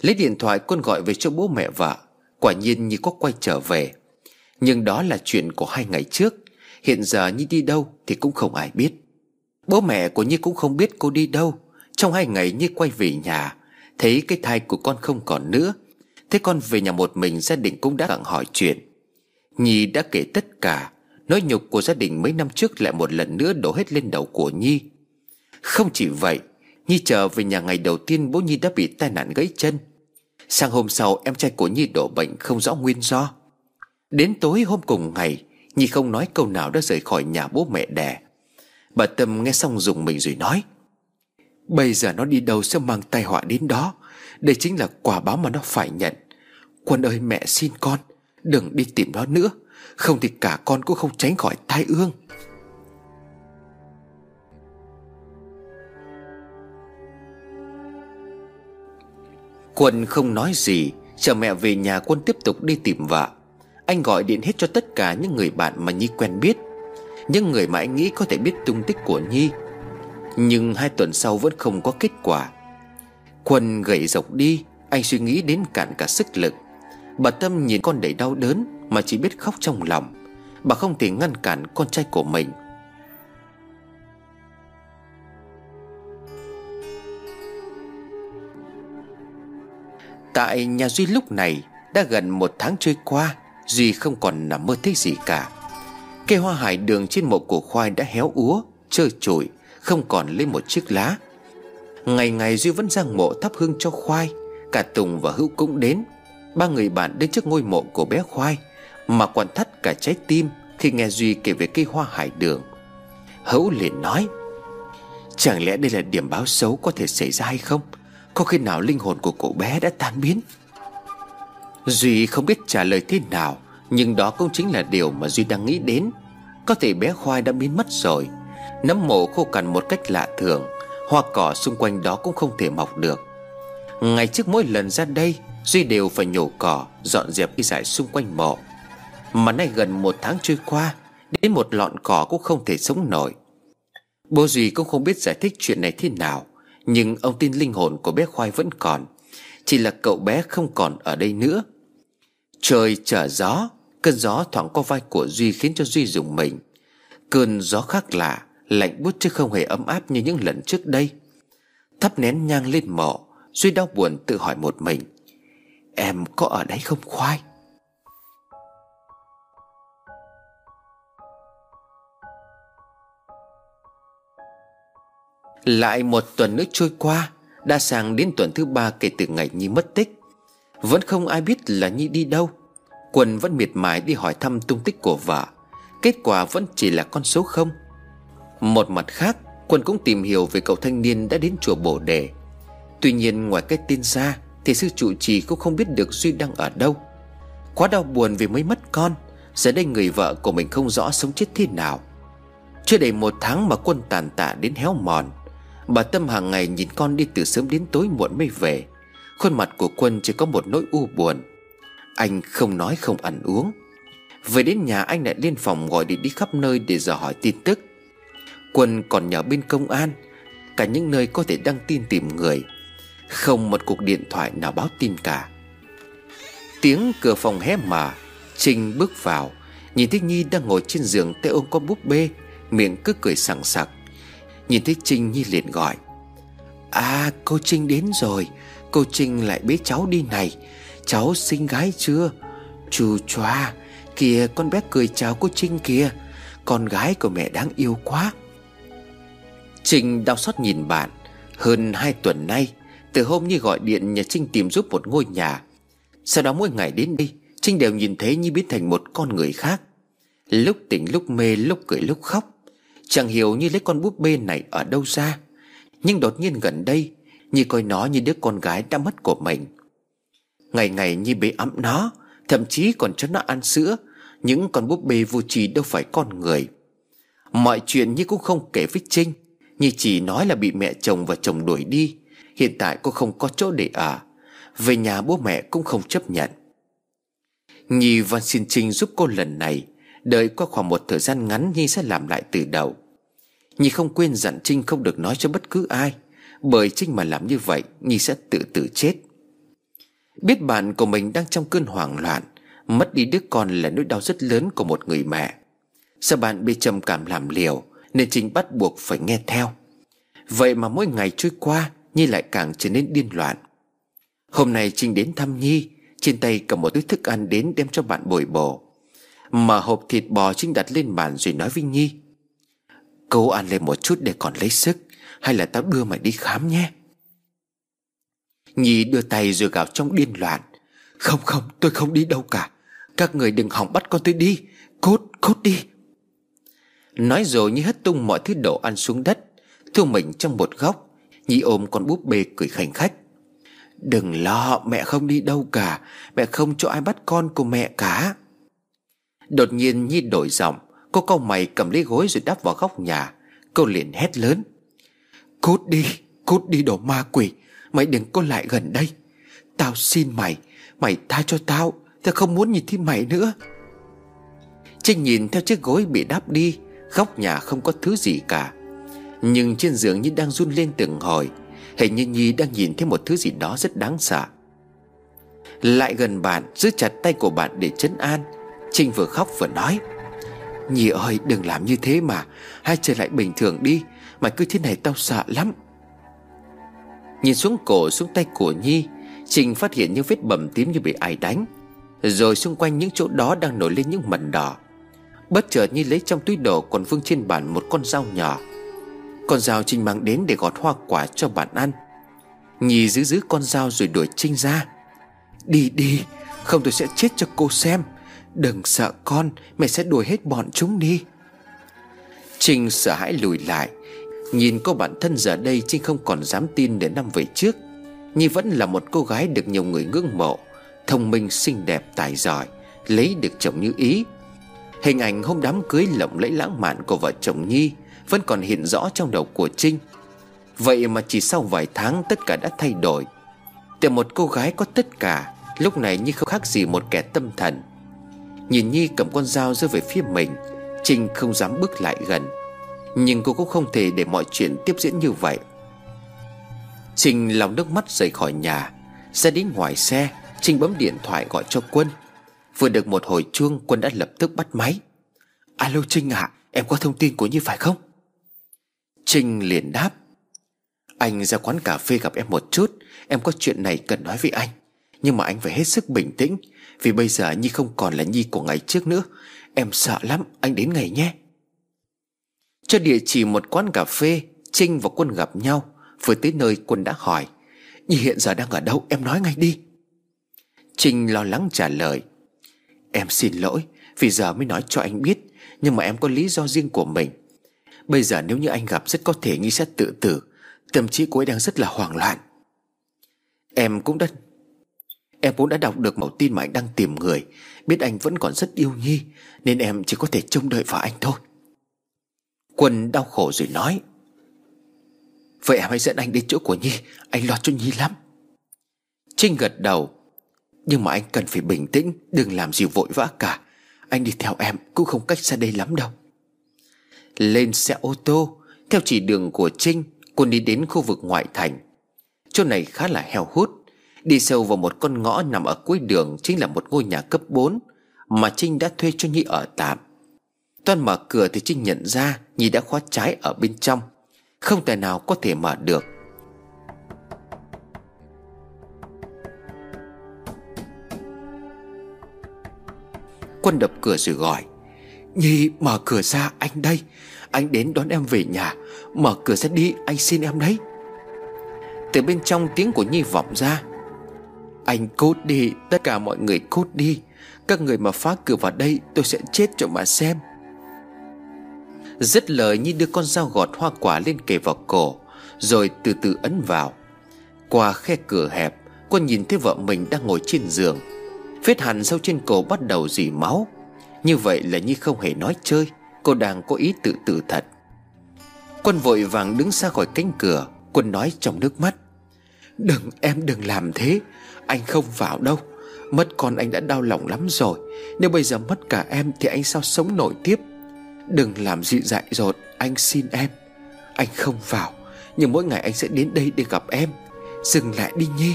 Lấy điện thoại quân gọi về cho bố mẹ vợ, Quả nhiên như có quay trở về. Nhưng đó là chuyện của hai ngày trước. Hiện giờ Nhi đi đâu thì cũng không ai biết. Bố mẹ của Nhi cũng không biết cô đi đâu. Trong hai ngày Nhi quay về nhà, Thấy cái thai của con không còn nữa. Thế con về nhà một mình gia đình cũng đã gặng hỏi chuyện. Nhi đã kể tất cả. Nỗi nhục của gia đình mấy năm trước lại một lần nữa đổ hết lên đầu của Nhi. Không chỉ vậy, Nhi trở về nhà ngày đầu tiên bố Nhi đã bị tai nạn gãy chân. Sang hôm sau, em trai của Nhi đổ bệnh không rõ nguyên do. Đến tối hôm cùng ngày, Nhi không nói câu nào đã rời khỏi nhà bố mẹ đẻ. Bà Tâm nghe xong dùng mình rồi nói, Bây giờ nó đi đâu sẽ mang tai họa đến đó? Đây chính là quả báo mà nó phải nhận. Quân ơi, mẹ xin con, Đừng đi tìm nó nữa không thì cả con cũng không tránh khỏi tai ương. Quân không nói gì, Chờ mẹ về nhà quân tiếp tục đi tìm vợ. Anh gọi điện hết cho tất cả những người bạn mà Nhi quen biết, Những người mà anh nghĩ có thể biết tung tích của Nhi. Nhưng hai tuần sau vẫn không có kết quả. Quân gậy dọc đi, Anh suy nghĩ đến cạn cả sức lực. Bà Tâm nhìn con đầy đau đớn mà chỉ biết khóc trong lòng. Bà không thể ngăn cản con trai của mình. Tại nhà Duy lúc này, Đã gần một tháng trôi qua, Duy không còn nằm mơ thấy gì cả. Cây hoa hải đường trên mộ của khoai đã héo úa, Trơ trụi, Không còn lấy một chiếc lá. Ngày ngày Duy vẫn ra mộ thắp hương cho khoai, Cả Tùng và Hữu cũng đến. Ba người bạn đến trước ngôi mộ của bé khoai. Mà còn thắt cả trái tim Khi nghe Duy kể về cây hoa hải đường. Hữu liền nói, Chẳng lẽ đây là điểm báo xấu có thể xảy ra hay không? Có khi nào linh hồn của cậu bé đã tan biến? Duy không biết trả lời thế nào, Nhưng đó cũng chính là điều mà Duy đang nghĩ đến. Có thể bé khoai đã biến mất rồi. Nấm mộ khô cằn một cách lạ thường, Hoa cỏ xung quanh đó cũng không thể mọc được. Ngày trước mỗi lần ra đây, Duy đều phải nhổ cỏ, Dọn dẹp cái dải xung quanh mộ. Mà nay gần một tháng trôi qua, Đến một lọn cỏ cũng không thể sống nổi. Bố Duy cũng không biết giải thích chuyện này thế nào, Nhưng ông tin linh hồn của bé Khoai vẫn còn, Chỉ là cậu bé không còn ở đây nữa. Trời trở gió, Cơn gió thoảng qua vai của Duy khiến cho Duy dùng mình. Cơn gió khác lạ, Lạnh bút chứ không hề ấm áp như những lần trước đây. Thắp nén nhang lên mộ, Duy đau buồn tự hỏi một mình, Em có ở đấy không khoai? Lại một tuần nữa trôi qua Đã sang đến tuần thứ ba kể từ ngày Nhi mất tích. Vẫn không ai biết là Nhi đi đâu. Quân vẫn miệt mài đi hỏi thăm tung tích của vợ. Kết quả vẫn chỉ là con số không. Một mặt khác Quân cũng tìm hiểu về cậu thanh niên đã đến chùa Bồ Đề. Tuy nhiên ngoài cái tin ra, Thì sư trụ trì cũng không biết được Duy đang ở đâu. Quá đau buồn vì mới mất con, Giờ đây người vợ của mình không rõ sống chết thế nào. Chưa đầy một tháng mà quân tàn tạ đến héo mòn. Bà Tâm hàng ngày nhìn con đi từ sớm đến tối muộn mới về. Khuôn mặt của quân chỉ có một nỗi u buồn. Anh không nói không ăn uống. Về đến nhà, anh lại lên phòng gọi điện đi khắp nơi để dò hỏi tin tức. Quân còn nhờ bên công an, Cả những nơi có thể đăng tin tìm người. Không một cuộc điện thoại nào báo tin cả. Tiếng cửa phòng hé mở Trinh bước vào. Nhìn thấy Nhi đang ngồi trên giường tay ôm con búp bê, Miệng cứ cười sảng sặc. Nhìn thấy Trinh Nhi liền gọi. À cô Trinh đến rồi. Cô Trinh lại bế cháu đi này. Cháu sinh gái chưa? Chù choa Kìa, con bé cười chào cô Trinh kìa. Con gái của mẹ đáng yêu quá. Trinh đau xót nhìn bạn. Hơn hai tuần nay, Từ hôm Nhi gọi điện nhà Trinh tìm giúp một ngôi nhà. Sau đó mỗi ngày đến đây, Trinh đều nhìn thấy Nhi biến thành một con người khác. Lúc tỉnh lúc mê, lúc cười lúc khóc. Chẳng hiểu như lấy con búp bê này ở đâu ra. Nhưng đột nhiên gần đây, Nhi coi nó như đứa con gái đã mất của mình. Ngày ngày Nhi bế ấm nó, Thậm chí còn cho nó ăn sữa, Những con búp bê vô trì đâu phải con người. Mọi chuyện Nhi cũng không kể với Trinh. Nhi chỉ nói là bị mẹ chồng và chồng đuổi đi. Hiện tại cô không có chỗ để ở. Về nhà bố mẹ cũng không chấp nhận. Nhi van xin Trinh giúp cô lần này. Đợi qua khoảng một thời gian ngắn Nhi sẽ làm lại từ đầu. Nhi không quên dặn Trinh không được nói cho bất cứ ai. Bởi Trinh mà làm như vậy, Nhi sẽ tự tử chết. Biết bạn của mình đang trong cơn hoảng loạn, Mất đi đứa con là nỗi đau rất lớn của một người mẹ. Sao bạn bị trầm cảm làm liều, Nên Trinh bắt buộc phải nghe theo. Vậy mà mỗi ngày trôi qua, Nhi lại càng trở nên điên loạn. Hôm nay Trinh đến thăm Nhi, Trên tay cầm một túi thức ăn đến đem cho bạn bồi bổ. Mở hộp thịt bò Trinh đặt lên bàn rồi nói với Nhi. Cố ăn lên một chút để còn lấy sức, Hay là tao đưa mày đi khám nhé? Nhi đưa tay rồi gào trong điên loạn. Không không, tôi không đi đâu cả. Các người đừng hỏng bắt con tôi đi. Cốt cốt đi. Nói rồi Nhi hất tung mọi thứ đồ ăn xuống đất. Thu mình trong một góc, Nhi ôm con búp bê cười khảnh khách. Đừng lo, mẹ không đi đâu cả. Mẹ không cho ai bắt con của mẹ cả. Đột nhiên Nhi đổi giọng. Cô câu mày cầm lấy gối rồi đắp vào góc nhà. Cô liền hét lớn. Cút đi Cút đi đồ ma quỷ. Mày đừng có lại gần đây. Tao xin mày Mày tha cho tao. Tao không muốn nhìn thấy mày nữa. Trinh nhìn theo chiếc gối bị đắp đi. Góc nhà không có thứ gì cả. Nhưng trên giường như đang run lên từng hồi. Hình như Nhi đang nhìn thấy một thứ gì đó rất đáng sợ. Lại gần bạn, Giữ chặt tay của bạn để chấn an. Trinh vừa khóc vừa nói. Nhi ơi, đừng làm như thế mà. Hai trở lại bình thường đi. Mày cứ thế này tao sợ lắm. Nhìn xuống cổ, xuống tay của Nhi, Trình phát hiện những vết bầm tím như bị ai đánh. Rồi xung quanh những chỗ đó đang nổi lên những mẩn đỏ. Bất chợt Nhi lấy trong túi đồ còn vương trên bàn một con dao nhỏ. Con dao Trinh mang đến để gọt hoa quả cho bạn ăn. Nhi giữ giữ con dao rồi đuổi Trinh ra. Đi đi, Không tôi sẽ chết cho cô xem. Đừng sợ con, Mẹ sẽ đuổi hết bọn chúng đi. Trinh sợ hãi lùi lại. Nhìn cô bản thân giờ đây, Trinh không còn dám tin đến năm về trước. Nhi vẫn là một cô gái được nhiều người ngưỡng mộ, Thông minh, xinh đẹp, tài giỏi, Lấy được chồng như ý. Hình ảnh hôm đám cưới lộng lẫy lãng mạn của vợ chồng Nhi Vẫn còn hiện rõ trong đầu của Trinh. Vậy mà chỉ sau vài tháng, tất cả đã thay đổi. Từ một cô gái có tất cả, Lúc này Nhi không khác gì một kẻ tâm thần. Nhìn Nhi cầm con dao rơi về phía mình Trinh không dám bước lại gần. Nhưng cô cũng không thể để mọi chuyện tiếp diễn như vậy. Trinh lòng nước mắt rời khỏi nhà. Ra đến ngoài xe Trinh bấm điện thoại gọi cho Quân. Vừa được một hồi chuông Quân đã lập tức bắt máy. Alo Trinh ạ à, Em có thông tin của Nhi phải không? Trinh liền đáp. Anh ra quán cà phê gặp em một chút Em có chuyện này cần nói với anh. Nhưng mà anh phải hết sức bình tĩnh vì bây giờ Nhi không còn là Nhi của ngày trước nữa. Em sợ lắm, Anh đến ngày nhé. Cho địa chỉ một quán cà phê, Trinh và Quân gặp nhau. Vừa tới nơi, Quân đã hỏi, Nhi hiện giờ đang ở đâu? Em nói ngay đi. Trinh lo lắng trả lời, Em xin lỗi, Vì giờ mới nói cho anh biết, Nhưng mà em có lý do riêng của mình. Bây giờ nếu như anh gặp rất có thể Nhi sẽ tự tử, Tâm trí của ấy đang rất là hoảng loạn. Em cũng đã Em cũng đã đọc được mẫu tin mà anh đang tìm người. Biết anh vẫn còn rất yêu Nhi, Nên em chỉ có thể trông đợi vào anh thôi. Quân đau khổ rồi nói, Vậy em hãy dẫn anh đến chỗ của Nhi, Anh lo cho Nhi lắm. Trinh gật đầu, Nhưng mà anh cần phải bình tĩnh, Đừng làm gì vội vã cả. Anh đi theo em, cũng không cách xa đây lắm đâu. Lên xe ô tô, Theo chỉ đường của Trinh, Quân đi đến khu vực ngoại thành. Chỗ này khá là heo hút Đi sâu vào một con ngõ nằm ở cuối đường Chính là một ngôi nhà cấp 4 Mà Trinh đã thuê cho Nhi ở tạm. Toan mở cửa thì Trinh nhận ra Nhi đã khóa trái ở bên trong. Không thể nào có thể mở được. Quân đập cửa rồi gọi, Nhi, mở cửa ra, anh đây. Anh đến đón em về nhà. Mở cửa ra đi, anh xin em đấy. Từ bên trong tiếng của Nhi vọng ra anh cút đi, Tất cả mọi người cút đi. Các người mà phá cửa vào đây, Tôi sẽ chết cho mà xem. Dứt lời, Nhi đưa con dao gọt hoa quả lên kề vào cổ, Rồi từ từ ấn vào. Qua khe cửa hẹp Quân nhìn thấy vợ mình đang ngồi trên giường. Vết hẳn sâu trên cổ bắt đầu dì máu. Như vậy là Nhi không hề nói chơi, Cô đang có ý tự tử thật. Quân vội vàng đứng xa khỏi cánh cửa, Quân nói trong nước mắt, Đừng, em đừng làm thế. Anh không vào đâu. Mất con anh đã đau lòng lắm rồi. Nếu bây giờ mất cả em Thì anh sao sống nổi tiếp? Đừng làm gì dại dột, Anh xin em. Anh không vào, Nhưng mỗi ngày anh sẽ đến đây để gặp em. Dừng lại đi Nhi.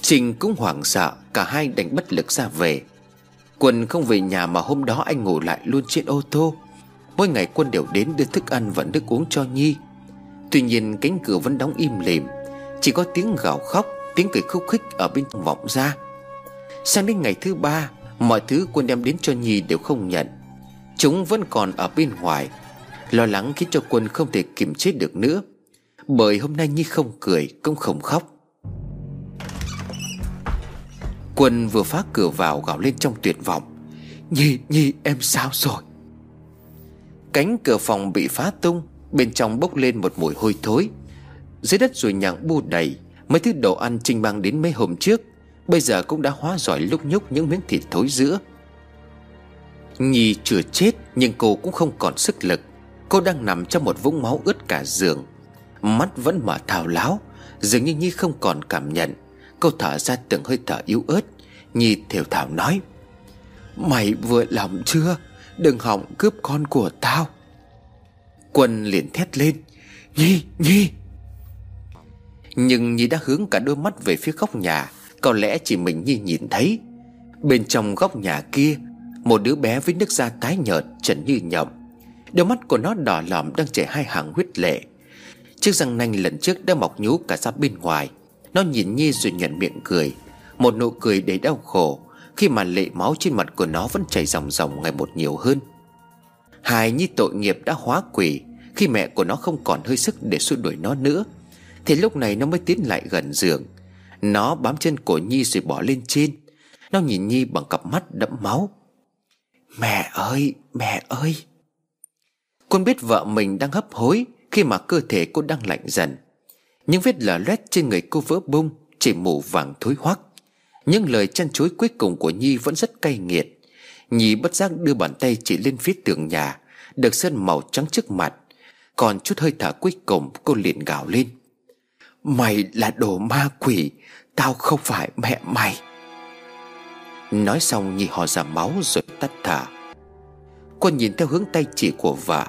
Trình cũng hoảng sợ, Cả hai đành bất lực ra về. Quân không về nhà mà hôm đó anh ngủ lại luôn trên ô tô. Mỗi ngày Quân đều đến đưa thức ăn và nước uống cho Nhi. Tuy nhiên cánh cửa vẫn đóng im lìm, Chỉ có tiếng gào khóc. Tiếng cười khúc khích ở bên trong vọng ra. Sang đến ngày thứ ba Mọi thứ Quân đem đến cho Nhi đều không nhận. Chúng vẫn còn ở bên ngoài Lo lắng khiến cho Quân không thể kiềm chế được nữa. Bởi hôm nay Nhi không cười Cũng không khóc. Quân vừa phá cửa vào gào lên trong tuyệt vọng. Nhi, Nhi em sao rồi? Cánh cửa phòng bị phá tung Bên trong bốc lên một mùi hôi thối. Dưới đất rồi nhàng bu đầy Mấy thứ đồ ăn Trinh mang đến mấy hôm trước Bây giờ cũng đã hóa giỏi lúc nhúc những miếng thịt thối giữa. Nhi chưa chết Nhưng cô cũng không còn sức lực. Cô đang nằm trong một vũng máu ướt cả giường. Mắt vẫn mở thào láo Dường như Nhi không còn cảm nhận. Cô thở ra từng hơi thở yếu ớt. Nhi thều thảo nói Mày vừa lòng chưa? Đừng hỏng cướp con của tao. Quân liền thét lên Nhi, Nhi nhưng Nhi đã hướng cả đôi mắt về phía góc nhà, Có lẽ chỉ mình Nhi nhìn thấy. Bên trong góc nhà kia, Một đứa bé với nước da tái nhợt, Trần như nhộng. Đôi mắt của nó đỏ lòm đang chảy hai hàng huyết lệ. Chiếc răng nanh lần trước đã mọc nhú cả ra bên ngoài. Nó nhìn Nhi rồi nhận miệng cười. Một nụ cười đầy đau khổ, Khi mà lệ máu trên mặt của nó vẫn chảy ròng ròng ngày một nhiều hơn. Hài Nhi tội nghiệp đã hóa quỷ, Khi mẹ của nó không còn hơi sức để xua đuổi nó nữa. Thì lúc này nó mới tiến lại gần giường. Nó bám chân cổ Nhi rồi bỏ lên trên. Nó nhìn Nhi bằng cặp mắt đẫm máu. Mẹ ơi, mẹ ơi. Con biết vợ mình đang hấp hối Khi mà cơ thể cô đang lạnh dần. Những vết lở loét trên người cô vỡ bung Chỉ mù vàng thối hoắc những lời chăn chối cuối cùng của Nhi vẫn rất cay nghiệt. Nhi bất giác đưa bàn tay chỉ lên phía tường nhà Được sơn màu trắng trước mặt. Còn chút hơi thở cuối cùng cô liền gào lên. Mày là đồ ma quỷ, Tao không phải mẹ mày. Nói xong Nhi họ ra máu rồi tắt thở. Quân nhìn theo hướng tay chỉ của vợ,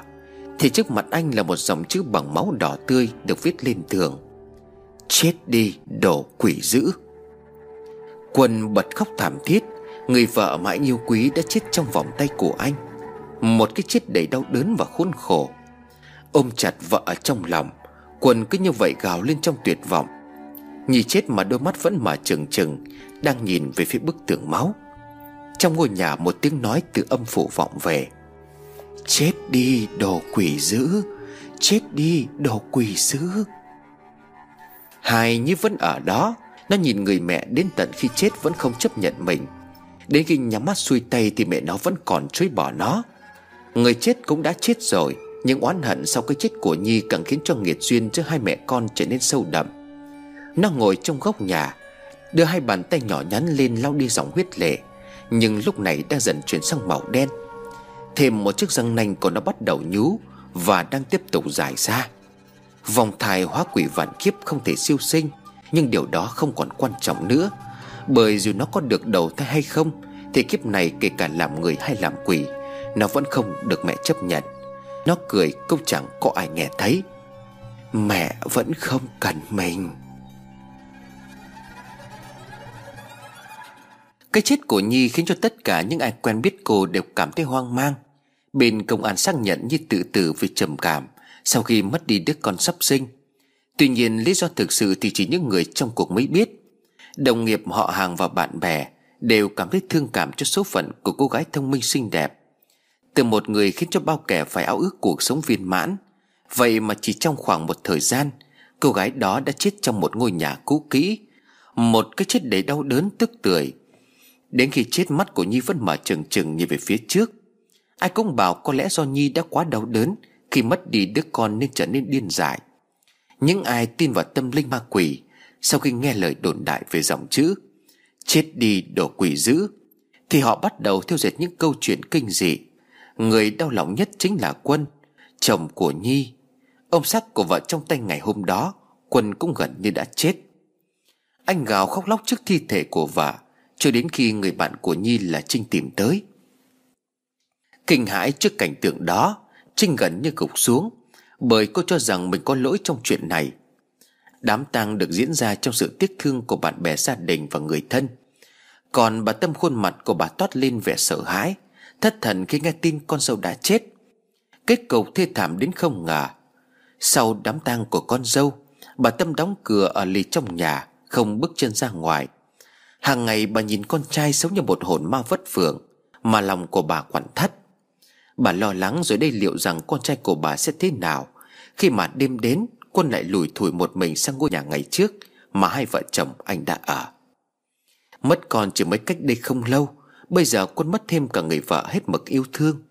Thì trước mặt anh là một dòng chữ bằng máu đỏ tươi Được viết lên tường. Chết đi, đồ quỷ dữ. Quân bật khóc thảm thiết, Người vợ mà anh yêu quý đã chết trong vòng tay của anh. Một cái chết đầy đau đớn và khốn khổ. Ôm chặt vợ ở trong lòng Quân cứ như vậy gào lên trong tuyệt vọng. Nhì chết mà đôi mắt vẫn mở trừng trừng, Đang nhìn về phía bức tường máu. Trong ngôi nhà một tiếng nói từ âm phủ vọng về. Chết đi, đồ quỷ dữ! Chết đi, đồ quỷ dữ! Hai như vẫn ở đó, Nó nhìn người mẹ đến tận khi chết vẫn không chấp nhận mình. Đến khi nhắm mắt xuôi tay Thì mẹ nó vẫn còn chối bỏ nó. Người chết cũng đã chết rồi nhưng oán hận sau cái chết của Nhi Càng khiến cho nghiệt duyên giữa hai mẹ con trở nên sâu đậm. Nó ngồi trong góc nhà, Đưa hai bàn tay nhỏ nhắn lên lau đi dòng huyết lệ, Nhưng lúc này đang dần chuyển sang màu đen. Thêm một chiếc răng nanh của nó bắt đầu nhú Và đang tiếp tục dài ra. Vòng thai hóa quỷ vạn kiếp không thể siêu sinh, Nhưng điều đó không còn quan trọng nữa. Bởi dù nó có được đầu thai hay không, Thì kiếp này kể cả làm người hay làm quỷ, Nó vẫn không được mẹ chấp nhận. Nó cười, cũng chẳng có ai nghe thấy. Mẹ vẫn không cần mình. Cái chết của Nhi khiến cho tất cả những ai quen biết cô đều cảm thấy hoang mang. Bên công an xác nhận Nhi tự tử vì trầm cảm Sau khi mất đi đứa con sắp sinh. Tuy nhiên, lý do thực sự thì chỉ những người trong cuộc mới biết. Đồng nghiệp họ hàng và bạn bè Đều cảm thấy thương cảm cho số phận của cô gái thông minh xinh đẹp. Từ một người khiến cho bao kẻ phải ao ước cuộc sống viên mãn. Vậy mà chỉ trong khoảng một thời gian, Cô gái đó đã chết trong một ngôi nhà cũ kỹ, Một cái chết đầy đau đớn tức tưởi. Đến khi chết mắt của Nhi vẫn mở trừng trừng nhìn về phía trước, Ai cũng bảo có lẽ do Nhi đã quá đau đớn Khi mất đi đứa con nên trở nên điên dại. Những ai tin vào tâm linh ma quỷ, sau khi nghe lời đồn đại về dòng chữ, Chết đi đổ quỷ dữ, Thì họ bắt đầu theo dệt những câu chuyện kinh dị. Người đau lòng nhất chính là Quân, Chồng của Nhi. Ông sắc của vợ trong tay ngày hôm đó, Quân cũng gần như đã chết. Anh gào khóc lóc trước thi thể của vợ, Cho đến khi người bạn của Nhi là Trinh tìm tới. Kinh hãi trước cảnh tượng đó, Trinh gần như gục xuống, Bởi cô cho rằng mình có lỗi trong chuyện này. Đám tang được diễn ra trong sự tiếc thương của bạn bè gia đình và người thân. Còn bà Tâm khuôn mặt của bà toát lên vẻ sợ hãi. Thất thần khi nghe tin con dâu đã chết. Kết cục thê thảm đến không ngờ. Sau đám tang của con dâu, Bà Tâm đóng cửa ở lì trong nhà, Không bước chân ra ngoài. Hàng ngày bà nhìn con trai sống như một hồn ma vất phượng Mà lòng của bà quặn thắt. Bà lo lắng rồi đây liệu rằng con trai của bà sẽ thế nào. Khi mà đêm đến, Quân lại lùi thủi một mình sang ngôi nhà ngày trước Mà hai vợ chồng anh đã ở. Mất con chỉ mới cách đây không lâu Bây giờ quân mất thêm cả người vợ hết mực yêu thương.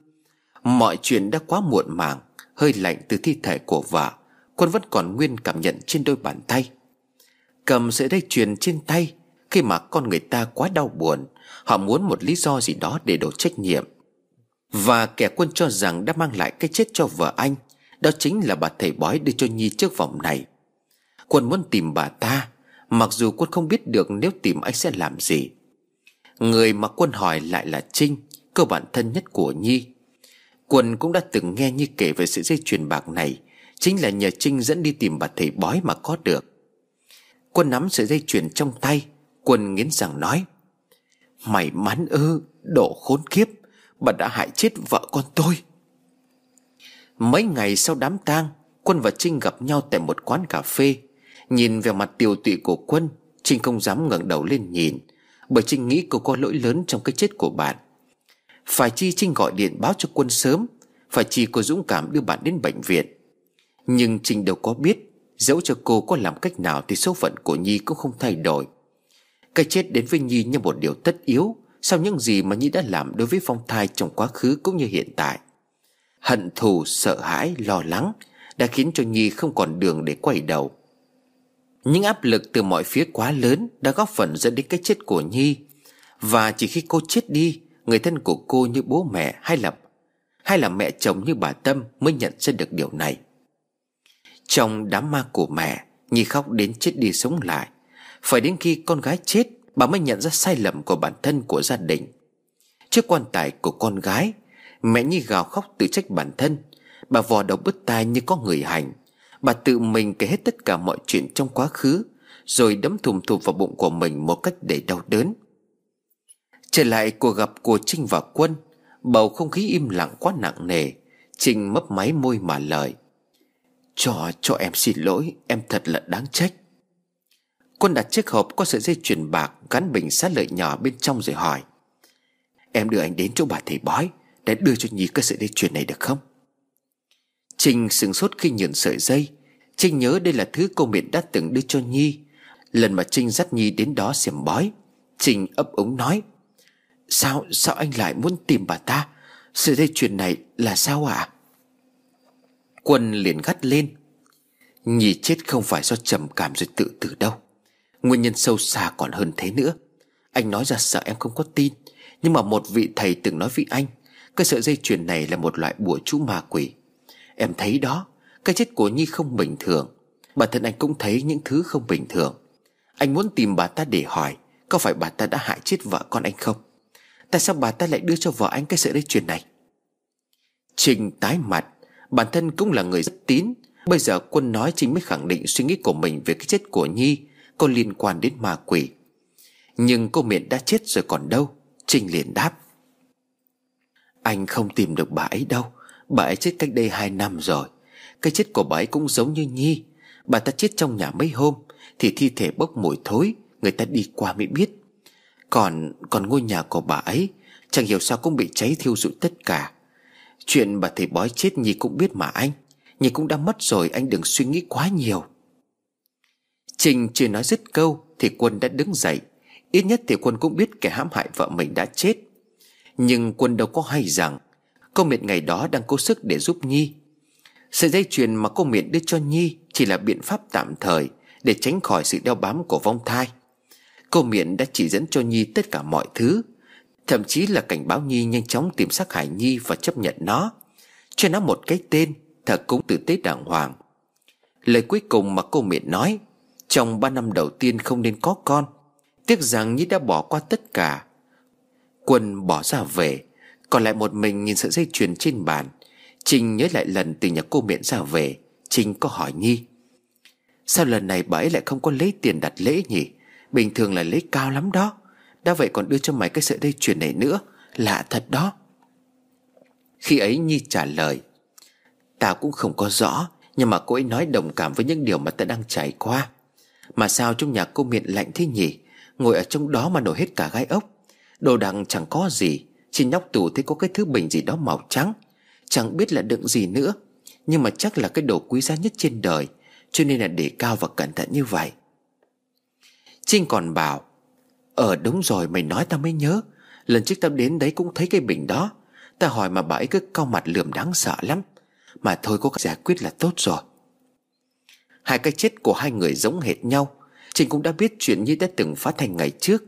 Mọi chuyện đã quá muộn màng, Hơi lạnh từ thi thể của vợ. Quân vẫn còn nguyên cảm nhận trên đôi bàn tay. Cầm sợi dây chuyền trên tay, Khi mà con người ta quá đau buồn, Họ muốn một lý do gì đó để đổ trách nhiệm. Và kẻ quân cho rằng đã mang lại cái chết cho vợ anh, đó chính là bà thầy bói đưa cho Nhi trước vòng này. Quân muốn tìm bà ta, Mặc dù quân không biết được nếu tìm anh sẽ làm gì. Người mà quân hỏi lại là Trinh Cô bạn thân nhất của Nhi. Quân cũng đã từng nghe Nhi kể về sự dây chuyền bạc này. Chính là nhờ Trinh dẫn đi tìm bà thầy bói mà có được. Quân nắm sợi dây chuyền trong tay. Quân nghiến rằng nói May mắn ư, Độ khốn kiếp, Bà đã hại chết vợ con tôi. Mấy ngày sau đám tang, Quân và Trinh gặp nhau tại một quán cà phê. Nhìn về mặt tiều tụy của Quân, Trinh không dám ngẩng đầu lên nhìn. Bởi Trinh nghĩ cô có lỗi lớn trong cái chết của bạn. Phải chi Trinh gọi điện báo cho Quân sớm Phải chi cô dũng cảm đưa bạn đến bệnh viện. Nhưng Trinh đâu có biết Dẫu cho cô có làm cách nào Thì số phận của Nhi cũng không thay đổi. Cái chết đến với Nhi như một điều tất yếu Sau những gì mà Nhi đã làm đối với Phong Thai trong quá khứ cũng như hiện tại. Hận thù, sợ hãi, lo lắng Đã khiến cho Nhi không còn đường để quay đầu. Những áp lực từ mọi phía quá lớn Đã góp phần dẫn đến cái chết của Nhi. Và chỉ khi cô chết đi, Người thân của cô như bố mẹ hay là Hay là mẹ chồng như bà Tâm Mới nhận ra được điều này. Trong đám ma của mẹ, Nhi khóc đến chết đi sống lại. Phải đến khi con gái chết, Bà mới nhận ra sai lầm của bản thân của gia đình. Trước quan tài của con gái, Mẹ Nhi gào khóc tự trách bản thân. Bà vò đầu bứt tai như có người hành. Bà tự mình kể hết tất cả mọi chuyện trong quá khứ Rồi đấm thùm thụp vào bụng của mình một cách để đau đớn. Trở lại cuộc gặp của Trinh và Quân Bầu không khí im lặng quá nặng nề Trinh mấp máy môi mà lời. Cho, cho em xin lỗi Em thật là đáng trách. Quân đặt chiếc hộp có sợi dây chuyền bạc Gắn bình sát lợi nhỏ bên trong rồi hỏi Em đưa anh đến chỗ bà thầy bói Để đưa cho Nhi cái sợi dây chuyền này được không? Trinh sừng sốt khi nhìn sợi dây. Trinh nhớ đây là thứ cô miệng đã từng đưa cho Nhi. Lần mà Trinh dắt Nhi đến đó xem bói Trinh ấp ống nói Sao, sao anh lại muốn tìm bà ta? Sợi dây chuyền này là sao ạ? Quân liền gắt lên. Nhi chết không phải do trầm cảm rồi tự tử đâu. Nguyên nhân sâu xa còn hơn thế nữa. Anh nói ra sợ em không có tin Nhưng mà một vị thầy từng nói với anh Cái sợi dây chuyền này là một loại bùa chú ma quỷ. Em thấy đó, Cái chết của Nhi không bình thường. Bản thân anh cũng thấy những thứ không bình thường. Anh muốn tìm bà ta để hỏi, Có phải bà ta đã hại chết vợ con anh không? Tại sao bà ta lại đưa cho vợ anh cái sợi dây chuyền này? Trình tái mặt, Bản thân cũng là người rất tín. Bây giờ quân nói Trinh mới khẳng định suy nghĩ của mình Về cái chết của Nhi Có liên quan đến ma quỷ. Nhưng cô miệng đã chết rồi còn đâu? Trinh liền đáp. Anh không tìm được bà ấy đâu. Bà ấy chết cách đây hai năm rồi. Cái chết của bà ấy cũng giống như Nhi. Bà ta chết trong nhà mấy hôm, Thì thi thể bốc mùi thối, Người ta đi qua mới biết. Còn còn ngôi nhà của bà ấy, Chẳng hiểu sao cũng bị cháy thiêu rụi tất cả. Chuyện bà thầy bói chết Nhi cũng biết mà anh. Nhi cũng đã mất rồi, anh đừng suy nghĩ quá nhiều. Trình chưa nói dứt câu, Thì quân đã đứng dậy. Ít nhất thì quân cũng biết kẻ hãm hại vợ mình đã chết. Nhưng quân đâu có hay rằng Cô miệng ngày đó đang cố sức để giúp Nhi. Sợi dây chuyền mà cô miệng đưa cho Nhi Chỉ là biện pháp tạm thời Để tránh khỏi sự đeo bám của vong thai. Cô miệng đã chỉ dẫn cho Nhi tất cả mọi thứ, Thậm chí là cảnh báo Nhi nhanh chóng tìm sát hại Nhi và chấp nhận nó. Cho nó một cái tên Thật cũng tử tế đàng hoàng. Lời cuối cùng mà cô miệng nói, Trong ba năm đầu tiên không nên có con, Tiếc rằng Nhi đã bỏ qua tất cả. Quân bỏ ra về còn lại một mình nhìn sợi dây chuyền trên bàn. Trinh nhớ lại lần từ nhà cô miệng ra về. Trinh có hỏi Nhi. Sao lần này bà ấy lại không có lấy tiền đặt lễ nhỉ? Bình thường là lấy cao lắm đó. Đã vậy còn đưa cho mày cái sợi dây chuyền này nữa. Lạ thật đó. Khi ấy Nhi trả lời. Tao cũng không có rõ, Nhưng mà cô ấy nói đồng cảm với những điều mà ta đang trải qua. Mà sao trong nhà cô miệng lạnh thế nhỉ? Ngồi ở trong đó mà nổi hết cả gai ốc. Đồ đằng chẳng có gì trên nóc tủ thấy có cái thứ bình gì đó màu trắng. Chẳng biết là đựng gì nữa. Nhưng mà chắc là cái đồ quý giá nhất trên đời. Cho nên là để cao và cẩn thận như vậy. Trinh còn bảo Ờ đúng rồi, mày nói tao mới nhớ. Lần trước tao đến đấy cũng thấy cái bình đó. Ta hỏi mà bà ấy cứ cau mặt lườm đáng sợ lắm. Mà thôi có giải quyết là tốt rồi. Hai cái chết của hai người giống hệt nhau. Trinh cũng đã biết chuyện như đã từng phát thành ngày trước.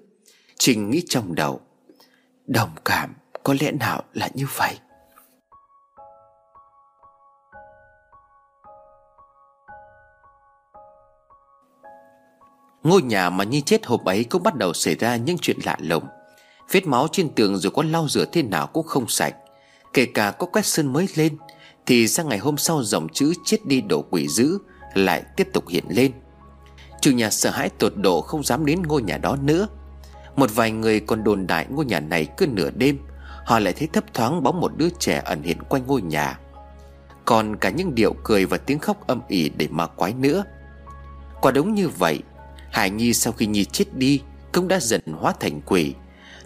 Trinh nghĩ trong đầu, Đồng cảm có lẽ nào là như vậy? Ngôi nhà mà Nhi chết hôm ấy cũng bắt đầu xảy ra những chuyện lạ lùng. Vết máu trên tường dù có lau rửa thế nào cũng không sạch. Kể cả có quét sơn mới lên, Thì sang ngày hôm sau dòng chữ chết đi đổ quỷ dữ Lại tiếp tục hiện lên. Chủ nhà sợ hãi tột độ không dám đến ngôi nhà đó nữa. Một vài người còn đồn đại ngôi nhà này cứ nửa đêm Họ lại thấy thấp thoáng bóng một đứa trẻ ẩn hiện quanh ngôi nhà. Còn cả những điệu cười và tiếng khóc âm ỉ để ma quái nữa. Quả đúng như vậy, Hải Nhi sau khi Nhi chết đi Cũng đã dần hóa thành quỷ.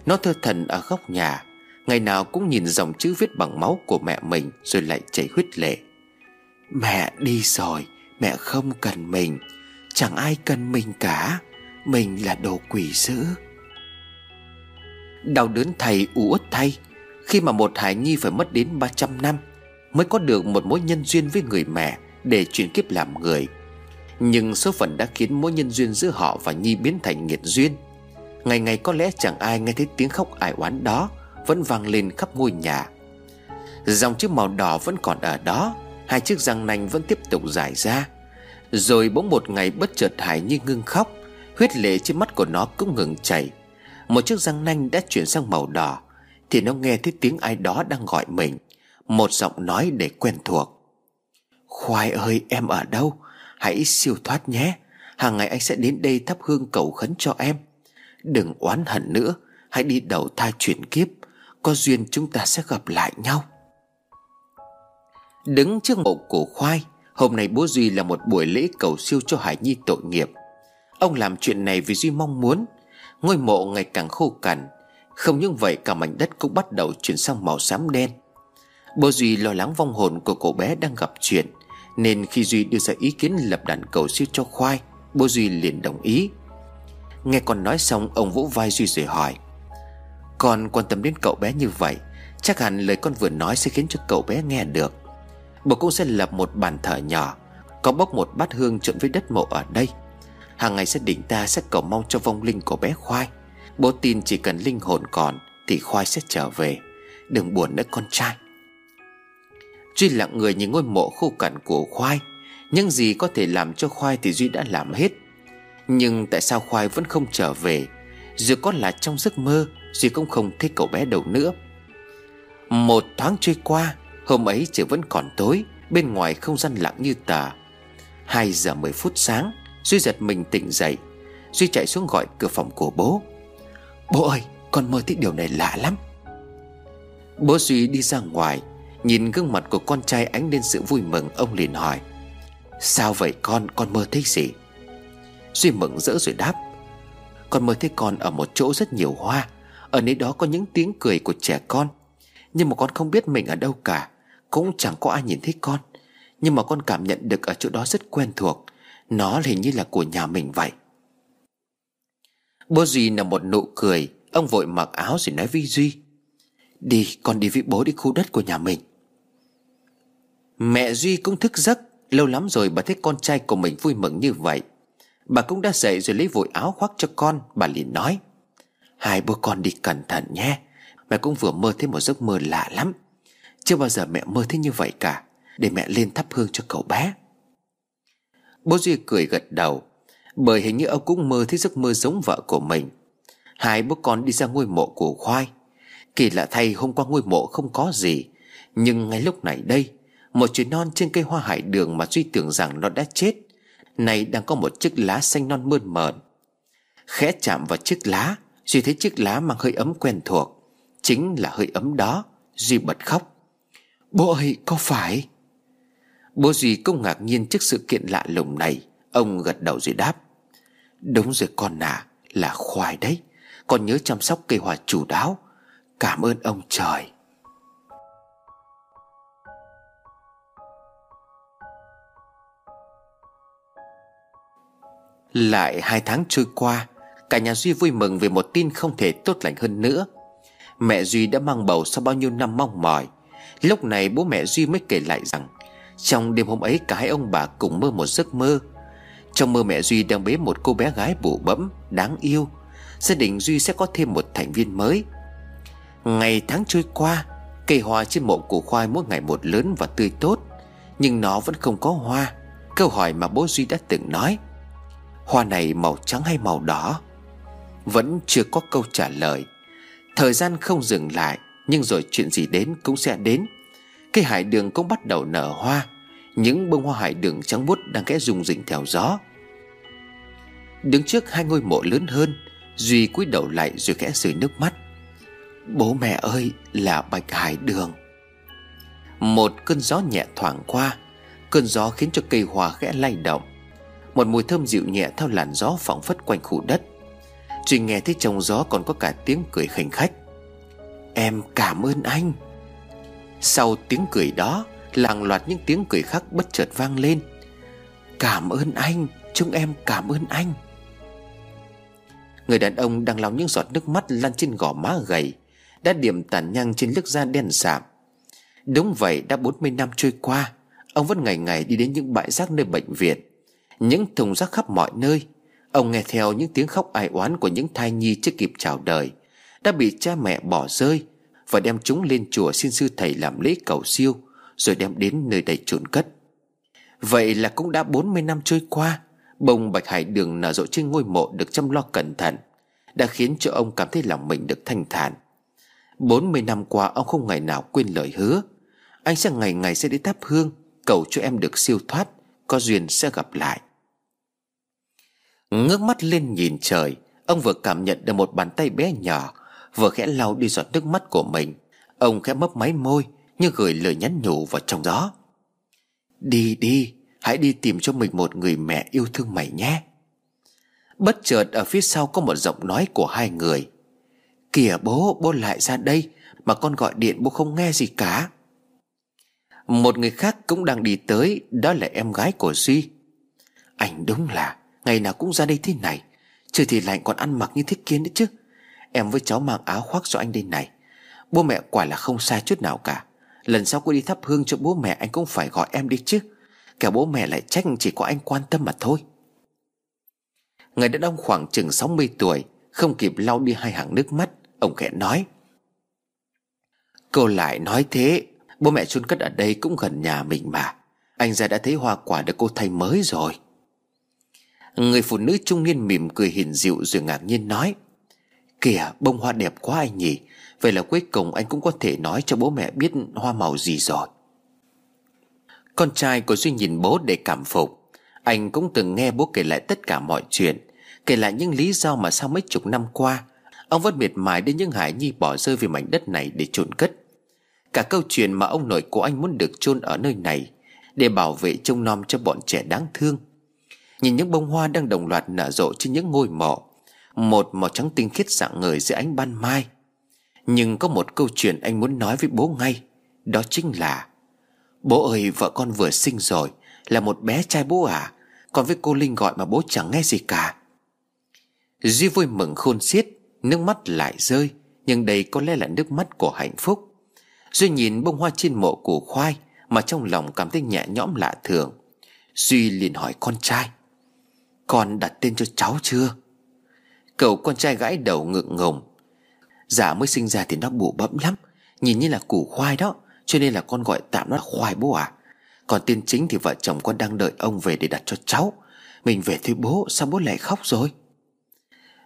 Nó thơ thần ở góc nhà, Ngày nào cũng nhìn dòng chữ viết bằng máu của mẹ mình Rồi lại chảy huyết lệ. Mẹ đi rồi, Mẹ không cần mình, Chẳng ai cần mình cả, Mình là đồ quỷ dữ. Đau đớn thầy u uất thay khi mà một Hải Nhi phải mất đến 300 năm Mới có được một mối nhân duyên với người mẹ Để chuyển kiếp làm người. Nhưng số phận đã khiến mối nhân duyên giữa họ và Nhi biến thành nghiệt duyên. Ngày ngày có lẽ chẳng ai nghe thấy tiếng khóc ải oán đó, Vẫn vang lên khắp ngôi nhà. Dòng chữ màu đỏ vẫn còn ở đó, Hai chiếc răng nanh vẫn tiếp tục dài ra. Rồi bỗng một ngày bất chợt Hải nhi ngưng khóc, Huyết lệ trên mắt của nó cũng ngừng chảy. Một chiếc răng nanh đã chuyển sang màu đỏ thì nó nghe thấy tiếng ai đó đang gọi mình. Một giọng nói để quen thuộc. Khoai ơi, em ở đâu? Hãy siêu thoát nhé. Hàng ngày anh sẽ đến đây thắp hương cầu khấn cho em. Đừng oán hận nữa. Hãy đi đầu thai chuyển kiếp. Có duyên chúng ta sẽ gặp lại nhau. Đứng trước mộ cổ khoai, Hôm nay bố Duy là một buổi lễ cầu siêu cho Hải Nhi tội nghiệp. Ông làm chuyện này vì Duy mong muốn. Ngôi mộ ngày càng khô cằn không những vậy, cả mảnh đất cũng bắt đầu chuyển sang màu xám đen. Bố Duy lo lắng vong hồn của cậu bé đang gặp chuyện, Nên khi Duy đưa ra ý kiến lập đàn cầu siêu cho khoai, Bố Duy liền đồng ý. Nghe con nói xong, ông vỗ vai Duy rồi hỏi, Con quan tâm đến cậu bé như vậy, Chắc hẳn lời con vừa nói sẽ khiến cho cậu bé nghe được. Bố cũng sẽ lập một bàn thờ nhỏ, Có bốc một bát hương trộn với đất mộ ở đây. Hàng ngày gia đình ta, sẽ cầu mong cho vong linh của bé Khoai. Bố tin chỉ cần linh hồn còn Thì Khoai sẽ trở về. Đừng buồn nữa con trai. Duy lặng người nhìn ngôi mộ khô cằn của Khoai. Nhưng gì có thể làm cho Khoai thì Duy đã làm hết. Nhưng tại sao Khoai vẫn không trở về? Dù có là trong giấc mơ, Duy cũng không thấy cậu bé đâu nữa. Một thoáng trôi qua, Hôm ấy trời vẫn còn tối, Bên ngoài không gian lặng như tờ. 2 giờ 10 phút sáng, Duy giật mình tỉnh dậy. Duy chạy xuống gọi cửa phòng của bố. Bố ơi, con mơ thấy điều này lạ lắm. Bố Duy đi ra ngoài, Nhìn gương mặt của con trai ánh lên sự vui mừng. Ông liền hỏi, Sao vậy con? Con mơ thấy gì? Duy mừng rỡ rồi đáp, Con mơ thấy con ở một chỗ rất nhiều hoa. Ở nơi đó có những tiếng cười của trẻ con. Nhưng mà con không biết mình ở đâu cả. Cũng chẳng có ai nhìn thấy con. Nhưng mà con cảm nhận được ở chỗ đó rất quen thuộc. Nó hình như là của nhà mình vậy. Bố Duy là một nụ cười, Ông vội mặc áo rồi nói với Duy, Đi, con đi với bố đi khu đất của nhà mình. Mẹ Duy cũng thức giấc, Lâu lắm rồi bà thấy con trai của mình vui mừng như vậy. Bà cũng đã dậy rồi lấy vội áo khoác cho con, Bà liền nói, Hai bố con đi cẩn thận nhé, Mẹ cũng vừa mơ thấy một giấc mơ lạ lắm. Chưa bao giờ mẹ mơ thấy như vậy cả, Để mẹ lên thắp hương cho cậu bé. Bố Duy cười gật đầu bởi hình như ông cũng mơ thấy giấc mơ giống vợ của mình. Hai bố con đi ra ngôi mộ của khoai. Kỳ lạ thay hôm qua ngôi mộ không có gì. Nhưng ngay lúc này đây, Một chú non trên cây hoa hải đường mà Duy tưởng rằng nó đã chết. Này đang có một chiếc lá xanh non mơn mờn Khẽ chạm vào chiếc lá Duy thấy chiếc lá mang hơi ấm quen thuộc. Chính là hơi ấm đó, Duy bật khóc. Bố ơi, có phải? Bố Duy cũng ngạc nhiên trước sự kiện lạ lùng này. Ông gật đầu rồi đáp. Đúng rồi con nà, Là khoai đấy. Con nhớ chăm sóc cây hoa chủ đáo. Cảm ơn ông trời. Lại hai tháng trôi qua, Cả nhà Duy vui mừng về một tin không thể tốt lành hơn nữa. Mẹ Duy đã mang bầu sau bao nhiêu năm mong mỏi. Lúc này bố mẹ Duy mới kể lại rằng, Trong đêm hôm ấy cả hai ông bà cùng mơ một giấc mơ. Trong mơ mẹ Duy đang bế một cô bé gái bụ bẫm, Đáng yêu. Gia đình Duy sẽ có thêm một thành viên mới. Ngày tháng trôi qua, Cây hoa trên mộ của khoai mỗi ngày một lớn và tươi tốt, Nhưng nó vẫn không có hoa. Câu hỏi mà bố Duy đã từng nói, Hoa này màu trắng hay màu đỏ? Vẫn chưa có câu trả lời. Thời gian không dừng lại, nhưng rồi chuyện gì đến cũng sẽ đến. Cây hải đường cũng bắt đầu nở hoa. Những bông hoa hải đường trắng bút đang kẽ rung rỉnh theo gió. Đứng trước hai ngôi mộ lớn hơn, Duy cúi đầu lại rồi khẽ rơi nước mắt. Bố mẹ ơi, là Bạch Hải Đường. Một cơn gió nhẹ thoảng qua, Cơn gió khiến cho cây hoa khẽ lay động. Một mùi thơm dịu nhẹ theo làn gió phỏng phất quanh khu đất. Duy nghe thấy trong gió còn có cả tiếng cười khinh khách. Em cảm ơn anh. Sau tiếng cười đó, Làng loạt những tiếng cười khác bất chợt vang lên. Cảm ơn anh Chúng em cảm ơn anh. Người đàn ông đang lau những giọt nước mắt lăn trên gò má gầy, Đã điểm tàn nhang trên lớp da đen sạm. Đúng vậy, đã 40 năm trôi qua, Ông vẫn ngày ngày đi đến những bãi rác nơi bệnh viện. Những thùng rác khắp mọi nơi, Ông nghe theo những tiếng khóc ai oán của những thai nhi chưa kịp chào đời, Đã bị cha mẹ bỏ rơi Và đem chúng lên chùa xin sư thầy làm lễ cầu siêu, Rồi đem đến nơi đầy chôn cất. Vậy là cũng đã 40 năm trôi qua Bông bạch hải đường nở rộ trên ngôi mộ được chăm lo cẩn thận, Đã khiến cho ông cảm thấy lòng mình được thanh thản. 40 năm qua, ông không ngày nào quên lời hứa. Anh sẽ ngày ngày sẽ đi thắp hương, Cầu cho em được siêu thoát, Có duyên sẽ gặp lại. Ngước mắt lên nhìn trời, Ông vừa cảm nhận được một bàn tay bé nhỏ, Vừa khẽ lau đi giọt nước mắt của mình. Ông khẽ mấp máy môi, Như gửi lời nhắn nhủ vào trong đó. Đi đi Hãy đi tìm cho mình một người mẹ yêu thương mày nhé. Bất chợt ở phía sau có một giọng nói của hai người. Kìa bố, bố lại ra đây Mà con gọi điện bố không nghe gì cả. Một người khác cũng đang đi tới Đó là em gái của Duy. Anh đúng là Ngày nào cũng ra đây thế này. Trời thì lạnh còn ăn mặc như thế kia nữa chứ. Em với cháu mang áo khoác cho anh đây này. Bố mẹ quả là không sai chút nào cả. Lần sau cô đi thắp hương cho bố mẹ Anh cũng phải gọi em đi chứ. Kẻo bố mẹ lại trách chỉ có anh quan tâm mà thôi. Người đàn ông khoảng chừng 60 tuổi, Không kịp lau đi hai hàng nước mắt, Ông khẽ nói. Cô lại nói thế, Bố mẹ chôn cất ở đây cũng gần nhà mình mà. Anh ra đã thấy hoa quả được cô thay mới rồi. Người phụ nữ trung niên mỉm cười hiền dịu rồi ngạc nhiên nói. Kìa, bông hoa đẹp quá anh nhỉ. Vậy là cuối cùng anh cũng có thể nói cho bố mẹ biết hoa màu gì rồi. Con trai của Duy nhìn bố để cảm phục. Anh cũng từng nghe bố kể lại tất cả mọi chuyện, Kể lại những lý do mà sau mấy chục năm qua, Ông vẫn miệt mài đến những hải nhi bỏ rơi về mảnh đất này để chôn cất. Cả câu chuyện mà ông nội của anh muốn được chôn ở nơi này Để bảo vệ trông nom cho bọn trẻ đáng thương. Nhìn những bông hoa đang đồng loạt nở rộ trên những ngôi mộ, Một màu trắng tinh khiết dạng ngời dưới ánh ban mai. Nhưng có một câu chuyện anh muốn nói với bố ngay, Đó chính là Bố ơi, vợ con vừa sinh rồi, Là một bé trai bố à? Còn với cô Linh gọi mà bố chẳng nghe gì cả. Duy vui mừng khôn xiết, Nước mắt lại rơi, Nhưng đây có lẽ là nước mắt của hạnh phúc. Duy nhìn bông hoa trên mộ củ khoai, Mà trong lòng cảm thấy nhẹ nhõm lạ thường. Duy liền hỏi con trai, Con đặt tên cho cháu chưa? Cậu con trai gãi đầu ngượng ngùng. Dạ mới sinh ra thì nó bụ bẫm lắm, Nhìn như là củ khoai đó. Cho nên là con gọi tạm nó là khoai bố à. Còn tiên chính thì vợ chồng con đang đợi ông về để đặt cho cháu. Mình về thôi bố, Sao bố lại khóc rồi?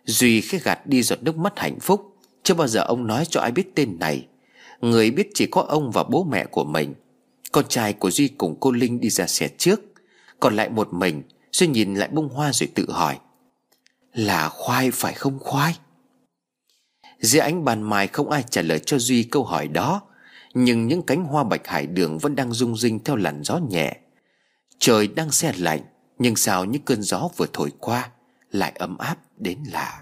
Duy khi gạt đi giọt nước mắt hạnh phúc. Chưa bao giờ ông nói cho ai biết tên này. Người biết chỉ có ông và bố mẹ của mình. Con trai của Duy cùng cô Linh đi ra xe trước. Còn lại một mình, Duy nhìn lại bông hoa rồi tự hỏi, Là khoai phải không khoai? Dưới ánh bàn mài không ai trả lời cho Duy câu hỏi đó. Nhưng những cánh hoa bạch hải đường vẫn đang rung rinh theo làn gió nhẹ. Trời đang xe lạnh, Nhưng sao những cơn gió vừa thổi qua Lại ấm áp đến lạ?